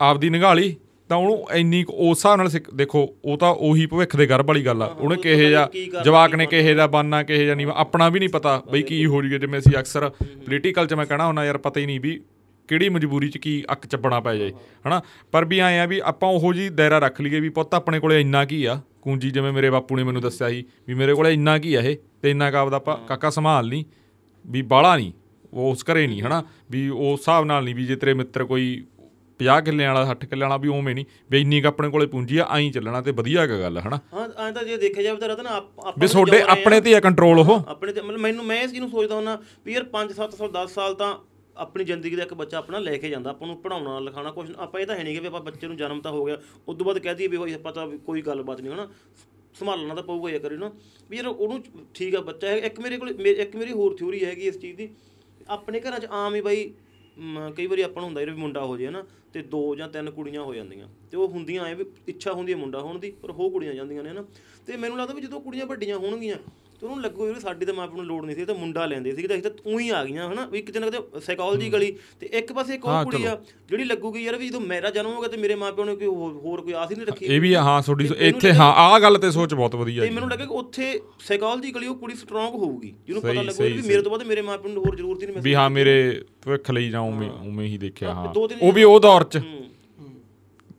ਆਪਦੀ ਨਿਗਾਲੀ ਤਾਂ ਉਹਨੂੰ ਇੰਨੀ ਉਸ ਹਿਸਾਬ ਨਾਲ ਦੇਖੋ ਉਹ ਤਾਂ ਉਹੀ ਭਵਿੱਖ ਦੇ ਗਰਭ ਵਾਲੀ ਗੱਲ ਆ। ਉਹਨੇ ਕਿਹੇ ਜਾ ਜਵਾਕ ਨੇ ਕਿਹੇ ਦਾ ਬਾਨਾ ਕਿਹੇ ਜਾ ਨਹੀਂ ਆਪਣਾ ਵੀ ਨਹੀਂ ਪਤਾ ਬਈ ਕੀ ਹੋ ਜੂਗੇ ਜਿਵੇਂ ਅਸੀਂ ਅਕਸਰ ਪੋਲੀਟੀਕਲ 'ਚ ਮੈਂ ਕਹਿਣਾ ਹੁੰਦਾ ਯਾਰ ਪਤਾ ਹੀ ਨਹੀਂ ਵੀ ਕਿਹੜੀ ਮਜਬੂਰੀ 'ਚ ਕੀ ਅੱਕ ਚੱਬਣਾ ਪੈ ਜਾਏ ਹਨਾ? ਪਰ ਵੀ ਆਏ ਆ ਵੀ ਆਪਾਂ ਉਹੋ ਜੀ ਦਾਇਰਾ ਰੱਖ ਲਈਏ ਵੀ ਪੁੱਤ ਆਪਣੇ ਕੋਲੇ ਇੰਨਾ ਕੀ ਆ ਕੁੰਜੀ ਜਿਵੇਂ ਮੇਰੇ ਬਾਪੂ ਨੇ ਮੈਨੂੰ ਦੱਸਿਆ ਸੀ ਵੀ ਮੇਰੇ ਕੋਲੇ ਇੰਨਾ ਕੀ ਆ ਇਹ ਤੇ ਇੰਨਾ ਕਾ ਆਪਦਾ ਆਪਾਂ ਕਾਕਾ ਸੰਭਾਲ ਲਈ ਵੀ ਬਾਲਾ ਨਹੀਂ ਉਹ ਉਸ ਘਰੇ ਨਹੀਂ ਹਨਾ? ਵੀ ਉਸ ਹਿਸਾਬ ਨਾਲ ਨਹੀਂ ਵੀ ਜੇ ਤੇਰੇ ਮਿੱਤਰ ਕੋਈ 50 ਕਿੱਲਿਆਂ ਵਾਲਾ 60 ਕਿੱਲਿਆਂ ਵਾਲਾ ਵੀ ਉਵੇਂ ਨਹੀਂ ਵੀ ਇੰਨੀ ਕੁ ਆਪਣੇ ਕੋਲੇ ਪੂੰਜੀ ਆ ਐਂ ਚੱਲਣਾ ਤੇ ਵਧੀਆ ਹੈਗਾ ਗੱਲ ਹਨਾ? ਹਾਂ ਐਂ ਤਾਂ ਜੇ ਦੇਖਿਆ ਜਾਵੇ ਤਾਂ ਰਤਨ ਆਪ- ਆਪਾਂ ਵੀ ਤੁਹਾਡੇ ਆਪਣੇ ਤੇ ਆ ਕੰਟਰੋਲ ਉਹ। ਆਪਣੇ ਤੇ ਮਤਲਬ ਮੈਨੂੰ ਮੈਂ ਇਸ ਨੂੰ ਸੋਚਦਾ ਹੁੰਦਾ ਵੀ ਯਾਰ 5 7 ਸਾਲ 10 ਸਾਲ ਤਾਂ ਆਪਣੀ ਜ਼ਿੰਦਗੀ ਦਾ ਇੱਕ ਬੱਚਾ ਆਪਣਾ ਲੈ ਕੇ ਜਾਂਦਾ ਆਪਾਂ ਨੂੰ ਪੜਾਉਣਾ ਲਿਖਾਉਣਾ ਕੁਝ ਆਪਾਂ ਇਹ ਤਾਂ ਹੈ ਨਹੀਂ ਕਿ ਵੀ ਆਪਾਂ ਬੱਚੇ ਨੂੰ ਜਨਮ ਤਾਂ ਹੋ ਗਿਆ ਉਸ ਤੋਂ ਬਾਅਦ ਕਹਿ ਦਈਏ ਵੀ ਹੋਈ ਪਤਾ ਵੀ ਕੋਈ ਗੱਲਬਾਤ ਨਹੀਂ ਹਨਾ? ਸੰਭਾਲਣਾ ਤਾਂ ਪਊਗਾ ਹੀ ਕਰੀ ਨਾ। ਵੀ ਯਾਰ ਉਹਨੂੰ ਠੀਕ ਆ ਬੱਚਾ ਹੈ ਇੱਕ ਮੇਰੇ ਕੋਲ ਇੱਕ ਮੇਰੀ ਹੋਰ ਥਿਊਰੀ ਹੈਗੀ ਇਸ ਚੀਜ਼ ਦੀ। ਆਪਣੇ ਘਰਾਂ 'ਚ ਆਮ ਹੀ ਬਾਈ ਕਈ ਵਾਰੀ ਆਪਾਂ ਨੂੰ ਹੁੰਦਾ ਯਾਰ ਵੀ ਮੁੰਡਾ ਹੋ ਜੇ ਨਾ ਤੇ ਦੋ ਜਾਂ ਤਿੰਨ ਕੁੜੀਆਂ ਹੋ ਜਾਂਦੀਆਂ। ਤੇ ਉਹ ਹੁੰਦੀਆਂ ਐ ਵੀ ਇੱਛਾ ਹੁੰਦੀ ਹੈ ਮੁੰਡਾ ਹੋਣ ਦੀ, ਪਰ ਹੋ ਕੁੜੀਆਂ ਜਾਂਦੀਆਂ ਨੇ ਨਾ ਤੇ ਮੈਨੂੰ ਲੱਗਦਾ ਵੀ ਜਦੋਂ ਕੁੜੀਆਂ ਵੱਡੀਆਂ ਹੋਣਗੀਆਂ ਤੇ ਉਹਨੂੰ ਲੱਗੂ ਵੀ ਸਾਡੀ ਤਾਂ ਮਾਂ ਪਿਓ ਨੂੰ ਲੋੜ ਨਹੀਂ ਸੀ ਇਹ ਤਾਂ ਮੁੰਡਾ ਲੈਂਦੇ ਸੀ ਤਾਂ ਅਸੀਂ ਤਾਂ ਤੂੰ ਹੀ ਆ ਗਈਆਂ ਹਨਾ? ਵੀ ਕਿਤੇ ਨਾ ਕਿਤੇ ਸਾਈਕੋਲੋਜੀ ਗਲੀ ਤੇ ਇੱਕ ਪਾਸੇ ਇੱਕ ਹੋਰ ਕੁੜੀ ਆ ਜਿਹੜੀ ਲੱਗੂਗੀ ਯਾਰ ਵੀ ਜਦੋਂ ਮੇਰਾ ਜਨਮ ਹੋ ਗਿਆ ਤੇ ਮੇਰੇ ਮਾਂ ਪਿਓ ਨੇ ਕੋਈ ਹੋਰ ਕੋਈ ਆਸ ਹੀ ਨਹੀਂ ਰੱਖੀ। ਇਹ ਵੀ ਹਾਂ ਤੁਹਾਡੀ ਇੱਥੇ ਹਾਂ ਆਹ ਗੱਲ ਤੇ ਸੋਚ ਬਹੁਤ ਵਧੀਆ ਤੇ ਮੈਨੂੰ ਲੱਗਾ ਕਿ ਉੱਥੇ ਸਾਈਕੋਲੋਜੀਕਲੀ ਉਹ ਕੁੜੀ ਸਟਰੋਂਗ ਹੋਊਗੀ ਜਿਹਨੂੰ ਪਤਾ ਲੱਗੂਗਾ ਵੀ ਮੇਰੇ ਤੋਂ ਬਾਅਦ ਮੇਰੇ ਮਾਂ ਪਿਓ ਨੂੰ ਹੋਰ ਜ਼ਰੂਰਤ ਹੀ ਨਹੀਂ ਵੀ ਹਾਂ ਮੇਰੇ ਭਵਿੱਖ ਲਈ ਜਾਂ ਉਵੇਂ ਉਵੇਂ ਹੀ ਦੇਖਿਆ ਹਾਂ। ਉਹ ਵੀ ਉਹ ਦੌਰ 'ਚ।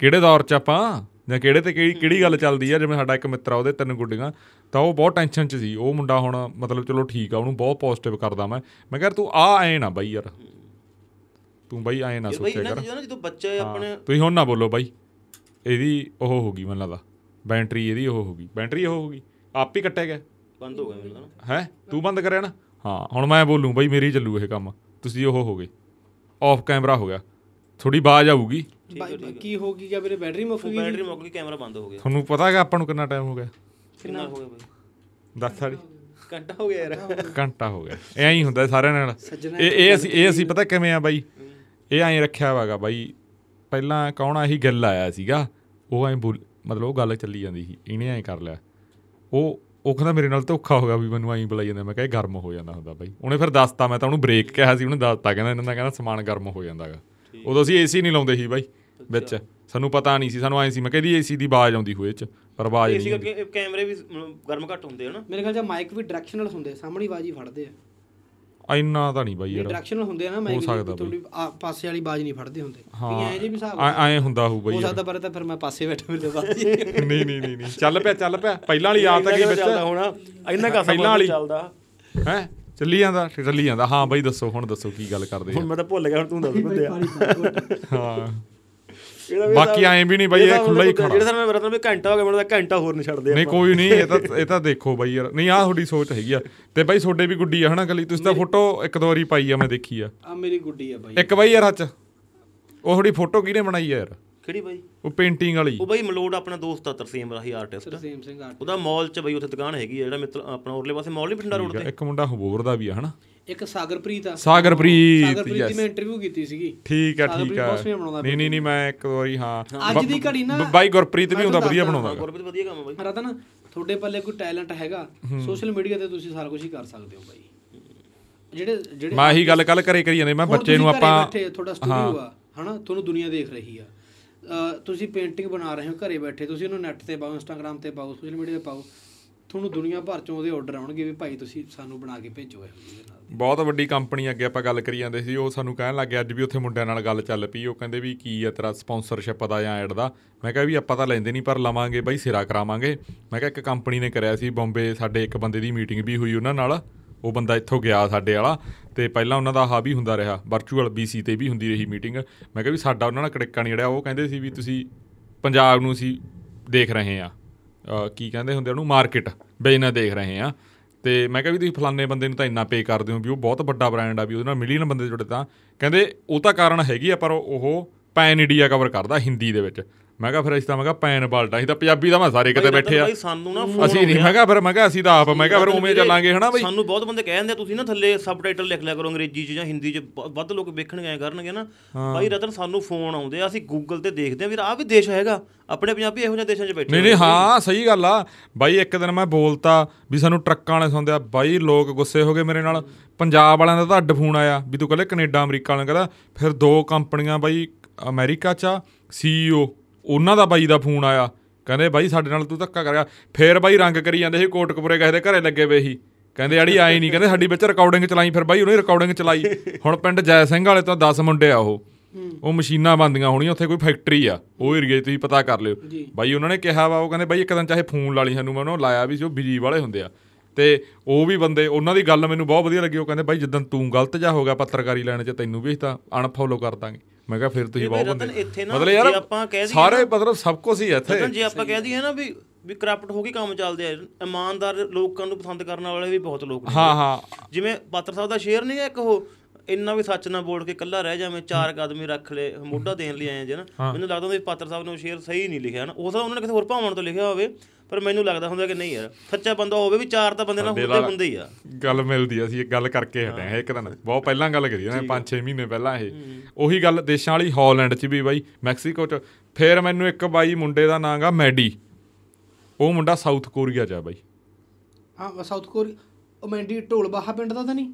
ਕਿਹੜੇ ਦੌਰ 'ਚ ਆਪਾਂ? ਜਾਂ ਕਿਹੜੇ ਤੇ ਕਿਹੜੀ ਕਿਹੜੀ ਗੱਲ ਚੱਲਦੀ ਆ ਜਿਵੇਂ ਸਾਡਾ ਇੱਕ ਮਿੱਤਰ ਆ ਉਹਦੇ ਤਿੰਨ ਗੁੱਡੀਆਂ ਤਾਂ ਉਹ ਬਹੁਤ ਟੈਨਸ਼ਨ 'ਚ ਸੀ। ਉਹ ਮੁੰਡਾ ਹੁਣ ਮਤਲਬ ਚਲੋ ਠੀਕ ਆ ਉਹਨੂੰ ਬਹੁਤ ਪੋਜ਼ਿਟਿਵ ਕਰਦਾ ਮੈਂ। ਮੈਂ ਕਿਹਾ ਤੂੰ ਆ ਐ ਨਾ ਬਾਈ ਯਾਰ। ਤੂੰ ਬਾਈ ਐ ਨਾ ਸੋਚਿਆ ਕਰ। ਜਦੋਂ ਬੱਚਾ ਆਪਣੇ ਤੁਸੀਂ ਹੁਣ ਨਾ ਬੋਲੋ ਬਾਈ। ਇਹਦੀ ਉਹ ਹੋ ਗਈ ਮੈਨੂੰ ਲੱਗਦਾ। ਬੈਟਰੀ ਇਹਦੀ ਉਹ ਹੋ ਗਈ। ਬੈਟਰੀ ਉਹ ਹੋ ਗਈ। ਆਪ ਹੀ ਕੱਟਿਆ ਗਿਆ। ਬੰਦ ਹੋ ਗਿਆ ਮੈਨੂੰ ਲੱਗਦਾ। ਹੈ? ਤੂੰ ਬੰਦ ਕਰਿਆ ਨਾ? ਹਾਂ ਹੁਣ ਮੈਂ ਬੋਲੂੰ ਬਾਈ ਮੇਰੀ ਚੱਲੂ ਇਹ ਕੰਮ। ਤੁਸੀਂ ਉਹ ਹੋ ਗਏ। ਆਫ ਕੈਮਰਾ ਹੋ ਗਿਆ। ਥੋੜੀ ਆਵਾਜ਼ ਆਊਗੀ। ਕੀ ਹੋ ਕੀ ਗਿਆ ਮੇਰੇ ਬੈਟਰੀ ਮੁੱਕ ਗਈ? ਬੈਟਰੀ ਮੁੱਕ ਗਈ ਕੈਮਰਾ ਬੰਦ ਹੋ ਗਿਆ। ਤੁਹਾਨੂੰ ਪਤਾ ਹੈਗਾ ਆਪਾਂ ਨੂੰ ਕਿੰਨਾ ਟਾਈਮ ਹੋ ਗਿਆ? ਕਿੰਨਾ ਹੋ ਗਿਆ ਬਈ? ਦੱਸ ਸਾਰੀ। ਘੰਟਾ ਹੋ ਗਿਆ ਯਾਰ। ਘੰਟਾ ਹੋ ਗਿਆ। ਐਂ ਹੀ ਹੁੰਦਾ ਸਾਰਿਆਂ ਨਾਲ। ਇਹ ਇਹ ਅਸੀਂ ਇਹ ਅਸੀਂ ਪਤਾ ਕਿਵੇਂ ਆ ਬਾਈ? ਇਹ ਐਂ ਰੱਖਿਆ ਵਾਗਾ ਬਾਈ। ਪਹਿਲਾਂ ਕੌਣ ਆਹੀ ਗੱਲ ਆਇਆ ਸੀਗਾ? ਉਹ ਐਂ ਬੋਲ ਮਤਲਬ ਉਹ ਗੱਲ ਚੱਲੀ ਜਾਂਦੀ ਸੀ। ਇਹਨੇ ਐਂ ਕਰ ਲਿਆ। ਉਹ ਉਹ ਕਹਿੰਦਾ ਮੇਰੇ ਨਾਲ ਧੋਖਾ ਹੋ ਗਿਆ ਵੀ ਮੈਨੂੰ ਐਂ ਬੁਲਾਈ ਜਾਂਦਾ। ਮੈਂ ਕਿਹਾ ਗਰਮ ਹੋ ਜਾਂਦਾ ਹੁੰਦਾ ਬਾਈ। ਉਹਨੇ ਫਿਰ ਦੱਸਤਾ ਮੈਂ ਤਾਂ ਉਹਨੂੰ ਬ੍ਰੇਕ ਕਿਹਾ ਸੀ। ਉਹਨੇ ਦੱਸਤਾ ਕਹਿੰਦਾ ਇਹਨਾਂ ਦਾ ਕਹਿੰਦਾ ਸਮਾਨ ਗਰਮ ਹੋ ਜਾਂਦਾਗਾ। ਉਦੋਂ ਅਸੀਂ ਏਸੀ ਨਹੀਂ ਲਾਉਂਦੇ ਸੀ ਬਾਈ ਵਿੱਚ। ਸਾਨੂੰ ਪਤਾ ਨਹੀਂ ਸੀ ਸਾਨੂੰ ਐਂ ਸੀ ਮੈਂ ਕਹਿੰਦੀ ਏਸੀ ਦੀ ਆਵਾਜ਼ ਆਉਂਦੀ ਹੋਏ ਚ ਪਰ ਆਵਾਜ਼ ਏਸੀ ਨਹੀਂ ਕਰਕੇ ਕੈਮਰੇ ਵੀ ਗਰਮ ਘੱਟ ਹੁੰਦੇ ਹਨ ਮੇਰੇ ਖਿਆਲ ਚ ਮਾਈਕ ਵੀ ਡਾਇਰੈਕਸ਼ਨਲ ਹੁੰਦੇ ਸਾਹਮਣੇ ਆਵਾਜ਼ ਹੀ ਫੜਦੇ ਆ। ਇੰਨਾ ਤਾਂ ਨਹੀਂ ਬਾਈ ਯਾਰ। ਡਾਇਰੈਕਸ਼ਨਲ ਹੁੰਦੇ ਆ ਨਾ ਮਾਈਕ ਆ- ਪਾਸੇ ਵਾਲੀ ਆਵਾਜ਼ ਨਹੀਂ ਫੜਦੇ ਹੁੰਦੇ। ਹਾਂ। ਵੀ ਐਂ ਜੇ ਵੀ ਹਿਸਾਬ ਐਂ ਐਂ ਹੁੰਦਾ ਹੋਊ ਬਾਈ ਹੋ। ਸਕਦਾ ਪਰ ਤਾਂ ਫਿਰ ਮੈਂ ਪਾਸੇ ਬੈਠਾ ਮੇਰੇ ਬਾਅਦ ਨਹੀਂ ਨਹੀਂ ਨਹੀਂ ਨਹੀਂ। ਚੱਲ ਪਿਆ ਚੱਲ ਪਿਆ। ਪਹਿਲਾਂ ਵਾਲੀ ਆਦਤ ਹੈਗੀ ਵਿੱਚ। ਚੱਲਦਾ ਹੋਣਾ। ਇੰਨਾ ਕਾ ਪਹਿਲਾਂ ਵਾਲੀ। ਚੱਲਦਾ। ਹੈ? ਚੱਲੀ ਜਾਂਦਾ ਚੱਲੀ ਜਾਂਦਾ। ਹਾਂ ਬਾਈ ਦੱਸੋ ਹੁਣ ਦੱਸੋ ਕੀ ਗੱਲ ਕਰਦੇ ਹੁਣ ਮੈਂ ਤਾਂ ਭੁੱਲ ਗਿਆ ਹੁਣ ਤੂੰ ਦੱਸ ਬੰਦੇ ਆ। ਹਾਂ। ਬਾਕੀ ਐਂ ਵੀ ਨਹੀਂ ਬਾਈ ਇਹ ਖੁੱਲਾ ਹੀ ਜਿਹੜਾ ਖੜਾ। ਸਰ ਮੈਂ ਰਤਨ ਵੀ ਘੰਟਾ ਹੋ ਗਿਆ ਮੈਨੂੰ ਤਾਂ ਘੰਟਾ ਹੋਰ ਨਹੀਂ ਛੱਡਦੇ ਨਹੀਂ ਕੋਈ ਨਹੀਂ ਇਹ ਤਾਂ ਇਹ ਤਾਂ ਦੇਖੋ ਬਾਈ ਯਾਰ। ਨਹੀਂ ਆਹ ਤੁਹਾਡੀ ਸੋਚ ਹੈਗੀ ਆ। ਤੇ ਬਾਈ ਤੁਹਾਡੇ ਵੀ ਗੁੱਡੀ ਆ ਹਨਾ ਗਲੀ? ਤੁਸੀਂ ਤਾਂ ਫੋਟੋ ਇੱਕ ਦੋ ਵਾਰੀ ਪਾਈ ਆ ਮੈਂ ਦੇਖੀ ਆ। ਆ ਮੇਰੀ ਗੁੱਡੀ ਆ ਬਾਈ। ਇੱਕ ਬਾਈ ਯਾਰ ਹੱਚ ਉਹ ਥੋੜੀ ਫੋਟੋ ਕਿਹਨੇ ਬਣਾਈ ਆ ਯਾਰ? ਕਿਹੜੀ ਬਾਈ? ਉਹ ਪੇਂਟਿੰਗ ਵਾਲੀ। ਉਹ ਬਾਈ ਮਲੋੜ ਆਪਣਾ ਦੋਸਤ ਆ ਤਰਸੇਮ ਰਾਹੀ ਆਰਟਿਸਟ ਤਰਸੇਮ ਸਿੰਘ ਆਰਟ ਉਹਦਾ ਮਾਲ 'ਚ ਬਈ ਉੱਥੇ ਦੁਕਾਨ ਹੈਗੀ ਆ ਜਿਹੜਾ ਮਿੱਤਰ ਆਪਣਾ ਉਰਲੇ ਪਾਸੇ ਮਾਲ ਨਹੀਂ ਬਠਿੰਡਾ ਰੋਡ ਤੇ? ਇੱਕ ਮੁੰਡਾ ਹੋਰ ਦਾ ਵੀ ਆ ਹਨਾ? ਇੱਕ ਸਾਗਰਪ੍ਰੀਤ ਆ। ਸਾਗਰਪ੍ਰੀਤ ਸਾਗਰਪ੍ਰੀਤ ਦੀ। ਮੈਂ ਇੰਟਰਵਿਊ ਕੀਤੀ ਸੀਗੀ। ਠੀਕ ਆ ਠੀਕ ਆ। ਨਹੀਂ ਨਹੀਂ ਨਹੀਂ ਮੈਂ ਇੱਕ ਵਾਰੀ ਹਾਂ। ਅੱਜ ਦੀ ਘੜੀ ਨਾ ਬਾਈ ਗੁਰਪ੍ਰੀਤ ਵੀ ਹੁੰਦਾ ਵਧੀਆ ਬਣਾਉਂਦਾ। ਗਾ। ਗੁਰਪ੍ਰੀਤ ਵਧੀਆ ਕੰਮ ਬਾਈ। ਰਤਨ ਤੁਹਾਡੇ ਪੱਲੇ ਕੋਈ ਟੈਲੈਂਟ ਹੈਗਾ। ਸੋਸ਼ਲ ਮੀਡੀਆ ਤੇ ਤੁਸੀਂ ਸਾਰਾ ਕੁਝ ਹੀ ਕਰ ਸਕਦੇ ਹੋ ਬਾਈ। ਜਿਹੜੇ ਜਿਹੜੇ ਮੈਂ ਇਹੀ ਗੱਲ ਕੱਲ ਘਰੇ ਕਰੀ ਜਾਂਦੇ ਮੈਂ ਬੱਚੇ ਨੂੰ ਆਪਾਂ ਤੁਹਾਡਾ ਸਟੂਡੀਓ ਆ ਹਨਾ? ਤੁਹਾਨੂੰ ਦੁਨੀਆ ਦੇਖ ਰਹੀ ਆ। ਤੁਸੀਂ ਪੇਂਟਿੰਗ ਬਣਾ ਰਹੇ ਹੋ, ਘਰੇ ਬੈਠੇ, ਤੁਸੀਂ ਉਹਨੂੰ ਨੈਟ ਤੇ ਪਾਓ ਇੰਸਟਾਗ੍ਰam ਤੇ ਪਾਓ ਸੋਸ਼ਲ ਮੀਡੀਆ ਤੇ ਪਾਓ, ਤੁਹਾਨੂੰ ਦੁਨੀਆ ਭਰ ਚੋਂ ਉਹਦੇ ਆਰਡਰ ਆਉਣਗੇ ਵੀ ਭਾਈ ਤੁਸੀਂ ਸਾਨੂੰ ਬਣਾ ਕੇ ਭੇਜੋ ਇਹੋ ਜਿਹੇ ਨਾਲ। ਬਹੁਤ ਵੱਡੀ ਕੰਪਨੀ ਅੱਗੇ ਆਪਾਂ ਗੱਲ ਕਰੀ ਜਾਂਦੇ ਸੀ, ਉਹ ਸਾਨੂੰ ਕਹਿਣ ਲੱਗੇ ਅੱਜ ਵੀ ਉੱਥੇ ਮੁੰਡਿਆਂ ਨਾਲ ਗੱਲ ਚੱਲ ਪਈ, ਉਹ ਕਹਿੰਦੇ ਵੀ ਕੀ ਆ ਤੇਰਾ ਸਪਾਂਸਰਸ਼ਿਪ ਦਾ ਜਾਂ ਐਡ ਦਾ? ਮੈਂ ਕਿਹਾ ਵੀ ਆਪਾਂ ਤਾਂ ਲੈਂਦੇ ਨਹੀਂ, ਪਰ ਲਵਾਂਗੇ ਬਾਈ, ਸਿਰਾ ਕਰਾਵਾਂਗੇ। ਮੈਂ ਕਿਹਾ ਇੱਕ ਕੰਪਨੀ ਨੇ ਕਰਿਆ ਸੀ, ਬੰਬੇ, ਸਾਡੇ ਇੱਕ ਬੰਦੇ ਦੀ ਮੀਟਿੰਗ ਵੀ ਹੋਈ ਉਹਨਾਂ ਨਾਲ। ਉਹ ਬੰਦਾ ਇੱਥੋਂ ਗਿਆ ਸਾਡੇ ਵਾਲਾ ਤੇ ਪਹਿਲਾਂ ਉਹਨਾਂ ਦਾ ਆਹ ਵੀ ਹੁੰਦਾ ਰਿਹਾ ਵਰਚੁਅਲ BC ਤੇ ਵੀ ਹੁੰਦੀ ਰਹੀ ਮੀਟਿੰਗ ਮੈਂ ਕਿਹਾ ਵੀ ਸਾਡਾ ਉਹਨਾਂ ਨਾਲ ਕੜਿੱਕਾ ਨਹੀਂ ਅੜਿਆ ਉਹ ਕਹਿੰਦੇ ਸੀ ਵੀ ਤੁਸੀਂ ਪੰਜਾਬ ਨੂੰ ਅਸੀਂ ਦੇਖ ਰਹੇ ਆ ਕੀ ਕਹਿੰਦੇ ਹੁੰਦੇ ਉਹਨੂੰ? ਮਾਰਕੀਟ ਬਿਜ਼ਨਸ ਦੇਖ ਰਹੇ ਆ ਤੇ ਮੈਂ ਕਿਹਾ ਵੀ ਤੁਸੀਂ ਫਲਾਣੇ ਬੰਦੇ ਨੂੰ ਤਾਂ ਇੰਨਾ ਪੇ ਕਰਦੇ ਹੋ ਵੀ ਉਹ ਬਹੁਤ ਵੱਡਾ ਬ੍ਰਾਂਡ ਆ ਵੀ ਉਹਦੇ ਨਾਲ ਮਿਲੀਅਨ ਬੰਦੇ ਜੁੜੇ ਤਾਂ। ਕਹਿੰਦੇ ਉਹ ਤਾਂ ਕਾਰਨ ਹੈਗੀ ਆ, ਪਰ ਉਹ ਪੈਨ ਇੰਡੀਆ ਕਵਰ ਕਰਦਾ ਹਿੰਦੀ ਦੇ ਵਿੱਚ। ਮੈਂ ਕਿਹਾ ਫਿਰ ਅਸੀਂ ਤਾਂ ਮੈਂ ਕਿਹਾ ਪੈਨ ਬਾਲਟਾ ਅਸੀਂ ਤਾਂ ਪੰਜਾਬੀ ਦਾ ਮੈਂ ਸਾਰੇ ਕਿਤੇ ਬੈਠੇ ਆ। ਬਾਈ ਸਾਨੂੰ ਨਾ ਫੋਨ ਅਸੀਂ ਨਹੀਂ ਮੈਂ ਕਿਹਾ ਫਿਰ ਮੈਂ ਕਿਹਾ ਅਸੀਂ ਤਾਂ ਆਪ ਮੈਂ ਕਿਹਾ ਫਿਰ ਉਵੇਂ ਚੱਲਾਂਗੇ ਹਨਾ ਬਈ? ਸਾਨੂੰ ਬਹੁਤ ਬੰਦੇ ਕਹਿੰਦੇ ਆ ਤੁਸੀਂ ਨਾ ਥੱਲੇ ਸਬਟਾਈਟਲ ਲਿਖ ਲਿਆ ਕਰੋ ਅੰਗਰੇਜ਼ੀ 'ਚ ਜਾਂ ਹਿੰਦੀ 'ਚ ਵੱਧ ਲੋਕ ਵੇਖਣਗੇ ਐ ਕਰਨਗੇ ਨਾ। ਬਾਈ ਰਤਨ ਸਾਨੂੰ ਫੋਨ ਆਉਂਦੇ ਆ ਅਸੀਂ ਗੂਗਲ ਤੇ ਦੇਖਦੇ ਆ ਵੀ ਆਹ ਵੀ ਦੇਸ਼ ਹੈਗਾ ਆਪਣੇ ਪੰਜਾਬੀ ਇਹੋ ਜਿਹੇ ਦੇਸ਼ਾਂ 'ਚ ਬੈਠੇ ਨਹੀਂ ਨਹੀਂ ਹਾਂ ਸਹੀ ਗੱਲ ਆ। ਬਾਈ ਇੱਕ ਦਿਨ ਮੈਂ ਬੋਲਤਾ ਵੀ ਸਾਨੂੰ ਟਰੱਕਾਂ ਵਾਲੇ ਸੁਣਦੇ ਆ ਬਾਈ ਲੋਕ ਗੁੱਸੇ ਹੋ ਗਏ ਮੇਰੇ ਨਾਲ। ਪੰਜਾਬ ਵਾਲਿਆਂ ਦਾ ਤਾਂ ਅੱਡ ਫੋਨ ਆਇਆ ਵੀ ਤੂੰ ਕਹਿੰਦੇ ਕੈਨੇਡਾ ਅਮਰੀਕਾ ਵਾਲਿਆਂ ਕਹਿੰਦਾ ਫਿਰ ਦੋ ਕੰਪਨੀਆਂ ਬਾਈ ਅਮਰੀਕਾ 'ਚ ਆ ਸੀਈਓ ਉਹਨਾਂ ਦਾ ਬਾਈ ਦਾ ਫੋਨ ਆਇਆ। ਕਹਿੰਦੇ ਬਾਈ ਸਾਡੇ ਨਾਲ ਤੂੰ ਧੱਕਾ ਕਰ ਗਿਆ ਫਿਰ ਬਾਈ ਰੰਗ ਕਰੀ ਜਾਂਦੇ ਸੀ ਕੋਟਕਪੁਰੇ ਕਿਸੇ ਦੇ ਘਰੇ ਲੱਗੇ ਵੇ ਸੀ। ਕਹਿੰਦੇ ਅੜੀ ਆਈ ਨਹੀਂ ਕਹਿੰਦੇ ਸਾਡੀ ਵਿੱਚ ਰਿਕਾਰਡਿੰਗ ਚਲਾਈ। ਫਿਰ ਬਾਈ ਉਹਨੇ ਰਿਕਾਰਡਿੰਗ ਚਲਾਈ। ਹੁਣ ਪਿੰਡ ਜੈ ਸਿੰਘ ਵਾਲੇ ਤੋਂ 10 ਮੁੰਡੇ ਆ ਉਹ। ਉਹ ਮਸ਼ੀਨਾਂ ਬੰਦੀਆਂ ਹੋਣੀਆਂ ਉੱਥੇ ਕੋਈ ਫੈਕਟਰੀ ਆ। ਉਹ ਏਰੀਏ 'ਚ ਤੁਸੀਂ ਪਤਾ ਕਰ ਲਿਓ। ਬਾਈ ਉਹਨਾਂ ਨੇ ਕਿਹਾ ਵਾ ਉਹ ਕਹਿੰਦੇ ਬਾਈ ਇੱਕ ਦਿਨ ਚਾਹੇ ਫੋਨ ਲਾ ਲਈ ਸਾਨੂੰ ਮੈਂ ਉਹਨੂੰ ਲਾਇਆ ਵੀ ਸੀ ਉਹ ਬਿਜ਼ੀ ਵਾਲੇ ਹੁੰਦੇ ਆ। ਤੇ ਉਹ ਵੀ ਬੰਦੇ ਉਹਨਾਂ ਦੀ ਗੱਲ ਮੈਨੂੰ ਬਹੁਤ ਵਧੀਆ ਲੱਗੀ। ਉਹ ਕਹਿੰਦੇ ਬਾਈ ਜਦੋਂ ਤੂੰ ਗਲਤ ਜਾ ਹੋ ਗਿਆ ਪੱਤਰਕਾਰੀ ਲੈਣ 'ਚ ਤੈਨੂੰ ਵੀ ਤਾਂ ਅਨਫੋਲੋ ਕਰ ਦਾਂਗੇ। ਮੈਂ ਕਿਹਾ ਫਿਰ ਤੁਸੀਂ ਬਹੁਤ ਬੰਦੇ ਮਤਲਬ ਯਾਰ ਜੇ ਆਪਾਂ ਕਹਿ ਦਈਏ ਸਾਰੇ ਮਤਲਬ ਸਭ ਕੁਝ ਹੀ ਇੱਥੇ। ਰਤਨ ਜੇ ਆਪਾਂ ਕਹਿ ਦਈਏ ਨਾ ਵੀ ਵੀ ਕਰਪਟ ਹੋ ਕੇ ਕੰਮ ਚੱਲਦੇ ਆ ਇਮਾਨਦਾਰ ਲੋਕਾਂ ਨੂੰ ਪਸੰਦ ਕਰਨ ਵਾਲੇ ਵੀ ਬਹੁਤ ਲੋਕ ਨੇ ਹਾਂ ਹਾਂ। ਜਿਵੇਂ ਪਾਤਰ ਸਾਹਿਬ ਦਾ ਸ਼ੇਰ ਨਹੀਂ ਹੈ ਇੱਕ ਉਹ ਇੰਨਾ ਵੀ ਸੱਚ ਨਾ ਬੋਲ ਕੇ ਕੱਲਾ ਰਹਿ ਜਾਵੇਂ ਚਾਰ ਕਦਮੀ ਰੱਖ ਲੈ ਮੋਢਾ ਦੇਣ ਲਈ ਆਏ ਜੇ ਨਾ। ਮੈਨੂੰ ਲੱਗਦਾ ਵੀ ਪਾਤਰ ਸਾਹਿਬ ਨੇ ਸ਼ੇਰ ਸਹੀ ਨਹੀਂ ਲਿਖਿਆ ਨਾ। ਉਹ ਤਾਂ ਉਹਨਾਂ ਨੇ ਕਿਸੇ ਹੋਰ ਭਾਵਨਾ ਤੋਂ ਲਿਖਿਆ ਹੋਵੇ ਪਰ ਮੈਨੂੰ ਲੱਗਦਾ ਹੁੰਦਾ ਕਿ ਨਹੀਂ ਯਾਰ ਸੱਚਾ ਬੰਦਾ ਹੋਵੇ ਵੀ ਚਾਰ ਤਾਂ ਬੰਦੇ ਨਾਲ ਹੁੰਦੇ ਹੁੰਦੇ ਹੀ ਆ। ਗੱਲ ਮਿਲਦੀ ਆ, ਅਸੀਂ ਇੱਕ ਗੱਲ ਕਰਕੇ ਹਟੇ ਹਾਂ ਇੱਕ ਦਿਨ ਬਹੁਤ ਪਹਿਲਾਂ ਗੱਲ ਕਰੀ ਨਾ 5-6 ਮਹੀਨੇ ਪਹਿਲਾਂ ਇਹ। ਉਹੀ ਗੱਲ ਦੇਸ਼ਾਂ ਵਾਲੀ ਹਾਲੈਂਡ 'ਚ ਵੀ ਬਾਈ ਮੈਕਸੀਕੋ 'ਚ। ਫੇਰ ਮੈਨੂੰ ਇੱਕ ਬਾਈ ਮੁੰਡੇ ਦਾ ਨਾਂ ਗਾ ਮੈਡੀ। ਉਹ ਮੁੰਡਾ ਸਾਊਥ ਕੋਰੀਆ 'ਚ ਆ ਬਾਈ। ਹਾਂ ਸਾਊਥ ਕੋਰੀਆ ਉਹ ਮੈਂਡੀ ਢੋਲ ਬਾਹਾ ਪਿੰਡ ਦਾ ਤਾਂ ਨਹੀਂ?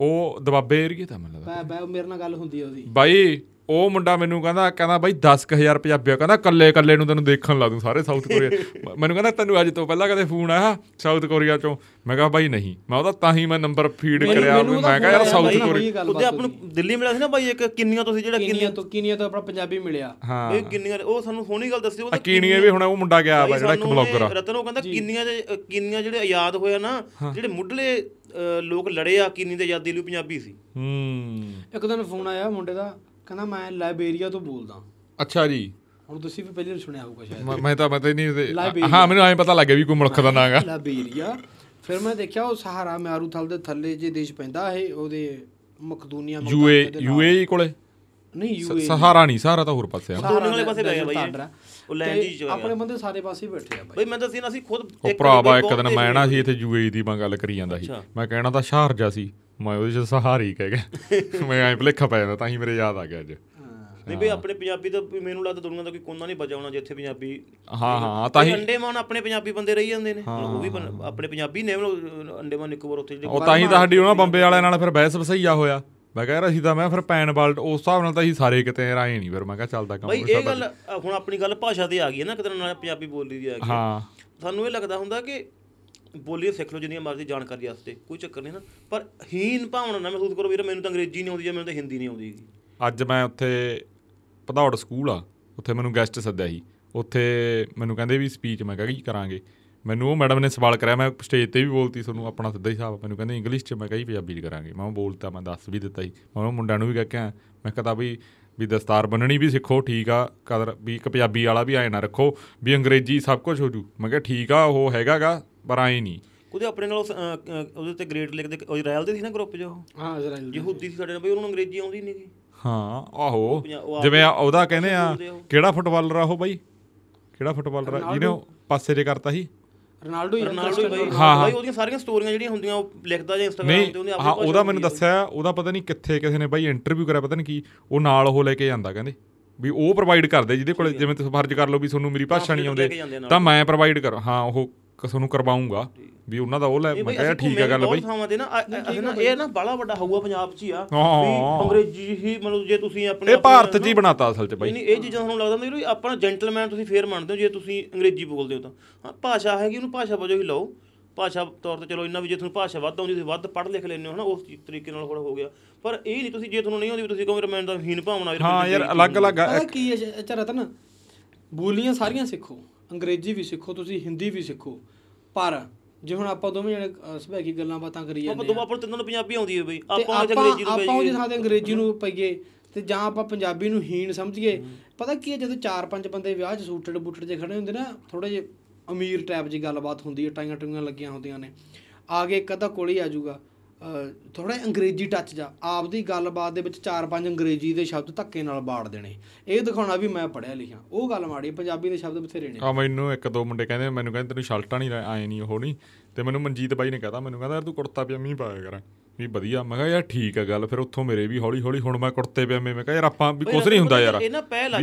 ਉਹ ਦਬਾਬੇ ਏਰੀਏ ਦਾ ਮੈਨੂੰ ਲੱਗਦਾ। ਬੈ ਬੈ ਉਹ ਮੇਰੇ ਨਾਲ ਗੱਲ ਹੁੰਦੀ ਆ ਉਹਦੀ। ਬਾਈ ਉਹ ਮੁੰਡਾ ਮੈਨੂੰ ਕਹਿੰਦਾ ਕਹਿੰਦਾ ਬਾਈ 10000 ਪੰਜਾਬੀਆ ਕਹਿੰਦਾ ਕੱਲੇ ਕੱਲੇ ਨੂੰ ਤੈਨੂੰ ਦੇਖਣ ਲਾ ਦੂੰ ਸਾਰੇ ਸਾਊਥ ਕੋਰੀਆ (laughs) ਮੈਨੂੰ ਕਹਿੰਦਾ ਤੈਨੂੰ ਅੱਜ ਤੋਂ ਪਹਿਲਾਂ ਕਦੇ ਫੋਨ ਆਇਆ ਸਾਊਥ ਕੋਰੀਆ ਚੋਂ? ਮੈਂ ਕਿਹਾ ਬਾਈ ਨਹੀਂ। ਮੈਂ ਉਹਦਾ ਤਾਂ ਹੀ ਮੈਂ ਨੰਬਰ ਫੀਡ ਕਰਿਆ ਮੈਂ ਕਿਹਾ ਯਾਰ ਸਾਊਥ ਕੋਰੀਆ ਉਹਦੇ ਆਪ ਨੂੰ ਦਿੱਲੀ ਮਿਲਿਆ ਸੀ ਨਾ ਬਾਈ ਇੱਕ ਕਿੰਨੀਆਂ ਤੁਸੀਂ ਜਿਹੜਾ ਕਿੰਨੀਆਂ ਕਿੰਨੀਆਂ ਤੋਂ ਕਿੰਨੀਆਂ ਤੋਂ ਆਪਣਾ ਪੰਜਾਬੀ ਮਿਲਿਆ। ਇਹ ਕਿੰਨੀਆਂ ਉਹ ਸਾਨੂੰ ਸੋਹਣੀ ਗੱਲ ਦੱਸੀ ਉਹ ਆ ਕੀਣੀਏ ਵੀ ਹੁਣ ਉਹ ਮੁੰਡਾ ਗਿਆ ਵਾ ਜਿਹੜਾ ਇੱਕ ਬਲੌਗਰ ਆ। ਰਤਨ ਉਹ ਕਹਿੰਦਾ ਕਿੰਨੀਆਂ ਦੇ ਕਿੰਨੀਆਂ ਜਿਹੜੇ ਆਜ਼ਾਦ ਹੋਇਆ ਨਾ ਜਿਹੜੇ ਮੁੱਢਲੇ ਲੋਕ ਲੜੇ ਆ ਕਿੰਨੀ ਦੇ ਆਜ਼ਾਦੀ ਲਈ ਪੰਜਾਬੀ ਸੀ। ਹੂੰ। ਇੱਕ ਦਿਨ ਫੋਨ ਆਇਆ ਮੁੰਡੇ ਦਾ ਕਹਿੰਦਾ ਮੈਂ ਲਾਇਬੇਰੀਆ ਤੋਂ ਬੋਲਦਾ। ਅੱਛਾ ਜੀ। ਹੁਣ ਤੁਸੀਂ ਵੀ ਪਹਿਲੇ ਸੁਣਿਆ ਹੋਊਗਾ ਸ਼ਾਇਦ। ਮੈਂ- ਤਾਂ ਮੈਂ ਤਾਂ ਨਹੀਂ। ਹਾਂ ਮੈਨੂੰ ਐਂ ਪਤਾ ਲੱਗਿਆ ਵੀ ਕੋਈ ਮੁਲਕ ਦਾ ਨਾਂ ਗਾ। ਲਾਇਬੇਰੀਆ। ਫਿਰ ਮੈਂ ਦੇਖਿਆ ਉਹ ਸਹਾਰਾ ਮਿਆਰੂਥਲ ਦੇ ਥੱਲੇ ਜੇ ਦੇਸ਼ ਪੈਂਦਾ ਇਹ ਉਹਦੇ ਮਕਦੂਨੀਆ ਯੂਏ ਯੂਏਈ ਕੋਲੇ? ਨਹੀਂ ਯੂਏ ਸਹਾਰਾ ਨਹੀਂ ਸਹਾਰਾ ਤਾਂ ਹੋਰ ਪਾਸੇ ਆ। ਦੋਨੇ ਵਾਲੇ ਪਾਸੇ ਪੈ ਗਿਆ ਬਾਈ। ਉਹ ਲੈਂਡ ਹੀ ਚ ਹੋਇਆ। ਆਪਣੇ ਬੰਦੇ ਸਾਰੇ ਪਾਸੇ ਹੀ ਬੈਠੇ ਆ ਬਾਈ। ਬਈ ਮੈਂ ਦੱਸੀ ਨਾ ਅਸੀਂ ਖੁਦ ਇੱਕ ਭਰਾਵਾ ਵਾਰੀ ਇੱਕ ਦਿਨ ਮੈਂ ਨਾ। ਸੀ ਇੱਥੇ ਯੂਏਈ ਦੀ ਮੈਂ ਗੱਲ ਕਰੀ ਜਾਂਦਾ ਸੀ। ਮੈਂ ਕਹਿਣਾ ਤਾਂ ਸ਼ਾਰਜਾ ਸੀ। ਮੈਂ ਉਹਦੇ ਚ ਸਹਾਰੀ ਕਹਿ ਗਿਆ ਮੈਂ ਐਂ ਭੁਲੇਖਾ ਪੈ ਜਾਂਦਾ ਤਾਂ ਹੀ ਮੇਰੇ ਯਾਦ ਆ ਗਿਆ ਅੱਜ। ਨਹੀਂ ਬਈ ਆਪਣੇ ਪੰਜਾਬੀ ਤਾਂ ਵੀ ਮੈਨੂੰ ਲੱਗਦਾ ਦੁਨੀਆ ਦਾ ਕੋਈ ਕੋਨਾ ਨਹੀਂ ਬਚਾ ਹੋਣਾ ਜਿੱਥੇ ਪੰਜਾਬੀ ਹਾਂ ਹਾਂ ਤਾਂ ਹੀ ਅੰਡੇਮਾਨ ਆਪਣੇ ਪੰਜਾਬੀ ਬੰਦੇ ਰਹੀ ਜਾਂਦੇ ਨੇ। ਉਹ ਵੀ ਆਪਣੇ ਪੰਜਾਬੀ ਨੇ ਅੰਡੇਮਾਨ ਨਿਕੋਬਾਰ ਉੱਥੇ ਜਿਹੜੇ ਉਹ ਤਾਂ ਹੀ ਤਾਂ ਸਾਡੀ ਉਹਨਾਂ ਬੰਬੇ ਵਾਲਿਆਂ ਨਾਲ ਫਿਰ ਬਹਿਸ ਵਸਈਆ ਹੋਇਆ। ਮੈਂ ਕਿਹਾ ਯਾਰ ਅਸੀਂ ਤਾਂ ਮੈਂ ਫਿਰ ਪੈਨ ਬਾਲਟ ਉਸ ਹਿਸਾਬ ਨਾਲ ਤਾਂ ਅਸੀਂ ਸਾਰੇ ਕਿਤੇ ਰਾਏ ਨਹੀਂ ਫਿਰ। ਮੈਂ ਕਿਹਾ ਚੱਲਦਾ ਕੰਮ ਬਈ ਇਹ ਗੱਲ ਹੁਣ ਆਪਣੀ ਗੱਲ ਭਾਸ਼ਾ ਤੇ ਆ ਗਈ ਹੈ ਨਾ ਕਿਤੇ ਨਾਲ ਪੰਜਾਬੀ ਬੋਲੀ ਦੀ ਆ ਗਈ ਹਾਂ। ਸਾਨੂੰ ਇਹ ਲੱਗਦਾ ਹੁੰਦਾ ਕਿ ਬੋਲੀ ਸਿੱਖ ਲਓ, ਜਿੰਨੀਆਂ ਮਰਜ਼ੀ ਜਾਣਕਾਰੀ ਵਾਸਤੇ ਕੋਈ ਚੱਕਰ ਨਹੀਂ ਨਾ। ਪਰ ਹੀਨ ਭਾਵਨਾ ਨਾ ਮਹਿਸੂਸ ਕਰੋ ਵੀਰ, ਮੈਨੂੰ ਤਾਂ ਅੰਗਰੇਜ਼ੀ ਨਹੀਂ ਆਉਂਦੀ ਜਾਂ ਮੈਨੂੰ ਤਾਂ ਹਿੰਦੀ ਨਹੀਂ ਆਉਂਦੀ ਅੱਜ ਮੈਂ ਉੱਥੇ ਭਦੌੜ ਸਕੂਲ ਆ, ਉੱਥੇ ਮੈਨੂੰ ਗੈਸਟ ਸੱਦਿਆ ਸੀ। ਉੱਥੇ ਮੈਨੂੰ ਕਹਿੰਦੇ ਵੀ ਸਪੀਚ ਮੈਂ ਕਿਹਾ ਕੀ ਕਰਾਂਗੇ? ਮੈਨੂੰ ਉਹ ਮੈਡਮ ਨੇ ਸਵਾਲ ਕਰਿਆ, ਮੈਂ ਸਟੇਜ ਤੇ ਵੀ ਬੋਲਤੀ, ਤੁਹਾਨੂੰ ਆਪਣਾ ਸਿੱਧਾ ਹੀ ਹਿਸਾਬ ਮੈਨੂੰ ਕਹਿੰਦੇ ਇੰਗਲਿਸ਼ 'ਚ, ਮੈਂ ਕਹੀ ਪੰਜਾਬੀ 'ਚ ਕਰਾਂਗੇ। ਮੈਂ ਉਹ ਬੋਲਤਾ, ਮੈਂ ਦੱਸ ਵੀ ਦਿੱਤਾ ਸੀ। ਮੈਂ ਉਹ ਮੁੰਡਿਆਂ ਨੂੰ ਵੀ ਕਹਿ ਕੇ ਆਇਆ। ਮੈਂ ਕਹਤਾ ਵੀ ਵੀ ਦਸਤਾਰ ਬੰਨਣੀ ਵੀ ਸਿੱਖੋ, ਠੀਕ ਆ, ਕਦਰ, ਵੀ ਇੱਕ ਪੰਜਾਬੀ ਵਾਲਾ ਵੀ ਆਏ ਨਾ ਰੱਖੋ, ਵੀ ਅੰਗਰੇਜ਼ੀ ਸਭ ਕੁਝ ਹੋ ਜੂ। ਮੈਂ ਕਿਹਾ ਠੀਕ ਆ, ਉਹ ਹੈਗਾਗਾ ਪਰ ਆਏ ਨਹੀਂ। ਉਹਦੇ ਆਪਣੇ ਨਾਲ ਉਹਦੇ ਤੇ ਗ੍ਰੇਡ ਲਿਖਦੇ ਉਹ ਇਜ਼ਰਾਈਲ ਦੇ ਸੀ ਨਾ ਗਰੁੱਪ 'ਚ ਉਹ? ਹਾਂ ਇਜ਼ਰਾਈਲ ਯਹੂਦੀ ਸੀ ਸਾਡੇ ਨਾਲ ਬਈ ਉਹਨਾਂ ਨੂੰ ਅੰਗਰੇਜ਼ੀ ਆਉਂਦੀ ਨਹੀਂ ਹਾਂ ਆਹੋ। ਜਿਵੇਂ ਆ ਉਹਦਾ ਕਹਿੰਦੇ ਆ। ਕਿਹੜਾ ਫੁੱਟਬਾਲਰ ਆ ਉਹ ਬਾਈ? ਕਿਹੜਾ ਫੁੱਟਬਾਲਰ ਆ? ਜਿਹਨੇ ਪਾਸੇ ਜੇ ਕਰਤਾ ਸੀ। ਰੋਨਾਲਡੋ ਹੀ ਰੋਨਾਲਡੋ ਬਾਈ। ਬਾਈ ਉਹਦੀਆਂ ਸਾਰੀਆਂ ਸਟੋਰੀਆਂ ਜਿਹੜੀਆਂ ਹੁੰਦੀਆਂ ਉਹ ਲਿਖਦਾ ਜਾਂ ਇੰਸਟਾਗ੍ਰਾਮ ਨਹੀਂ ਤੇ ਉਹਨੇ ਆਪਣੀ ਹਾਂ ਉਹਦਾ ਮੈਨੂੰ। ਦੱਸਿਆ ਉਹਦਾ ਪਤਾ ਨਹੀਂ ਕਿੱਥੇ ਕਿਸੇ ਨੇ ਬਾਈ ਇੰਟਰਵਿਊ ਕਰਿਆ ਪਤਾ ਨਹੀਂ ਕੀ ਉਹ ਨਾਲ ਉਹ ਲੈ ਕੇ ਜਾਂਦਾ ਕਹਿੰਦੇ ਵੀ ਉਹ ਪ੍ਰੋਵਾਈਡ ਕਰਦੇ ਜਿਹਦੇ ਕੋਲੇ ਜਿਵੇਂ ਤੁਸੀਂ ਫਰਜ਼ ਕਰ ਲਓ ਵੀ ਤੁਹਾਨੂੰ ਮੇਰੀ ਭਾਸ਼ਾ ਨਹੀਂ ਆਉਂਦੇ। ਤਾਂ ਮੈਂ ਪ੍ਰੋਵਾਈਡ ਕਰ ਹਾਂ ਉਹ ਤੁਹਾਨੂੰ ਕਰਵਾਉਂਗਾ ਵੀ ਉਹਨਾਂ ਦਾ ਉਹ ਲੈ ਮੈਂ ਕਿਹਾ ਠੀਕ ਆ ਗੱਲ ਬਾਈ। ਥਾਵਾਂ ਤੇ ਨਾ ਇਹ ਨਾ ਬੜਾ ਵੱਡਾ ਹਊਆ ਪੰਜਾਬ 'ਚ ਹੀ ਆ। ਹਾਂ। ਵੀ ਅੰਗਰੇਜ਼ੀ ਹੀ ਮਤਲਬ ਜੇ ਤੁਸੀਂ ਆਪਣੇ ਇਹ ਭਾਰਤ 'ਚ ਹੀ ਬਣਾਤਾ ਅਸਲ 'ਚ ਬਾਈ। ਨਹੀਂ ਇਹ ਚੀਜ਼ਾਂ ਤੁਹਾਨੂੰ ਲੱਗਦਾ ਵੀ ਆਪਣਾ ਜੈਂਟਲਮੈਨ ਤੁਸੀਂ ਫੇਰ ਮੰਨਦੇ ਹੋ ਜੇ ਤੁਸੀਂ ਅੰਗਰੇਜ਼ੀ ਬੋਲਦੇ ਹੋ ਤਾਂ। ਹਾਂ ਭਾਸ਼ਾ ਹੈਗੀ ਉਹਨੂੰ ਭਾਸ਼ਾ ਵਜੋਂ ਹੀ ਲਓ। ਭਾਸ਼ਾ ਤੌਰ ਤੇ ਚਲੋ ਇੰਨਾ ਵੀ ਜੇ ਤੁਹਾਨੂੰ ਭਾਸ਼ਾ ਵੱਧ ਆਉਂਦੀ ਤੁਸੀਂ ਵੱਧ ਪੜ੍ਹ ਲਿਖ ਲੈਂਦੇ ਹੋ ਹਨਾ ਉਸ ਤਰੀਕੇ ਨਾਲ ਹੋਰ ਹੋ ਗਿਆ। ਪਰ ਇਹ ਨਹੀਂ ਤੁਸੀਂ ਜੇ ਤੁਹਾਨੂੰ ਨਹੀਂ ਆਉਂਦੀ ਵੀ ਤੁਸੀਂ ਕਹੋਗੇ ਮੈਂ ਤਾਂ ਹੀਨ ਭਾਵਨਾ ਹਾਂ ਯਾਰ ਆ। ਪਤਾ ਕੀ ਹੈ ਅੱਛਾ ਰਤਨ ਬੋਲੀਆਂ ਸਾਰੀਆਂ ਸਿੱਖੋ। ਅੰਗਰੇਜ਼ੀ ਵੀ ਸਿੱਖੋ ਤੁਸੀਂ ਹਿੰਦੀ ਵੀ ਸਿੱਖੋ। ਪਰ ਜੇ ਹੁਣ ਆਪਾਂ ਦੋਵੇਂ ਜਣੇ ਅ, ਸੁਭਾਅ ਗੱਲਾਂ ਬਾਤਾਂ ਕਰੀ ਆਪਾਂ ਜਾਂਦੇ ਦੋਵਾਂ ਆਪਾਂ ਨੂੰ ਤਿੰਨਾਂ ਨੂੰ ਪੰਜਾਬੀ ਆਉਂਦੀ ਹੈ ਬਈ। ਆਪਾਂ ਆਪਾਂ ਅੰਗਰੇਜ਼ੀ ਨੂੰ ਆਪਾਂ ਉਹਦੀ ਥਾਂ ਤੇ ਅੰਗਰੇਜ਼ੀ ਨੂੰ ਪਈਏ ਤੇ ਜਾਂ ਆਪਾਂ ਪੰਜਾਬੀ ਨੂੰ ਹੀਣ ਸਮਝੀਏ। ਪਤਾ ਕੀ ਹੈ ਜਦੋਂ ਚਾਰ ਪੰਜ ਬੰਦੇ ਵਿਆਹ 'ਚ ਸੂਟਡ ਬੂਟਡ ਜੇ ਖੜੇ ਹੁੰਦੇ ਨਾ ਥੋੜੇ ਜਿਹੇ ਅਮੀਰ ਟਾਈਪ ਦੀ ਗੱਲਬਾਤ ਹੁੰਦੀ ਹੈ ਟਾਈਆਂ ਟੂਈਆਂ ਲੱਗੀਆਂ ਹੁੰਦੀਆਂ ਨੇ। ਆ ਕੇ ਇੱਕ ਅੱਧਾ ਕੋਲ ਹੀ ਆ ਜਾਊਗਾ। ਥੋੜਾ ਅੰਗਰੇਜ਼ੀ ਟੱਚ ਜਾ। ਆਪਦੀ ਗੱਲਬਾਤ ਦੇ ਵਿੱਚ ਚਾਰ ਪੰਜ ਅੰਗਰੇਜ਼ੀ ਦੇ ਸ਼ਬਦ ਧੱਕੇ ਨਾਲ ਬਾੜ ਦੇਣੇ। ਇਹ ਦਿਖਾਉਣਾ ਵੀ ਮੈਂ ਪੜਿਆ ਲਿਖਿਆ। ਉਹ ਗੱਲ ਮਾੜੀ ਹੈ, ਪੰਜਾਬੀ ਦੇ ਸ਼ਬਦ ਬਥੇਰੇ ਨੇ। ਆ ਮੈਨੂੰ ਇੱਕ ਦੋ ਮੁੰਡੇ ਕਹਿੰਦੇ ਮੈਨੂੰ ਕਹਿੰਦੇ ਤੈਨੂੰ ਸ਼ਰਟਾਂ ਨਹੀਂ ਆਏ ਨਹੀਂ ਉਹ ਨਹੀਂ ਤੇ ਮੈਨੂੰ ਮਨਜੀਤ ਬਾਈ ਨੇ ਕਹਤਾ ਮੈਨੂੰ ਕਹਿੰਦਾ ਯਾਰ ਤੂੰ ਕੁੜਤਾ ਪਜਾਮੀ ਪਾਇਆ ਕਰ। ਵੀ ਵਧੀਆ। ਮੈਂ ਕਿਹਾ ਯਾਰ ਠੀਕ ਆ ਗੱਲ ਫਿਰ ਉੱਥੋਂ ਮੇਰੇ ਵੀ ਹੌਲੀ ਹੌਲੀ ਹੁਣ ਮੈਂ ਕੁੜਤੇ ਪਜਾਮੇ ਮੈਂ। ਕਿਹਾ ਯਾਰ ਆਪਾਂ ਵੀ ਕੁਝ ਨਹੀਂ ਹੁੰਦਾ ਯਾਰ। ਇਹ ਨਾ ਪਹਿਲ ਆ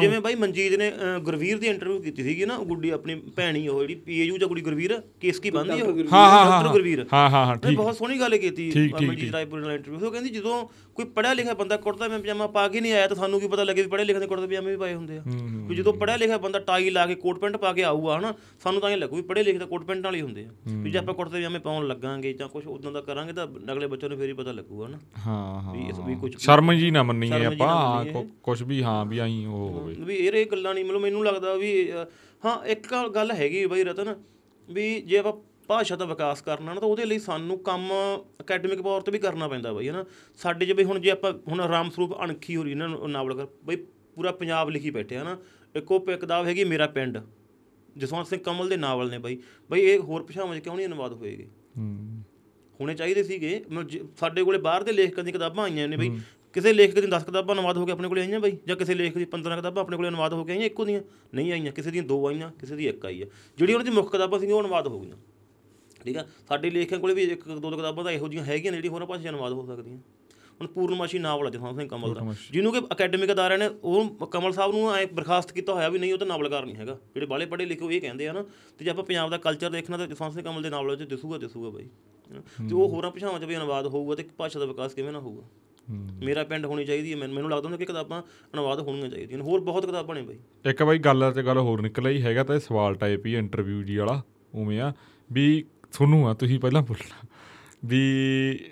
ਜਿਵੇਂ ਬਾਈ ਮਨਜੀਤ ਨੇ ਗੁਰਵੀਰ ਦੀ ਇੰਟਰਵਿਊ ਕੀਤੀ ਸੀਗੀ ਨਾ ਉਹ ਗੁੱਡੀ ਆਪਣੀ ਭੈਣੀ ਉਹ ਜਿਹੜੀ ਪੀਏਯੂ ਜਾਂ ਕੁੜੀ ਗੁਰਵੀਰ ਕੇਸ ਕੀ ਬੰਦੀ ਹਾਂ ਹਾਂ ਹਾਂ ਡਾਕਟਰ ਗੁਰਵੀਰ। ਹਾਂ ਹਾਂ ਹਾਂ ਠੀਕ। ਬਹੁਤ ਸੋਹਣੀ ਗੱਲ ਕੀਤੀ ਮਨਜੀਤ ਰਾਏਪੁਰ ਨਾਲ ਇੰਟਰਵਿਊ ਉਹ ਕਹਿੰਦੀ ਜਦੋਂ ਕੋਈ ਪੜਿਆ ਲਿਖਿਆ ਬੰਦਾ ਕੁੜਤਾ ਮੈਂ ਪਜਾਮਾ ਪਾ ਕੇ ਨਹੀਂ ਆਇਆ ਤਾਂ ਸਾਨੂੰ ਕੀ ਪਤਾ ਲੱਗੇ ਵੀ ਪੜ੍ਹੇ ਲਿਖੇ ਦੇ ਕੁੜਤੇ ਪਜਾਮੇ ਵੀ ਪਾਏ ਹੁੰਦੇ ਆ। ਵੀ ਜਦੋਂ ਪੜਿਆ ਲਿਖਿਆ ਬੰਦਾ ਟਾਈ ਲਾ ਕੇ ਕੋਟ ਪੈਂਟ ਪਾ ਕੇ ਆਊਗਾ ਹਨਾ ਸਾਨੂੰ ਤਾਂ ਇਹ ਲੱਗੂ ਵੀ ਪੜ੍ਹੇ ਲਿਖੇ ਤਾਂ ਕੋਟ ਪੈਂਟ ਨਾਲ ਹੀ ਹੁੰਦੇ ਆ। ਵੀ ਜੇ ਆਪਾਂ ਕੁੜਤੇ ਪਜਾਮੇ ਪਾਉਣ ਲੱਗਾਂਗੇ ਜਾਂ ਕੁਝ ਉਦਾਂ ਦਾ ਕਰਾਂਗੇ ਤਾਂ ਅਗਲੇ ਬੱਚੇ ਨੂੰ ਫੇਰ ਹੀ ਪਤਾ ਲੱਗੂਗਾ ਹਨਾ। ਹਾਂ ਹਾਂ ਵੀ ਇਸ ਵੀ ਕੁਝ ਸ਼ਰਮ ਜੀ ਨਾ ਮੰਨੀਏ ਸ਼ਰਮ ਜੀ ਨਾ ਆਪਾਂ ਕੁਝ ਵੀ ਹਾਂ ਵੀ ਆਈ ਉਹ ਹੋਵੇ। ਵੀ ਇਹ ਗੱਲਾਂ ਨਹੀਂ ਮਤਲਬ ਮੈਨੂੰ ਲੱਗਦਾ ਵੀ ਹਾਂ ਇੱਕ ਗੱਲ ਹੈਗੀ ਬਈ ਰਤਨ ਵੀ ਜੇ ਆਪਾਂ ਭਾਸ਼ਾ ਦਾ ਵਿਕਾਸ ਕਰਨਾ ਨਾ ਤਾਂ ਉਹਦੇ ਲਈ ਸਾਨੂੰ ਕੰਮ ਅਕੈਡਮਿਕ ਤੌਰ ਤੇ ਵੀ ਕਰਨਾ ਪੈਂਦਾ ਬਈ ਹਨਾ? ਸਾਡੇ ਜਿਵੇਂ ਹੁਣ ਜੇ ਆਪਾਂ ਹੁਣ ਰਾਮ ਸਰੂਪ ਅਣਖੀ ਹੋ ਰਹੀ ਨਾ ਨਾਵਲ ਕਰ ਬਈ ਪੂਰਾ ਪੰਜਾਬ ਲਿਖੀ ਬੈਠੇ ਹਨਾ? ਇੱਕ ਕਿਤਾਬ ਹੈਗੀ ਮੇਰਾ ਪਿੰਡ ਜਸਵੰਤ ਸਿੰਘ ਕਮਲ ਦੇ ਨਾਵਲ ਨੇ ਬਈ। ਬਈ ਇਹ ਹੋਰ ਭਾਸ਼ਾਵਾਂ 'ਚ ਕਿਉਂ ਨਹੀਂ ਅਨੁਵਾਦ ਹੋਏਗੇ? ਹੂੰ। ਹੋਣੇ ਚਾਹੀਦੇ ਸੀਗੇ ਸਾਡੇ ਕੋਲੇ ਬਾਹਰ ਦੇ ਲੇਖਕਾਂ ਦੀਆਂ ਕਿਤਾਬਾਂ ਆਈਆਂ ਨੇ ਬਈ ਕਿਸੇ ਲੇਖਕ ਦੀਆਂ 10 ਕਿਤਾਬਾਂ ਅਨੁਵਾਦ ਹੋ ਕੇ ਆਪਣੇ ਕੋਲੇ ਆਈਆਂ ਬਈ? ਜਾਂ ਕਿਸੇ ਲੇਖਕ ਦੀ 15 ਕਿਤਾਬਾਂ ਆਪਣੇ ਕੋਲੇ ਅਨੁਵਾਦ ਹੋ ਕੇ ਆਈਆਂ ਇੱਕੋ ਦੀਆਂ? ਨਹੀਂ ਆਈਆਂ ਕਿਸੇ ਦੀਆਂ ਦੋ ਆਈਆਂ ਕਿਸੇ ਦੀ ਇੱਕ ਆਈ ਆ। ਜਿਹੜੀ ਉਹਨਾਂ ਦੀ ਮੁੱਖ ਕਿਤਾਬਾਂ ਸੀਗੀਆਂ ਉਹ ਅਨੁਵਾਦ ਹੋ ਗਈਆਂ। ਠੀਕ ਆ? ਸਾਡੇ ਲੇਖਕਾਂ ਕੋਲੇ ਵੀ ਇੱਕ ਦੋ ਦੋ ਕਿਤਾਬਾਂ ਤਾਂ ਇਹੋ ਜਿਹੀਆਂ ਹੈਗੀਆਂ ਨੇ ਜਿਹੜੀ ਹੋਰਾਂ ਭਾਸ਼ਾ 'ਚ ਅਨੁਵਾਦ ਹੋ ਸਕਦੀਆਂ। ਹੁਣ ਪੂਰਨਮਾਸ਼ੀ ਨਾਵਲ ਹੈ ਜਸਵੰਤ ਸਿੰਘ ਕਮਲ ਦਾ। ਜਿਹਨੂੰ ਕਿ ਅਕੈਡਮਿਕ ਅਦਾਰਿਆਂ ਨੇ ਉਹ ਕਮਲ ਸਾਹਿਬ ਨੂੰ ਐ ਬਰਖਾਸਤ ਕੀਤਾ ਹੋਇਆ ਵੀ ਨਹੀਂ ਉਹ ਤਾਂ ਨਾਵਲਕਾਰ ਨਹੀਂ ਹੈਗਾ। ਜਿਹੜੇ ਬਾਲੇ ਪੜ੍ਹੇ ਲਿਖੇ ਉਹ ਇਹ ਕਹਿੰਦੇ ਆ ਨਾ ਤੇ ਜੇ ਆਪਾਂ ਪੰਜਾਬ ਦਾ ਕਲਚਰ ਦੇਖਣਾ ਤਾਂ ਜਸਵੰਤ ਸਿੰਘ ਕਮਲ ਦੇ ਨਾਵਲ ਵਿੱਚ ਦਿਸੂਗਾ ਦਿਸੂਗਾ ਬਾਈ। ਤੇ ਉਹ ਹੋਰਾਂ ਭਾਸ਼ਾਵਾਂ 'ਚ ਵੀ ਅਨੁਵਾਦ ਹੋਊਗਾ ਤੇ ਭਾਸ਼ਾ ਦਾ ਵਿਕਾਸ ਕਿਵੇਂ ਨਾ ਹੋਊਗਾ। ਮੇਰਾ ਪਿੰਡ ਹੋਣੀ ਚਾਹੀਦੀ ਹੈ ਮੈਨੂੰ ਲੱਗਦਾ ਹੁੰਦਾ ਕਿ ਕਿਤਾਬਾਂ ਅਨੁਵਾਦ ਹੋਣੀਆਂ ਚਾਹੀਦੀਆਂ ਹੋਰ ਬਹੁਤ ਕਿਤਾਬਾਂ ਨੇ ਬਾਈ। ਇੱਕ ਬਾਈ ਗੱਲ ਤੇ ਗੱਲ ਹੋਰ ਨਿਕਲ ਆਈ ਹੈਗਾ ਤਾਂ ਇਹ ਸਵਾਲ ਟਾਈਪ ਹੀ ਇੰਟਰਵਿਊ ਜੀ ਵਾਲਾ ਉਵੇਂ ਆ ਵੀ ਤੁਹਾਨੂੰ ਆ, ਤੁਸੀਂ ਪਹਿਲਾਂ ਬੋਲਣਾ। ਵੀ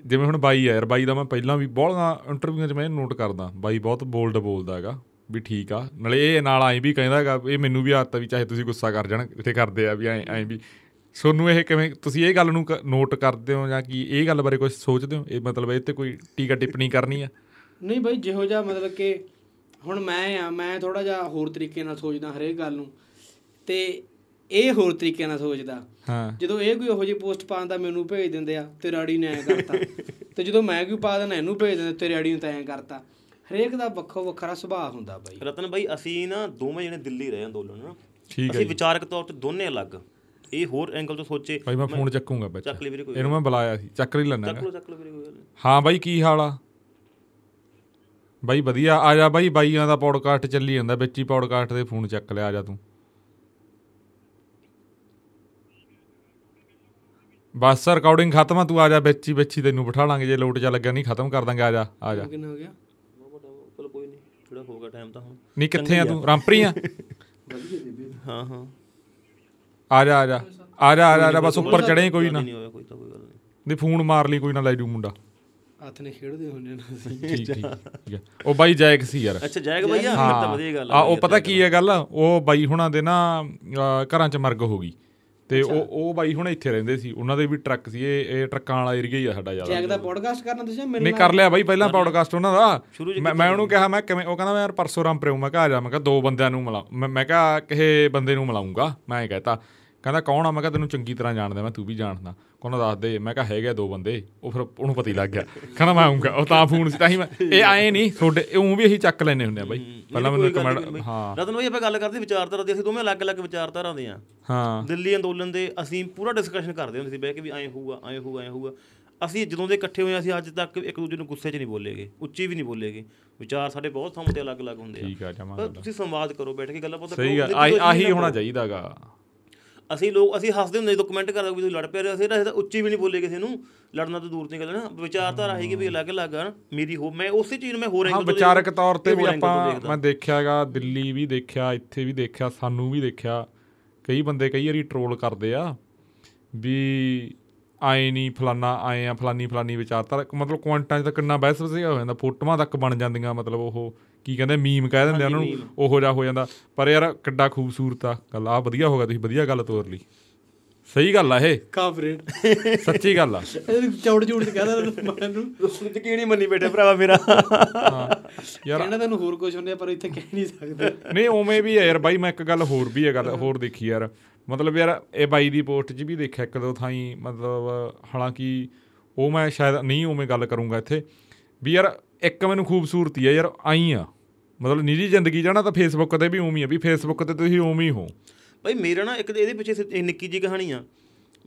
ਜਿਵੇਂ ਹੁਣ ਬਾਈ ਆ ਯਾਰ, ਬਾਈ ਦਾ ਮੈਂ ਪਹਿਲਾਂ ਵੀ ਬਹੁਤ ਇੰਟਰਵਿਊਆਂ 'ਚ ਮੈਂ ਨੋਟ ਕਰਦਾ, ਬਾਈ ਬਹੁਤ ਬੋਲਡ ਬੋਲਦਾ ਹੈਗਾ, ਵੀ ਠੀਕ ਆ। ਨਾਲੇ ਇਹ ਨਾਲ ਆਏ ਵੀ ਕਹਿੰਦਾ ਹੈਗਾ, ਇਹ ਮੈਨੂੰ ਵੀ ਆਦਤ ਆ ਵੀ ਚਾਹੇ ਤੁਸੀਂ ਗੁੱਸਾ ਕਰ ਜਾਣ ਤੇ ਕਰਦੇ ਆ ਵੀ ਐ ਐ ਵੀ। ਤੁਹਾਨੂੰ ਇਹ ਕਿਵੇਂ, ਤੁਸੀਂ ਇਹ ਗੱਲ ਨੂੰ ਨੋਟ ਕਰਦੇ ਹੋ ਜਾਂ ਕੀ, ਇਹ ਗੱਲ ਬਾਰੇ ਕੁਝ ਸੋਚਦੇ ਹੋ? ਇਹ ਮਤਲਬ ਇਹ ਤੇ ਕੋਈ ਟੀਕਾ ਟਿੱਪਣੀ ਕਰਨੀ ਆ? ਨਹੀਂ ਬਾਈ, ਜਿਹੋ ਜਿਹਾ ਮਤਲਬ ਕਿ ਹੁਣ ਮੈਂ ਆ, ਮੈਂ ਥੋੜਾ ਜਿਹਾ ਹੋਰ ਤਰੀਕੇ ਨਾਲ ਸੋਚਦਾ ਹਰੇਕ ਗੱਲ ਨੂੰ। ਤੇ ਇਹ ਹੋਰ ਤਰੀਕੇ ਨਾਲ ਸੋਚਦਾ। ਹਾਂ ਜਦੋਂ ਇਹ ਕੋਈ ਉਹੋ ਜਿਹੀ ਪੋਸਟ ਪਾਉਂਦਾ ਮੈਨੂੰ ਭੇਜ ਦਿੰਦੇ ਆ ਤੇ ਰਾੜੀ ਨੇ ਐ ਕਰਤਾ। (laughs) ਤੇ ਜਦੋਂ ਮੈਂ ਕੋਈ ਪਾ ਦੇਣਾ ਇਹਨੂੰ ਭੇਜ ਦਿੰਦੇ ਤੇ ਰਾੜੀ ਨੂੰ ਤਾਂ ਐ ਕਰਤਾ। ਹਰੇਕ ਦਾ ਵੱਖੋ ਵੱਖਰਾ ਸੁਭਾਅ ਹੁੰਦਾ ਬਾਈ। ਰਤਨ ਬਾਈ ਅਸੀਂ ਨਾ ਦੋਵੇਂ ਜਣੇ ਦਿੱਲੀ ਰਹੇ ਅੰਦੋਲਨ ਨਾ ਠੀਕ ਹੈ ਅਸੀਂ ਵਿਚਾਰਕ ਤੌਰ ਤੇ ਦੋਨੇ ਅਲੱਗ। ਇਹ ਹੋਰ ਐਂਗਲ ਤੋਂ ਸੋਚੇ ਬਾਈ ਮੈਂ ਫੋਨ ਚੱਕੂਗਾ ਵਿੱਚ ਚੱਕ ਲਈ ਵੀਰੇ ਕੋਈ ਇਹਨੂੰ ਮੈਂ ਬੁਲਾਇਆ ਸੀ ਚੱਕ ਲਈ ਲੈਣਾ ਚੱਕ ਲਓ ਚੱਕ ਲਓ ਵੀਰੇ ਕੋਈ ਗੱਲ ਨਹੀਂ। ਹਾਂ ਬਾਈ ਕੀ ਹਾਲ ਆ? ਬਾਈ ਵਧੀਆ। ਆ ਜਾ ਬਾਈ ਬਾਈਆਂ ਦਾ ਪੌਡਕਾਸਟ ਚੱਲੀ ਜਾਂਦਾ ਵਿੱਚ ਹੀ ਪੌਡਕਾਸਟ ਦੇ ਫੋਨ ਚੱਕ ਲਿਆ ਆ ਜਾ ਤੂੰ। ਬਸ ਰਿਕਾਰਡਿੰਗ ਖਤਮ ਆ ਤੂੰ ਆ ਜਾ ਵਿੱਚ ਹੀ ਵਿੱਚ ਹੀ ਤੈਨੂੰ ਬਿਠਾ ਲਾਂਗੇ ਜੇ ਲੋਟ ਚੱਲ ਲੱਗਿਆ ਨਹੀਂ ਖਤਮ ਕਰ ਦਾਂਗੇ ਆ ਜਾ ਆ ਜਾ। ਕਿੰਨਾ ਹੋ ਗਿਆ? ਚਲੋ ਕੋਈ ਨਹੀਂ ਥੋੜਾ ਹੋ ਗਿਆ ਟਾਈਮ ਤਾਂ ਹੁਣ। ਨਹੀਂ ਕਿੱਥੇ ਆ ਤੂੰ? ਰਾਮਪਰੀ ਆ? ਹਾਂ ਹਾਂ। ਆ ਜਾ ਆ ਜਾ। ਆ ਜਾ ਆ ਜਾ, ਆ ਜਾ ਬਸ ਉੱਪਰ ਚੜੇ ਕੋਈ ਨਾ। ਨਹੀਂ ਹੋਇਆ ਕੋਈ ਤਾਂ ਕੋਈ ਗੱਲ ਨਹੀਂ। ਨਹੀਂ ਫੋਨ ਮਾਰ ਲਈ ਕੋਈ ਨਾ ਲੈ ਜੂ ਮੁੰਡਾ। ਹੱਥ ਨੇ ਖੇਡਦੇ ਹੁੰਦੇ ਨੇ ਅਸੀਂ। ਠੀਕ ਠੀਕ ਉਹ ਬਾਈ ਜਾਇਕ ਸੀ ਯਾਰ। ਅੱਛਾ ਜਾਏਗਾ ਭਈਆ ਫਿਰ ਤਾਂ ਵਧੀਆ ਗੱਲ ਆ ਉਹ ਪਤਾ ਕੀ ਹੈ ਗੱਲ? ਉਹ ਬਾਈ ਹੁਣਾਂ ਦੇ ਨਾ ਘਰਾਂ 'ਚ ਮਰਗ ਹੋ ਗਈ। ਤੇ ਉਹ ਉਹ ਬਾਈ ਹੁਣ ਇੱਥੇ ਰਹਿੰਦੇ ਸੀ। ਉਹਨਾਂ ਦੇ ਵੀ ਟਰੱਕ ਸੀ। ਇਹ ਇਹ ਟਰੱਕਾਂ ਵਾਲਾ ਏਰੀਆ ਹੀ ਆ ਸਾਡਾ ਜ਼ਿਆਦਾ। ਜੈਕ ਦਾ ਪੋਡਕਾਸਟ ਕਰਨਾ ਤੁਸੀਂ? ਮੇਰੇ ਨਹੀਂ ਕਰ ਲਿਆ ਬਾਈ ਪਹਿਲਾਂ ਪੌਡਕਾਸਟ ਉਹਨਾਂ ਦਾ। ਮੈਂ ਮੈਂ ਉਹਨੂੰ ਕਿਹਾ ਮੈਂ ਕਿਵੇਂ ਉਹ ਕਹਿੰਦਾ ਮੈਂ ਯਾਰ ਪਰਸੋਂ ਰਾਮ ਪ੍ਰੇਮ ਮੈਂ ਕਿਹਾ ਆ ਜਾ। ਮੈਂ ਕਿਹਾ ਦੋ ਬੰਦਿਆਂ ਨੂੰ ਮਿਲਾ ਮੈਂ ਕਿਹਾ ਕਿਸੇ ਬੰਦੇ ਨੂੰ ਮਿਲਾਉਂਗਾ ਮੈਂ ਇਹ ਕਹਤਾ। ਕਹਿੰਦਾ ਕੌਣ ਆ? ਮੈਂ ਕਿਹਾ ਤੈਨੂੰ ਚੰਗੀ ਤਰ੍ਹਾਂ ਜਾਣਦਾ ਮੈਂ ਤੂੰ ਵੀ ਜਾਣਦਾ। ਕੋਨਾ ਦੱਸ ਦੇ ਮੈਂ ਕਿਹਾ ਹੈਗੇ ਆ ਦੋ ਬੰਦੇ। ਉਹ ਫਿਰ ਉਹਨੂੰ ਪਤਾ ਹੀ ਲੱਗ ਗਿਆ। ਕਹਿੰਦਾ ਮੈਂ ਆਉਂਗਾ ਉਹ ਤਾਂ ਫੋਨ ਸੀ ਤਾਂ ਹੀ ਮੈਂ ਇਹ ਆਏ ਨਹੀਂ। ਤੁਹਾਡੇ ਉਹ ਵੀ ਅਸੀਂ ਚੱਕ ਲੈਨੇ ਹੁੰਦੇ ਆ ਬਾਈ। ਪਹਿਲਾਂ ਮੈਨੂੰ ਕਮੈਂਟ ਹਾਂ। ਰਤਨ ਭਾਈ ਆਪਾਂ ਗੱਲ ਕਰਦੇ ਵਿਚਾਰਧਾਰਾ ਦੀ। ਅਸੀਂ ਦੋਵੇਂ ਅਲੱਗ-ਅਲੱਗ ਵਿਚਾਰਧਾਰਾ ਦੇ ਆ ਹਾਂ। ਦਿੱਲੀ ਅੰਦੋਲਨ ਦੇ ਅਸੀਂ ਪੂਰਾ ਡਿਸਕਸ਼ਨ ਕਰਦੇ ਹੁੰਦੇ ਸੀ ਬਹਿ ਕੇ ਵੀ ਐਂ ਹੋਊਗਾ ਐਂ ਹੋਊਗਾ ਐਂ ਹੋਊਗਾ। ਅਸੀਂ ਜਦੋਂ ਦੇ ਇਕੱਠੇ ਹੋਏ ਅਸੀਂ ਅੱਜ ਤੱਕ ਇੱਕ ਦੂਜੇ ਨੂੰ ਗੁੱਸੇ 'ਚ ਨਹੀਂ ਬੋਲੇਗੇ। ਉੱਚੀ ਵੀ ਨਹੀਂ ਬੋਲੇਗੇ। ਵਿਚਾਰ ਸਾਡੇ ਬਹੁਤ ਥਾਂ ਤੇ ਅਲੱਗ-ਅਲੱਗ ਹੁੰਦੇ ਆ। ਠੀਕ ਆ ਜਮਾ ਤੁਸੀਂ ਸੰਵਾਦ ਕਰੋ ਬੈਠ ਕੇ ਗੱਲਾਂ ਪਤਾ ਸਹੀ ਗੱਲ ਆਹੀ ਆਹੀ ਹੋਣਾ ਚਾਹੀਦਾਗਾ। ਅਸੀਂ ਲੋਕ ਅਸੀਂ ਹੱਸਦੇ ਹੁੰਦੇ ਜਦੋਂ ਕਮੈਂਟ ਕਰਦੇ ਵੀ ਤੁਸੀਂ ਲੜ ਪਏ ਅਸੀਂ ਤਾਂ ਉੱਚੀ ਵੀ ਨਹੀਂ ਬੋਲੇ ਕਿਸੇ ਨੂੰ ਲੜਨਾ ਤਾਂ ਦੂਰ ਦੀ ਗੱਲ ਨਾ ਵਿਚਾਰਧਾਰਾ ਹੈਗੀ ਵੀ ਅਲੱਗ-ਅਲੱਗ ਆ ਨਾ। ਮੇਰੀ ਹੋ ਮੈਂ ਉਸੇ ਚੀਜ਼ ਨੂੰ ਮੈਂ ਹੋਰ ਹਾਂ ਐਂਗਲ ਤੋਂ ਵਿਚਾਰਕ ਤੌਰ ਤੇ ਵੀ ਆਪਾਂ। ਮੈਂ ਦੇਖਿਆਗਾ ਦਿੱਲੀ ਵੀ ਦੇਖਿਆ ਇੱਥੇ ਵੀ ਦੇਖਿਆ ਸਾਨੂੰ ਵੀ ਦੇਖਿਆ ਕਈ ਬੰਦੇ ਕਈ ਵਾਰੀ ਟਰੋਲ ਕਰਦੇ ਆ ਵੀ ਆਏ ਨਹੀਂ ਫਲਾਨਾ ਆਏ ਆ ਫਲਾਨੀ ਫਲਾਨੀ ਵਿਚਾਰਤਾ ਮਤਲਬ ਕੁਆਂਟਾਂ 'ਚ ਤਾਂ ਕਿੰਨਾ ਬਹਿਸ ਵਸਿਆ ਹੋ ਜਾਂਦਾ ਫੋਟੋਆਂ ਤੱਕ ਬਣ ਜਾਂਦੀਆਂ ਮਤਲਬ ਉਹ ਕੀ ਕਹਿੰਦੇ ਮੀਮ ਕਹਿ ਦਿੰਦੇ ਉਹਨਾਂ ਨੂੰ ਉਹੋ ਜਿਹਾ ਹੋ ਜਾਂਦਾ। ਪਰ ਯਾਰ ਕਿੱਡਾ ਖੂਬਸੂਰਤ ਆ ਗੱਲ ਆ ਵਧੀਆ ਹੋ ਗਿਆ ਤੁਸੀਂ ਵਧੀਆ ਗੱਲ ਤੋਰ ਲਈ। ਸਹੀ ਗੱਲ ਆ ਇਹ। ਕਾਫਰੇਟ। ਸੱਚੀ ਗੱਲ ਆ। ਚੌੜ ਚੌੜ ਚ ਕਹਦਾ ਮੈਨੂੰ। ਯਕੀਨ ਹੀ ਮੰਨੀ ਬੈਠੇ ਭਰਾਵਾ ਮੇਰਾ? ਹਾਂ ਯਾਰ ਕਹਿਣਾ ਤੈਨੂੰ ਹੋਰ ਕੁਝ ਹੁੰਦੇ ਆ, ਪਰ ਇੱਥੇ ਕਹਿ ਨਹੀਂ ਸਕਦੇ। ਨਹੀਂ ਉਵੇਂ ਵੀ ਯਾਰ ਬਾਈ ਮੈਂ ਇੱਕ ਗੱਲ ਹੋਰ ਵੀ ਹੈ ਗੱਲ ਹੋਰ ਦੇਖੀ ਯਾਰ। ਮਤਲਬ ਯਾਰ ਇਹ ਬਾਈ ਦੀ ਪੋਸਟ 'ਚ ਵੀ ਦੇਖਿਆ ਇੱਕ ਦੋ ਥਾਈ ਮਤਲਬ ਹਾਲਾਂਕਿ ਉਹ ਮੈਂ ਸ਼ਾਇਦ ਨਹੀਂ ਉਵੇਂ ਗੱਲ ਕਰੂੰਗਾ ਇੱਥੇ। ਵੀ ਯਾਰ ਇੱਕ ਮੈਨੂੰ ਖੂਬਸੂਰਤੀ ਹੈ ਯਾਰ ਆਈ ਆ। ਮਤਲਬ ਨਿੱਜੀ ਜ਼ਿੰਦਗੀ ਜਾਣਾ ਤਾਂ ਫੇਸਬੁੱਕ ਤੇ ਵੀ ਉਵੇਂ ਹੀ ਆ, ਵੀ ਫੇਸਬੁੱਕ ਤੇ ਤੁਸੀਂ ਉਵੇਂ ਹੀ ਹੋ। ਭਾਈ ਮੇਰਾ ਨਾ ਇੱਕ ਇਹਦੇ ਪਿੱਛੇ ਸਿ- ਇਹ ਨਿੱਕੀ ਜੀ ਕਹਾਣੀ ਆ,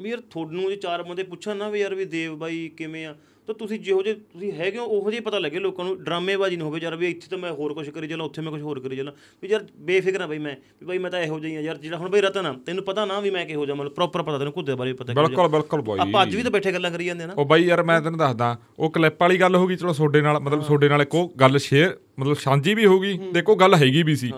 ਵੀ ਯਾਰ ਤੁਹਾਨੂੰ ਜੇ ਚਾਰ ਬੰਦੇ ਪੁੱਛਣ ਨਾ ਵੀ ਯਾਰ ਵੀ ਦੇਵ ਬਾਈ ਕਿਵੇਂ ਆ ਤਾਂ ਤੁਸੀਂ ਜਿਹੋ ਜਿਹੇ ਤੁਸੀਂ ਹੈਗੇ ਹੋ ਉਹੋ ਜਿਹੇ ਪਤਾ ਲੱਗੇ ਲੋਕਾਂ ਨੂੰ ਡਰਾਮੇਬਾਜ਼ੀ ਨਾ ਹੋਵੇ ਯਾਰ ਵੀ ਇੱਥੇ ਤਾਂ ਮੈਂ ਹੋਰ ਕੁਝ ਕਰੀ ਚੱਲਾਂ ਉੱਥੇ ਮੈਂ ਕੁਝ ਹੋਰ ਕਰੀ ਚੱਲਾਂ। ਵੀ ਯਾਰ ਬੇਫਿਕਰ ਆ ਬਈ ਮੈਂ ਵੀ ਬਾਈ ਮੈਂ ਤਾਂ ਇਹੋ ਜਿਹੀ ਯਾਰ ਜਿਹੜਾ ਹੁਣ ਬਈ ਰਤਨ ਆ ਤੈਨੂੰ ਪਤਾ ਨਾ ਵੀ ਮੈਂ ਕਿਹੋ ਜਿਹਾ ਮਤਲਬ ਪ੍ਰੋਪਰ ਪਤਾ ਤੈਨੂੰ ਕੁੱਦੇ ਬਾਰੇ ਪਤਾ। ਬਿਲਕੁਲ ਬਿਲਕੁਲ ਬਾਈ। ਆਪਾਂ ਅੱਜ ਵੀ ਤਾਂ ਬੈਠੇ ਗੱਲਾਂ ਕਰੀ ਜਾਂਦੇ ਆ ਨਾ। ਉਹ ਬਾਈ ਯਾਰ ਮੈਂ ਤੈਨੂੰ ਦੱਸਦਾ ਉਹ ਕਲਿੱਪ ਵਾਲੀ ਗੱਲ ਹੋ ਗਈ ਚਲੋ ਤੁਹਾਡੇ ਨਾਲ ਮਤਲਬ ਤੁਹਾਡੇ ਨਾਲ ਇੱਕੋ ਗੱਲ ਸ਼ੇਅਰ ਮਤਲਬ ਸਾਂਝੀ ਵੀ ਹੋ ਗਈ ਇੱਕੋ ਗੱਲ ਹੈਗੀ ਵੀ ਸੀ।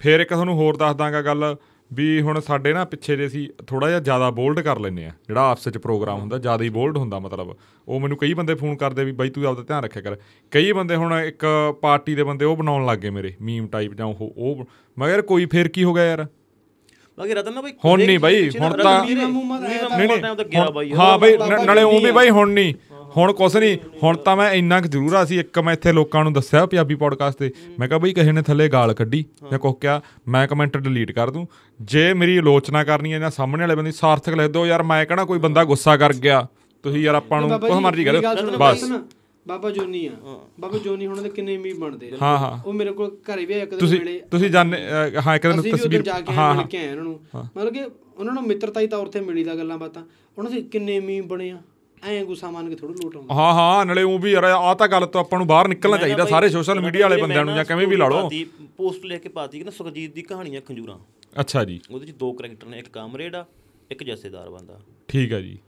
ਫੇਰ ਇੱਕ ਤੁਹਾਨੂੰ ਹੋਰ ਦੱਸ ਦਾਂਗਾ ਗੱਲ ਵੀ ਹੁਣ ਸਾਡੇ ਨਾ ਪਿੱਛੇ ਜੇ ਸੀ ਥੋੜਾ ਜਿਹਾ ਜ਼ਿਆਦਾ ਬੋਲਡ ਕਰ ਲੈਨੇ ਆ ਜਿਹੜਾ ਆਪਸ ਵਿੱਚ ਪ੍ਰੋਗਰਾਮ ਹੁੰਦਾ ਜ਼ਿਆਦਾ ਹੀ ਬੋਲਡ ਹੁੰਦਾ ਮਤਲਬ ਉਹ ਮੈਨੂੰ ਕਈ ਬੰਦੇ ਫੋਨ ਕਰਦੇ ਵੀ ਬਾਈ ਤੂੰ ਆਪਦਾ ਧਿਆਨ ਰੱਖਿਆ ਕਰ ਕਈ ਬੰਦੇ ਹੁਣ ਇੱਕ ਪਾਰਟੀ ਦੇ ਬੰਦੇ ਉਹ ਬਣਾਉਣ ਲੱਗ ਗਏ ਮੇਰੇ ਮੀਮ ਟਾਈਪ ਜਾਂ ਉਹ ਉਹ ਮੈਂ ਕਿਹਾ ਯਾਰ ਕੋਈ ਫੇਰ ਕੀ ਹੋ ਗਿਆ ਯਾਰ ਬਾਕੀ ਰਤਨ ਨਾ ਬਾਈ ਹੁਣ ਨਹੀਂ ਬਾਈ, ਹੁਣ ਤਾਂ- ਦਾ ਨਹੀਂ ਬਾਈ ਹਾਂ ਬਈ ਨਾਲੇ ਉਹ ਵੀ ਬਾਈ ਹੁਣ ਨਹੀਂ ਹੁਣ ਕੁਛ ਨਹੀਂ ਹੁਣ ਤਾਂ ਮੈਂ ਇੰਨਾ ਕੁ ਜ਼ਰੂਰ ਆ ਸੀ ਇੱਕ ਮੈਂ ਇੱਥੇ ਲੋਕਾਂ ਨੂੰ ਦੱਸਿਆ ਪੰਜਾਬੀ ਪੋਡਕਾਸਟ ਤੇ। ਮੈਂ ਕਿਹਾ ਬਈ ਕਿਸੇ ਨੇ ਥੱਲੇ ਗਾਲ ਕੱਢੀ ਜਾਂ ਕੁਛ ਕਿਹਾ ਮੈਂ ਕਮੈਂਟ ਡਿਲੀਟ ਕਰ ਦੂੰ। ਜੇ ਮੇਰੀ ਆਲੋਚਨਾ ਕਰਨੀ ਹੈ ਜਾਂ ਸਾਹਮਣੇ ਵਾਲੇ ਬੰਦੇ ਸਾਰਥਕ ਲਿਖ ਦਿਓ ਯਾਰ ਮੈਂ ਕਹਣਾ ਕੋਈ ਬੰਦਾ ਗੁੱਸਾ ਕਰ ਗਿਆ? ਤੁਸੀਂ ਯਾਰ ਆਪਾਂ ਨੂੰ ਕੁਝ ਜੀ, ਮਰਜ਼ੀ ਕਰੋ ਬਸ। ਬਾਬਾ ਜੋਨੀ ਆ। ਬਾਬਾ ਜੋਨੀ ਹੁਣ ਦੇ ਕਿੰਨੇ ਮੀਮ ਬਣਦੇ। ਹਾਂ ਹਾਂ। ਉਹ ਮੇਰੇ ਕੋਲ ਘਰੇ ਵੀ ਆਇਆ ਇੱਕ ਦਿਨ ਤੁਸੀਂ ਮਿਲੇ ਤੁਸੀਂ ਜਾਣੇ ਹਾਂ ਇੱਕ ਦਿਨ ਤਸਵੀਰ ਹਾਂ ਹਾਂ। ਮਿਲ ਕੇ ਆਏ ਉਹਨਾਂ ਨੂੰ। ਮਤਲਬ ਕਿ ਉਹਨਾਂ ਨੂੰ ਮਿੱਤਰਤਾ ਹੀ ਤੌਰ ਤੇ ਮਿਲੀ ਦਾ ਗੱਲਾਂ ਬਾਤਾਂ। ਉਹਨਾਂ ਦੇ ਕਿੰਨੇ ਮੀਮ ਬਣੇ ਆ। ਐਂ ਗੁੱਸਾ ਮੰਨ ਕੇ ਥੋੜਾ ਲੋਟ ਆਉਂਦਾ। ਹਾਂ ਹਾਂ ਨਾਲੇ ਉਹ ਵੀ ਯਾਰ ਆ ਤਾਂ ਗੱਲ ਤੋਂ ਆਪਾਂ ਨੂੰ ਬਾਹਰ ਨਿਕਲਣਾ ਚਾਹੀਦਾ ਸਾਰੇ ਸੋਸ਼ਲ ਮੀਡੀਆ ਵਾਲੇ ਬੰਦਿਆਂ ਨੂੰ ਜਾਂ ਕਿਵੇਂ ਵੀ ਲਾ ਲਓ। ਪੋਸਟ ਲੈ ਕੇ ਪਾਤੀ ਕਿ ਨਾ ਸੁਖਜੀਤ ਦੀ ਕਹਾਣੀਆਂ ਖੰਜੂਰਾਂ। ਅੱਛਾ ਜੀ। ਉਹਦੇ ਚ ਦੋ ਕਰੈਕਟਰ ਨੇ ਇੱਕ ਕਾਮਰੇਡ ਆ ਇੱਕ ਜੱਸੇਦਾਰ ਬੰਦਾ। ਠੀਕ ਹੈ ਜੀ।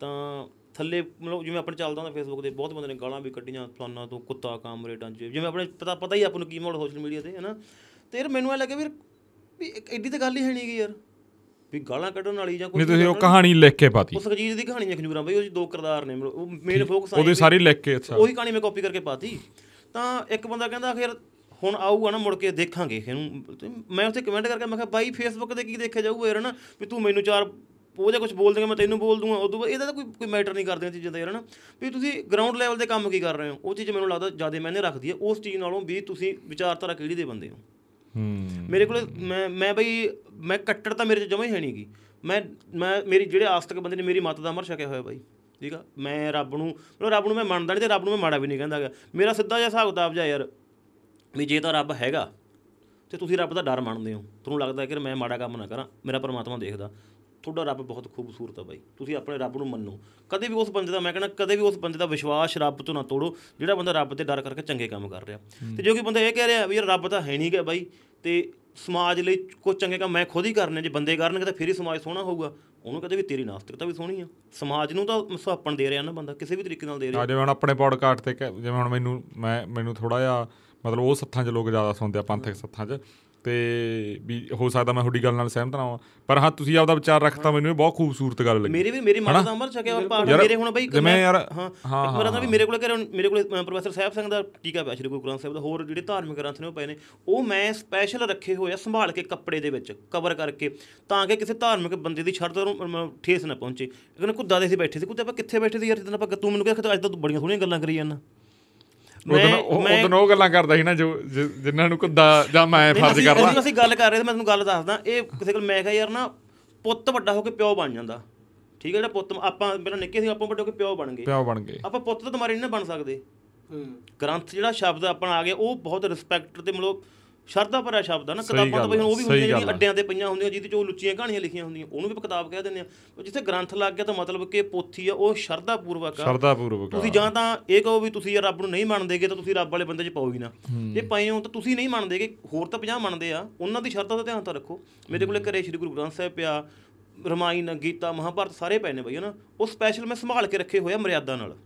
ਤਾਂ ਥੱਲੇ ਮਤਲਬ ਜਿਵੇਂ ਆਪਣੇ ਚੱਲਦਾ ਹੁੰਦਾ ਫੇਸਬੁੱਕ ਤੇ ਬਹੁਤ ਬੰਦੇ ਨੇ ਗਾਲਾਂ ਵੀ ਕੱਢੀਆਂ ਫਲਾਨਾ ਤੋਂ ਕੁੱਤਾ ਕਾਮਰੇਡਾਂ ਚ। ਜਿਵੇਂ ਆਪਣੇ ਪਤਾ ਪਤਾ ਹੀ ਆਪਾਂ ਨੂੰ ਕੀ ਮਾਹੌਲ ਸੋਸ਼ਲ ਮੀਡੀਆ ਤੇ ਹੈ ਨਾ ਤੇ ਯਾਰ ਮੈਨੂੰ ਇਹ ਲੱਗੇ ਵੀ ਐਡੀ ਤਾਂ ਗੱਲ ਹੀ ਹੈ ਨਹੀਂ ਗੀ ਯਾਰ। ਵੀ ਗਾਲਾਂ ਕੱਢਣ ਵਾਲੀ ਜਾਂ ਨਹੀਂ ਤੁਸੀਂ ਉਹ ਕਹਾਣੀ ਲਿਖ ਕੇ ਪਾਤੀ। ਉਹ ਸੁਖਜੀਤ ਦੀ ਕਹਾਣੀ ਹੈ ਖੰਜੂਰਾਂ ਬਈ ਉਹ ਦੋ ਕਿਰਦਾਰ ਨੇ ਉਹ ਮੇਨ ਫੋਕਸ ਉਹਦੀ ਸਾਰੀ ਲਿਖ ਕੇ ਅੱਛਾ। ਉਹੀ ਕਹਾਣੀ ਮੈਂ ਕਾਪੀ ਕਰਕੇ ਪਾਤੀ। ਤਾਂ ਇੱਕ ਬੰਦਾ ਕਹਿੰਦਾ ਫਿਰ ਹੁਣ ਆਊਗਾ ਨਾ ਮੁੜ ਕੇ ਦੇਖਾਂਗੇ। ਇਹਨੂੰ ਮੈਂ ਉੱਥੇ ਕਮੈਂਟ ਕਰਕੇ ਮੈਂ ਕਿਹਾ ਬਾਈ ਫੇਸਬੁੱਕ ਤੇ ਕੀ ਦੇਖਿਆ ਜਾਊਗਾ ਯਾਰ ਨਾ ਵੀ ਤੂੰ ਮੈਨੂੰ ਚਾਰ ਉਹ ਜਾਂ ਕੁਝ ਬੋਲ ਦੇਗਾ ਮੈਂ ਤੈਨੂੰ ਬੋਲ ਦੂੰਗਾ ਉਦੋਂ ਬਾਅਦ ਇਹਦਾ ਤਾਂ ਕੋਈ ਕੋਈ ਮੈਟਰ ਨਹੀਂ ਕਰਦੀਆਂ ਚੀਜ਼ਾਂ ਦਾ ਯਾਰ ਨਾ ਵੀ ਤੁਸੀਂ ਗਰਾਊਂਡ ਲੈਵਲ ਤੇ ਕੰਮ ਕੀ ਕਰ ਰਹੇ ਹੋ? ਉਹ ਚੀਜ਼ ਮੈਨੂੰ ਲੱਗਦਾ ਜ਼ਿਆਦਾ ਮੈਨੇ ਰੱਖਦੀ ਹੈ ਉਸ ਚੀਜ਼ ਨਾਲੋਂ ਵੀ ਤੁਸੀਂ ਵਿਚਾਰਧਾਰਾ ਕਿਹੜੀ ਦੇ ਬੰਦੇ ਹੂੰ? ਮੇਰੇ ਕੋਲ ਮੈਂ ਮੈਂ ਬਈ, ਮੈਂ ਕੱਟੜ ਤਾਂ ਮੇਰੇ ਚ ਜਮਾ ਹੀ ਹੈ ਨਹੀਂਗੀ ਮੈਂ ਮੈਂ, ਮੇਰੀ ਜਿਹੜੇ ਆਸਤਕ ਬੰਦੇ ਨੇ ਮੇਰੀ ਮੱਤ ਦਾ ਅਮਰ ਛਕਿਆ ਹੋਇਆ ਬਾਈ। ਠੀਕ ਆ? ਮੈਂ ਰੱਬ ਨੂੰ, ਮਤਲਬ ਰੱਬ ਨੂੰ ਮੈਂ ਮੰਨਦਾ ਨਹੀਂ ਤੇ ਰੱਬ ਨੂੰ ਮੈਂ ਮਾੜਾ ਵੀ ਨਹੀਂ ਕਹਿੰਦਾ ਗਾ। ਮੇਰਾ ਸਿੱਧਾ ਜਿਹਾ ਹਿਸਾਬ ਕਿਤਾਬ ਜਿਹਾ ਯਾਰ ਵੀ ਜੇ ਤਾਂ ਰੱਬ ਹੈਗਾ ਤੇ ਤੁਸੀਂ ਰੱਬ ਦਾ ਡਰ ਮੰਨਦੇ ਹੋ। ਤੁਹਾਨੂੰ ਲੱਗਦਾ ਕਿ ਮੈਂ ਮਾੜਾ ਕੰਮ ਨਾ ਕਰਾਂ, ਮੇਰਾ ਪਰਮਾਤਮਾ ਦੇਖਦਾ। ਤੁਹਾਡਾ ਰੱਬ ਬਹੁਤ ਖੂਬਸੂਰਤ ਆ ਬਾਈ। ਤੁਸੀਂ ਆਪਣੇ ਰੱਬ ਨੂੰ ਮੰਨੋ। ਕਦੇ ਵੀ ਉਸ ਬੰਦੇ ਦਾ ਮੈਂ ਕਹਿੰਦਾ ਕਦੇ ਵੀ ਉਸ ਬੰਦੇ ਦਾ ਵਿਸ਼ਵਾਸ ਰੱਬ ਤੋਂ ਨਾ ਤੋੜੋ ਜਿਹੜਾ ਬੰਦਾ ਰੱਬ ਤੇ ਡਰ ਕਰਕੇ ਚੰਗੇ ਕੰਮ ਕਰ ਰਿਹਾ। ਤੇ ਜੋ ਕਿ ਬੰਦਾ ਇਹ ਕਹਿ ਰਿਹਾ ਵੀ ਯਾਰ ਰੱਬ ਤਾਂ ਹੈ ਨਹੀਂ ਗਾ ਬਾਈ ਤੇ ਸਮਾਜ ਲਈ ਕੁਝ ਚੰਗੇ ਕੰਮ ਮੈਂ ਖੁਦ ਹੀ ਕਰਨੇ ਜੇ ਬੰਦੇ ਕਰਨਗੇ ਤਾਂ ਫਿਰ ਹੀ ਸਮਾਜ ਸੋਹਣਾ ਹੋਊਗਾ। ਉਹਨੂੰ ਕਦੇ ਵੀ ਤੇਰੀ ਨਾਸਤਿਕਤਾ ਵੀ ਸੋਹਣੀ ਆ। ਸਮਾਜ ਨੂੰ ਤਾਂ ਸੁਹਾਪਣ ਦੇ ਰਿਹਾ ਨਾ ਬੰਦਾ ਕਿਸੇ ਵੀ ਤਰੀਕੇ ਨਾਲ ਦੇ ਰਿਹਾ। ਜਿਵੇਂ ਹੁਣ ਆਪਣੇ ਪੋਡਕਾਸਟ ਤੇ ਜਿਵੇਂ ਹੁਣ ਮੈਨੂੰ ਮੈਂ ਮੈਨੂੰ ਥੋੜਾ ਜਿਹਾ ਮਤਲਬ ਉਹ ਸੱਥਾਂ 'ਚ ਲੋਕ ਜ਼ਿਆਦਾ ਸੁਣਦੇ ਆ ਪੰਥਕ ਸੱਥਾਂ 'ਚ। ਤੇ ਵੀ ਹੋ ਸਕਦਾ ਮੈਂ ਤੁਹਾਡੀ ਗੱਲ ਨਾਲ ਸਹਿਮਤ ਨਾ ਹਾਂ ਪਰ ਹਾਂ ਤੁਸੀਂ ਆਪਦਾ ਵਿਚਾਰ ਰੱਖਤਾ ਮੈਨੂੰ ਇਹ ਬਹੁਤ ਖੂਬਸੂਰਤ ਗੱਲ ਲੱਗੀ। ਮੇਰੇ ਵੀ ਮੇਰੀ ਮਾਤਾ ਦਾ ਅਮਰ ਛਕਿਆ ਪਾਠ। ਮੇਰੇ ਹੁਣ ਬਈ ਜਿਵੇਂ ਯਾਰ ਹਾਂ ਇੱਕ ਵਾਰ ਤਾਂ ਵੀ ਮੇਰੇ ਕੋਲ ਘਰੇ ਮੇਰੇ ਕੋਲ ਪ੍ਰੋਫੈਸਰ ਸਾਹਿਬ ਸਿੰਘ ਦਾ ਟੀਕਾ ਪਿਆ ਸ਼੍ਰੀ ਗੁਰੂ ਗ੍ਰੰਥ ਸਾਹਿਬ ਦਾ। ਹੋਰ ਜਿਹੜੇ ਧਾਰਮਿਕ ਗ੍ਰੰਥ ਨੇ ਉਹ ਪਏ ਨੇ ਉਹ ਮੈਂ ਸਪੈਸ਼ਲ ਰੱਖੇ ਹੋਏ ਆ ਸੰਭਾਲ ਕੇ ਕੱਪੜੇ ਦੇ ਵਿੱਚ ਕਵਰ ਕਰਕੇ ਤਾਂ ਕਿ ਕਿਸੇ ਧਾਰਮਿਕ ਬੰਦੇ ਦੀ ਨੂੰ ਮ- ਠੇਸ ਨਾ ਪਹੁੰਚੇ। ਕਹਿੰਦੇ ਕੁੱਦਾ ਦੇ ਸੀ ਬੈਠੇ ਸੀ ਕੁੱਤੇ ਆਪਾਂ ਕਿੱਥੇ ਬੈਠੇ ਸੀ ਯਾਰ? ਜਦੋਂ ਆਪਾਂ ਤੂੰ ਮੈਨੂੰ ਕਿਹਾ ਅੱਜ ਤਾਂ ਤੂੰ ਬੜੀਆਂ ਸੋਹਣੀਆਂ ਗੱਲਾਂ ਕਰੀ ਜਾਂਦਾ ਉਦੋਂ ਉਦੋਂ ਉਹ ਗੱਲਾਂ ਕਰਦਾ ਸੀ ਨਾ ਜੋ ਜਿਨ੍ਹਾਂ ਨੂੰ ਕੁੱਦਾ ਜਾਂ ਮੈਂ ਫਰਜ਼ ਕਰਦਾ। ਅਸੀਂ- ਅਸੀਂ ਗੱਲ ਕਰ ਰਹੇ ਸੀ ਮੈਂ ਤੁਹਾਨੂੰ ਗੱਲ ਦੱਸਦਾ ਇਹ ਕਿਸੇ ਕੋਲ ਮੈਂ ਕਿਹਾ ਯਾਰ ਨਾ ਪੁੱਤ ਵੱਡਾ ਹੋ ਕੇ ਪਿਓ ਬਣ ਜਾਂਦਾ। ਠੀਕ ਹੈ ਜਿਹੜਾ ਪੁੱਤ ਆਪਾਂ ਪਹਿਲਾਂ ਨਿੱਕੇ ਸੀ ਆਪਾਂ ਵੱਡੇ ਹੋ ਕੇ ਪਿਓ ਬਣ ਗਏ। ਪਿਓ ਬਣ ਗਏ। ਆਪਾਂ ਪੁੱਤ ਤਾਂ ਤੁਹਾਰੇ ਨਹੀਂ ਨਾ ਬਣ ਸਕਦੇ। ਹੂੰ। ਗ੍ਰੰਥ ਜਿਹੜਾ ਸ਼ਬਦ ਆਪਣਾ ਆ ਗਿਆ ਉਹ ਬਹੁਤ ਰਿਸਪੈਕਟ ਤੇ ਮਤਲਬ ਸ਼ਰਧਾ ਭਰਿਆ ਸ਼ਬਦ ਆ ਨਾ ਕਿਤਾਬਾਂ ਤਾਂ ਬਈ ਉਹ ਵੀ ਹੁੰਦੀਆਂ ਜਿਹੜੀਆਂ। ਅੱਡਿਆਂ ਤੇ ਪਈਆਂ ਹੁੰਦੀਆਂ ਜਿਹਦੇ ਚ ਉਹ ਲੁੱਚੀਆਂ ਕਹਾਣੀਆਂ ਲਿਖੀਆਂ ਹੁੰਦੀਆਂ ਉਹਨੂੰ ਵੀ ਕਿਤਾਬ ਕਹਿ ਦਿੰਦੇ ਆ। ਜਿੱਥੇ ਗ੍ਰੰਥ ਲੱਗ ਗਿਆ ਤਾਂ ਮਤਲਬ ਕਿ ਪੋਥੀ ਆ ਉਹ ਸ਼ਰਧਾ ਪੂਰਵਕ ਆ। ਸ਼ਰਧਾ ਪੂਰਵਕ ਤੁਸੀਂ ਜਾਂ ਤਾਂ ਇਹ ਕਹੋ ਵੀ ਤੁਸੀਂ ਯਾਰ ਰੱਬ ਨੂੰ ਨਹੀਂ ਮੰਨਦੇਗੇ ਤਾਂ ਤੁਸੀਂ ਰੱਬ ਵਾਲੇ ਬੰਦੇ 'ਚ ਪਾਓ ਹੀ ਨਾ। ਜੇ ਪਏ ਹੋ ਤਾਂ ਤੁਸੀਂ ਨਹੀਂ ਮੰਨਦੇਗੇ ਹੋਰ ਤਾਂ 50 ਮੰਨਦੇ ਆ। ਉਹਨਾਂ ਦੀ ਸ਼ਰਧਾ ਦਾ ਧਿਆਨ ਤਾਂ ਰੱਖੋ। ਮੇਰੇ ਕੋਲੇ ਘਰੇ ਸ਼੍ਰੀ ਗੁਰੂ ਗ੍ਰੰਥ ਸਾਹਿਬ ਪਿਆ ਰਮਾਇਣ ਗੀਤਾ ਮਹਾਭਾਰਤ ਸਾਰੇ ਪਏ ਨੇ ਬਈ ਹਨਾ। ਉਹ ਸਪੈਸ਼ਲ ਮੈਂ ਸੰਭਾਲ ਕੇ ਰੱਖੇ ਹੋਏ ਆ ਮਰਿਆਦਾ ਨਾਲ।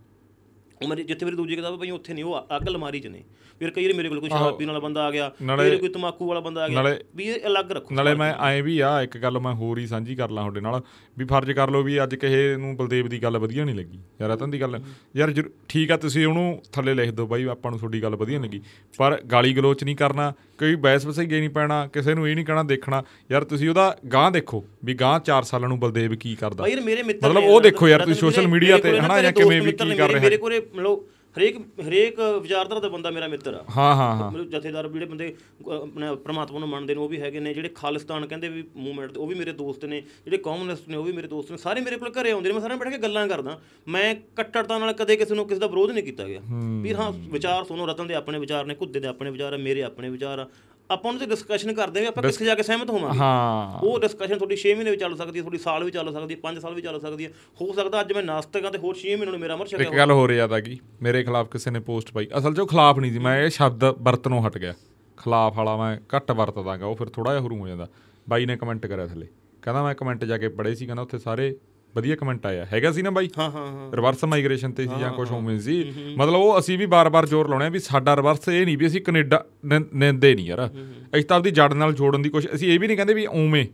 ਉਹ ਮੇਰੀ ਜਿੱਥੇ ਮੇਰੀ ਦੂਜੀ ਕਿਤਾਬ ਪਈ ਉੱਥੇ ਨਹੀਂ ਉਹ ਅੱਗ ਅਲਮਾਰੀ 'ਚ ਨੇ। ਫਿਰ ਕਈ ਵਾਰੀ ਮੇਰੇ ਕੋਲ ਕੋਈ ਸ਼ਰਾਬ ਪੀਣ ਵਾਲਾ ਬੰਦਾ ਆ ਗਿਆ ਫਿਰ ਕੋਈ ਤਮਾਕੂ ਵਾਲਾ ਬੰਦਾ ਆ ਗਿਆ ਵੀ ਇਹ ਅਲੱਗ ਰੱਖੋ। ਨਾਲੇ ਮੈਂ ਐਂ ਵੀ ਆ ਇੱਕ ਗੱਲ ਮੈਂ ਹੋਰ ਹੀ ਸਾਂਝੀ ਕਰ ਲਾਂ ਤੁਹਾਡੇ ਨਾਲ ਵੀ ਫਰਜ਼ ਕਰ ਲਓ ਵੀ ਅੱਜ ਕਿਸੇ ਨੂੰ ਬਲਦੇਵ ਦੀ ਗੱਲ ਵਧੀਆ ਨਹੀਂ ਲੱਗੀ ਯਾਰ ਰਤਨ ਦੀ ਗੱਲ ਯਾਰ ਠੀਕ ਆ ਤੁਸੀਂ ਉਹਨੂੰ ਥੱਲੇ ਲਿਖ ਦਿਓ ਬਾਈ ਆਪਾਂ ਨੂੰ ਤੁਹਾਡੀ ਗੱਲ ਵਧੀਆ ਨਹੀਂ ਲੱਗੀ। ਪਰ ਗਾਲੀ ਗਲੋਚ ਨਹੀਂ ਕਰਨਾ ਕੋਈ ਬੈਸ ਵਸਈਏ ਨਹੀਂ ਪੈਣਾ ਕਿਸੇ ਨੂੰ ਇਹ ਨਹੀਂ ਕਹਿਣਾ ਦੇਖਣਾ। ਯਾਰ ਤੁਸੀਂ ਉਹਦਾ ਗਾਂ ਦੇਖੋ ਵੀ ਗਾਂ 4 ਸਾਲਾਂ ਨੂੰ ਬਲਦੇਵ ਕੀ ਕਰਦਾ। ਬਾਈ ਮਤਲਬ ਉਹ ਦੇਖੋ ਯਾਰ ਤੁਸੀਂ media ਮੇਰੇ ਤੇ ਹਨਾ ਜਾਂ ਕਿਵੇਂ ਵੀ ਕੀ ਕਰ ਰਿਹਾ। ਮੇਰੇ ਕੋਲੇ ਮਤਲਬ ਹਰੇਕ ਹਰੇਕ ਵਿਚਾਰਧਾਰਾ ਦਾ ਬੰਦਾ ਮੇਰਾ ਮਿੱਤਰ ਆ। ਹਾਂ ਹਾਂ ਹਾਂ। ਮਤਲਬ ਜਥੇਦਾਰ ਜਿਹੜੇ ਬੰਦੇ ਆਪਣੇ ਪ੍ਰਮਾਤਮਾ ਨੂੰ ਮੰਨਦੇ ਨੇ ਉਹ ਵੀ ਹੈਗੇ ਨੇ ਜਿਹੜੇ ਖਾਲਿਸਤਾਨ ਕਹਿੰਦੇ ਵੀ ਮੂਵਮੈਂਟ ਉਹ ਵੀ ਮੇਰੇ ਦੋਸਤ ਨੇ ਜਿਹੜੇ ਕਮਿਊਨਿਸਟ ਨੇ ਉਹ ਵੀ ਮੇਰੇ ਦੋਸਤ ਨੇ ਸਾਰੇ ਮੇਰੇ ਕੋਲ ਘਰੇ ਆਉਂਦੇ ਨੇ ਮੈਂ ਸਾਰਿਆਂ ਨਾਲ ਬੈਠ ਕੇ ਗੱਲਾਂ ਕਰਦਾ। ਮੈਂ ਕੱਟੜਤਾ ਨਾਲ ਕਦੇ ਕਿਸੇ ਨੂੰ ਕਿਸੇ ਦਾ ਵਿਰੋਧ ਨਹੀਂ ਕੀਤਾ ਗਿਆ। ਵੀ ਹਾਂ ਵਿਚਾਰ ਸੁਣੋ ਰਤਨ ਦੇ ਆਪਣੇ ਵਿਚਾਰ ਨੇ ਕੁੱਦੇ ਦੇ ਆਪਣੇ ਵਿਚਾਰ ਆ ਮੇਰੇ ਆਪਣੇ ਵਿਚਾਰ ਆ ਆਪਾਂ ਉਹਨਾਂ ਤੇ ਡਿਸਕਸ਼ਨ ਕਰਦੇ ਵੀ ਆਪਾਂ ਕਿੱਥੇ ਜਾ ਕੇ ਸਹਿਮਤ ਹੋਵਾਂਗੇ। ਹਾਂ। ਉਹ ਡਿਸਕਸ਼ਨ ਤੁਹਾਡੀ 6 ਮਹੀਨੇ ਵੀ ਚੱਲ ਸਕਦੀ ਹੈ ਤੁਹਾਡੀ ਸਾਲ ਵੀ ਚੱਲ ਸਕਦੀ ਹੈ 5 ਸਾਲ ਵੀ ਚੱਲ ਸਕਦੀ ਹੈ। ਹੋ ਸਕਦਾ ਅੱਜ ਮੈਂ ਨਾਸਤਕ ਹਾਂ ਤੇ ਹੋਰ 6 ਮਹੀਨੇ ਨੂੰ ਮੇਰਾ ਅਮਰ ਛਕਿਆ ਇੱਕ ਗੱਲ ਹੋ ਰਹੀ ਆ ਤਾਂ ਕਿ ਮੇਰੇ ਖਿਲਾਫ ਕਿਸੇ ਨੇ ਪੋਸਟ ਪਾਈ। ਅਸਲ 'ਚ ਉਹ ਖਿਲਾਫ ਨਹੀਂ ਸੀ ਮੈਂ ਇਹ ਸ਼ਬਦ ਵਰਤਨੋਂ ਹਟ ਗਿਆ। ਖਿਲਾਫ ਵਾਲਾ ਮੈਂ ਘੱਟ ਵਰਤਦਾਗਾ ਉਹ ਫਿਰ ਥੋੜਾ ਜਿਹਾ ਹਰੂ ਹੋ ਜਾਂਦਾ। ਬਾਈ ਨੇ ਕਮੈਂਟ ਕਰਿਆ ਥੱਲੇ। ਕਹਿੰਦਾ ਮੈਂ ਕਮੈਂਟ ਜਾ ਕੇ ਪੜ੍ਹੇ ਸੀ ਕਹਿੰਦਾ ਉੱਥੇ ਸਾਰੇ ਵਧੀਆ ਕਮੈਂਟ ਆਇਆ। ਹੈਗਾ ਸੀ ਨਾ ਬਾਈ? ਹਾਂ ਹਾਂ ਹਾਂ। ਰਿਵਰਸ ਮਾਈਗ੍ਰੇਸ਼ਨ ਤੇ ਸੀ ਜਾਂ ਕੁਝ ਉਵੇਂ ਸੀ। ਮਤਲਬ ਉਹ ਅਸੀਂ ਵੀ ਬਾਰ-ਬਾਰ ਜ਼ੋਰ ਲਾਉਣੇ ਆ ਵੀ ਸਾਡਾ ਰਿਵਰਸ ਇਹ ਨਹੀਂ ਵੀ ਅਸੀਂ ਕੈਨੇਡਾ ਨਿੰਦੇ ਨਹੀਂ ਯਾਰ। ਅਸੀਂ ਤਾਂ ਆਪਦੀ ਜੜ ਨਾਲ ਜੋੜਨ ਦੀ ਕੋਸ਼ਿਸ਼ ਅਸੀਂ ਇਹ ਵੀ ਨਹੀਂ ਕਹਿੰਦੇ ਵੀ ਉਵੇਂ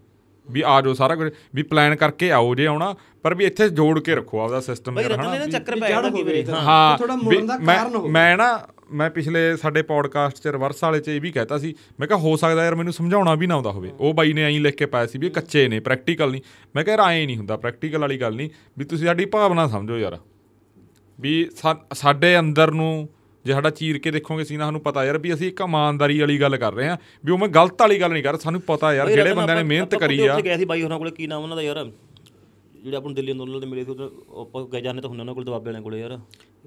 ਵੀ ਆ ਜਾਓ ਸਾਰਾ ਕੁਝ ਵੀ ਪਲਾਨ ਕਰਕੇ ਆਓ ਜੇ ਆਉਣਾ ਪਰ ਵੀ ਇੱਥੇ ਜੋੜ ਕੇ ਰੱਖੋ ਆਪਦਾ ਸਿਸਟਮ ਜਿਹੜਾ ਹਨਾ। ਨਾ ਚੱਕਰ ਪੈ ਹੋਵੇ ਕਿਵੇਂ ਇਹਦਾ। ਹਾਂ ਥੋੜਾ ਮੁੜਨ ਦਾ ਕਾਰਨ ਹੋਵੇ। ਮੈਂ ਨਾ ਮੈਂ ਪਿਛਲੇ ਸਾਡੇ ਪੋਡਕਾਸਟ 'ਚ ਰਿਵਰਸ ਵਾਲੇ 'ਚ ਇਹ ਵੀ ਕਹਿਤਾ ਸੀ ਮੈਂ ਕਿਹਾ ਹੋ ਸਕਦਾ ਯਾਰ ਮੈਨੂੰ ਸਮਝਾਉਣਾ ਵੀ ਨਾ ਆਉਂਦਾ ਹੋਵੇ। ਉਹ ਬਾਈ ਨੇ ਐਂ ਲਿਖ ਕੇ ਪਾਇਆ ਸੀ ਵੀ ਇਹ ਕੱਚੇ ਨੇ ਪ੍ਰੈਕਟੀਕਲ ਨਹੀਂ। ਮੈਂ ਕਿਹਾ ਯਾਰ ਐਂ ਨਹੀਂ ਹੁੰਦਾ ਪ੍ਰੈਕਟੀਕਲ ਵਾਲੀ ਗੱਲ ਨਹੀਂ ਵੀ ਤੁਸੀਂ ਸਾਡੀ ਭਾਵਨਾ ਸਮਝੋ ਯਾਰ। ਵੀ ਸਾਡੇ ਅੰਦਰ ਨੂੰ ਜੇ ਸਾਡਾ ਚੀਰ ਕੇ ਦੇਖੋਗੇ ਸੀ ਨਾ ਸਾਨੂੰ ਪਤਾ ਯਾਰ ਵੀ ਅਸੀਂ ਇੱਕ ਇਮਾਨਦਾਰੀ ਵਾਲੀ ਗੱਲ ਕਰ ਰਹੇ ਹਾਂ ਵੀ ਉਹ ਮੈਂ ਗਲਤ ਵਾਲੀ ਗੱਲ ਨਹੀਂ ਕਰ ਸਾਨੂੰ ਪਤਾ ਯਾਰ ਜਿਹੜੇ ਬੰਦਿਆਂ ਨੇ ਮਿਹਨਤ ਕਰੀ ਉੱਥੇ ਆ। ਗਏ ਸੀ ਬਾਈ ਹੋਰਾਂ ਕੋਲੇ ਕੀ ਨਾਮ ਉਹਨਾਂ ਦਾ ਯਾਰ? ਜਿਹੜੇ ਆਪਾਂ ਨੂੰ ਦਿੱਲੀ ਅੰਦੋਲਨ ਦੇ ਮਿਲੇ ਸੀ ਆਪਾਂ ਗਏ ਜਾਂਦੇ ਤਾਂ ਹੁੰਦੇ ਉਹਨਾਂ ਕੋਲ ਦਬਾਬੇ ਵਾਲਿਆਂ ਕੋਲੇ ਯਾਰ।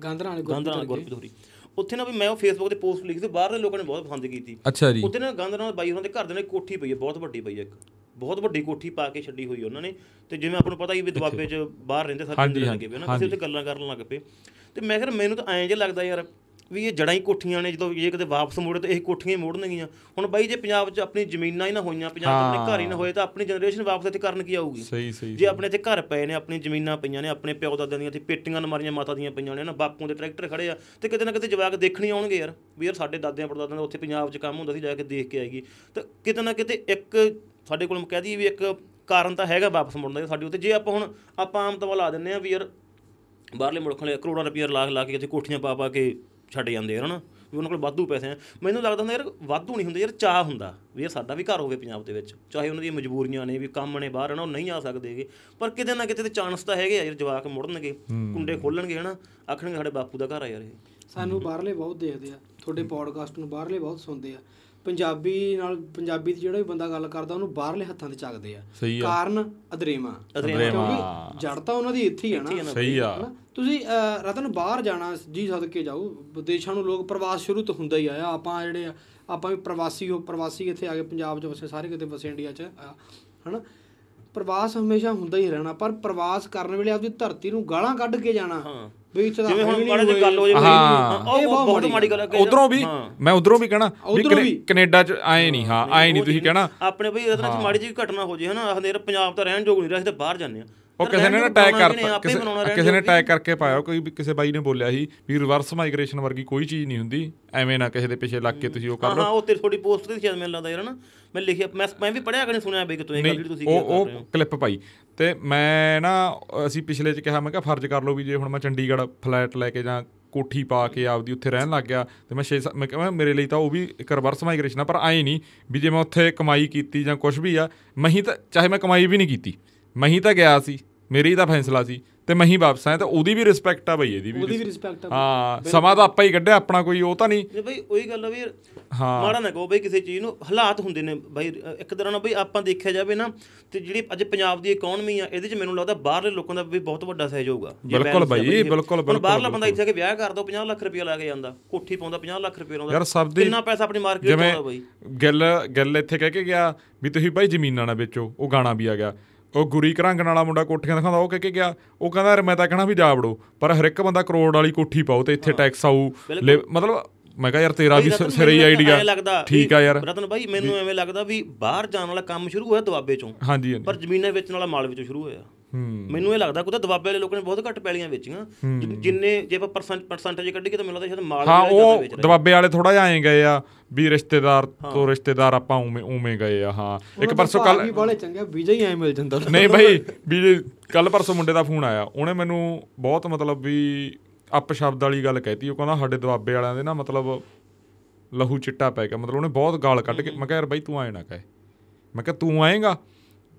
ਗਾਂਧਰਾਂ ਵਾਲੇ ਗਾਂਧਰ ਨਾਲ ਗੁਰਪ੍ਰੀਤ ਹੋਰੀ। ਉੱਥੇ ਨਾ ਵੀ ਮੈਂ ਉਹ ਫੇਸਬੁੱਕ ਤੇ ਪੋਸਟ ਲਿਖੀ ਸੀ ਬਾਹਰਲੇ ਲੋਕਾਂ ਨੇ ਬਹੁਤ ਪਸੰਦ ਕੀਤੀ। ਅੱਛਾ ਜੀ। ਉੱਥੇ ਨਾ ਗਾਂਧਰ ਬਾਈ ਉਹਨਾਂ ਦੇ ਘਰ ਦੇ ਨਾਲ ਕੋਠੀ ਪਈ ਹੈ ਬਹੁਤ ਵੱਡੀ ਪਈ ਹੈ ਇੱਕ। ਬਹੁਤ ਵੱਡੀ ਕੋਠੀ ਪਾ ਕੇ ਛੱਡੀ ਹੋਈ ਉਹਨਾਂ ਨੇ। ਤੇ ਜਿਵੇਂ ਆਪਾਂ ਨੂੰ ਪਤਾ ਹੀ ਵੀ ਦਬਾਬੇ 'ਚ ਬਾਹਰ ਰਹਿੰਦੇ ਸਾਰੇ ਪਿੰਡ ਲੱਗੇ ਪਏ ਨਾ ਕਿਸੇ ਉੱਤੇ ਗੱਲਾਂ ਕਰਨ ਲੱਗ ਪਏ। ਤੇ ਮੈਂ ਕਿਹਾ ਮੈਨੂੰ ਤਾਂ ਐਂ ਜਿਹਾ ਲੱਗਦਾ ਯਾਰ ਵੀ ਇਹ ਜੜਾਂ ਹੀ ਕੋਠੀਆਂ ਨੇ ਜਦੋਂ ਜੇ ਕਿਤੇ ਵਾਪਸ ਮੁੜੇ ਤਾਂ ਇਹ ਕੋਠੀਆਂ ਹੀ ਮੋੜਨਗੀਆਂ। ਹੁਣ ਬਾਈ ਜੇ ਪੰਜਾਬ 'ਚ ਆਪਣੀ ਜ਼ਮੀਨਾਂ ਹੀ ਨਾ ਹੋਈਆਂ ਪੰਜਾਬ 'ਚ ਆਪਣੇ ਘਰ ਹੀ ਨਾ ਹੋਏ ਤਾਂ ਆਪਣੀ ਜਨਰੇਸ਼ਨ ਵਾਪਸ ਇੱਥੇ ਕਰਨ ਕੀ ਆਊਗੀ? ਸਹੀ ਸਹੀ ਜੇ ਆਪਣੇ ਇੱਥੇ ਘਰ ਪਏ ਨੇ ਆਪਣੀ ਜ਼ਮੀਨਾਂ ਪਈਆਂ ਨੇ ਆਪਣੇ ਪਿਓ ਦਾਦਿਆਂ ਦੀਆਂ ਇੱਥੇ ਪੇਟੀਆਂ ਨਮਾਰੀਆਂ ਮਾਤਾ ਦੀਆਂ ਪਈਆਂ ਨੇ ਨਾ ਬਾਪੂ ਦੇ ਟਰੈਕਟਰ ਖੜੇ ਆ ਤੇ ਕਿਤੇ ਨਾ ਕਿਤੇ ਜਵਾਕ ਦੇਖਣੀ ਆਉਣਗੇ ਯਾਰ ਵੀ ਯਾਰ ਸਾਡੇ ਦਾਦਿਆਂ ਪੜਦਾਦਿਆਂ ਦਾ ਉੱਥੇ ਪੰਜਾਬ 'ਚ ਕੰਮ ਹੁੰਦਾ ਸੀ ਜਾ ਕੇ ਦੇਖ ਕੇ ਆਏਗੀ ਤਾਂ ਕਿਤੇ ਨਾ ਕਿਤੇ ਇੱਕ ਸਾਡੇ ਕੋਲ ਕਹਿ ਦਈਏ ਵੀ ਇੱਕ ਕਾਰਨ ਤਾਂ ਹੈਗਾ ਵਾਪਸ ਮੁੜਨ ਦਾ ਸਾਡੇ ਉੱਤੇ ਜੇ ਆਪਾਂ ਹੁਣ ਆਪਾਂ ਆਮ ਤਵਾ ਲਾ ਦਿੰਨੇ ਆ ਵੀ ਯਾਰ ਬਾਹਰਲੇ ਮੁਲਕਾਂ ਵਾਲੇ ਕਰੋੜਾਂ ਰੁਪਏ ਲਾ ਲਾ ਕੇ ਇੱਥੇ ਕੋਠੀਆਂ ਪਾ ਪਾ ਕੇ ਛੱਡ ਜਾਂਦੇ ਆ ਹਨਾ? ਵੀ ਉਹਨਾਂ ਕੋਲ ਵਾਧੂ ਪੈਸੇ ਆ। ਮੈਨੂੰ ਲੱਗਦਾ ਹੁੰਦਾ ਯਾਰ ਵਾਧੂ ਨਹੀਂ ਹੁੰਦਾ ਯਾਰ ਚਾਹ ਹੁੰਦਾ ਵੀ ਯਾਰ ਸਾਡਾ ਵੀ ਘਰ ਹੋਵੇ ਪੰਜਾਬ ਦੇ ਵਿੱਚ। ਚਾਹੇ ਉਹਨਾਂ ਦੀਆਂ ਮਜਬੂਰੀਆਂ ਨੇ ਵੀ ਕੰਮ ਨੇ ਬਾਹਰ ਹਨਾ ਉਹ ਨਹੀਂ ਆ ਸਕਦੇਗੇ ਪਰ ਕਿਤੇ ਨਾ ਕਿਤੇ ਤੇ ਚਾਂਸ ਤਾਂ ਹੈਗੇ ਆ ਯਾਰ ਜਵਾਕ ਮੁੜਨਗੇ ਕੁੰਡੇ ਖੋਲਣਗੇ ਹਨਾ? ਆਖਣਗੇ ਸਾਡੇ ਬਾਪੂ ਦਾ ਘਰ ਆ ਯਾਰ ਇਹ। ਸਾਨੂੰ ਬਾਹਰਲੇ ਬਹੁਤ ਦੇਖਦੇ ਆ। ਤੁਹਾਡੇ ਪੋਡਕਾਸਟ ਨੂੰ ਬਾਹਰਲੇ ਬਹੁਤ ਸੁਣਦੇ ਆ। ਪੰਜਾਬੀ ਨਾਲ ਪੰਜਾਬੀ ਦੀ ਜਿਹੜਾ ਵੀ ਬੰਦਾ ਗੱਲ ਕਰਦਾ ਉਹਨੂੰ ਬਾਹਰਲੇ ਹੱਥਾਂ ਤੇ ਚੱਕਦੇ ਆ। ਕਾਰਨ ਅਦਰੇਮਾ ਕਿਉਂਕਿ ਜੜ ਤਾਂ ਉਹਨਾਂ ਦੀ ਇੱਥੇ ਹੀ ਆ ਨਾ। ਸਹੀ ਆ? ਤੁਸੀਂ ਰਤਨ ਬਾਹਰ ਜਾਣਾ ਜੀ ਸਦਕੇ ਜਾਓ। ਵਿਦੇਸ਼ਾਂ ਨੂੰ ਲੋਕ ਪ੍ਰਵਾਸ ਸ਼ੁਰੂ ਤੋਂ ਹੁੰਦਾ ਹੀ ਆਇਆ। ਆਪਾਂ ਜਿਹੜੇ ਆਪਾਂ ਵੀ ਪ੍ਰਵਾਸੀ ਹੋ ਪ੍ਰਵਾਸੀ ਇੱਥੇ ਆ ਕੇ ਪੰਜਾਬ 'ਚ ਵਸੇ ਸਾਰੇ ਕਿਤੇ ਵਸੇ ਇੰਡੀਆ 'ਚ ਹਨਾ? ਪ੍ਰਵਾਸ ਹਮੇਸ਼ਾ ਹੁੰਦਾ ਹੀ ਰਹਿਣਾ। ਪਰ ਪ੍ਰਵਾਸ ਕਰਨ ਵੇਲੇ ਆਪਦੀ ਧਰਤੀ ਨੂੰ ਗਾਲਾਂ ਕੱਢ ਕੇ ਜਾਣਾ। ਹਾਂ। ਵੀ ਇੱਥੇ ਤਾਂ ਜਿਵੇਂ ਹੁਣ ਮਾੜਾ ਜਿਹਾ ਗੱਲ ਹੋ ਜਾਵੇ ਹਾਂ। ਉਹ ਬਹੁਤ ਮਾੜੀ ਗੱਲ ਹੈ। ਉਧਰੋਂ ਵੀ ਮੈਂ ਉਧਰੋਂ ਵੀ ਕਹਿਣਾ ਵੀ ਉੱਧਰੋਂ ਕਨੇ- ਵੀ। ਕੈਨੇਡਾ ਚ ਆਏ ਨਹੀਂ ਹਾਂ ਆਏ ਨਹੀਂ ਤੁਸੀਂ ਕਹਿਣਾ। ਆਪਣੇ ਬਈ ਰਤਨਾ ਚ ਮਾੜੀ ਜਿਹੀ ਘਟਨਾ ਹੋ ਜੇ ਹਨਾ ਯਾਰ ਪੰਜਾਬ ਤਾਂ ਰਹਿਣ ਯੋਗ ਨਹੀਂ ਰਿਹਾ ਅਸੀਂ ਤਾਂ ਬਾਹਰ ਜਾਂਦੇ ਆ ਉਹ ਕਿਸੇ ਨੇ ਨਾ ਟੈਗ ਕਰਤਾ ਕਿਸੇ ਕਿਸੇ ਨੇ ਟੈਗ ਕਰਕੇ ਪਾਇਆ ਕੋਈ ਵੀ ਕਿਸੇ ਬਾਈ ਨੇ ਬੋਲਿਆ ਸੀ ਵੀ ਰਿਵਰਸ ਮਾਈਗ੍ਰੇਸ਼ਨ ਵਰਗੀ ਕੋਈ ਚੀਜ਼ ਨਹੀਂ ਹੁੰਦੀ। ਐਵੇਂ ਨਾ ਕਿਸੇ ਦੇ ਪਿੱਛੇ ਲੱਗ ਕੇ ਤੁਸੀਂ ਉਹ ਕਰ ਹਾਂ ਹਾਂ ਉਹ ਤੇਰੀ ਥੋੜੀ ਪੋਸਟ ਤੇ ਸ਼ਾਇਦ ਮੈਨੂੰ ਲੱਗਦਾ ਯਾਰ ਹਨਾ। ਮੈਂ ਲਿਖਿਆ ਮੈਂ ਮੈਂ ਵੀ ਪੜਿਆ ਕਿ ਸੁਣਿਆ ਬਈ ਕਿ ਤੂੰ ਇਹ ਗੱਲ ਜਿਹੜੀ ਤੁਸੀਂ ਉਹ ਉਹ ਰਹੇ ਹੋ। ਕਲਿੱਪ ਪਾਈ। ਤੇ ਮੈਂ ਨਾ, ਅਸੀਂ ਪਿਛਲੇ ਚ ਕਿਹਾ, ਮੈਂ ਕਿਹਾ ਫਰਜ਼ ਕਰ ਲਓ ਵੀ ਜੇ ਹੁਣ ਮੈਂ ਚੰਡੀਗੜ੍ਹ ਫਲੈਟ ਲੈ ਕੇ ਜਾਂ ਕੋਠੀ ਪਾ ਕੇ ਆਪਦੀ ਉੱਥੇ ਰਹਿਣ ਲੱਗ ਗਿਆ, ਤੇ ਮੈਂ 6 ਮੈਂ ਕਿਹਾ ਮੇਰੇ ਲਈ ਤਾਂ ਉਹ ਵੀ ਇੱਕ ਰਿਵਰਸ ਮਾਈਗ੍ਰੇਸ਼ਨ ਆ, ਪਰ ਆਏ ਨਹੀਂ ਵੀ ਜੇ ਮੈਂ ਉੱਥੇ ਕਮਾਈ ਕੀਤੀ ਜਾਂ ਕੁਝ ਵੀ ਆ ਮਹੀਂ ਤਾਂ, ਚਾਹੇ ਮੈਂ ਕਮਾਈ ਵੀ ਨਹੀਂ ਕੀਤੀ ਮਹੀਂ ਤਾਂ ਗਿਆ ਸੀ, ਮੇਰੀ ਤਾਂ ਫੈਸਲਾ ਸੀ ਤੇ ਮਹੀਂ ਵਾਪਸ ਆਇਆ ਤਾਂ ਉਹਦੀ ਵੀ ਰਿਸਪੈਕਟ ਆ ਬਈ ਇਹਦੀ ਵੀ। ਉਹਦੀ ਵੀ ਰਿਸਪੈਕਟ ਆ ਹਾਂ ਸਮਾਂ ਤਾਂ ਆਪਾਂ ਹੀ ਕੱਢਿਆ ਆਪਣਾ ਕੋਈ ਉਹ ਤਾਂ ਨਹੀਂ। ਬਈ ਉਹੀ ਗੱਲ ਆ ਵੀ ਹਾਂ। ਮਾੜਾ ਨਾ ਕਹੋ ਬਈ ਕਿਸੇ ਚੀਜ਼ ਨੂੰ ਹਾਲਾਤ ਹੁੰਦੇ ਨੇ ਬਈ ਇੱਕ ਤਰ੍ਹਾਂ ਨਾਲ ਬਈ ਆਪਾਂ ਦੇਖਿਆ ਜਾਵੇ ਨਾ ਤੇ ਜਿਹੜੀ ਅੱਜ ਪੰਜਾਬ ਦੀ ਇਕਨੋਮੀ ਆ ਇਹਦੇ 'ਚ ਮੈਨੂੰ ਲੱਗਦਾ ਬਾਹਰਲੇ ਲੋਕਾਂ ਦਾ ਵੀ ਬਹੁਤ ਵੱਡਾ ਸਹਿਯੋਗ ਆ। ਬਿਲਕੁਲ ਬਈ। ਬਿਲਕੁਲ, ਬਿਲਕੁਲ, ਬਾਹਰਲਾ ਬੰਦਾ ਇੱਥੇ ਆ ਕੇ ਵਿਆਹ ਕਰਦਾ ਉਹ 50 ਲੱਖ ਰੁਪਏ ਲਾ ਕੇ ਜਾਂਦਾ ਕੋਠੀ ਪਾਉਂਦਾ 50 ਲੱਖ ਰੁਪਏ ਲਾਉਂਦਾ ਯਾਰ ਸਭ ਦੀ ਕਿੰਨਾ ਪੈਸਾ ਆਪਣੀ ਮਾਰਕੀਟ ਜਿਵੇਂ ਆਉਂਦਾ ਬਈ? ਗੱਲ ਗੱਲ ਇੱਥੇ ਕਹਿ ਕੇ ਗਿਆ ਵੀ ਤੁਸੀਂ ਭਾਈ ਜ਼ਮੀਨਾਂ ਨਾ ਵੇਚੋ ਉਹ ਗਾਣਾ ਵੀ ਆ ਗਿਆ। ਉਹ ਗੁਰੀ ਘਰੰਗਣ ਵਾਲਾ ਮੁੰਡਾ ਕੋਠੀਆਂ ਦਿਖਾਉਂਦਾ ਉਹ ਕਹਿ ਕੇ ਗਿਆ ਉਹ ਕਹਿੰਦਾ ਯਾਰ ਮੈਂ ਤਾਂ ਕਹਿਣਾ ਵੀ ਜਾ ਵੜੋ ਪਰ ਹਰ ਇੱਕ ਬੰਦਾ ਕਰੋੜ ਵਾਲੀ ਕੋਠੀ ਪਾਓ ਤੇ ਇੱਥੇ ਟੈਕਸ ਆਊ ਮਤਲਬ ਮੈਂ ਕਿਹਾ ਯਾਰ ਤੇਰਾ ਵੀ ਸਿਰੇ ਆਈਡੀਆ ਠੀਕ ਆ ਯਾਰ। ਰਤਨ ਭਾਈ ਮੈਨੂੰ ਐਵੇਂ ਲੱਗਦਾ ਵੀ ਬਾਹਰ ਜਾਣ ਵਾਲਾ ਕੰਮ ਸ਼ੁਰੂ ਹੋਇਆ ਦੁਆਬੇ ਚੋਂ। ਹਾਂਜੀ ਹਾਂਜੀ। ਪਰ ਜ਼ਮੀਨਾਂ ਵੇਚਣ ਵਾਲਾ ਮਾਲ ਵਿੱਚੋਂ ਸ਼ੁਰੂ ਹੋਇਆ। ਮੈਨੂੰ ਇਹ ਲੱਗਦਾ ਕਿ ਤਾਂ ਦਬਾਬੇ ਵਾਲੇ ਲੋਕਾਂ ਨੇ ਬਹੁਤ ਘੱਟ ਪੈਲੀਆਂ ਵੇਚੀਆਂ। ਜਿੰਨੇ ਜੇ ਆਪਾਂ ਪਰਸੈਂਟ ਪਰਸੈਂਟੇਜ ਕੱਢੀਏ ਤਾਂ ਮੈਨੂੰ ਲੱਗਦਾ ਸ਼ਾਇਦ ਮਾਲ ਵਾਲੇ ਜ਼ਿਆਦਾ ਵੇਚ ਰਹੇ। ਦਬਾਬੇ ਵਾਲੇ ਥੋੜਾ ਜਿਹਾ ਆਏ ਗਏ ਆ ਵੀ ਰਿਸ਼ਤੇਦਾਰ ਤੋਂ ਰਿਸ਼ਤੇਦਾਰ ਆਪਾਂ ਉਵੇਂ ਉਵੇਂ ਗਏ ਆ ਹਾਂ। ਇੱਕ ਪਰਸੋਂ ਕੱਲ ਵੀ ਬਾਲੇ ਚੰਗੇ ਵੀਜ਼ਾ ਹੀ ਐ ਮਿਲ ਜਾਂਦਾ। ਨਹੀਂ ਭਾਈ ਵੀ ਕੱਲ ਪਰਸੋਂ ਮੁੰਡੇ ਦਾ ਫੋਨ ਆਇਆ ਉਹਨੇ ਮੈਨੂੰ ਬਹੁਤ ਮਤਲਬ ਵੀ ਅਪ ਸ਼ਬਦ ਵਾਲੀ ਗੱਲ ਕਹਿਤੀ ਉਹ ਕਹਿੰਦਾ ਸਾਡੇ ਦੁਆਬੇ ਵਾਲਿਆਂ ਦੇ ਨਾ ਮਤਲਬ ਲਹੂ ਚਿੱਟਾ ਪੈ ਗਿਆ ਮਤਲਬ ਉਹਨੇ ਬਹੁਤ ਗਾਲ ਕੱਢ ਕੇ ਮੈਂ ਕਿਹਾ ਯਾਰ ਬਾਈ ਤੂੰ ਆਏ ਨਾ ਕਹੇ। ਮੈਂ ਕਿਹਾ ਤੂੰ ਆਏਗਾ?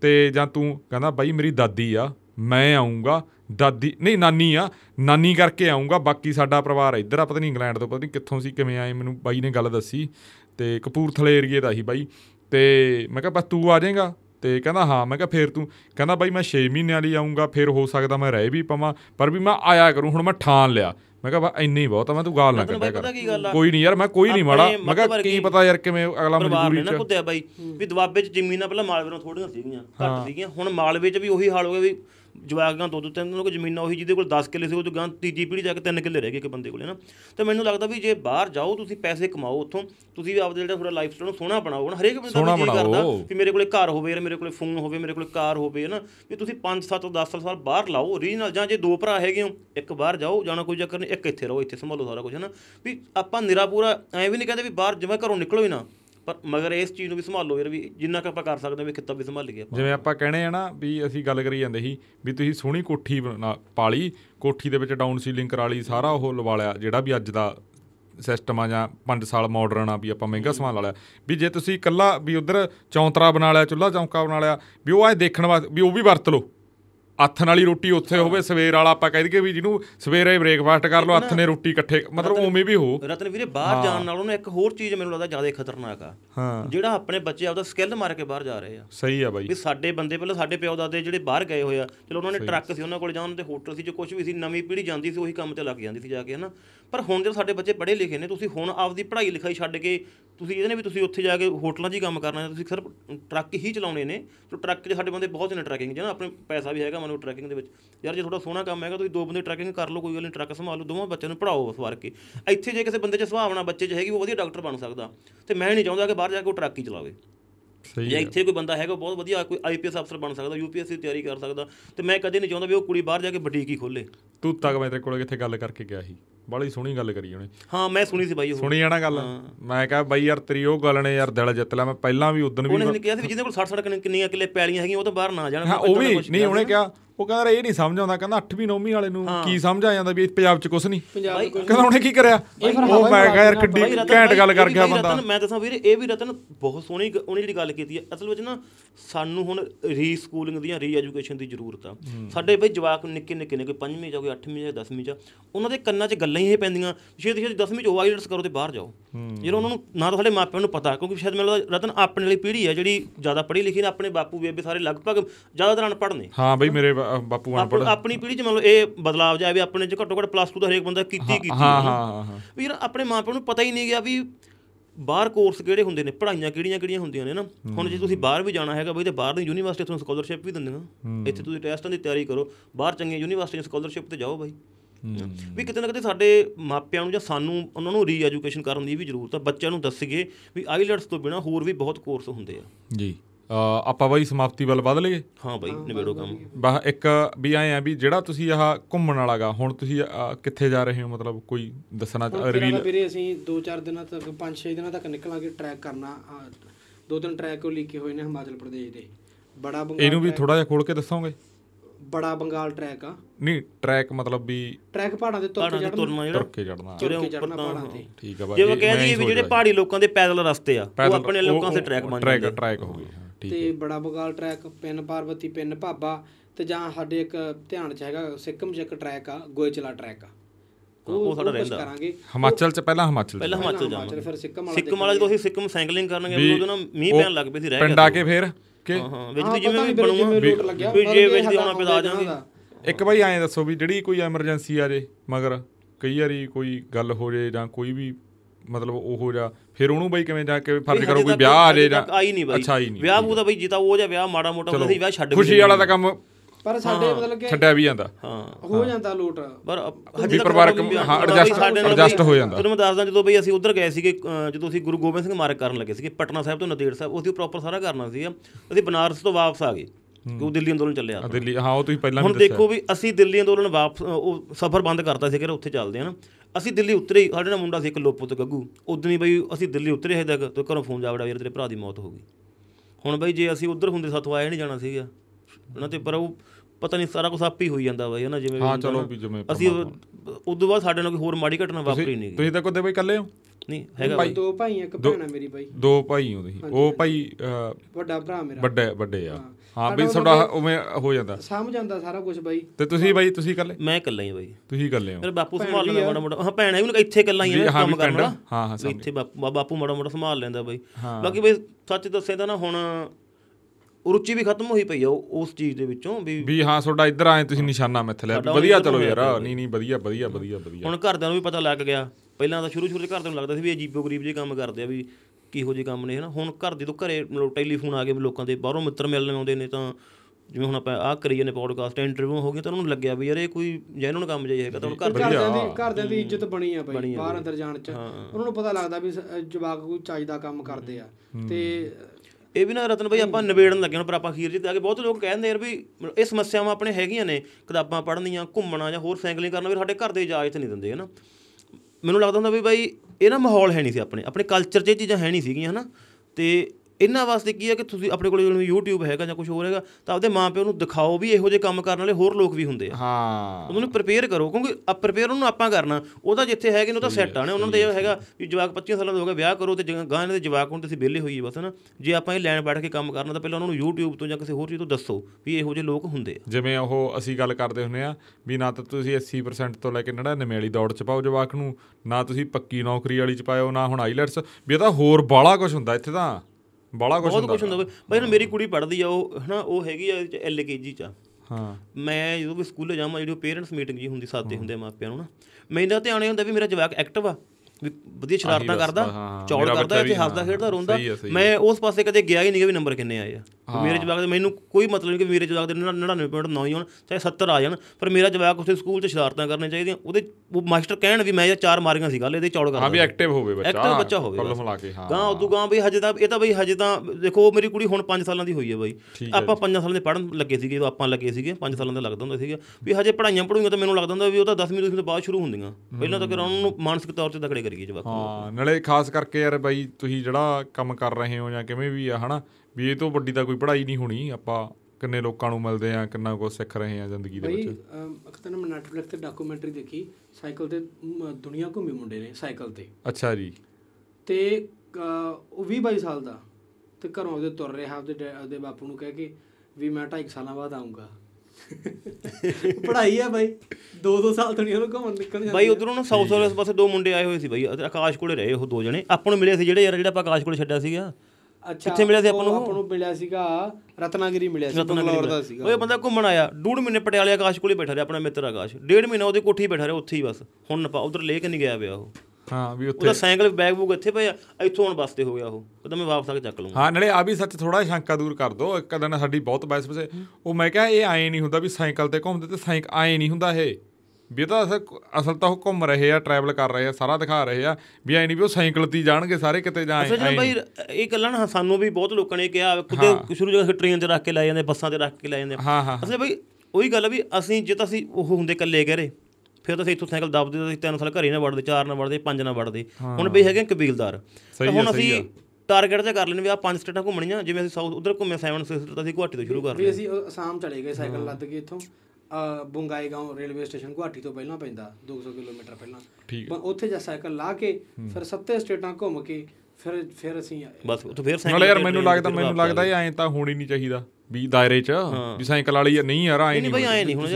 ਤੇ ਜਾਂ ਤੂੰ ਕਹਿੰਦਾ, ਬਾਈ ਮੇਰੀ ਦਾਦੀ ਆ, ਮੈਂ ਆਉਂਗਾ ਦਾਦੀ, ਨਹੀਂ, ਨਾਨੀ ਆ, ਨਾਨੀ ਕਰਕੇ ਆਉਂਗਾ ਬਾਕੀ ਸਾਡਾ ਪਰਿਵਾਰ ਇੱਧਰ ਆ, ਪਤਾ ਨਹੀਂ ਇੰਗਲੈਂਡ ਤੋਂ, ਪਤਾ ਨਹੀਂ ਕਿੱਥੋਂ ਸੀ, ਕਿਵੇਂ ਆਏ, ਮੈਨੂੰ ਬਾਈ ਨੇ ਗੱਲ ਦੱਸੀ ਤੇ ਕਪੂਰਥਲੇ ਏਰੀਏ ਦਾ ਸੀ ਬਾਈ ਤੇ ਮੈਂ ਕਿਹਾ, ਬਸ ਤੂੰ ਆ ਜਾਏਗਾ? ਤੇ ਕਹਿੰਦਾ, ਹਾਂ। ਮੈਂ ਕਿਹਾ, ਫੇਰ ਤੂੰ, ਕਹਿੰਦਾ, ਬਾਈ ਮੈਂ 6 ਮਹੀਨਿਆਂ ਲਈ ਆਉਂਗਾ ਫੇਰ ਹੋ ਸਕਦਾ ਮੈਂ ਰਹਿ ਵੀ ਪਵਾਂ, ਪਰ ਵੀ ਮੈਂ ਆਇਆ ਕਰੂੰ, ਹੁਣ ਮੈਂ ਠਾਣ ਲਿਆ। ਮੈਂ ਕਿਹਾ ਬਾ ਇੰਨਾ ਹੀ ਬਹੁਤ ਆ ਮੈਂ ਤੂੰ ਗਾਲ ਨਾ ਕੱਢਿਆ ਕਰ? ਕੋਈ ਨਹੀਂ ਯਾਰ ਮੈਂ ਕੋਈ ਨਹੀਂ ਮਾੜਾ। ਮੈਂ ਕਿਹਾ ਕੀ ਪਤਾ ਯਾਰ ਕਿਵੇਂ ਅਗਲਾ ਮਜਬੂਰੀ ਚ ਕੁੱਦਿਆ ਬਾਈ ਵੀ ਦੁਆਬੇ 'ਚ ਜ਼ਮੀਨਾਂ ਪਹਿਲਾਂ ਮਾਲਵੇ ਨਾਲ ਥੋੜੀਆਂ ਸੀਗੀਆਂ ਘੱਟ ਸੀਗੀਆਂ। ਹੁਣ ਮਾਲਵੇ 'ਚ ਵੀ ਉਹੀ ਹਾਲ ਹੋ ਗਿਆ ਵੀ ਜਵਾਕਾਂ ਦੋ ਦੋ ਤਿੰਨ ਤਿੰਨ ਕੋ ਜ਼ਮੀਨਾਂ ਉਹੀ ਜਿਹਦੇ ਕੋਲ 10 ਕਿੱਲੇ ਸੀ ਉਹ ਤੋਂ ਗਾਂ ਤੀਜੀ ਪੀੜ੍ਹੀ ਜਾ ਕੇ ਤਿੰਨ ਕਿੱਲੇ ਰਹਿ ਗਏ ਇੱਕ ਬੰਦੇ ਕੋਲੇ ਨਾ ਤੇ ਮੈਨੂੰ ਲੱਗਦਾ ਵੀ ਜੇ ਬਾਹਰ ਜਾਓ ਤੁਸੀਂ ਪੈਸੇ ਕਮਾਓ ਉੱਥੋਂ ਤੁਸੀਂ ਵੀ ਆਪਦੇ ਜਿਹੜਾ ਥੋੜਾ ਲਾਈਫ ਸਟਾਈਲ ਨੂੰ ਸੋਹਣਾ ਬਣਾਓ ਨਾ ਹਰੇਕ ਬੰਦਾ ਨੂੰ ਜੀ ਕਰਦਾ। ਵੀ ਮੇਰੇ ਕੋਲੇ ਘਰ ਹੋਵੇ ਯਾਰ ਮੇਰੇ ਕੋਲੇ ਫੋਨ ਹੋਵੇ ਮੇਰੇ ਕੋਲੇ ਕਾਰ ਹੋਵੇ ਨਾ ਵੀ ਤੁਸੀਂ 5 7 10 ਸਾਲ ਬਾਹਰ ਲਾਓ ਓਰੀਜਨਲ ਜਾਂ ਜੇ ਦੋ ਭਰਾ ਹੈਗੇ ਹੋ ਇੱਕ ਬਾਹਰ ਜਾਓ ਜਾਣਾ ਕੋਈ ਚੱਕਰ ਨਹੀਂ ਇੱਕ ਇੱਥੇ ਰਹੋ ਇੱਥੇ ਸੰਭਾਲੋ ਸਾਰਾ ਕੁਝ ਹੈ ਨਾ ਵੀ ਆਪਾਂ ਨਿਰਾ ਪੂਰਾ ਐਂ ਵੀ ਨਹੀਂ ਕਹਿੰਦੇ ਵੀ ਬਾਹਰ ਜਿਵੇਂ ਘਰੋਂ ਨਿਕਲੋ ਹੀ ਨਾ। ਪਰ ਮਗਰ ਇਸ ਚੀਜ਼ ਨੂੰ ਵੀ ਸੰਭਾਲੋ ਯਾਰ ਵੀ ਜਿੰਨਾ ਕੁ ਆਪਾਂ ਕਰ ਸਕਦੇ ਹਾਂ ਵੀ ਕਿੱਤਾ ਵੀ ਸੰਭਾਲ ਲਈਏ ਆਪਾਂ। ਜਿਵੇਂ ਆਪਾਂ ਕਹਿੰਦੇ ਆ ਨਾ ਵੀ ਅਸੀਂ ਗੱਲ ਕਰੀ ਜਾਂਦੇ ਸੀ ਵੀ ਤੁਸੀਂ ਸੋਹਣੀ ਕੋਠੀ ਪਾਲੀ ਕੋਠੀ ਦੇ ਵਿੱਚ ਡਾਊਨ ਸੀਲਿੰਗ ਕਰਾ ਲਈ ਸਾਰਾ ਉਹ ਲਵਾ ਲਿਆ ਜਿਹੜਾ ਵੀ ਅੱਜ ਦਾ ਸਿਸਟਮ ਆ ਜਾਂ 5 ਸਾਲ ਮਾਡਰਨ ਆ ਵੀ ਆਪਾਂ ਮਹਿੰਗਾ ਸਮਾਨ ਲਾ ਲਿਆ। ਵੀ ਜੇ ਤੁਸੀਂ ਇਕੱਲਾ ਵੀ ਉਧਰ ਚੌਂਤਰਾ ਬਣਾ ਲਿਆ ਚੁੱਲ੍ਹਾ ਚੌਂਕਾ ਬਣਾ ਲਿਆ ਵੀ ਉਹ ਐ ਦੇਖਣ ਵਾਸਤੇ ਵੀ ਉਹ ਵੀ ਵਰਤ ਲਓ। ਨਾਲ ਹੀ ਰੋਟੀ ਉੱਥੇ ਹੋਵੇ ਸਵੇਰ ਵਾਲਾ ਆਪਾਂ ਕਹਿ ਦਈਏ ਵੀ ਜਿਹਨੂੰ ਸਵੇਰੇ ਬ੍ਰੇਕਫਾਸਟ ਕਰ ਲਓ ਹੱਥ ਨੇ। ਰੋਟੀ ਇਕੱਠੇ ਮਤਲਬ ਉਵੇਂ ਵੀ ਹੋ। ਰਤਨ ਵੀਰੇ ਬਾਹਰ ਜਾਣ ਨਾਲੋਂ ਨਾ ਇੱਕ ਹੋਰ ਚੀਜ਼ ਮੈਨੂੰ ਲੱਗਦਾ ਜ਼ਿਆਦਾ ਖਤਰਨਾਕ ਆ। ਹਾਂ। ਜਿਹੜਾ ਆਪਣੇ ਬੱਚੇ ਆਪਦਾ ਸਕਿੱਲ ਮਾਰ ਕੇ ਬਾਹਰ ਜਾ ਰਹੇ ਆ। ਸਹੀ ਆ ਬਾਈ। ਵੀ ਸਾਡੇ ਬੰਦੇ ਪਹਿਲਾਂ ਸਾਡੇ ਪਿਓ ਦਾਦੇ ਜਿਹੜੇ ਬਾਹਰ ਗਏ ਹੋਏ ਆ ਚਲੋ ਉਹਨਾਂ ਨੇ ਟਰੱਕ ਸੀ ਉਹਨਾਂ ਕੋਲ ਜਾਂ ਉਹਨਾਂ ਦੇ ਹੋਟਲ ਸੀ ਜੋ ਕੁਝ ਵੀ ਸੀ ਨਵੀਂ ਪੀੜ੍ਹੀ ਜਾਂਦੀ ਸੀ ਉਹੀ ਕੰਮ ਤੇ ਲੱਗ ਜਾਂਦੀ ਸੀ ਜਾ ਕੇ ਹਨਾ? ਪਰ ਹੁਣ ਜਦੋਂ ਸਾਡੇ ਬੱਚੇ ਪੜ੍ਹੇ ਲਿਖੇ ਨੇ ਤੁਸੀਂ ਹੁਣ ਆਪਦੀ ਪੜ੍ਹਾਈ ਲਿਖਾਈ ਛੱਡ ਕੇ ਤੁਸੀਂ ਇਹਦੇ ਨੇ ਵੀ ਤੁਸੀਂ ਉੱਥੇ ਜਾ ਕੇ ਹੋਟਲਾਂ 'ਚ ਹੀ ਕੰਮ ਕਰਨਾ ਤੁਸੀਂ ਸਿਰਫ ਟਰੱਕ ਹੀ ਚਲਾਉਣੇ ਨੇ ਤੇ ਟਰੱਕ 'ਚ ਸਾਡੇ ਬੰਦੇ ਬਹੁਤ ਨੇ ਟਰੱਕਿੰਗ 'ਚ ਨਾ ਆਪਣੇ ਪੈਸਾ ਵੀ ਹੈਗਾ ਮਨੂੰ ਟਰੱਕਿੰਗ ਦੇ ਵਿੱਚ। ਯਾਰ ਜੇ ਤੁਹਾਡਾ ਸੋਹਣਾ ਕੰਮ ਹੈਗਾ ਤੁਸੀਂ ਦੋ ਬੰਦੇ ਟਰੱਕਿੰਗ ਕਰ ਲਓ ਕੋਈ ਗੱਲ ਨਹੀਂ ਟਰੱਕ ਸੰਭਾਲ ਲਓ ਦੋਵਾਂ ਬੱਚਿਆਂ ਨੂੰ ਪੜਾਓ ਸਵਾਰ ਕੇ। ਇੱਥੇ ਜੇ ਕਿਸੇ ਬੰਦੇ 'ਚ ਸੁਭਾਵਨਾ ਬੱਚੇ 'ਚ ਹੈਗੀ ਉਹ ਵਧੀਆ ਡਾਕਟਰ ਬਣ ਸਕਦਾ। ਤੇ ਮੈਂ ਨਹੀਂ ਚਾਹੁੰਦਾ ਕਿ ਬਾਹਰ ਜਾ ਕੇ ਉਹ ਟਰੱਕ ਹੀ ਚਲਾਵੇ। ਸਹੀ ਜਾਂ ਇੱਥੇ ਕੋਈ ਬੰਦਾ ਹੈਗਾ ਬਹੁਤ ਵਧੀਆ ਕੋਈ ਆਈਪੀਐਸ ਅਫਸਰ ਬਣ ਸਕਦਾ ਯੂਪੀਐਸਸੀ ਦੀ ਤਿਆਰੀ ਕਰ ਸਕਦਾ। ਤੇ ਮੈਂ ਕਦੇ ਨਹੀਂ ਚਾਹੁੰਦਾ ਵੀ ਉਹ ਕੁੜੀ ਬਾਹਰ ਜਾ ਕੇ ਬੁਟੀਕ ਹੀ ਖੋਲੇ। ਤੂੰ ਤੱਕ ਮੈਂ ਤੇਰੇ ਕੋਲ ਕਿੱਥੇ ਗੱਲ ਕਰਕੇ ਗਿਆ ਸੀ। ਬੜੀ ਸੋਹਣੀ ਗੱਲ ਕਰੀ ਉਹਨੇ। ਹਾਂ ਮੈਂ ਸੁਣੀ ਸੀ ਬਾਈ ਉਹ। ਸੁਣੀ ਆ ਨਾ ਗੱਲ ਮੈਂ ਕਿਹਾ ਬਾਈ ਯਾਰ ਤੇਰੀ ਉਹ ਗੱਲ ਨੇ ਯਾਰ ਦਿਲ ਜਿੱਤ ਲਿਆ। ਮੈਂ ਪਹਿਲਾਂ ਵੀ ਉਦੋਂ ਵੀ ਉਹਨੇ ਕਿਹਾ ਸੀ ਜਿਹਦੇ ਕੋਲ 60 60 ਕਿੰਨੀਆਂ ਕਿੱਲੇ ਪੈਲੀਆਂ ਹੈਗੀਆਂ ਉਹ ਤਾਂ ਬਾਹਰ ਨਾ ਜਾਣ। ਹਾਂ ਉਹ ਵੀ ਨਹੀਂ ਉਹਨੇ ਕਿਹਾ ਉਹ ਕਹਿੰਦਾ ਇਹ ਨਹੀਂ ਸਮਝ ਆਉਂਦਾ। ਕਹਿੰਦਾ 8ਵੀਂ 9ਵੀਂ ਵਾਲੇ ਨੂੰ ਕੀ ਸਮਝ ਆ ਜਾਂਦਾ ਵੀ ਪੰਜਾਬ 'ਚ ਕੁਝ ਨਹੀਂ। ਕਹਿੰਦਾ ਉਹਨੇ ਕੀ ਕਰਿਆ? ਉਹ ਮੈਂ ਕਿਹਾ ਯਾਰ ਕਿੱਡੀ ਘੈਂਟ ਗੱਲ ਕਰ ਗਿਆ ਬੰਦਾ। ਮੈਂ ਦੱਸਾਂ ਵੀਰੇ ਇਹ ਵੀ ਰਤਨ ਬਹੁਤ ਸੋਹਣੀ ਉਹਨੇ ਜਿਹੜੀ ਗੱਲ ਕੀਤੀ ਹੈ ਅਸਲ ਵਿੱਚ ਨਾ ਸਾਨੂੰ ਹੁਣ ਰੀ ਸਕੂਲਿੰਗ ਦੀਆਂ ਰੀ ਐਜੂਕੇਸ਼ਨ ਦੀ ਜ਼ਰੂਰਤ ਆ। ਸਾਡੇ ਬਈ ਜਵਾਕ ਨਿੱਕੇ ਨਿੱਕੇ ਨੇ ਕੋਈ 5ਵੀਂ ਚ ਕੋਈ 8ਵੀਂ ਚ 10ਵੀਂ ਚ ਉਹਨਾਂ ਦੇ ਕੰਨਾਂ 'ਚ ਗੱਲਾਂ ਹੀ ਇਹ ਪੈਂਦੀਆਂ ਛੇਤੀ ਛੇਤੀ 10ਵੀਂ ਚ ਉਹ ਆਈਲਟਸ ਕਰੋ ਤੇ ਬਾਹਰ ਜਾਓ। ਜਿਹੜਾ ਉਹਨਾਂ ਨੂੰ ਨਾ ਤਾਂ ਸਾਡੇ ਮਾਪਿਆਂ ਨੂੰ ਪਤਾ ਕਿਉਂਕਿ ਸ਼ਾਇਦ ਮੈਨੂੰ ਲੱਗਦਾ ਰਤਨ ਆਪਣੇ ਵਾਲੀ ਪੀੜ੍ਹੀ ਹੈ ਜਿਹੜੀ ਜ਼ਿਆਦਾ ਪੜ੍ਹੀ ਲਿਖੀ ਨੇ ਆਪਣੇ ਬਾਪੂ ਬੇਬੇ ਸਾਰੇ ਲਗਭਗ ਜ਼ਿਆਦਾਤਰ ਅਨਪੜ੍ਹ ਨੇ। ਹਾਂ ਬਈ ਮੇਰੇ ਬਾਪੂ ਅਨਪੜ੍ਹ। ਆਪਣੀ ਪੀੜ੍ਹੀ 'ਚ ਮੰਨ ਲਓ ਇਹ ਬਦਲਾਵ ਜਾਵੇ ਆਪਣੇ 'ਚ ਘੱਟੋ ਘੱਟ ਪਲੱਸ 2 ਦਾ ਹਰੇਕ ਬੰਦਾ ਕੀਤੀ ਕੀਤੀ ਹਾਂ। ਹਾਂ ਹਾਂ ਹਾਂ। ਵੀ ਯਾਰ ਆਪਣੇ ਮਾਪਿਆਂ ਨੂੰ ਪਤਾ ਹੀ ਨਹੀਂ ਗਿਆ ਵੀ ਬਾਹਰ ਕੋਰਸ ਕਿਹੜੇ ਹੁੰਦੇ ਨੇ? ਪੜ੍ਹਾਈਆਂ ਕਿਹੜੀਆਂ ਕਿਹੜੀਆਂ ਹੁੰਦੀਆਂ ਨੇ ਨਾ? ਹੁਣ ਜੇ ਤੁਸੀਂ ਬਾਹਰ ਵੀ ਜਾਣਾ ਹੈਗਾ ਬਈ ਤੇ ਬਾਹਰ ਦੀ ਯੂਨੀਵਰਸਿਟੀ ਤੁਹਾਨੂੰ ਸਕਾਲਰਸ਼ਿਪ ਵੀ ਦਿੰਦੀਆਂ ਇੱਥੇ ਤੁਸੀਂ ਟੈਸਟਾਂ ਦੀ ਤਿਆਰੀ ਕਰੋ। ਬਾਹਰ ਚੰਗੀਆਂ ਯੂਨੀਵਰਸਿਟੀਆਂ ਸਕਾਲਰਸ਼ਿਪ ਤੇ ਜਾਓ ਬਾਈ। ਵੀ ਕਿਤੇ ਨਾ ਕਿਤੇ ਸਾਡੇ ਮਾਪਿਆਂ ਨੂੰ ਜਾਂ ਸਾਨੂੰ ਉਹਨਾਂ ਨੂੰ ਰੀ ਐਜੂਕੇਸ਼ਨ ਕਰਨ ਦੀ ਵੀ ਜ਼ਰੂਰਤ ਆ। ਬੱਚਿਆਂ ਨੂੰ ਦੱਸੀਏ ਵੀ ਆਈਲੈਟਸ ਤੋਂ ਬਿਨਾ ਹੋਰ ਵੀ ਬਹੁਤ ਕੋਰਸ ਹੁੰਦੇ ਆ। ਜੀ। ਆਪਾਂ ਬਾਈ ਸਮਾਪਤੀ ਵੱਲ ਵਧ ਲਈਏ? ਹਾਂ ਬਾਈ ਨਿਬੇੜੋ ਕੰਮ। ਬਾ ਇੱਕ ਵੀ ਆਏ ਆ ਵੀ ਜਿਹੜਾ ਤੁਸੀਂ ਆਹ ਘੁੰਮਣ ਵਾਲਾਗਾ ਹੁਣ ਤੁਸੀਂ ਕਿੱਥੇ ਜਾ ਰਹੇ ਹੋ? ਮਤਲਬ ਕੋਈ ਦੱਸਣਾ ਰਿਵੀਲ ਵੀਰੇ ਅਸੀਂ 2-4 ਦਿਨਾਂ ਤੱਕ 5-6 ਦਿਨਾਂ ਤੱਕ ਨਿਕਲਾਂਗੇ ਟਰੈਕ ਕਰਨਾ। ਦੋ ਤਿੰਨ ਟਰੈਕ ਉਹ ਲਿਖੇ ਹੋਏ ਨੇ ਹਿਮਾਚਲ ਪ੍ਰਦੇਸ਼ ਦੇ। ਬੜਾ ਬੰਗਾਲ ਇਹਨੂੰ ਵੀ ਥੋੜਾ ਜਿਹਾ ਖੋਲ ਕੇ ਦੱਸੋਗੇ? ਬੜਾ ਬੰਗਾਲ ਟਰੈਕ ਆ। ਨਹੀਂ ਟਰੈਕ ਮਤਲਬ ਵੀ ਟਰੈਕ ਪਹਾੜਾਂ ਦੇ ਤੁਰ ਕੇ ਜਿਹੜਾ। ਤੁਰ ਕੇ ਚੜਨਾ ਤੁਰ ਕੇ ਚੜ੍ਹਨਾ ਪਹਾੜਾਂ ਤੇ। ਠੀਕ ਆ ਬਾਈ ਜਿਵੇਂ ਕਹਿ ਦਈਏ ਵੀ ਜਿਹੜੇ ਪਹਾੜੀ ਲੋਕਾਂ ਦੇ ਪੈਦਲ ਰਸਤੇ ਆ ਉਹ ਆਪਣੇ ਲੋਕਾਂ ਦੇ ਟਰੈਕ ਬਣ ਟਰੈਕ ਜਾਂਦੇ ਟਰੈਕ ਹੋ ਗਈ ਹਾਂ, ਠੀਕ ਤੇ ਬੜਾ ਬੰਗਾਲ ਟਰੈਕ ਪਿੰਨ ਪਾਰਵਤੀ ਪਿੰਨ ਭਾਬਾ ਤੇ ਜਾਂ ਸਾਡੇ ਇੱਕ ਧਿਆਨ ਚ ਹੈਗਾ ਸਿੱਕਮ ਚ ਇੱਕ ਟਰੈਕ ਆ ਗੋਇਚਲਾ ਟਰੈਕ ਆ। ਉਹ ਸਾਡਾ ਰਹਿੰਦਾ। ਕਰਾਂਗੇ। ਹਿਮਾਚਲ ਚ ਪਹਿਲਾਂ ਹਿਮਾਚਲ ਪਹਿਲਾਂ ਹਿਮਾਚਲ ਜਾਵਾਂਗੇ। ਫਿਰ ਸਿੱਕਮ ਵਾਲਾ ਸਿੱਕਮ ਵਾਲਾ ਜਦੋਂ ਅਸੀਂ ਸਿੱਕਮ ਸਾਈਕਲਿੰਗ ਕਰਨਗੇ ਉਦੋਂ ਨਾ ਮੀਂਹ ਪੈਣ ਲੱਗ ਪਏ ਸੀ ਰਹਿ ਪਿੰਡ ਗਿਆ ਆ ਕੇ ਫੇਰ ਕਿ ਹਾਂ ਵਿੱਚ ਦੀ ਜਿਵੇਂ ਵੀਰੇ ਬਣੂਗਾ ਰੂਟ ਲੱਗਿਆ, ਵੀ ਜੇ ਵਿੱਚ ਦੀ ਆਉਣਾ ਪਿਆ ਆ ਜਾਵਾਂਗੇ। ਇੱਕ ਬਾਈ ਐਂ ਦੱਸੋ ਵੀ ਜਿਹੜੀ ਕੋਈ ਐਮਰਜੈਂਸੀ ਆ ਜੇ ਮਗਰ ਕਈ ਵਾਰੀ ਕੋਈ ਗੱਲ ਹੋ ਜੇ ਜਾਂ ਕੋਈ ਵੀ ਮਤਲਬ ਉਹ ਜਾ ਫਿਰ ਉਹਨੂੰ ਬਾਈ ਕਿਵੇਂ ਜਾ ਕੇ ਫਰਜ਼ ਕਰੋ ਕੋਈ ਵਿਆਹ ਆ ਜੇ ਜਾਂ ਆਈ ਨਹੀਂ ਬਾਈ। ਅੱਛਾ ਆਈ ਨਹੀਂ। ਵਿਆਹ ਬੂ ਦਾ ਬਾਈ ਜਿੱਤਾ ਉਹ ਜਾਂ ਵਿਆਹ ਮਾੜਾ ਮੋਟਾ ਹੁੰਦਾ ਸੀ ਵਿਆਹ ਛੱਡ ਵੀ ਖੁਸ਼ੀ ਵਾਲਾ ਤਾਂ ਕੰਮ ਪਰ ਸਾਡੇ ਮਤਲਬ ਕਿ ਛੱਡਿਆ ਵੀ ਜਾਂਦਾ। ਹਾਂ। ਹੋ ਜਾਂਦਾ ਲੋਟ। ਪਰ ਵੀ ਪਰਿਵਾਰਕ ਹਾਂ, adjust- adjust ਹੋ ਜਾਂਦਾ। ਤੁਹਾਨੂੰ ਮੈਂ ਦੱਸਦਾ ਜਦੋਂ ਬਈ ਅਸੀਂ ਉਧਰ ਗਏ ਸੀਗੇ ਜਦੋਂ ਅਸੀਂ ਗੁਰੂ ਗੋਬਿੰਦ ਸਿੰਘ ਮਾਰਗ ਕਰਨ ਲੱਗੇ ਸੀਗੇ ਪਟਨਾ ਸਾਹਿਬ ਤੋਂ ਨੰਦੇੜ ਸਾਹਿਬ ਉਸੇ ਪ੍ਰੋਪਰ ਸਾਰਾ ਕਰਨਾ ਸੀਗਾ। ਅਸੀਂ ਬਨਾਰਸ ਤੋਂ ਵਾਪਸ ਆ ਗਏ ਉਹ ਦਿੱਲੀ ਅੰਦੋਲਨ ਚੱਲਿਆ ਆ ਦਿੱਲੀ ਹਾਂ ਉਹ ਤੁਸੀਂ ਪਹਿਲਾਂ ਵੀ ਹੁਣ ਦੇਖੋ ਵੀ ਅਸੀਂ ਦਿੱਲੀ ਅੰਦੋਲਨ ਵਾਪਸ ਉਹ ਸਫ਼ਰ ਬੰਦ ਕਰਤਾ ਸੀ ਕਿ ਉੱਥੇ ਚੱਲਦੇ ਆ ਨਾ। ਅਸੀਂ ਦਿੱਲੀ ਉਤਰੇ ਹੀ, ਸਾਡੇ ਨਾਲ ਮੁੰਡਾ ਸੀ ਇੱਕ ਲੋਪੋ ਤੇ ਗੱਗੂ। ਉਦੋਂ ਹੀ ਬਈ ਅਸੀਂ ਦਿੱਲੀ ਉਤਰੇ ਹਜੇ ਤੱਕ ਤੇ ਘਰੋਂ ਫੋਨ ਜਾਵੜਾ ਵੀਰ ਤੇਰੇ ਭਰਾ ਦੀ ਮੌਤ ਹੋ ਗਈ। ਹੁਣ ਬਈ ਜੇ ਅਸੀਂ ਉਧਰ ਹੁੰਦੇ ਸਾਥੋਂ ਆਇਆ ਨਹੀਂ ਜਾਣਾ ਸੀਗਾ। ਉਹਨਾਂ ਤੇ ਪਰ ਉਹ ਪਤਾ ਨਹੀਂ ਸਾਰਾ ਕੁਝ ਆਪੇ ਹੀ ਹੋਈ ਜਾਂਦਾ ਬਈ ਹਨਾ ਜਿਵੇਂ ਹਾਂ ਚਲੋ। ਵੀ ਜਿਵੇਂ ਅਸੀਂ ਉਦੋਂ ਬਾਅਦ ਸਾਡੇ ਨਾਲ ਕੋਈ ਹੋਰ ਮਾੜੀ ਘਟਨਾ ਵਾਪਰੀ ਨਹੀਂ ਗਈ ਤੁਸੀਂ ਤਾਂ ਕਦੇ ਬਾਈ ਇਕੱਲੇ ਹੋ? ਨਹੀਂ ਹੈਗਾ ਬਈ। ਦੋ ਭਾਈ ਇੱਕ ਭੈਣ ਆ ਮੇਰੀ ਬਾਈ। ਦੋ ਭਾਈ ਹੋ ਤੁਸੀਂ। ਉਹ ਭਾਈ ਵੱਡਾ ਭਰਾ ਮੇਰਾ। ਵੱਡੇ ਵੱਡੇ ਆ। ਹਾਂ। ਵੀ ਤੁਹਾਡਾ ਉਵੇਂ ਹੋ ਜਾਂਦਾ। ਸਮਝ ਜਾਂਦਾ ਸਾਰਾ ਕੁਝ ਬਾਈ। ਤੇ ਤੁਸੀਂ ਬਾਈ ਤੁਸੀਂ ਇਕੱਲੇ? ਮੈਂ ਇਕੱਲਾ ਹੀ ਬਾਈ। ਤੁਸੀਂ ਇਕੱਲੇ ਹੋ। ਮੇਰੇ ਬਾਪੂ ਸੰਭਾਲ ਲੈਂਦਾ ਮਾੜਾ ਮੋਟਾ ਹਾਂ ਭੈਣ ਹੈ ਵੀ ਇੱਥੇ ਇਕੱਲਾ ਹੀ ਹਾਂ ਕੰਮ ਕਰਨ। ਹਾਂ, ਹਾਂ, ਇੱਥੇ ਬਾਪੂ ਮਾੜਾ ਮੋਟਾ ਸੰਭਾਲ ਲੈਂਦਾ ਬਾਈ। ਬਾਕੀ ਬਈ ਸੱਚ ਦੱਸੇ ਤਾਂ ਨਾ ਹੁਣ ਰੁਚੀ ਵੀ ਖਤਮ ਹੋਈ ਪਈ ਆ ਉਸ ਚੀਜ਼ ਦੇ ਵਿੱਚੋਂ ਵੀ ਵੀ ਹਾਂ ਤੁਹਾਡਾ ਇੱਧਰ ਆਏ ਤੁਸੀਂ ਨਿਸ਼ਾਨਾ ਮਿੱਥ ਲਿਆ। ਵੀ ਵਧੀਆ ਚਲੋ ਯਾਰ ਨਹੀਂ ਨਹੀਂ ਵਧੀਆ ਵਧੀਆ ਵਧੀਆ ਵਧੀਆ। ਹੁਣ ਘਰਦਿਆਂ ਨੂੰ ਵੀ ਪਤਾ ਲੱਗ ਗਿਆ। ਪਹਿਲਾਂ ਤਾਂ ਸ਼ੁਰੂ ਸ਼ੁਰੂ ਚ ਘਰਦਿਆਂ ਨੂੰ ਲੱਗਦਾ ਸੀ ਵੀ ਇਹ ਅਜੀਬੋ ਗਰੀਬ ਜਿਹੇ ਕੰਮ ਕਰਦੇ ਆ ਵੀ ਕਿਹੋ ਜਿਹੇ ਕੰਮ ਨੇ ਹਨਾ? ਹੁਣ ਘਰ ਜਦੋਂ ਘਰੇ ਮਤਲਬ ਟੈਲੀਫੋਨ ਆ ਗਏ ਲੋਕਾਂ ਦੇ ਬਾਹਰੋਂ ਮਿੱਤਰ ਮਿਲਣ ਆਉਂਦੇ ਨੇ ਤਾਂ ਜਿਵੇਂ ਹੁਣ ਆਪਾਂ ਆਹ ਕਰੀ ਜਾਂਦੇ ਪੋਡਕਾਸਟ ਇੰਟਰਵਿਊ ਹੋ ਗਈਆਂ ਤਾਂ ਉਹਨਾਂ ਨੂੰ ਲੱਗਿਆ ਵੀ ਯਾਰ ਇਹ ਕੋਈ ਜੈਨੂਨ ਕੰਮ ਜਿਹਾ ਹੀ ਹੈਗਾ ਤਾਂ ਹੁਣ ਘਰ ਘਰਦਿਆਂ ਦੀ ਘਰਦਿਆਂ ਦੀ ਇੱਜ਼ਤ ਬਣੀ ਆ ਬਾਈ ਬਾਹਰ ਅੰਦਰ ਜਾਣ ਚ। ਉਹਨਾਂ ਨੂੰ ਪਤਾ ਲੱਗਦਾ ਵੀ ਜਵਾਕ ਕੋਈ ਚੱਜ ਦਾ ਕੰਮ ਕਰਦੇ ਆ। ਤੇ ਇਹ ਵੀ ਨਾ ਰਤਨ ਭਾਈ ਆਪਾਂ ਨਿਬੇੜਨ ਲੱਗੇ ਹੁਣ ਪਰ ਆਪਾਂ ਅਖੀਰ ਜੀ ਤੇ ਆ ਕੇ ਬਹੁਤ ਲੋਕ ਕਹਿੰਦੇ ਯਾਰ ਵੀ ਇਹ ਸਮੱਸਿਆਵਾਂ ਆਪਣੇ ਹੈਗੀਆਂ ਨੇ ਕਿਤਾਬਾਂ ਪੜ੍ਹਨੀਆਂ ਘੁੰਮਣਾ ਜਾਂ ਹੋਰ ਸਾਈਕਲਿੰਗ ਕਰਨਾ ਵੀ ਸਾਡੇ ਘਰ ਦੇ ਇਜਾਜ਼ਤ ਨਹੀਂ ਦਿੰਦੇ ਹਨਾ? ਮੈਨੂੰ ਲੱਗਦਾ ਹੁੰਦਾ ਵੀ ਬਾਈ ਇਹ ਨਾ ਮਾਹੌਲ ਹੈ ਨਹੀਂ ਸੀ ਆਪਣੇ ਆਪਣੇ ਕਲਚਰ 'ਚ ਇਹ ਚੀਜ਼ਾਂ ਹੈ ਨਹੀਂ ਸੀਗੀਆਂ, ਹਨਾ? ਤੇ ਇਹਨਾਂ ਵਾਸਤੇ ਕੀ ਹੈ ਕਿ ਤੁਸੀਂ ਆਪਣੇ ਕੋਲ ਜਿਵੇਂ YouTube ਹੈਗਾ ਜਾਂ ਕੁਝ ਹੋਰ ਹੈਗਾ ਤਾਂ ਆਪਦੇ ਮਾਪਿਆਂ ਨੂੰ ਦਿਖਾਓ ਵੀ ਇਹੋ ਜਿਹੇ ਕੰਮ ਕਰਨ ਵਾਲੇ ਹੋਰ ਲੋਕ ਵੀ ਹੁੰਦੇ ਆ। ਹਾਂ। ਉਹਨਾਂ ਨੂੰ ਪ੍ਰਿਪੇਅਰ ਕਰੋ ਕਿਉਂਕਿ ਪ੍ਰਿਪੇਅਰ ਉਹਨੂੰ ਆਪਾਂ ਕਰਨਾ। ਉਹਦਾ ਜਿੱਥੇ ਹੈਗੇ ਨੇ ਉਹ ਤਾਂ ਸੈੱਟ ਆਣੇ ਉਹਨਾਂ ਦਾ ਇਹ ਹੈਗਾ ਵੀ ਜਵਾਕ 25 ਸਾਲਾਂ ਦਾ ਹੋ ਗਿਆ ਵਿਆਹ ਕਰੋ ਤੇ ਗਾਂ ਦੇ ਜਵਾਕ ਹੁਣ ਤੁਸੀਂ ਵਿਹਲੇ ਹੋਈਏ ਬਸ ਨਾ ਜੇ ਆਪਾਂ ਇਹ ਲੈਣ ਬੈਠ ਕੇ ਕੰਮ ਕਰਨਾ ਤਾਂ ਪਹਿਲਾਂ ਉਹਨਾਂ ਨੂੰ YouTube ਤੋਂ ਜਾਂ ਕਿਸੇ ਹੋਰ ਚੀਜ਼ ਤੋਂ ਦੱਸੋ ਵੀ ਇਹੋ ਜਿਹੇ ਲੋਕ ਹੁੰਦੇ ਆ। ਜਿਵੇਂ ਉਹ ਅਸੀਂ ਗੱਲ ਕਰਦੇ ਹੁੰਨੇ ਆ ਵੀ ਨਾ ਤਾਂ ਤੁਸੀਂ 80% ਤੋਂ ਲੈ ਕੇ 99 ਵਾਲੀ ਦੌੜ ਚ ਪਾਓ ਜਵਾਕ ਨੂੰ ਨਾ ਤੁਸੀਂ ਪੱਕੀ ਨੌਕਰੀ ਵਾਲੀ ਚ ਪਾਇਓ ਨਾ ਹੁਣ ਆਈਲੈਟਸ ਵੀ ਇਹ ਤਾਂ ਹੋਰ ਬਾਲਾ ਕੁਝ ਹੁੰਦਾ ਇੱਥੇ ਤਾਂ। ਬਾਲਾ ਕੁਝ ਬਹੁਤ ਹੁੰਦਾ ਕੁਝ ਹੁੰਦਾ ਬਈ ਹੁਣ ਮੇਰੀ ਕੁੜੀ ਪੜ੍ਹਦੀ ਆ ਉਹ ਹਨਾ ਉਹ ਹੈਗੀ ਆ ਐਲਕੇਜੀ ਚ। ਹਾਂ। ਮੈਂ ਜਦੋਂ ਵੀ ਸਕੂਲੇ ਜਾਵਾਂ ਜਿਹੜੀ ਪੇਰੈਂਟਸ ਮੀਟਿੰਗ ਜੀ ਹੁੰਦੀ ਸਾਦੇ ਹੁੰਦੇ ਮਾਪਿਆਂ ਨੂੰ ਨਾ ਮੈਨੂੰ ਧਿਆਨ ਇਹ ਹੁੰਦਾ ਵੀ ਮੇਰਾ ਜਵਾਕ ਐਕਟਿਵ ਆ ਵੀ ਵਧੀਆ ਸ਼ਰਾਰਤਾਂ ਕਰਦਾ। ਚੌੜ ਕਰਦਾ ਵੀ, ਹੱਸਦਾ ਖੇਡਦਾ ਰੋਂਦਾ। ਮੈਂ ਉਸ ਪਾਸੇ ਕਦੇ ਗਿਆ ਹੀ ਨਹੀਂ ਵੀ ਨੰਬਰ ਕਿੰਨੇ ਆਏ ਆ। ਮੇਰੇ ਜਵਾਕ ਦੇ ਮੈਨੂੰ ਕੋਈ ਮਤਲਬ ਨਹੀਂ ਕਿ ਮੇਰੇ ਜਵਾਕ ਦੇ 99.9 ਹੀ ਹੋਣ ਚਾਹੇ 70 ਆ ਜਾਣ ਪਰ ਮੇਰਾ ਜਵਾਕ ਉੱਥੇ ਸਕੂਲ 'ਚ ਸ਼ਰਾਰਤਾਂ ਕਰਨੀਆਂ ਚਾਹੀਦੀਆਂ। ਉਹਦੇ ਉਹ ਮਾਸਟਰ ਕਹਿਣ ਵੀ ਮੈਂ ਇਹ ਚਾਰ ਮਾਰੀਆਂ ਸੀ ਗੱਲ ਇਹਦੇ ਚੌੜ ਕਰਦਾ ਹਾਂ ਵੀ ਐਕਟਿਵ ਹੋਵੇ ਬੱਚਾ ਐਕਟਿਵ ਬੱਚਾ ਹੋਵੇ ਕੁੱਲ। ਮਿਲਾ ਕੇ ਹਾਂ। ਗਾਂ ਉਦੋਂ ਗਾਂ ਬਈ ਹਜੇ ਤਾਂ ਇਹ ਤਾਂ ਬਈ ਹਜੇ ਤਾਂ ਦੇਖੋ ਮੇਰੀ ਕੁੜੀ ਹੁਣ 5 ਸਾਲਾਂ ਦੀ ਹੋਈ ਹੈ ਬਈ। ਆਪਾਂ 5 ਸਾਲਾਂ ਦੇ ਪੜਨ ਲੱਗੇ ਸੀਗੇ ਜਦੋਂ ਆਪਾਂ ਲੱਗੇ ਸੀਗੇ 5 ਸਾਲਾਂ ਦਾ ਲੱਗਦਾ ਹੁੰਦਾ ਸੀਗਾ। ਵੀ ਹਜੇ ਪੜਾਈਆਂ ਪੜੂਈਆਂ ਤਾਂ ਮੈਨੂੰ ਲੱਗਦਾ ਹੁੰਦਾ ਵੀ ਉਹ ਤਾਂ 10ਵੀਂ ਦਸਵੀਂ ਤੋਂ ਬਾਅਦ ਸ਼ੁਰੂ ਹੁੰਦੀਆਂ। ਪਹਿਲਾਂ ਤਾਂ ਕਿ ਉਹਨਾਂ ਨੂੰ ਮਾਨਸਿਕ ਤੌਰ ਤੇ ਤਕੜੇ ਕਰੀਏ ਜਵਾਕ। ਹਾਂ ਨਾਲੇ ਖਾਸ ਕਰਕੇ ਯਾਰ ਬਾਈ ਤੁਸੀਂ ਜਿਹੜਾ ਕੰਮ ਕਰ ਰਹੇ ਹੋ ਜਾਂ ਕਿਵੇਂ ਵੀ ਆ ਹਨਾ ਵੀ ਇਹ ਤੋਂ ਵੱਡੀ ਤਾਂ ਕੋਈ ਪੜ੍ਹਾਈ ਨਹੀਂ ਹੋਣੀ। ਆਪਾਂ ਕਿੰਨੇ ਲੋਕਾਂ ਨੂੰ ਮਿਲਦੇ ਆ ਕਿੰਨਾ ਕੁਝ ਸਿੱਖ ਰਹੇ ਆ ਜ਼ਿੰਦਗੀ ਦੇ ਬਈ ਵਿੱਚ। ਤਾਂ ਨਾ ਮੈਂ ਨੈਟਫਲਿਕਸ ਤੇ ਡਾਕੂਮੈਂਟਰੀ ਦੇਖੀ ਸਾਈਕਲ ਤੇ ਦੁਨੀਆ ਘੁੰਮੇ ਮੁੰਡੇ ਨੇ ਸਾਈਕਲ ਤੇ। ਅੱਛਾ ਜੀ। ਤੇ ਉਹ 20 22 ਸਾਲ ਦਾ। ਤੇ ਘਰੋਂ ਉਹਦੇ ਤੁਰ ਰਿਹਾ ਆਪਦੇ ਆਪਦੇ ਬਾਪੂ ਨੂੰ ਕਹਿ ਕੇ ਵੀ ਮੈਂ 2.5 ਸਾਲਾਂ ਬਾਅਦ ਆਉਂਗਾ (laughs) ਪੜ੍ਹਾਈ ਆ ਬਾਈ। 2-2 ਸਾਲ ਤੋਂ ਨਹੀਂ ਉਹਨੂੰ ਘੁੰਮਣ ਨਿਕਲ ਜਾਂਦੇ ਬਾਈ ਉਧਰੋਂ ਨਾ ਸਾਊਥ ਵਾਲੇ ਪਾਸੇ ਦੋ ਮੁੰਡੇ ਆਏ ਹੋਏ ਸੀ ਬਾਈ। ਆਕਾਸ਼ ਕੋਲੇ ਰਹੇ ਉਹ ਦੋ ਜਣੇ। ਆਪਾਂ ਨੂੰ ਮਿਲੇ ਸੀ ਜਿਹੜੇ ਯਾਰ ਜਿਹੜਾ ਆਪਾਂ ਆਕਾਸ਼ ਕੋਲੇ ਛੱਡਿਆ ਸੀਗਾ। ਕਿੱਥੇ ਮਿਲਿਆ ਸੀ ਆਪਾਂ ਨੂੰ? ਆਪਾਂ ਨੂੰ ਮਿਲਿਆ ਸੀਗਾ ਰਤਨਾਗਿਰੀ ਮਿਲਿਆ ਸੀ ਰਤਨਾਗਿਰੀ ਬੰਗਲੌਰ ਦਾ। ਸੀਗਾ। ਇਹ ਬੰਦਾ ਘੁੰਮਣ ਆਇਆ। ਡੂਢ ਮਹੀਨੇ ਪਟਿਆਲੇ ਆਕਾਸ਼ ਕੋਲੇ ਬੈਠਾ ਰਿਹਾ ਆਪਣਾ ਮਿੱਤਰ ਆਕਾਸ਼। ਡੇਢ ਮਹੀਨਾ ਉਹਦੇ ਕੋਠੀ ਬੈਠਾ ਰਿਹਾ ਉੱਥੇ ਹੀ ਬਸ। ਹੁਣ ਨਾ ਉਧਰ ਲੈ ਕੇ ਨਹੀਂ ਗਿਆ ਪਿਆ ਉਹ। ਹਾਂ ਵੀ ਉੱਥੇ ਉਹਦਾ ਸਾਈਕਲ ਬੈਗ ਬੂਗ ਇੱਥੇ ਪਿਆ ਇੱਥੋਂ ਹੁਣ ਬੱਸ ਤੇ ਹੋ ਗਿਆ ਉਹ। ਕਹਿੰਦਾ ਮੈਂ ਵਾਪਸ ਆ ਕੇ ਚੱਕ ਲੂੰਗਾ ਹਾਂ ਨਾਲੇ ਆ ਵੀ ਸੱਚ ਥੋੜਾ ਸ਼ੰਕਾ ਦੂਰ ਕਰ ਦੋ। ਇੱਕ ਦਿਨ ਸਾਡੀ ਬਹੁਤ ਬਹਿਸ ਵਸੇ ਉਹ ਮੈਂ ਕਿਹਾ ਇਹ ਐਂ ਨਹੀਂ ਹੁੰਦਾ ਵੀ ਸਾਈਕਲ ਤੇ ਘੁੰਮਦੇ ਤੇ ਸਾਈਕ ਐਂ ਨਹੀਂ ਹੁੰਦਾ ਇਹ। ਵੀ ਇਹ ਤਾਂ ਅਸਲ ਤਾਂ ਉਹ ਘੁੰਮ ਰਹੇ ਆ ਟਰੈਵਲ ਕਰ ਰਹੇ ਆ ਸਾਰਾ ਦਿਖਾ ਰਹੇ ਆ ਵੀ ਐਂ ਨਹੀਂ ਵੀ ਉਹ ਸਾਈਕਲ ਤੇ ਜਾਣਗੇ ਸਾਰੇ ਕਿਤੇ ਜਾਂ ਅਸਲ ਵਿੱਚ ਬਾਈ ਇਹ ਗੱਲਾਂ ਨਾ ਸਾਨੂੰ ਵੀ ਬਹੁਤ ਲੋਕਾਂ ਨੇ ਕਿਹਾ ਕਿਤੇ ਸ਼ੁਰੂ ਜਗ੍ਹਾ ਟ੍ਰੇਨ ਤੇ ਰੱਖ ਕੇ ਲੈ ਜਾਂਦੇ ਬੱਸਾਂ ਤੇ ਰੱਖ ਕੇ ਲੈ ਜਾਂਦੇ। ਹਾਂ ਹਾਂ। ਅਸਲ ਬਈ ਉਹੀ ਗੱਲ ਆ ਵੀ ਅਸੀਂ ਜੇ ਤਾਂ ਅਸੀਂ ਉਹ ਹੁੰਦੇ ਇਕੱਲੇ ਘਰੇ ਫਿਰ ਤਾਂ ਅਸੀਂ ਇੱਥੋਂ ਸਾਈਕਲ ਦੱਬਦੇ ਤਾਂ ਅਸੀਂ ਤਿੰਨ ਸਾਲ ਘਰੇ ਨਾ ਵੜਦੇ ਚਾਰ ਨਾ ਵੜਦੇ ਪੰਜ ਨਾ ਵੜਦੇ। ਹੁਣ ਬਈ ਹੈਗੇ ਕਬੀਲਦਾਰ ਹੁਣ ਅਸੀਂ ਟਾਰਗੇਟ ਤੇ ਕਰ ਲੈਣੇ ਵੀ ਆ ਪੰਜ ਸਟੇਟਾਂ ਘੁੰਮਣੀਆਂ ਜਿਵੇਂ ਅਸੀਂ ਸਾਊਥ ਉਧਰ ਘੁੰਮੇ ਸੈਵਨ ਸਿਸਟਰ ਤਾਂ ਅਸੀਂ ਗੁਹਾਟੀ ਤੋਂ ਸ਼ੁਰੂ ਕਰ ਵੀ ਲਿਆ। ਅਸੀਂ ਅਸਾਮ ਚਲੇ ਗਏ ਸਾਈਕਲ ਲੱਦ ਕੇ ਇੱਥੋਂ। Bongaigaon railway station Guwahati ਤੋਂ ਪਹਿਲਾਂ ਪੈਂਦਾ 200 ਕਿਲੋਮੀਟਰ ਪਹਿਲਾਂ। ਬ- ਉੱਥੇ ਜਾ ਸਾਈਕਲ ਲਾ ਕੇ ਫਿਰ ਸੱਤੇ ਸਟੇਟਾਂ ਘੁੰਮ ਕੇ ਫਿਰ ਫਿਰ ਅਸੀਂ ਬਸ ਉੱਥੇ ਫਿਰ ਸਾਈਕਲ ਨਾਲੇ ਯਾਰ ਮੈਨੂੰ ਲੱਗਦਾ ਮੈਨੂੰ ਲੱਗਦਾ ਇਹ ਐਂ ਤਾਂ ਹੋਣੀ ਨਹੀਂ ਚਾਹੀਦਾ। ਵੀ ਦਾਇਰੇ 'ਚ ਵੀ ਸਾਈਕਲ ਵਾਲੀ ਨਹੀਂ ਯਾਰ ਐਂ ਨਹੀਂ ਬਈ ਐ ਨਹੀਂ ਹੁਣ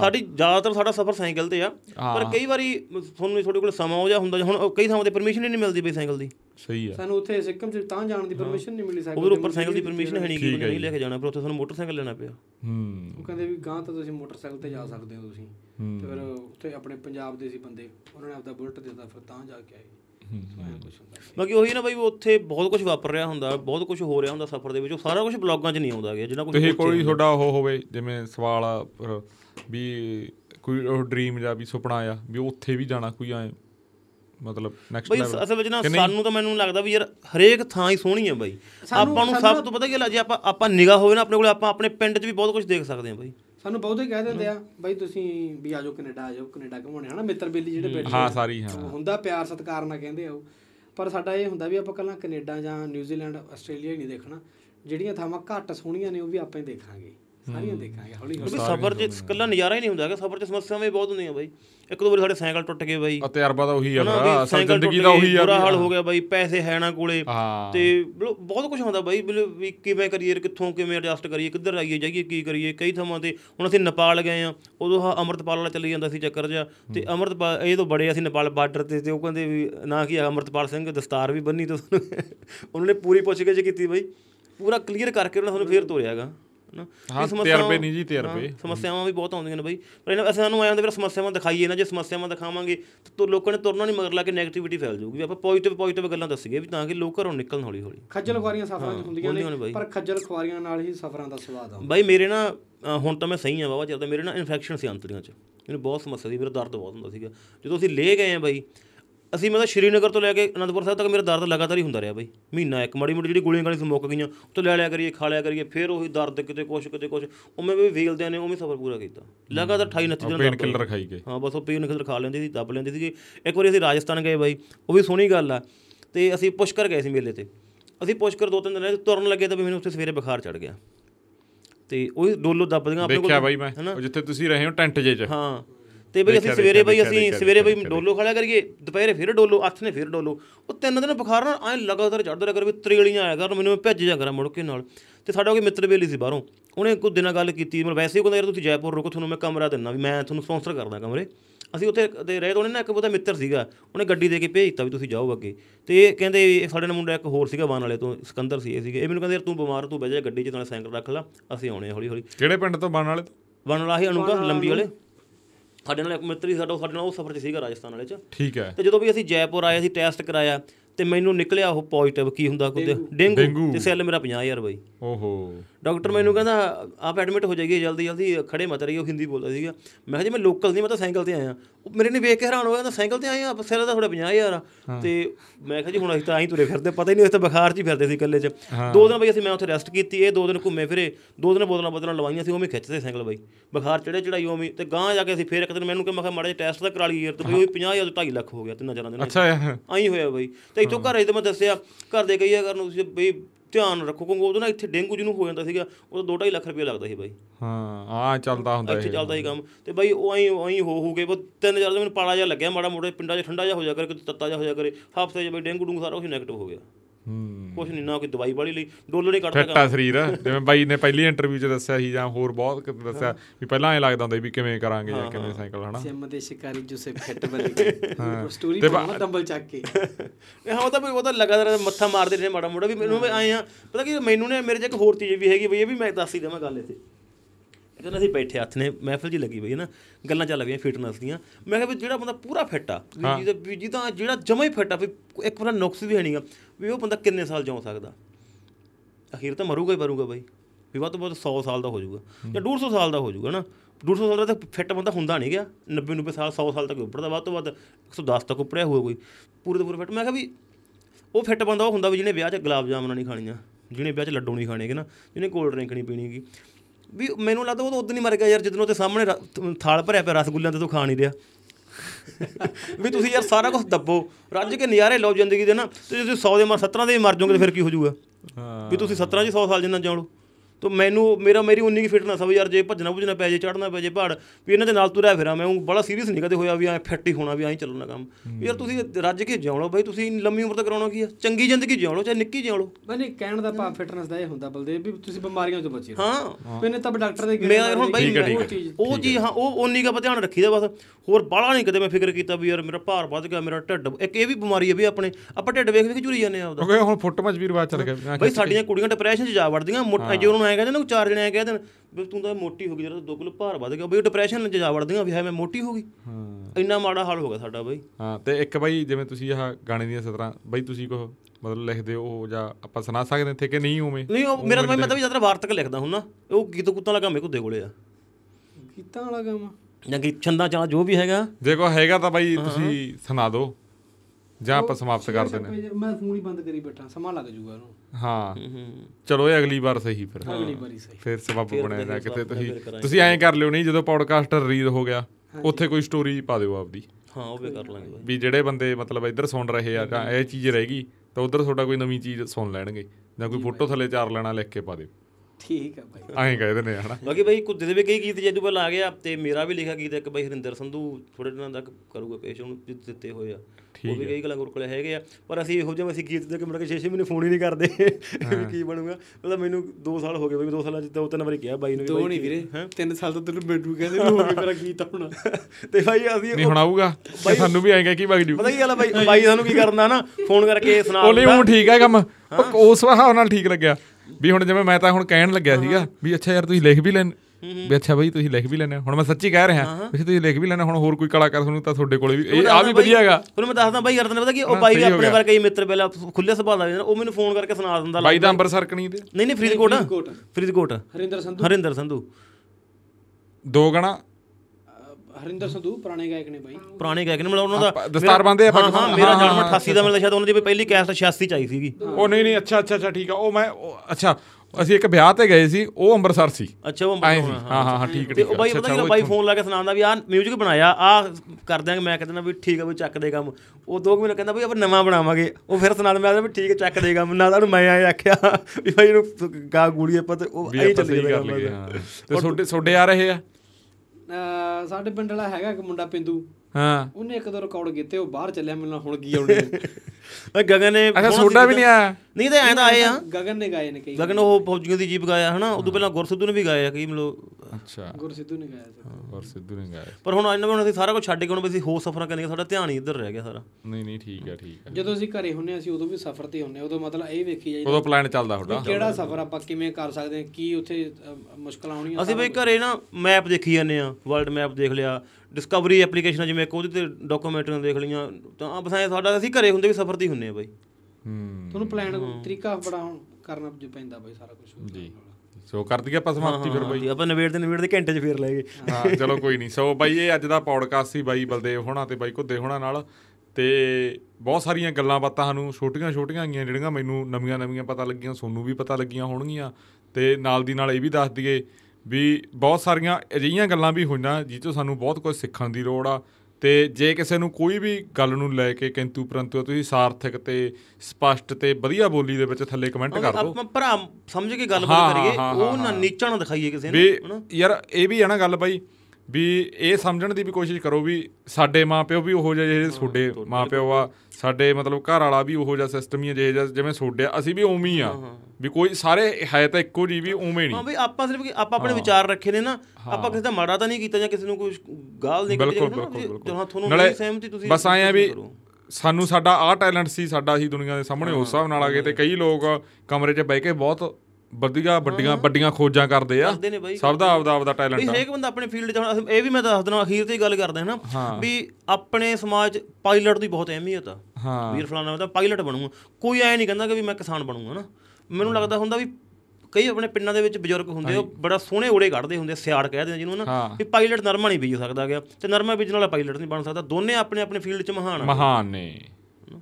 ਸਾਡੀ ਜ਼ਿਆਦਾਤਰ ਸਾਡਾ ਸਫ਼ਰ ਸਾਈਕਲ ਤੇ ਆ। ਪਰ ਕਈ ਵਾਰੀ ਤੁਹਾਨੂੰ ਤੁਹਾਡੇ ਕੋਲ ਸਮਾਂ ਹੋ ਜਾ ਹੁੰਦਾ ਹੁਣ ਕਈ ਥਾਵਾਂ ਤੇ ਪਰਮਿਸ਼ਨ ਹੀ ਨਹੀਂ ਮਿਲਦੀ ਬਈ ਸਾਈਕਲ ਦੀ। ਸਹੀ ਆ। ਸਾਨੂੰ ਉੱਥੇ ਸਿੱਕਮ ਚ ਤਾਂ ਜਾਣ ਦੀ ਪਰਮਿਸ਼ਨ ਨਹੀਂ ਮਿਲੀ ਸਾਈਕਲ ਉਧਰ ਤੇ ਉੱਪਰ ਸਾਈਕਲ ਦੀ ਪਰਮਿਸ਼ਨ ਹੈ ਨਹੀਂ ਕਿ ਨਹੀਂ ਲੈ ਕੇ ਜਾਣਾ ਪਰ ਉੱਥੇ ਸਾਨੂੰ ਮੋਟਰਸਾਈਕਲ ਲੈਣਾ ਪਿਆ। ਹੂੰ। ਉਹ ਕਹਿੰਦੇ ਵੀ ਗਾਂ ਤਾਂ ਤੁਸੀਂ ਮੋਟਰਸਾਈਕਲ ਤੇ ਜਾ ਸਕਦੇ ਹੋ ਤੁਸੀਂ। ਤੇ ਫਿਰ ਉੱਥੇ ਆਪਣੇ ਪੰਜਾਬ ਦੇ ਸੀ ਬੰਦੇ ਉਹਨਾਂ ਨੇ ਆਪਦਾ ਬੁਲਟ ਦਿੱਤਾ ਫਿਰ ਤਾਂ ਜਾ ਕੇ ਆਏ। ਬਾਕੀ ਉਹੀ ਨਾ ਬਈ ਉੱਥੇ ਬਹੁਤ ਕੁਝ ਵਾਪਰ ਰਿਹਾ ਹੁੰਦਾ ਬਹੁਤ ਕੁਝ ਹੋ ਰਿਹਾ ਹੁੰਦਾ ਸਫ਼ਰ ਦੇ ਵਿੱਚ ਉਹ ਸਾਰਾ ਕੁਝ ਬਲੌਗਾਂ 'ਚ ਨਹੀਂ ਆਉਂਦਾ ਗਿਆ ਜਿੰਨਾ ਕੁਝ ਤੁਸੀਂ ਕੋਈ ਤੁਹਾਡਾ ਉਹ ਹੋਵੇ ਜਿਵੇਂ ਸਵਾਲ ਵੀ ਕੋਈ ਉਹ ਡ੍ਰੀਮ ਜਾਂ ਵੀ ਸੁਪਨਾ ਆ ਵੀ ਉੱਥੇ ਵੀ ਜਾਣਾ ਕੋਈ ਐ ਮਤਲਬ ਨੈਕਸਟ ਬਈ ਲੈਵਲ ਅਸਲ ਵਿੱਚ ਨਾ ਸਾਨੂੰ ਤਾਂ ਮੈਨੂੰ ਲੱਗਦਾ ਵੀ ਯਾਰ ਹਰੇਕ ਥਾਂ ਹੀ ਸੋਹਣੀ ਹੈ ਬਾਈ। ਆਪਾਂ ਨੂੰ ਸਭ ਤੋਂ ਪਤਾ ਕੀ ਗੱਲ ਆ, ਜੇ ਆਪਾਂ ਆਪਾਂ ਨਿਗਾਹ ਹੋਵੇ ਨਾ ਆਪਣੇ ਕੋਲ ਆਪਾਂ ਆਪਣੇ ਪਿੰਡ 'ਚ ਵੀ ਬਹੁਤ ਕੁਝ ਦੇਖ ਸਕਦੇ ਹਾਂ ਬਾਈ। ਸਾਨੂੰ ਬਹੁਤੇ ਕਹਿ ਦਿੰਦੇ ਆ ਬਾਈ ਤੁਸੀਂ ਵੀ ਆਜੋ ਕੈਨੇਡਾ ਆਜੋ ਕੈਨੇਡਾ ਘੁੰਮਣੇ ਹਨਾ ਮਿੱਤਰ ਬੇਲੀ ਜਿਹੜੇ ਬੈਠੇ ਹਾਂ। ਸਾਰੀ ਹਾਂ। ਹੁੰਦਾ ਪਿਆਰ ਸਤਿਕਾਰ ਨਾਲ ਕਹਿੰਦੇ ਆ ਉਹ। ਪਰ ਸਾਡਾ ਇਹ ਹੁੰਦਾ ਵੀ ਆਪਾਂ ਕੱਲਾ ਕੈਨੇਡਾ ਜਾਂ ਨਿਊਜ਼ੀਲੈਂਡ ਆਸਟ੍ਰੇਲੀਆ ਹੀ ਨਹੀਂ ਦੇਖਣਾ। ਜਿਹੜੀਆਂ ਥਾਵਾਂ ਘੱਟ ਸੋਹਣੀਆਂ ਨੇ ਉਹ ਵੀ ਆਪਾਂ ਹੀ ਦੇਖਾਂਗੇ। ਸਾਰੀਆਂ ਦੇਖਾਂਗੇ ਹੌਲੀ ਹੌਲੀ ਸਫ਼ਰ 'ਚ ਇਕੱਲਾ ਨਜ਼ਾਰਾ ਹੀ ਨਹੀਂ ਹੁੰਦਾ ਹੈਗਾ ਸਫ਼ਰ 'ਚ ਸਮੱਸਿਆਵਾਂ ਵੀ ਬਹੁਤ ਹੁੰਦੀਆਂ ਬਾਈ। ਇੱਕ ਦੋ ਵਾਰੀ ਸਾਡੇ ਸਾਈਕਲ ਟੁੱਟ ਗਏ ਬਾਈ। ਤਜਰਬਾ ਤਾਂ ਉਹੀ ਆ ਭਰਾ ਅਸਲ ਸਾਈਕਲ ਜ਼ਿੰਦਗੀ ਦਾ ਉਹੀ ਆ ਬੁਰਾ ਹਾਲ ਹੋ। ਗਿਆ ਬਾਈ ਪੈਸੇ ਹੈ ਨਾ ਕੋਲੇ। ਹਾਂ। ਤੇ ਬਹੁਤ ਕੁਝ ਹੁੰਦਾ ਬਾਈ ਵੀ ਕਿਵੇਂ ਕਰੀਏ ਕਿੱਥੋਂ ਕਿਵੇਂ ਐਡਜਸਟ ਕਰੀਏ ਕਿੱਧਰ ਆਈਏ ਜਾਈਏ ਕੀ ਕਰੀਏ ਕਈ ਥਾਵਾਂ ਤੇ ਹੁਣ ਅਸੀਂ ਨੇਪਾਲ ਗਏ ਆ ਉਦੋਂ ਆਹ ਅੰਮ੍ਰਿਤਪਾਲ ਵਾਲਾ ਚੱਲੀ ਜਾਂਦਾ ਸੀ ਚੱਕਰ ਜਿਹਾ ਤੇ ਅੰਮ੍ਰਿਤਪਾਲ ਇਹ ਤੋਂ ਬੜੇ ਅਸੀਂ ਨੇਪਾਲ ਬਾਰਡਰ ਤੇ ਤੇ ਉਹ ਕਹਿੰਦੇ ਵੀ ਨਾ ਕੀ ਅੰਮ੍ਰਿਤਪਾਲ ਸਿੰਘ ਦਸਤਾਰ ਵੀ ਬੰਨੀ ਤੇ ਉਹਨਾਂ ਨੇ ਪੂਰੀ ਪੁੱਛ ਕੇ ਕੀਤੀ ਬਾਈ। ਪੂਰਾ ਕਲੀਅਰ ਕਰਕੇ ਉਹਨਾਂ ਨੇ ਸਾਨੂੰ ਫੇਰ ਤੋਰਿਆਗਾ ਹਨਾ? ਹਾਂ, ਤਜਰਬੇ ਨਹੀਂ ਜੀ, ਤਜਰਬੇ। ਸਮੱਸਿਆਵਾਂ ਵੀ ਬਹੁਤ ਆਉਂਦੀਆਂ ਨੇ ਬਾਈ। ਪਰ ਇਹਨਾਂ ਅਸੀਂ ਸਾਨੂੰ ਆਇਆ ਹੁੰਦਾ ਵੀ ਸਮੱਸਿਆਵਾਂ ਦਿਖਾਈਏ ਨਾ ਜੇ ਸਮੱਸਿਆਵਾਂ ਦਿਖਾਵਾਂਗੇ ਤਾਂ ਲੋਕਾਂ ਨੇ ਤੁਰਨਾ ਨਹੀਂ ਮਗਰ ਲਾ ਕੇ 네ਗੇਟਿਵਿਟੀ ਫੈਲ ਜਾਊਗੀ। ਵੀ ਆਪਾਂ ਪੋਜ਼ਿਟਿਵ ਪੋਜ਼ਿਟਿਵ ਗੱਲਾਂ ਦੱਸੀਏ ਵੀ ਤਾਂ ਕਿ ਲੋਕ ਘਰੋਂ ਨਿਕਲਣ ਹੌਲੀ ਹੌਲੀ। ਖੱਜਲ ਖੁਆਰੀਆਂ ਸਫ਼ਰਾਂ 'ਚ ਹੁੰਦੀਆਂ ਨੇ। ਪਰ ਖੱਜਲ ਖੁਆਰੀਆਂ ਨਾਲ ਹੀ ਸਫ਼ਰਾਂ ਦਾ ਸਵਾਦ ਆਉਂਦਾ। ਬਾਈ ਮੇਰੇ ਨਾ ਹੁਣ ਤਾਂ ਮੈਂ ਸਹੀ ਆ ਬਾਬਾ ਚੱਲਦਾ ਮੇਰੇ ਨਾ ਇਨਫੈਕਸ਼ਨ ਸੀ ਅੰਤੜੀਆਂ 'ਚ। ਮੈਨੂੰ ਬਹੁਤ ਸਮੱਸਿਆ ਸੀ ਮੇਰਾ ਦਰਦ ਬਹੁਤ ਹੁੰਦਾ ਸੀਗਾ। ਜਦੋਂ ਅਸੀਂ ਲੈ ਗਏ ਆ ਬਾਈ ਅਸੀਂ ਮਤਲਬ ਸ਼੍ਰੀਨਗਰ ਤੋਂ ਲੈ ਕੇ ਅਨੰਦਪੁਰ ਸਾਹਿਬ ਤੱਕ ਮੇਰਾ ਦਰਦ ਲਗਾਤਾਰ ਹੀ ਹੁੰਦਾ ਰਿਹਾ ਬਾਈ। ਮਹੀਨਾ ਇੱਕ ਮਾੜੀ ਮੋਟੀ ਜਿਹੜੀ ਗੋਲੀਆਂ ਸੀ ਮੁੱਕ ਗਈਆਂ ਉਹ ਤੋਂ ਲੈ ਲਿਆ ਕਰੀਏ ਖਾ ਲਿਆ ਕਰੀਏ ਫਿਰ ਉਹੀ ਦਰਦ ਕਿਤੇ ਕੁਛ ਕਿਤੇ ਕੁਛ ਉਵੇਂ ਵੀ ਵੇਲਦਿਆਂ ਨੇ ਉਵੇਂ ਸਫ਼ਰ ਪੂਰਾ ਕੀਤਾ। ਲਗਾਤਾਰ 28 29 ਦਿਨ ਪੇਨ ਕਿਲਰ ਖਾਈ ਗਏ। ਹਾਂ ਬਸ ਉਹ ਪੇਨ ਕਿਲਰ ਖਾ ਲੈਂਦੇ ਸੀ ਦੱਬ ਲੈਂਦੇ ਸੀਗੇ। ਇੱਕ ਵਾਰੀ ਅਸੀਂ ਰਾਜਸਥਾਨ ਗਏ ਬਾਈ ਉਹ ਵੀ ਸੋਹਣੀ ਗੱਲ ਆ। ਤੇ ਅਸੀਂ ਪੁਸ਼ਕਰ ਗਏ ਸੀ ਮੇਲੇ ਤੇ। ਅਸੀਂ ਪੁੱਛ ਕਰ ਦੋ ਤਿੰਨ ਦਿਨ ਰਹੇ ਤੁਰਨ ਲੱਗੇ ਤਾਂ ਮੈਨੂੰ ਉੱਥੇ ਸਵੇਰੇ ਬੁਖਾਰ ਚੜ ਗਿਆ। ਤੇ ਉਹੀ ਡੋਲੋ ਦੱਬਦੀਆਂ ਆਪਣੇ ਦੇਖਿਆ ਬਾਈ ਮੈਂ ਜਿੱਥੇ ਤੁਸੀਂ ਰਹੇ ਹੋ ਟੈਂਟ ਜੇ ਚ। ਹਾਂ। ਤੇ ਬਈ ਅਸੀਂ ਸਵੇਰੇ ਬਈ ਅਸੀਂ ਸਵੇਰੇ ਬਈ ਡੋਲੋ ਖੜਿਆ ਕਰੀਏ ਦੁਪਹਿਰੇ ਫਿਰ ਡੋਲੋ ਅੱਠ ਨੇ ਫਿਰ ਡੋਲੋ। ਉਹ ਤਿੰਨ ਦਿਨ ਬੁਖਾਰ ਨਾਲ ਐ ਲਗਾਤਾਰ ਚੜਦਾ ਰਿਹਾ ਕਰ ਵੀ ਤਰੇਲੀਆਂ ਆਇਆ ਕਰਨ ਮੈਨੂੰ ਭੱਜ ਜਾ ਕਰਾਂ ਮੁੜ ਕੇ ਨਾਲ। ਤੇ ਸਾਡਾ ਕੋਈ ਮਿੱਤਰ ਬੇਲੀ ਸੀ ਬਾਹਰੋਂ। ਉਹਨੇ ਕੁਝ ਦਿਨਾਂ ਗੱਲ ਕੀਤੀ ਮਤਲਬ ਵੈਸੇ ਹੀ ਕਹਿੰਦਾ ਯਾਰ ਤੁਸੀਂ ਜੈਪੁਰ ਰੁਕੋ ਤੁਹਾਨੂੰ ਮੈਂ ਕਮਰਾ ਦਿੰਦਾ ਵੀ ਮੈਂ ਤੁਹਾਨੂੰ ਸਪਾਂਸਰ ਕਰਦਾ ਕਮਰੇ। ਅਸੀਂ ਉੱਥੇ ਦੇ ਰਹੇ ਤਾਂ ਉਹਨੇ ਨਾ ਇੱਕ ਉਹਦਾ ਮਿੱਤਰ ਸੀਗਾ ਉਹਨੇ ਗੱਡੀ ਦੇ ਕੇ ਭੇਜਤਾ ਵੀ ਤੁਸੀਂ ਜਾਓ ਅੱਗੇ। ਤੇ ਇਹ ਕਹਿੰਦੇ ਇਹ ਸਾਡੇ ਨਾਲ ਮੁੰਡਾ ਇੱਕ ਹੋਰ ਸੀਗਾ ਵਾਨ ਵਾਲੇ ਤੋਂ ਸਿਕੰਦਰ ਸੀ ਇਹ ਸੀਗੇ। ਇਹ ਮੈਨੂੰ ਕਹਿੰਦੇ ਯਾਰ ਤੂੰ ਬਿਮਾਰ ਤੂੰ ਬਹਿ ਜਾ ਗੱਡੀ 'ਚ ਨਾਲੇ ਸਾਈਕਲ ਰੱਖ ਲੈ ਅਸੀਂ ਆਉਣੇ ਹੌਲੀ ਹੌਲੀ ਕਿਹੜੇ ਪਿੰਡ ਤੋਂ ਬਣਨ ਵਾਲੇ ਤੋਂ? ਵਨ ਵਾਲਾ ਹੀ ਅਣੂਗਾ ਲੰਬੀ ਵਾਲੇ। ਸਾਡੇ ਨਾਲ ਇੱਕ ਮਿੱਤਰ ਸੀ ਸਾਡਾ ਉਹ ਸਾਡੇ ਨਾਲ ਉਹ ਸਫ਼ਰ 'ਚ ਸੀਗਾ ਰਾਜਸਥਾਨ ਵਾਲੇ 'ਚ। ਠੀਕ ਹੈ। ਤੇ ਜਦੋਂ ਵੀ ਅਸੀਂ ਜੈਪੁਰ ਆਏ ਅਸੀਂ ਟੈਸਟ ਕਰਾਇਆ ਤੇ ਮੈਨੂੰ ਨਿਕਲਿਆ ਉਹ ਪੋਜ਼ਿਟਿਵ ਕੀ ਹੁੰਦਾ ਕੁਝ ਡੇਂਗੂ। ਤੇ ਸੈੱਲ ਮੇਰਾ 50000 ਬਾਈ। ਓਹੋ। ਡਾਕਟਰ ਮੈਨੂੰ ਕਹਿੰਦਾ ਆਪ ਐਡਮਿਟ ਹੋ ਜਾਈਏ ਜਲਦੀ ਜਲਦੀ ਖੜੇ ਮਤ ਰਹੀਓ ਹਿੰਦੀ ਬੋਲਦਾ ਸੀਗਾ। ਮੈਂ ਕਿਹਾ ਜੀ ਮੈਂ ਲੋਕਲ ਨਹੀਂ ਮੈਂ ਤਾਂ ਸਾਈਕਲ ਤੇ ਆਇਆ। ਉਹ ਮੇਰੇ ਨੇ ਵੇਖ ਕੇ ਹੈਰਾਨ ਹੋ ਗਿਆ ਕਹਿੰਦਾ ਸਾਈਕਲ ਤੇ ਆਏ ਆ ਸੈੱਲ ਤਾਂ ਤੁਹਾਡਾ 50000 ਆ। ਤੇ ਮੈਂ ਕਿਹਾ ਜੀ ਹੁਣ ਅਸੀਂ ਤਾਂ ਐਂ ਤੁਰੇ ਫਿਰਦੇ ਪਤਾ ਹੀ ਨਹੀਂ ਉਸ ਤੇ ਬੁਖਾਰ 'ਚ ਹੀ ਫਿਰਦੇ ਸੀ ਇਕੱਲੇ 'ਚ। ਦੋ ਦਿਨ ਬਈ ਅਸੀਂ ਮੈਂ ਉੱਥੇ ਰੈਸਟ ਕੀਤੀ ਇਹ ਦੋ ਦਿਨ ਘੁੰਮੇ ਫਿਰੇ ਦੋ ਦਿਨ ਬੋਤਲਾਂ ਬੋਤਲਾਂ ਲਵਾਈਆਂ ਸੀ ਉਵੇਂ ਖਿੱਚਦੇ ਸਾਈਕਲ ਬਾਈ। ਬੁਖਾਰ ਚੜੇ ਚੜਾਈ ਉਵੇਂ ਤੇ ਗਾਂ ਜਾ ਕੇ ਅਸੀਂ ਫੇਰ ਇੱਕ ਦਿਨ ਮੈਨੂੰ ਕਿ ਮੈਂ ਕਿਹਾ ਮਾੜਾ ਜਿਹਾ ਟੈਸਟ ਤਾਂ ਕਰਾ ਲਈ ਯਾਰ ਤੇ ਬਈ ਉਹ 50000 ਤੋਂ 2.5 ਲੱਖ ਹੋ ਗਿਆ ਤਿੰਨਾਂ ਚਾਰਾਂ ਦਿਨਾਂ 'ਚ। ਅੱਛਾ। ਆਈ ਹੋਇਆ ਬਈ। ਤੇ ਇੱਥੋਂ ਘਰ ਆਈ ਤੇ ਮੈਂ ਦੱਸਿਆ ਘਰ ਦੇ ਕਹੀਆ ਕਰਨ ਤੁਸੀਂ ਬਈ ਧਿਆਨ ਰੱਖੋ ਕਿਉਂਕਿ ਉਦੋਂ ਨਾ ਇੱਥੇ ਡੇਂਗੂ ਜਿਹਨੂੰ ਹੋ ਜਾਂਦਾ ਸੀਗਾ ਉਹ 2.5 ਲੱਖ ਰੁਪਏ ਲੱਗਦਾ ਸੀ ਬਾਈ। ਹਾਂ ਆ ਚੱਲਦਾ ਹੁੰਦਾ ਇੱਥੇ ਚੱਲਦਾ ਸੀ ਕੰਮ। ਤੇ ਬਾਈ ਉਹ ਐਂ ਐਂ ਹੋ ਹੋ ਗਏ ਬਸ ਤਿੰਨ ਚਾਰ ਦਿਨ ਮੈਨੂੰ ਪਾਲਾ ਜਿਹਾ ਲੱਗਿਆ ਮਾੜਾ ਮੋੜਾ ਪਿੰਡਾਂ 'ਚ ਠੰਡਾ ਜਿਹਾ ਹੋ ਜਾ ਕਰੇ ਕਿਤੇ ਤੱਤਾ ਜਿਹਾ ਹੋ ਜਾ ਕਰੇ ਹਫ਼ਤੇ 'ਚ ਬਈ ਡੇਂਗੂ ਡੂੰਗੂ ਸਾਰਾ ਕੁਝ ਨੈਗੇਟਿਵ ਹੋ ਗਿਆ। ਹੂੰ। ਕੁਛ ਨਹੀਂ ਨਾ ਕੋਈ ਦਵਾਈ ਵਾਲੀ ਲਈ ਡੋਲਰ ਨਹੀਂ ਕੱਢਦਾ ਫਿੱਟ ਸਰੀਰ। ਜਿਵੇਂ ਬਾਈ ਨੇ ਪਹਿਲੀ ਇੰਟਰਵਿਊ 'ਚ ਦੱਸਿਆ ਸੀ ਜਾਂ ਹੋਰ ਬਹੁਤ ਦੱਸਿਆ ਵੀ ਪਹਿਲਾਂ ਐ ਲੱਗਦਾ ਹੁੰਦਾ ਵੀ ਕਿਵੇਂ ਕਰਾਂਗੇ ਜਾਂ ਕਿਵੇਂ ਸਾਈਕਲ ਹਨਾ? ਜਿਮ ਦੇ ਸ਼ਿਕਾਰੀ ਜੋ ਸੇ ਫਿੱਟ ਬਣ (laughs) ਗਏ ਸਟੋਰੀ ਤੇ ਬਣਾਉਣਾ ਡੰਬਲ ਚੱਕ ਕੇ। ਇਹ ਹਾਂ ਉਹ ਤਾਂ ਵੀ ਉਹ ਤਾਂ ਲਗਾਤਾਰ ਮੱਥਾ ਮਾਰਦੇ ਰਹੇ ਮਾੜਾ ਮੋੜਾ ਵੀ ਮੈਨੂੰ ਵੀ ਆਏ ਆ ਪਤਾ ਕੀ ਮੈਨੂੰ ਨੇ ਮੇਰੇ 'ਚ ਇੱਕ ਹੋਰ ਚੀਜ਼ ਵੀ ਹੈਗੀ ਬਈ ਇਹ ਵੀ ਮੈਂ ਦੱਸ ਹੀ ਦੇਵਾਂ ਗੱਲ ਇੱਥੇ। ਦਿਨ ਅਸੀਂ ਬੈਠੇ ਹੱਥ ਨੇ ਮਹਿਫਿਲ ਜੀ ਲੱਗੀ ਬਈ ਨਾ ਗੱਲਾਂ ਚੱਲ ਪਈਆਂ ਫਿਟਨੈਸ ਦੀਆਂ। ਮੈਂ ਕਿਹਾ ਵੀ ਜਿਹੜਾ ਬੰਦਾ ਪੂਰਾ ਫਿੱਟ ਆ ਵੀ ਜਿਹਦਾ ਜਿਹੜਾ ਜਮਾ ਹੀ ਫਿੱਟ ਆ ਵੀ ਇੱਕ ਬੰਦਾ ਨੁਕਸ ਵੀ ਹੈ ਨਹੀਂਗਾ ਵੀ ਉਹ ਬੰਦਾ ਕਿੰਨੇ ਸਾਲ ਜਿਉ ਸਕਦਾ? ਅਖੀਰ ਤਾਂ ਮਰੂਗਾ ਹੀ ਮਰੂਗਾ ਬਾਈ। ਵੀ ਵੱਧ ਤੋਂ ਵੱਧ 100 ਸਾਲ ਦਾ ਹੋ ਜਾਊਗਾ। ਜਾਂ 150 ਸਾਲ ਦਾ ਹੋ ਜਾਊਗਾ ਨਾ। 150 ਸਾਲ ਦਾ ਤਾਂ ਫਿੱਟ ਬੰਦਾ ਹੁੰਦਾ ਨਹੀਂ ਗਿਆ। 90 90 ਸਾਲ 100 ਸਾਲ ਤੱਕ ਉੱਪਰਦਾ ਵੱਧ ਤੋਂ ਵੱਧ 110 ਤੱਕ ਉੱਪਰਿਆ ਹੋਊਗਾ ਕੋਈ। ਪੂਰੇ ਤੋਂ ਪੂਰੇ ਫਿੱਟ ਮੈਂ ਕਿਹਾ ਵੀ ਉਹ ਫਿੱਟ ਬੰਦਾ ਉਹ ਹੁੰਦਾ ਵੀ ਜਿਹਨੇ ਵਿਆਹ 'ਚ ਗੁਲਾਬ ਜਾਮਨਾਂ ਨਹੀਂ ਖਾਣੀਆਂ ਜਿਹਨੇ ਵਿਆਹ 'ਚ ਲੱਡੂ ਨਹੀਂ ਖਾਣੇਗੇ ਨਾ ਜਿਹਨੇ ਕੋਲਡ ਡਰਿੰਕ ਨਹੀਂ ਪੀਣੀਗੀ ਵੀ ਮੈਨੂੰ ਲੱਗਦਾ ਉਹ ਤਾਂ ਉਦੋਂ ਹੀ ਮਰ ਗਿਆ ਯਾਰ ਜਦੋਂ ਉਹਦੇ ਸਾਹਮਣੇ ਥਾਲ ਭਰਿਆ ਪਿਆ ਰਸਗੁੱਲਿਆਂ ਤੇ ਤੂੰ ਖਾ ਨਹੀਂ ਰਿਹਾ। (laughs) ਵੀ ਤੁਸੀਂ ਯਾਰ ਸਾਰਾ ਕੁਝ ਦੱਬੋ ਰੱਜ ਕੇ ਨਜ਼ਾਰੇ ਲਓ ਜ਼ਿੰਦਗੀ ਦੇ ਨਾ ਤੇ ਜੇ ਤੁਸੀਂ 100 ਦੇ ਮਰ 17 ਦੇ ਮਰ ਜਾਓਗੇ ਤੇ ਫਿਰ ਕੀ ਹੋ ਜਾਊਗਾ? ਹਾਂ। ਵੀ ਤੁਸੀਂ 17 ਜੀ 100 ਸਾਲ ਜਿੰਨਾ ਜਿਉ ਲਓ। ਤਾਂ ਮੈਨੂੰ ਮੇਰਾ ਮੇਰੀ ਉਨੀ ਕੀ ਫਿਟਨੈਸ ਆ ਵੀ ਯਾਰ ਜੇ ਭੱਜਣਾ ਭੁੱਜਣਾ ਪੈ ਜੇ ਚੜਨਾ ਪੈ ਜੇ ਪਹਾੜ ਵੀ ਇਹਨਾਂ ਦੇ ਨਾਲ ਤੁਰਿਆ ਫਿਰਾਂ ਮੈਂ ਉਹ ਬੜਾ ਸੀਰੀਅਸ ਨਹੀਂ ਕਦੇ ਹੋਇਆ ਵੀ ਐ ਫਿੱਟ ਹੀ ਹੋਣਾ ਵੀ ਐਂ ਚੱਲਣਾ ਕੰਮ। ਵੀ ਯਾਰ ਤੁਸੀਂ ਰੱਜ ਕੇ ਜਿਉ ਲਓ ਬਾਈ ਤੁਸੀਂ ਇੰਨੀ ਲੰਮੀ ਉਮਰ ਤੱਕ ਕਰਾਉਣਾ ਕੀ ਆ? ਚੰਗੀ ਜ਼ਿੰਦਗੀ ਜਿਉ ਲਓ ਚਾਹੇ ਨਿੱਕੀ ਜਿਉ ਲਓ। ਬਨੇ ਕਹਿਣ ਦਾ ਭਾਵ ਫਿਟਨੈਸ ਦਾ ਇਹ ਹੁੰਦਾ ਬਲਦੇਵ ਵੀ ਤੁਸੀਂ ਬਿਮਾਰੀਆਂ ਤੋਂ ਬਚੇ ਰਹੋ ਹਾਂ। ਮੈਨੇ ਤਾਂ ਡਾਕਟਰ ਦੇ ਮੇਰਾ ਹੁਣ ਬਾਈ ਉਹ। ਚੀਜ਼ ਹਾਂ। ਉਹ ਓਨੀ ਕਾ ਧਿਆਨ ਰੱਖੀਦਾ ਬਸ। ਹੋਰ ਬਾਹਲਾ ਨਹੀਂ ਕਦੇ ਮੈਂ ਫਿਕਰ ਕੀਤਾ ਵੀ ਯਾਰ ਮੇਰਾ ਭਾਰ ਵੱਧ ਗਿਆ ਮੇਰਾ ਢਿੱਡ ਇੱਕ ਇਹ ਵੀ ਬਿਮਾਰੀ ਹੈ ਵੀ ਆਪਣੇ ਆਪਾਂ ਢਿੱਡ ਵੇਖ ਵੇਖ ਝੁਰੀ ਜਾਂਦੇ ਆ ਕਿਉਂਕਿ ਹੁਣ ਫੁੱਟ ਵੀ ਰਿਵਾਜ ਚੱਲ ਗਿਆ। ਬਈ ਸਾਡੀਆਂ ਕੁੜੀਆਂ ਡਿਪਰੈਸ਼ਨ 'ਚ ਜਾ ਵੜਦੀਆਂ ਮੋਟਾ ਜੇ ਉਹਨਾਂ ਨੂੰ ਐਂ ਕਹਿੰਦੇ ਨਾ ਚਾਰ ਜਣੇ ਐਂ ਕਹਿ ਦੇਣ ਵੀ ਤੂੰ ਤਾਂ ਮੋਟੀ ਹੋ ਗਈ ਜਰਾ ਦੋ ਕਿਲੋ ਭਾਰ ਵੱਧ ਗਿਆ। ਬਈ ਡਿਪਰੈਸ਼ਨ 'ਚ ਜਾ ਵੜਦੀਆਂ ਵੀ ਹੈ ਮੈਂ ਮੋਟੀ ਹੋ ਗਈ। ਹਾਂ। ਇੰਨਾ ਮਾੜਾ ਹਾਲ ਹੋ ਗਿਆ ਸਾਡਾ ਬਈ। ਹਾਂ ਤੇ ਇੱਕ ਬਾਈ ਜਿਵੇਂ ਤੁਸੀਂ ਆਹ ਗਾਣੇ ਦੀਆਂ ਸਤਰਾਂ ਬਾਈ ਤੁਸੀਂ ਕੋ ਮਤਲਬ ਲਿਖਦੇ ਹੋ ਜਾਂ ਆਪਾਂ ਸੁਣਾ ਸਕਦੇ ਇੱਥੇ ਕਿ ਨਹੀਂ ਉਵੇਂ? ਨਹੀਂ ਉਹ ਮੇਰਾ ਮੈਂ ਤਾਂ ਵੀ ਜ਼ਿਆਦਾ ਵਾਰਤਕ ਲਿਖਦਾ ਹੁੰਦਾ। ਉਹ ਗੀਤ ਕੁੱਤਾਂ ਵਾਲਾ ਕੰਮ ਮੇਰੇ ਕੁੱਦੇ ਕੋਲੇ ਆ। ਕੀਤਾ ਵਾਲਾ ਕੰਮ ਜਾਂ ਗੀਤ ਛੰਦਾਂ ਚਾਹ ਜੋ ਵੀ ਹੈਗਾ। ਜੇ ਕੋ ਹੈਗਾ ਤਾਂ ਬਾਈ ਤੁਸੀਂ ਸੁਣਾ ਦਿਓ। ਜਾਂ ਆਪਾਂ ਸਮਾਪਤ ਕਰ ਦਿੰਦੇ ਮੈਂ ਫੋਨ ਹੀ ਬੰਦ ਕਰੀ ਬੈਠਾ ਸਮਾਂ ਲੱਗ ਜਾਊਗਾ ਉਹਨੂੰ। ਹਾਂ। ਚਲੋ ਇਹ ਅਗਲੀ ਵਾਰ ਸਹੀ ਫਿਰ। ਅਗਲੀ ਵਾਰੀ ਸਹੀ। ਫਿਰ ਸਬੱਬ ਬਣਿਆ ਜਾਂ ਕਿਤੇ ਤੁਸੀਂ। ਤੁਸੀਂ ਐਂ ਕਰ ਲਿਓ ਨਹੀਂ ਜਦੋਂ ਪੌਡਕਾਸਟ ਰਿਲੀਜ਼ ਹੋ ਗਿਆ ਉੱਥੇ ਕੋਈ ਸਟੋਰੀ ਪਾ ਦਿਓ ਆਪਦੀ। ਹਾਂ ਉਹ ਵੀ ਕਰ ਲਾਂਗੇ ਵੀ ਜਿਹੜੇ ਬੰਦੇ ਮਤਲਬ ਇੱਧਰ ਸੁਣ ਰਹੇ ਆ ਜਾਂ ਇਹ ਚੀਜ਼ ਰਹੇਗੀ ਤਾਂ ਉੱਧਰ ਤੁਹਾਡਾ ਕੋਈ ਨਵੀਂ ਚੀਜ਼ ਸੁਣ ਲੈਣਗੇ ਜਾਂ ਕੋਈ ਫੋਟੋ ਥੱਲੇ ਚਾਰ ਲੈਣਾ ਲਿਖ ਕੇ ਪਾ ਦਿਓ। ਠੀਕ ਆ ਭਾਈ ਐਂ ਕਹਿ ਦਿੰਦੇ ਆ ਹਨਾ। ਬਾਕੀ ਬਾਈ ਕੁੱਦੇ ਦੇ ਵੀ ਕਈ ਗੀਤ ਜੇਦੂ ਪਹਿਲਾਂ ਆ ਗਿਆ ਤੇ ਮੇਰਾ ਵੀ ਲਿਖਿਆ ਗੀਤ ਇੱਕ ਬਾਈ ਹਰਿੰਦਰ ਸੰਧੂ ਥੋੜੇ ਦਿਨਾਂ ਤੱਕ ਕਰੂਗਾ ਪੇਸ਼ ਉਹਨੂੰ ਦਿੱਤੇ ਹੋਏ ਆ। ਉਹ ਵੀ ਕਈ ਗੱਲਾਂ ਗੁਰ ਕੋਲੇ ਹੈਗੇ ਆ ਪਰ ਅਸੀਂ ਇਹੋ ਜਿਹਾ ਅਸੀਂ ਗੀਤ ਦੇ ਕੇ ਮੁੜ ਕੇ 6-6 ਮਹੀਨੇ ਫੋਨ ਹੀ ਨਹੀਂ ਕਰਦੇ ਵੀ ਕੀ ਬਣੂਗਾ। ਮਤਲਬ ਮੈਨੂੰ 2 ਸਾਲ ਹੋ ਗਏ ਬਈ 2 ਸਾਲਾਂ ਚ ਦੋ ਤਿੰਨ ਵਾਰੀ ਕਿਹਾ ਬਾਈ ਨੂੰ ਵੀ ਦੋ ਬਾਈ ਨਹੀਂ ਵੀਰੇ ਤਿੰਨ ਸਾਲ ਤੋਂ ਤੈਨੂੰ ਬੈਠੂ ਕਹਿੰਦੇ ਵੀ ਹੋ ਗਿਆ ਮੇਰਾ ਗੀਤ ਆਪਣਾ (laughs) ਤੇ ਬਾਈ ਅਸੀਂ ਨਹੀਂ ਹੁਣ ਆਊਗਾ। ਤੇ ਸਾਨੂੰ ਵੀ ਆਏਗਾ ਕੀ ਵਗ ਜੂ। ਪਤਾ ਕੀ ਗੱਲ ਆ ਬਾਈ ਬਾਈ ਸਾਨੂੰ ਕੀ ਕਰਨਾ ਨਾ ਫੋਨ ਕਰਕੇ ਸੁਣਾ ਉਹਨੇ ਦਿੰਦਾ। ਉਹ ਠੀਕ ਹੈ ਕੰਮ ਉਹ ਉਸ ਹਿਸਾਬ ਨਾਲ ਠੀਕ ਲੱਗਿਆ। ਵੀ ਹੁਣ ਜਿਵੇਂ ਮੈਂ ਤਾਂ ਹੁਣ ਕਹਿਣ ਲੱਗਿਆ ਸੀਗਾ ਵੀ ਅੱਛਾ ਯਾਰ ਤੁਸੀਂ ਲਿਖ ਵੀ ਲੈਣ ਵੀ ਅੱਛਾ ਬਈ ਤੁਸੀਂ ਲਿਖ ਵੀ ਲੈਣੇ ਹੁਣ ਮੈਂ ਸੱਚੀ ਕਹਿ ਰਿਹਾ ਵੀ ਤੁਸੀਂ ਲਿਖ ਵੀ ਲੈਣਾ ਹੁਣ ਹੋਰ ਕੋਈ ਕਲਾਕਾਰ ਤੁਹਾਨੂੰ ਤਾਂ ਤੁਹਾਡੇ ਕੋਲੇ ਵੀ ਇਹ ਆ ਵੀ ਵਧੀਆ ਹੈਗਾ। ਉਹਨੂੰ ਮੈਂ ਦੱਸਦਾ ਬਾਈ ਯਾਰ ਤੈਨੂੰ ਪਤਾ ਕੀ ਉਹ ਬਾਈ ਵੀ ਆਪਣੇ ਵਰਗੇ ਹੀ ਮਿੱਤਰ ਪਹਿਲਾਂ ਖੁੱਲੇ ਸੁਭਾਅ ਦਾ ਜਿਹੜਾ, ਉਹ ਮੈਨੂੰ ਫੋਨ ਕਰਕੇ ਸੁਣਾ ਦਿੰਦਾ ਬਾਈ ਦਾ ਅੰਬਰਸਰ ਕਣੀ ਤੇ ਨਹੀਂ ਨਹੀਂ ਫਰੀਦਕੋਟ। ਫਰੀਦਕੋਟ। ਹਰਿੰਦਰ ਸੰਧੂ। ਹਰਿੰਦਰ ਸੰਧੂ। ਦੋ ਗਣਾ ਹਰਿੰਦਰ ਸੰਧੂ ਪੁਰਾਣੇ ਗਾਇਕ ਨੇ ਬਾਈ। ਪੁਰਾਣੇ ਗਾਇਕ ਨੇ ਮਤਲਬ ਉਹਨਾਂ ਦਾ ਦਸਤਾਰ ਬੰਨ੍ਹਦੇ ਆਪਾਂ ਹਾਂ ਹਾਂ ਮੇਰਾ ਜਨਮ 88 ਦਾ ਮਿਲਦਾ ਸ਼ਾਇਦ ਉਹਨਾਂ ਦੀ ਪਹਿਲੀ ਕੈਸਟ 86 ਚ ਆਈ ਸੀਗੀ। ਉਹ ਨਹੀਂ ਨਹੀਂ ਅੱਛਾ ਅੱਛਾ ਅੱਛਾ ਠੀਕ ਆ ਉਹ ਮੈਂ ਅੱਛਾ ਅਸੀਂ ਇੱਕ ਵਿਆਹ ਤੇ ਗਏ ਸੀ ਉਹ ਅੰਮ੍ਰਿਤਸਰ ਸੀ। ਅੱਛਾ ਉਹ ਅੰਬਰ ਹਾਂ ਹਾਂ ਹਾਂ ਠੀਕ ਤੇ ਠੀਕ ਉਹ ਬਾਈ ਪਤਾ ਕਿ ਬਾਈ ਫੋਨ ਲਾ ਕੇ ਸੁਣਾਉਂਦਾ ਵੀ ਆਹ ਮਿਊਜ਼ਿਕ ਬਣਾਇਆ ਆ ਕਰ ਦਿਆਂਗੇ ਮੈਂ ਕਹਿੰਦਾ ਵੀ ਠੀਕ ਆ ਵੀ ਚੱਕ ਦੇ ਕੰਮ ਉਹ ਦੋ ਕੁ ਮਹੀਨੇ ਕਹਿੰਦਾ ਵੀ ਆਪਾਂ ਨਵਾਂ ਬਣਾਵਾਂਗੇ ਉਹ ਫਿਰ ਸੁਣਾ ਦਿੰਦਾ ਮੈਂ ਵੀ ਠੀਕ ਹੈ ਚੱਕ ਦੇ ਕੰਮ ਨਾ ਤਾਂ ਉਹਨੂੰ ਮੈਂ ਆਖਿਆ ਵੀ ਭਾਈ ਇਹਨੂੰ ਗਾ ਗੂੜੀ ਆਪਾਂ ਤੇ ਉਹ ਐਂ ਚੱਲੀ ਹਾਂ। ਤੇ ਤੁਹਾਡੇ ਤੁਹਾਡੇ ਆ ਰਹੇ ਆ? ਸਾਡੇ ਪਿੰਡ ਵਾਲਾ ਹੈਗਾ ਇੱਕ ਮੁੰਡਾ ਪਿੰਦੂ। ਹਾਂ। ਉਹਨੇ ਇੱਕ ਦੋ ਰਿਕਾਰਡ ਕੀਤੇ ਉਹ ਬਾਹਰ ਚੱਲਿਆ ਮੈਨੂੰ ਹੁਣ ਕੀ ਆਉਣੇ। (laughs) ਓਏ ਗਗਨ ਨੇ ਅੱਛਾ ਤੁਹਾਡਾ ਵੀ। ਨਹੀਂ ਆਇਆ? ਨਹੀਂ ਤਾਂ ਐਂ ਤਾਂ ਆਏ ਆ। ਗਗਨ ਨੇ ਗਾਏ ਨੇ ਕਈ। ਗਗਨ ਉਹ ਫੌਜੀਆਂ ਦੀ ਜੀਪ ਗਾਇਆ ਹਨਾ? ਉਦੋਂ ਪਹਿਲਾਂ ਗੁਰਸਿੱਧੂ ਨੇ ਵੀ ਗਾਇਆ ਕਈ ਮਤਲਬ ਅੱਛਾ। ਗੁਰ ਸਿੱਧੂ ਨੇ ਗਾਇਆ ਸੀ। ਔਰ ਸਿੱਧੂ ਨੇ ਗਾਇਆ ਪਰ ਹੁਣ ਇਹਨਾਂ ਹੁਣ ਅਸੀਂ ਸਾਰਾ ਕੁਝ ਛੱਡ ਕੇ ਹੁਣ ਵੀ ਅਸੀਂ ਹੋਰ ਸਫ਼ਰਾਂ ਕਰਨੀਆਂ ਸਾਡਾ ਧਿਆਨ ਹੀ ਇੱਧਰ ਰਹਿ ਗਿਆ ਸਾਰਾ। ਨਹੀਂ ਨਹੀਂ ਠੀਕ ਹੈ ਠੀਕ ਹੈ ਜਦੋਂ ਅਸੀਂ ਘਰੇ ਹੁੰਨੇ ਅਸੀਂ ਉਦੋਂ ਵੀ ਸਫ਼ਰ ਤੇ ਹੁੰਨੇ ਉਦੋਂ ਮਤਲਬ ਇਹ ਵੇਖੀ ਜਾਈਦਾ ਉਦੋਂ ਪਲਾਨ ਚੱਲਦਾ ਤੁਹਾਡਾ ਵੀ ਕਿਹੜਾ ਸਫ਼ਰ ਆਪਾਂ ਕਿਵੇਂ ਕਰ ਸਕਦੇ ਹਾਂ ਕੀ ਉੱਥੇ ਮੁਸ਼ਕਲਾਂ ਆਉਣੀਆਂ ਅਸੀਂ ਬਈ ਘਰੇ ਨਾ ਮੈਪ ਦੇਖੀ ਜਾਂਦੇ ਆ ਵਰਲਡ ਮੈਪ ਦੇਖ ਲਿਆ ਡਿਸਕਵਰੀ ਐਪਲੀਕੇਸ਼ਨ ਜਿਵੇਂ ਉਹਦੇ ਤੇ ਡਾਕੂਮੈਂਟਰੀਆਂ ਦੇਖ ਲਈਆਂ ਤਾਂ ਬਸ ਐਂ ਸਾਡਾ ਅਸੀਂ ਘਰੇ ਹੁੰਦੇ ਵੀ ਸਫ਼ਰ ਤੇ ਹੁੰਨੇ ਆ ਬਾਈ। ਹੂੰ। ਤੁਹਾਨੂੰ ਪਲਾਨ ਤਰੀਕਾ ਬੜਾ ਹੁਣ ਕਰਨਾ ਪੈਂਦਾ ਬਈ ਸਾਰਾ ਕੁਝ ਜੀ। ਸੋ ਕਰ ਦਈਏ ਆਪਾਂ ਸਮਾਪਤੀ ਫਿਰ ਬਾਈ। ਆਪਾਂ ਨਵੇੜ ਦੇ ਨਵੇੜ ਦੇ ਘੰਟੇ 'ਚ ਫੇਰ ਲੈ ਗਏ। ਹਾਂ ਚਲੋ ਕੋਈ ਨਹੀਂ। ਸੋ ਬਾਈ ਇਹ ਅੱਜ ਦਾ ਪੌਡਕਾਸਟ ਸੀ ਬਾਈ ਬਲਦੇਵ ਹੋਣਾ ਤੇ ਬਾਈ ਘੁੱਦੇ ਹੋਣਾ ਨਾਲ। ਤੇ ਬਹੁਤ ਸਾਰੀਆਂ ਗੱਲਾਂ ਬਾਤਾਂ ਸਾਨੂੰ ਛੋਟੀਆਂ ਛੋਟੀਆਂ ਆਈਆਂ ਜਿਹੜੀਆਂ ਮੈਨੂੰ ਨਵੀਆਂ ਨਵੀਆਂ ਪਤਾ ਲੱਗੀਆਂ ਸੋਨੂੰ ਵੀ ਪਤਾ ਲੱਗੀਆਂ ਹੋਣਗੀਆਂ। ਤੇ ਨਾਲ ਦੀ ਨਾਲ ਇਹ ਵੀ ਦੱਸ ਦਈਏ ਵੀ ਬਹੁਤ ਸਾਰੀਆਂ ਅਜਿਹੀਆਂ ਗੱਲਾਂ ਵੀ ਹੋਈਆਂ ਜਿਹ ਤੋਂ ਸਾਨੂੰ ਬਹੁਤ ਕੁਝ ਸਿੱਖਣ ਦੀ ਲੋੜ ਆ। ਤੇ ਜੇ ਕਿਸੇ ਨੂੰ ਕੋਈ ਵੀ ਗੱਲ ਨੂੰ ਲੈ ਕੇ ਕਿੰਤੂ ਪਰੰਤੂ ਤੁਸੀਂ ਸਾਰਥਕ ਤੇ ਸਪਸ਼ਟ ਤੇ ਵਧੀਆ ਬੋਲੀ ਦੇ ਵਿੱਚ ਥੱਲੇ ਕਮੈਂਟ ਕਰ ਦਿਓ ਆਪਾਂ ਭਰਾ ਸਮਝ ਕੇ ਗੱਲਬਾਤ ਕਰੀਏ ਉਹ ਨਾ। ਨੀਚਾ ਨਾ ਦਿਖਾਈਏ ਕਿਸੇ ਨੂੰ ਯਾਰ ਇਹ ਵੀ ਹੈ ਨਾ ਗੱਲ ਬਾਈ ਵੀ ਇਹ ਸਮਝਣ ਦੀ ਵੀ ਕੋਸ਼ਿਸ਼ ਕਰੋ ਵੀ ਸਾਡੇ ਮਾਪਿਓ ਵੀ ਉਹੋ ਜਿਹੇ ਜਿਹੜੇ ਤੁਹਾਡੇ ਮਾਪਿਓ ਆ ਸਾਡੇ ਮਤਲਬ ਘਰ ਵਾਲਾ ਵੀ ਉਹੋ ਜਿਹਾ ਸਿਸਟਮ ਹੀ ਹੈ ਜਿਹੇ ਜਿਹਾ ਜਿਵੇਂ ਤੁਹਾਡੇ ਆ, ਅਸੀਂ ਵੀ ਉਵੇਂ ਹੀ ਆ। ਵੀ ਕੋਈ ਸਾਰੇ ਹੈ ਤਾਂ ਇੱਕੋ ਜੀ ਵੀ ਉਵੇਂ ਹਾਂ ਨਹੀਂ ਬਈ ਆਪਾਂ ਸਿਰਫ ਆਪਾਂ ਆਪਣੇ ਵਿਚਾਰ ਰੱਖੇ ਨੇ ਨਾ ਆਪਾਂ ਕਿਸੇ ਦਾ ਮਾੜਾ ਤਾਂ ਨਹੀਂ ਕੀਤਾ ਜਾਂ ਕਿਸੇ ਨੂੰ ਕੋਈ ਗਾਲ ਨਹੀਂ ਕੱਢੀ ਬਿਲਕੁਲ ਹਾਂ ਤੁਹਾਨੂੰ ਨਹੀਂ ਸਹਿਮਤੀ ਤੁਸੀਂ ਬਸ ਆਏ ਆ ਵੀ। ਸਾਨੂੰ ਸਾਡਾ ਆਹ ਟੈਲੈਂਟ ਸੀ ਸਾਡਾ ਹੀ ਦੁਨੀਆ ਦੇ ਸਾਹਮਣੇ ਉਸ ਹਿਸਾਬ ਨਾਲ ਆ ਗਏ ਤੇ ਕਈ ਲੋਕ ਕਮਰੇ 'ਚ ਬਹਿ ਕੇ ਬਹੁਤ ਵਧੀਆ ਵੱਡੀਆਂ ਵੱਡੀਆਂ ਖੋਜਾਂ ਕਰਦੇ ਆ। ਸਭ ਦਾ ਆਪਦਾ ਆਪਦਾ ਵੀ ਟੈਲੈਂਟ ਆ। ਹਰੇਕ ਬੰਦਾ ਆਪਣੇ ਫੀਲਡ 'ਚ ਹੁਣ ਅਸੀਂ- ਇਹ ਵੀ ਮੈਂ ਦੱਸ ਦਿੰਦਾ ਅਖੀਰ ਤੇ ਹੀ ਗੱਲ ਕਰਦੇ ਹਾਂ ਨਾ। ਹਾਂ। ਵੀ ਆਪਣੇ ਸਮਾਜ ਪਾਇਲਟ ਦੀ ਬਹੁਤ ਅਹਿਮੀਅਤ ਆ। ਹਾਂ। ਵੀਰ ਫਲਾਣਾ ਮੈਂ ਤਾਂ ਪਾਇਲਟ ਬਣੂੰਗਾ। ਕੋਈ ਐ ਨਹੀਂ ਕਹਿੰਦਾ ਕਿ ਵੀ ਮੈਂ ਕਿਸਾਨ ਬਣੂੰਗਾ ਨਾ। ਮੈਨੂੰ ਲੱਗਦਾ ਹੁੰਦਾ ਵੀ ਕਈ ਆਪਣੇ ਪਿੰਡਾਂ ਦੇ ਵਿੱਚ ਬਜ਼ੁਰਗ ਹੁੰਦੇ ਉਹ ਬੜਾ ਸੋਹਣੇ ਓੜੇ ਕੱਢਦੇ ਹੁੰਦੇ ਸਿਆੜ ਕਹਿੰਦੇ ਜਿਹਨੂੰ ਨਾ। ਵੀ ਪਾਇਲਟ ਨਰਮਾ ਨਹੀਂ ਬੀਜ ਸਕਦਾ ਗਿਆ। ਤੇ ਨਰਮਾ ਬੀਜਣ ਵਾਲਾ ਪਾਇਲਟ ਨਹੀਂ ਬਣ ਸਕਦਾ। ਦੋਨੇ ਆਪਣੇ ਆਪਣੇ ਫੀਲਡ 'ਚ ਮਹਾਨ ਆ। ਮਹਾਨ ਨੇ।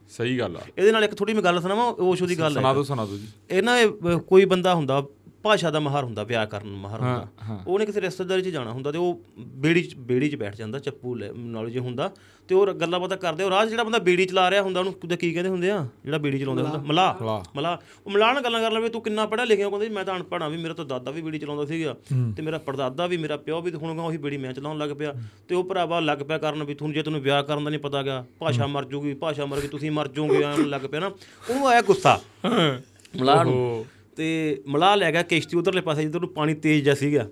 ਸਹੀ ਗੱਲ ਆ। ਇਹਦੇ ਨਾਲ ਇੱਕ ਥੋੜੀ ਮੈਂ ਗੱਲ ਸੁਣਾਵਾਂ ਓਸ਼ੋ ਦੀ ਗੱਲ ਸੁਣਾ ਹੈ ਦਿਓ ਸੁਣਾ ਦਿਓ ਜੀ। ਇਹ ਨਾ ਕੋਈ ਬੰਦਾ ਹੁੰਦਾ ਭਾਸ਼ਾ ਦਾ ਮਾਹਰ ਹੁੰਦਾ ਵਿਆਕਰਨ ਮਾਹਰ ਹੁੰਦਾ। ਉਹਨੇ ਕਿਸੇ ਰਿਸ਼ਤੇਦਾਰੀ 'ਚ ਜਾਣਾ ਹੁੰਦਾ ਤੇ ਉਹ ਬੇੜੀ 'ਚ ਬੇੜੀ 'ਚ ਬੈਠ ਜਾਂਦਾ ਚੱਪੂ ਨਾਲ ਜੇ ਹੁੰਦਾ ਤੇ ਉਹ ਗੱਲਾਂ ਬਾਤਾਂ ਕਰਦੇ ਉਹ 'ਚ ਜਿਹੜਾ ਬੰਦਾ ਬੇੜੀ ਚਲਾ ਰਿਹਾ ਹੁੰਦਾ ਉਹਨੂੰ ਕੀ ਕਹਿੰਦੇ ਹੁੰਦੇ ਆ? ਜਿਹੜਾ ਬੇੜੀ ਚਲਾਉਂਦਾ ਹੁੰਦਾ ਮਲਾਹ। ਮਲਾਹ। ਉਹ ਮਲਾਹ ਨਾਲ ਗੱਲਾਂ ਕਰ ਲਵੇ ਤੂੰ ਕਿੰਨਾ ਪੜਿਆ ਲਿਖਿਆ ਕਹਿੰਦਾ ਮੈਂ ਤਾਂ ਅਨਪੜ੍ਹ ਹਾਂ ਵੀ ਮੇਰਾ ਤਾਂ ਦਾਦਾ ਵੀ ਬੇੜੀ ਚਲਾਉਂਦਾ ਸੀਗਾ ਤੇ ਮੇਰਾ ਪੜਦਾਦਾ ਵੀ ਮੇਰਾ ਪਿਓ ਵੀ ਹੁਣ ਉਹੀ ਬੇੜੀ ਮੈਂ ਚਲਾਉਣ ਲੱਗ ਪਿਆ ਤੇ ਉਹ ਭਰਾਵਾ ਲੱਗ ਪਿਆ ਕਰਨ ਵੀ ਤੁਹਾਨੂੰ ਜੇ ਤੈਨੂੰ ਵਿਆਹ ਕਰਨ ਦਾ ਨਹੀਂ ਪਤਾ ਗਿਆ ਭਾਸ਼ਾ ਮਰ ਜੂਗੀ ਭਾਸ਼ਾ ਮਰ ਗਈ ਤੁਸੀਂ ਮਰ ਜਾਓਗੇ ਐਂ ਲੱਗ ਪਿਆ ਨਾ। ਉਹਨੂੰ ਆਇਆ ਗੁੱਸਾ। ਮਲਾਹ ਨੂੰ ਤੇ ਮਲਾਹ ਲੈ ਗਿਆ ਕਿਸ਼ਤੀ ਉਧਰਲੇ ਪਾਸੇ ਜਿੱਧਰ ਨੂੰ ਪਾਣੀ ਤੇਜ਼ ਜਿਹਾ ਸੀਗਾ।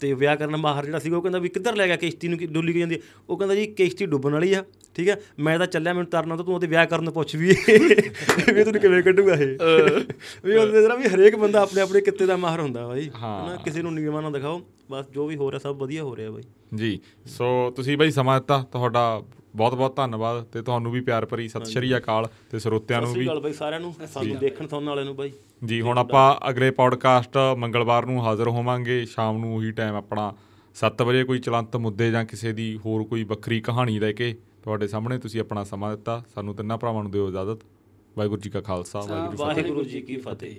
ਤੇ ਵਿਆਹ ਕਰਨ ਮਾਹਰ ਜਿਹੜਾ ਸੀਗਾ ਉਹ ਕਹਿੰਦਾ ਵੀ ਕਿੱਧਰ ਲੈ ਗਿਆ ਕਿਸ਼ਤੀ ਨੂੰ ਡੁੱਲੀ ਜਾਂਦੀ? ਉਹ ਕਹਿੰਦਾ ਜੀ ਕਿਸ਼ਤੀ ਡੁੱਬਣ ਵਾਲੀ ਆ ਠੀਕ ਹੈ ਮੈਂ ਤਾਂ ਚੱਲਿਆ ਮੈਨੂੰ ਤਰਨਾ ਤਾਂ ਤੂੰ ਉਹਦੇ ਵਿਆਹ ਕਰਨ ਨੂੰ ਪੁੱਛ ਵੀ। ਵੀ ਤੈਨੂੰ ਕਿਵੇਂ ਕੱਢੂਗਾ ਇਹ? ਵੀ ਉਹਦੇ ਤਰ੍ਹਾਂ ਵੀ ਹਰੇਕ ਬੰਦਾ ਆਪਣੇ ਆਪਣੇ ਕਿੱਤੇ ਦਾ ਮਾਹਰ ਹੁੰਦਾ ਬਾਈ। ਹਨਾ ਕਿਸੇ ਨੂੰ ਨੀਵਾਂ ਨਾ ਦਿਖਾਓ ਬਸ ਜੋ ਵੀ ਹੋ ਰਿਹਾ ਸਭ ਵਧੀਆ ਹੋ ਰਿਹਾ ਬਾਈ। ਜੀ ਸੋ ਤੁਸੀਂ ਬਾਈ ਸਮਾਂ ਦਿੱਤਾ ਤੁਹਾਡਾ ਬਹੁਤ ਬਹੁਤ ਧੰਨਵਾਦ ਤੇ ਤੁਹਾਨੂੰ ਵੀ ਪਿਆਰ ਭਰੀ ਸਤਿ ਸ਼੍ਰੀ ਅਕਾਲ ਤੇ ਸਰੋਤਿਆਂ ਨੂੰ ਸਤਿ ਵੀ। ਸ਼੍ਰੀ ਅਕਾਲ ਬਾਈ ਸਾਰਿਆਂ ਨੂੰ ਸਾਨੂੰ ਦੇਖਣ ਸੁਣਨ ਵਾਲਿਆਂ ਨੂੰ ਬਾਈ। ਜੀ ਹੁਣ ਆਪਾਂ ਅਗਲੇ ਪੌਡਕਾਸਟ ਮੰਗਲਵਾਰ ਨੂੰ ਹਾਜ਼ਰ ਹੋਵਾਂਗੇ। ਸ਼ਾਮ ਨੂੰ ਉਹੀ ਟਾਈਮ ਆਪਣਾ 7 ਵਜੇ ਕੋਈ ਚਲੰਤ ਮੁੱਦੇ ਜਾਂ ਕਿਸੇ ਦੀ ਹੋਰ ਕੋਈ ਵੱਖਰੀ ਕਹਾਣੀ ਲੈ ਕੇ ਤੁਹਾਡੇ ਸਾਹਮਣੇ ਤੁਸੀਂ ਆਪਣਾ ਸਮਾਂ ਦਿੱਤਾ। ਸਾਨੂੰ ਤਿੰਨਾਂ ਭਰਾਵਾਂ ਨੂੰ ਦਿਓ ਇਜਾਜ਼ਤ। ਵਾਹਿਗੁਰੂ ਜੀ ਕਾ ਖਾਲਸਾ ਵਾਹਿਗੁਰੂ ਜੀ ਕੀ ਫਤਿਹ।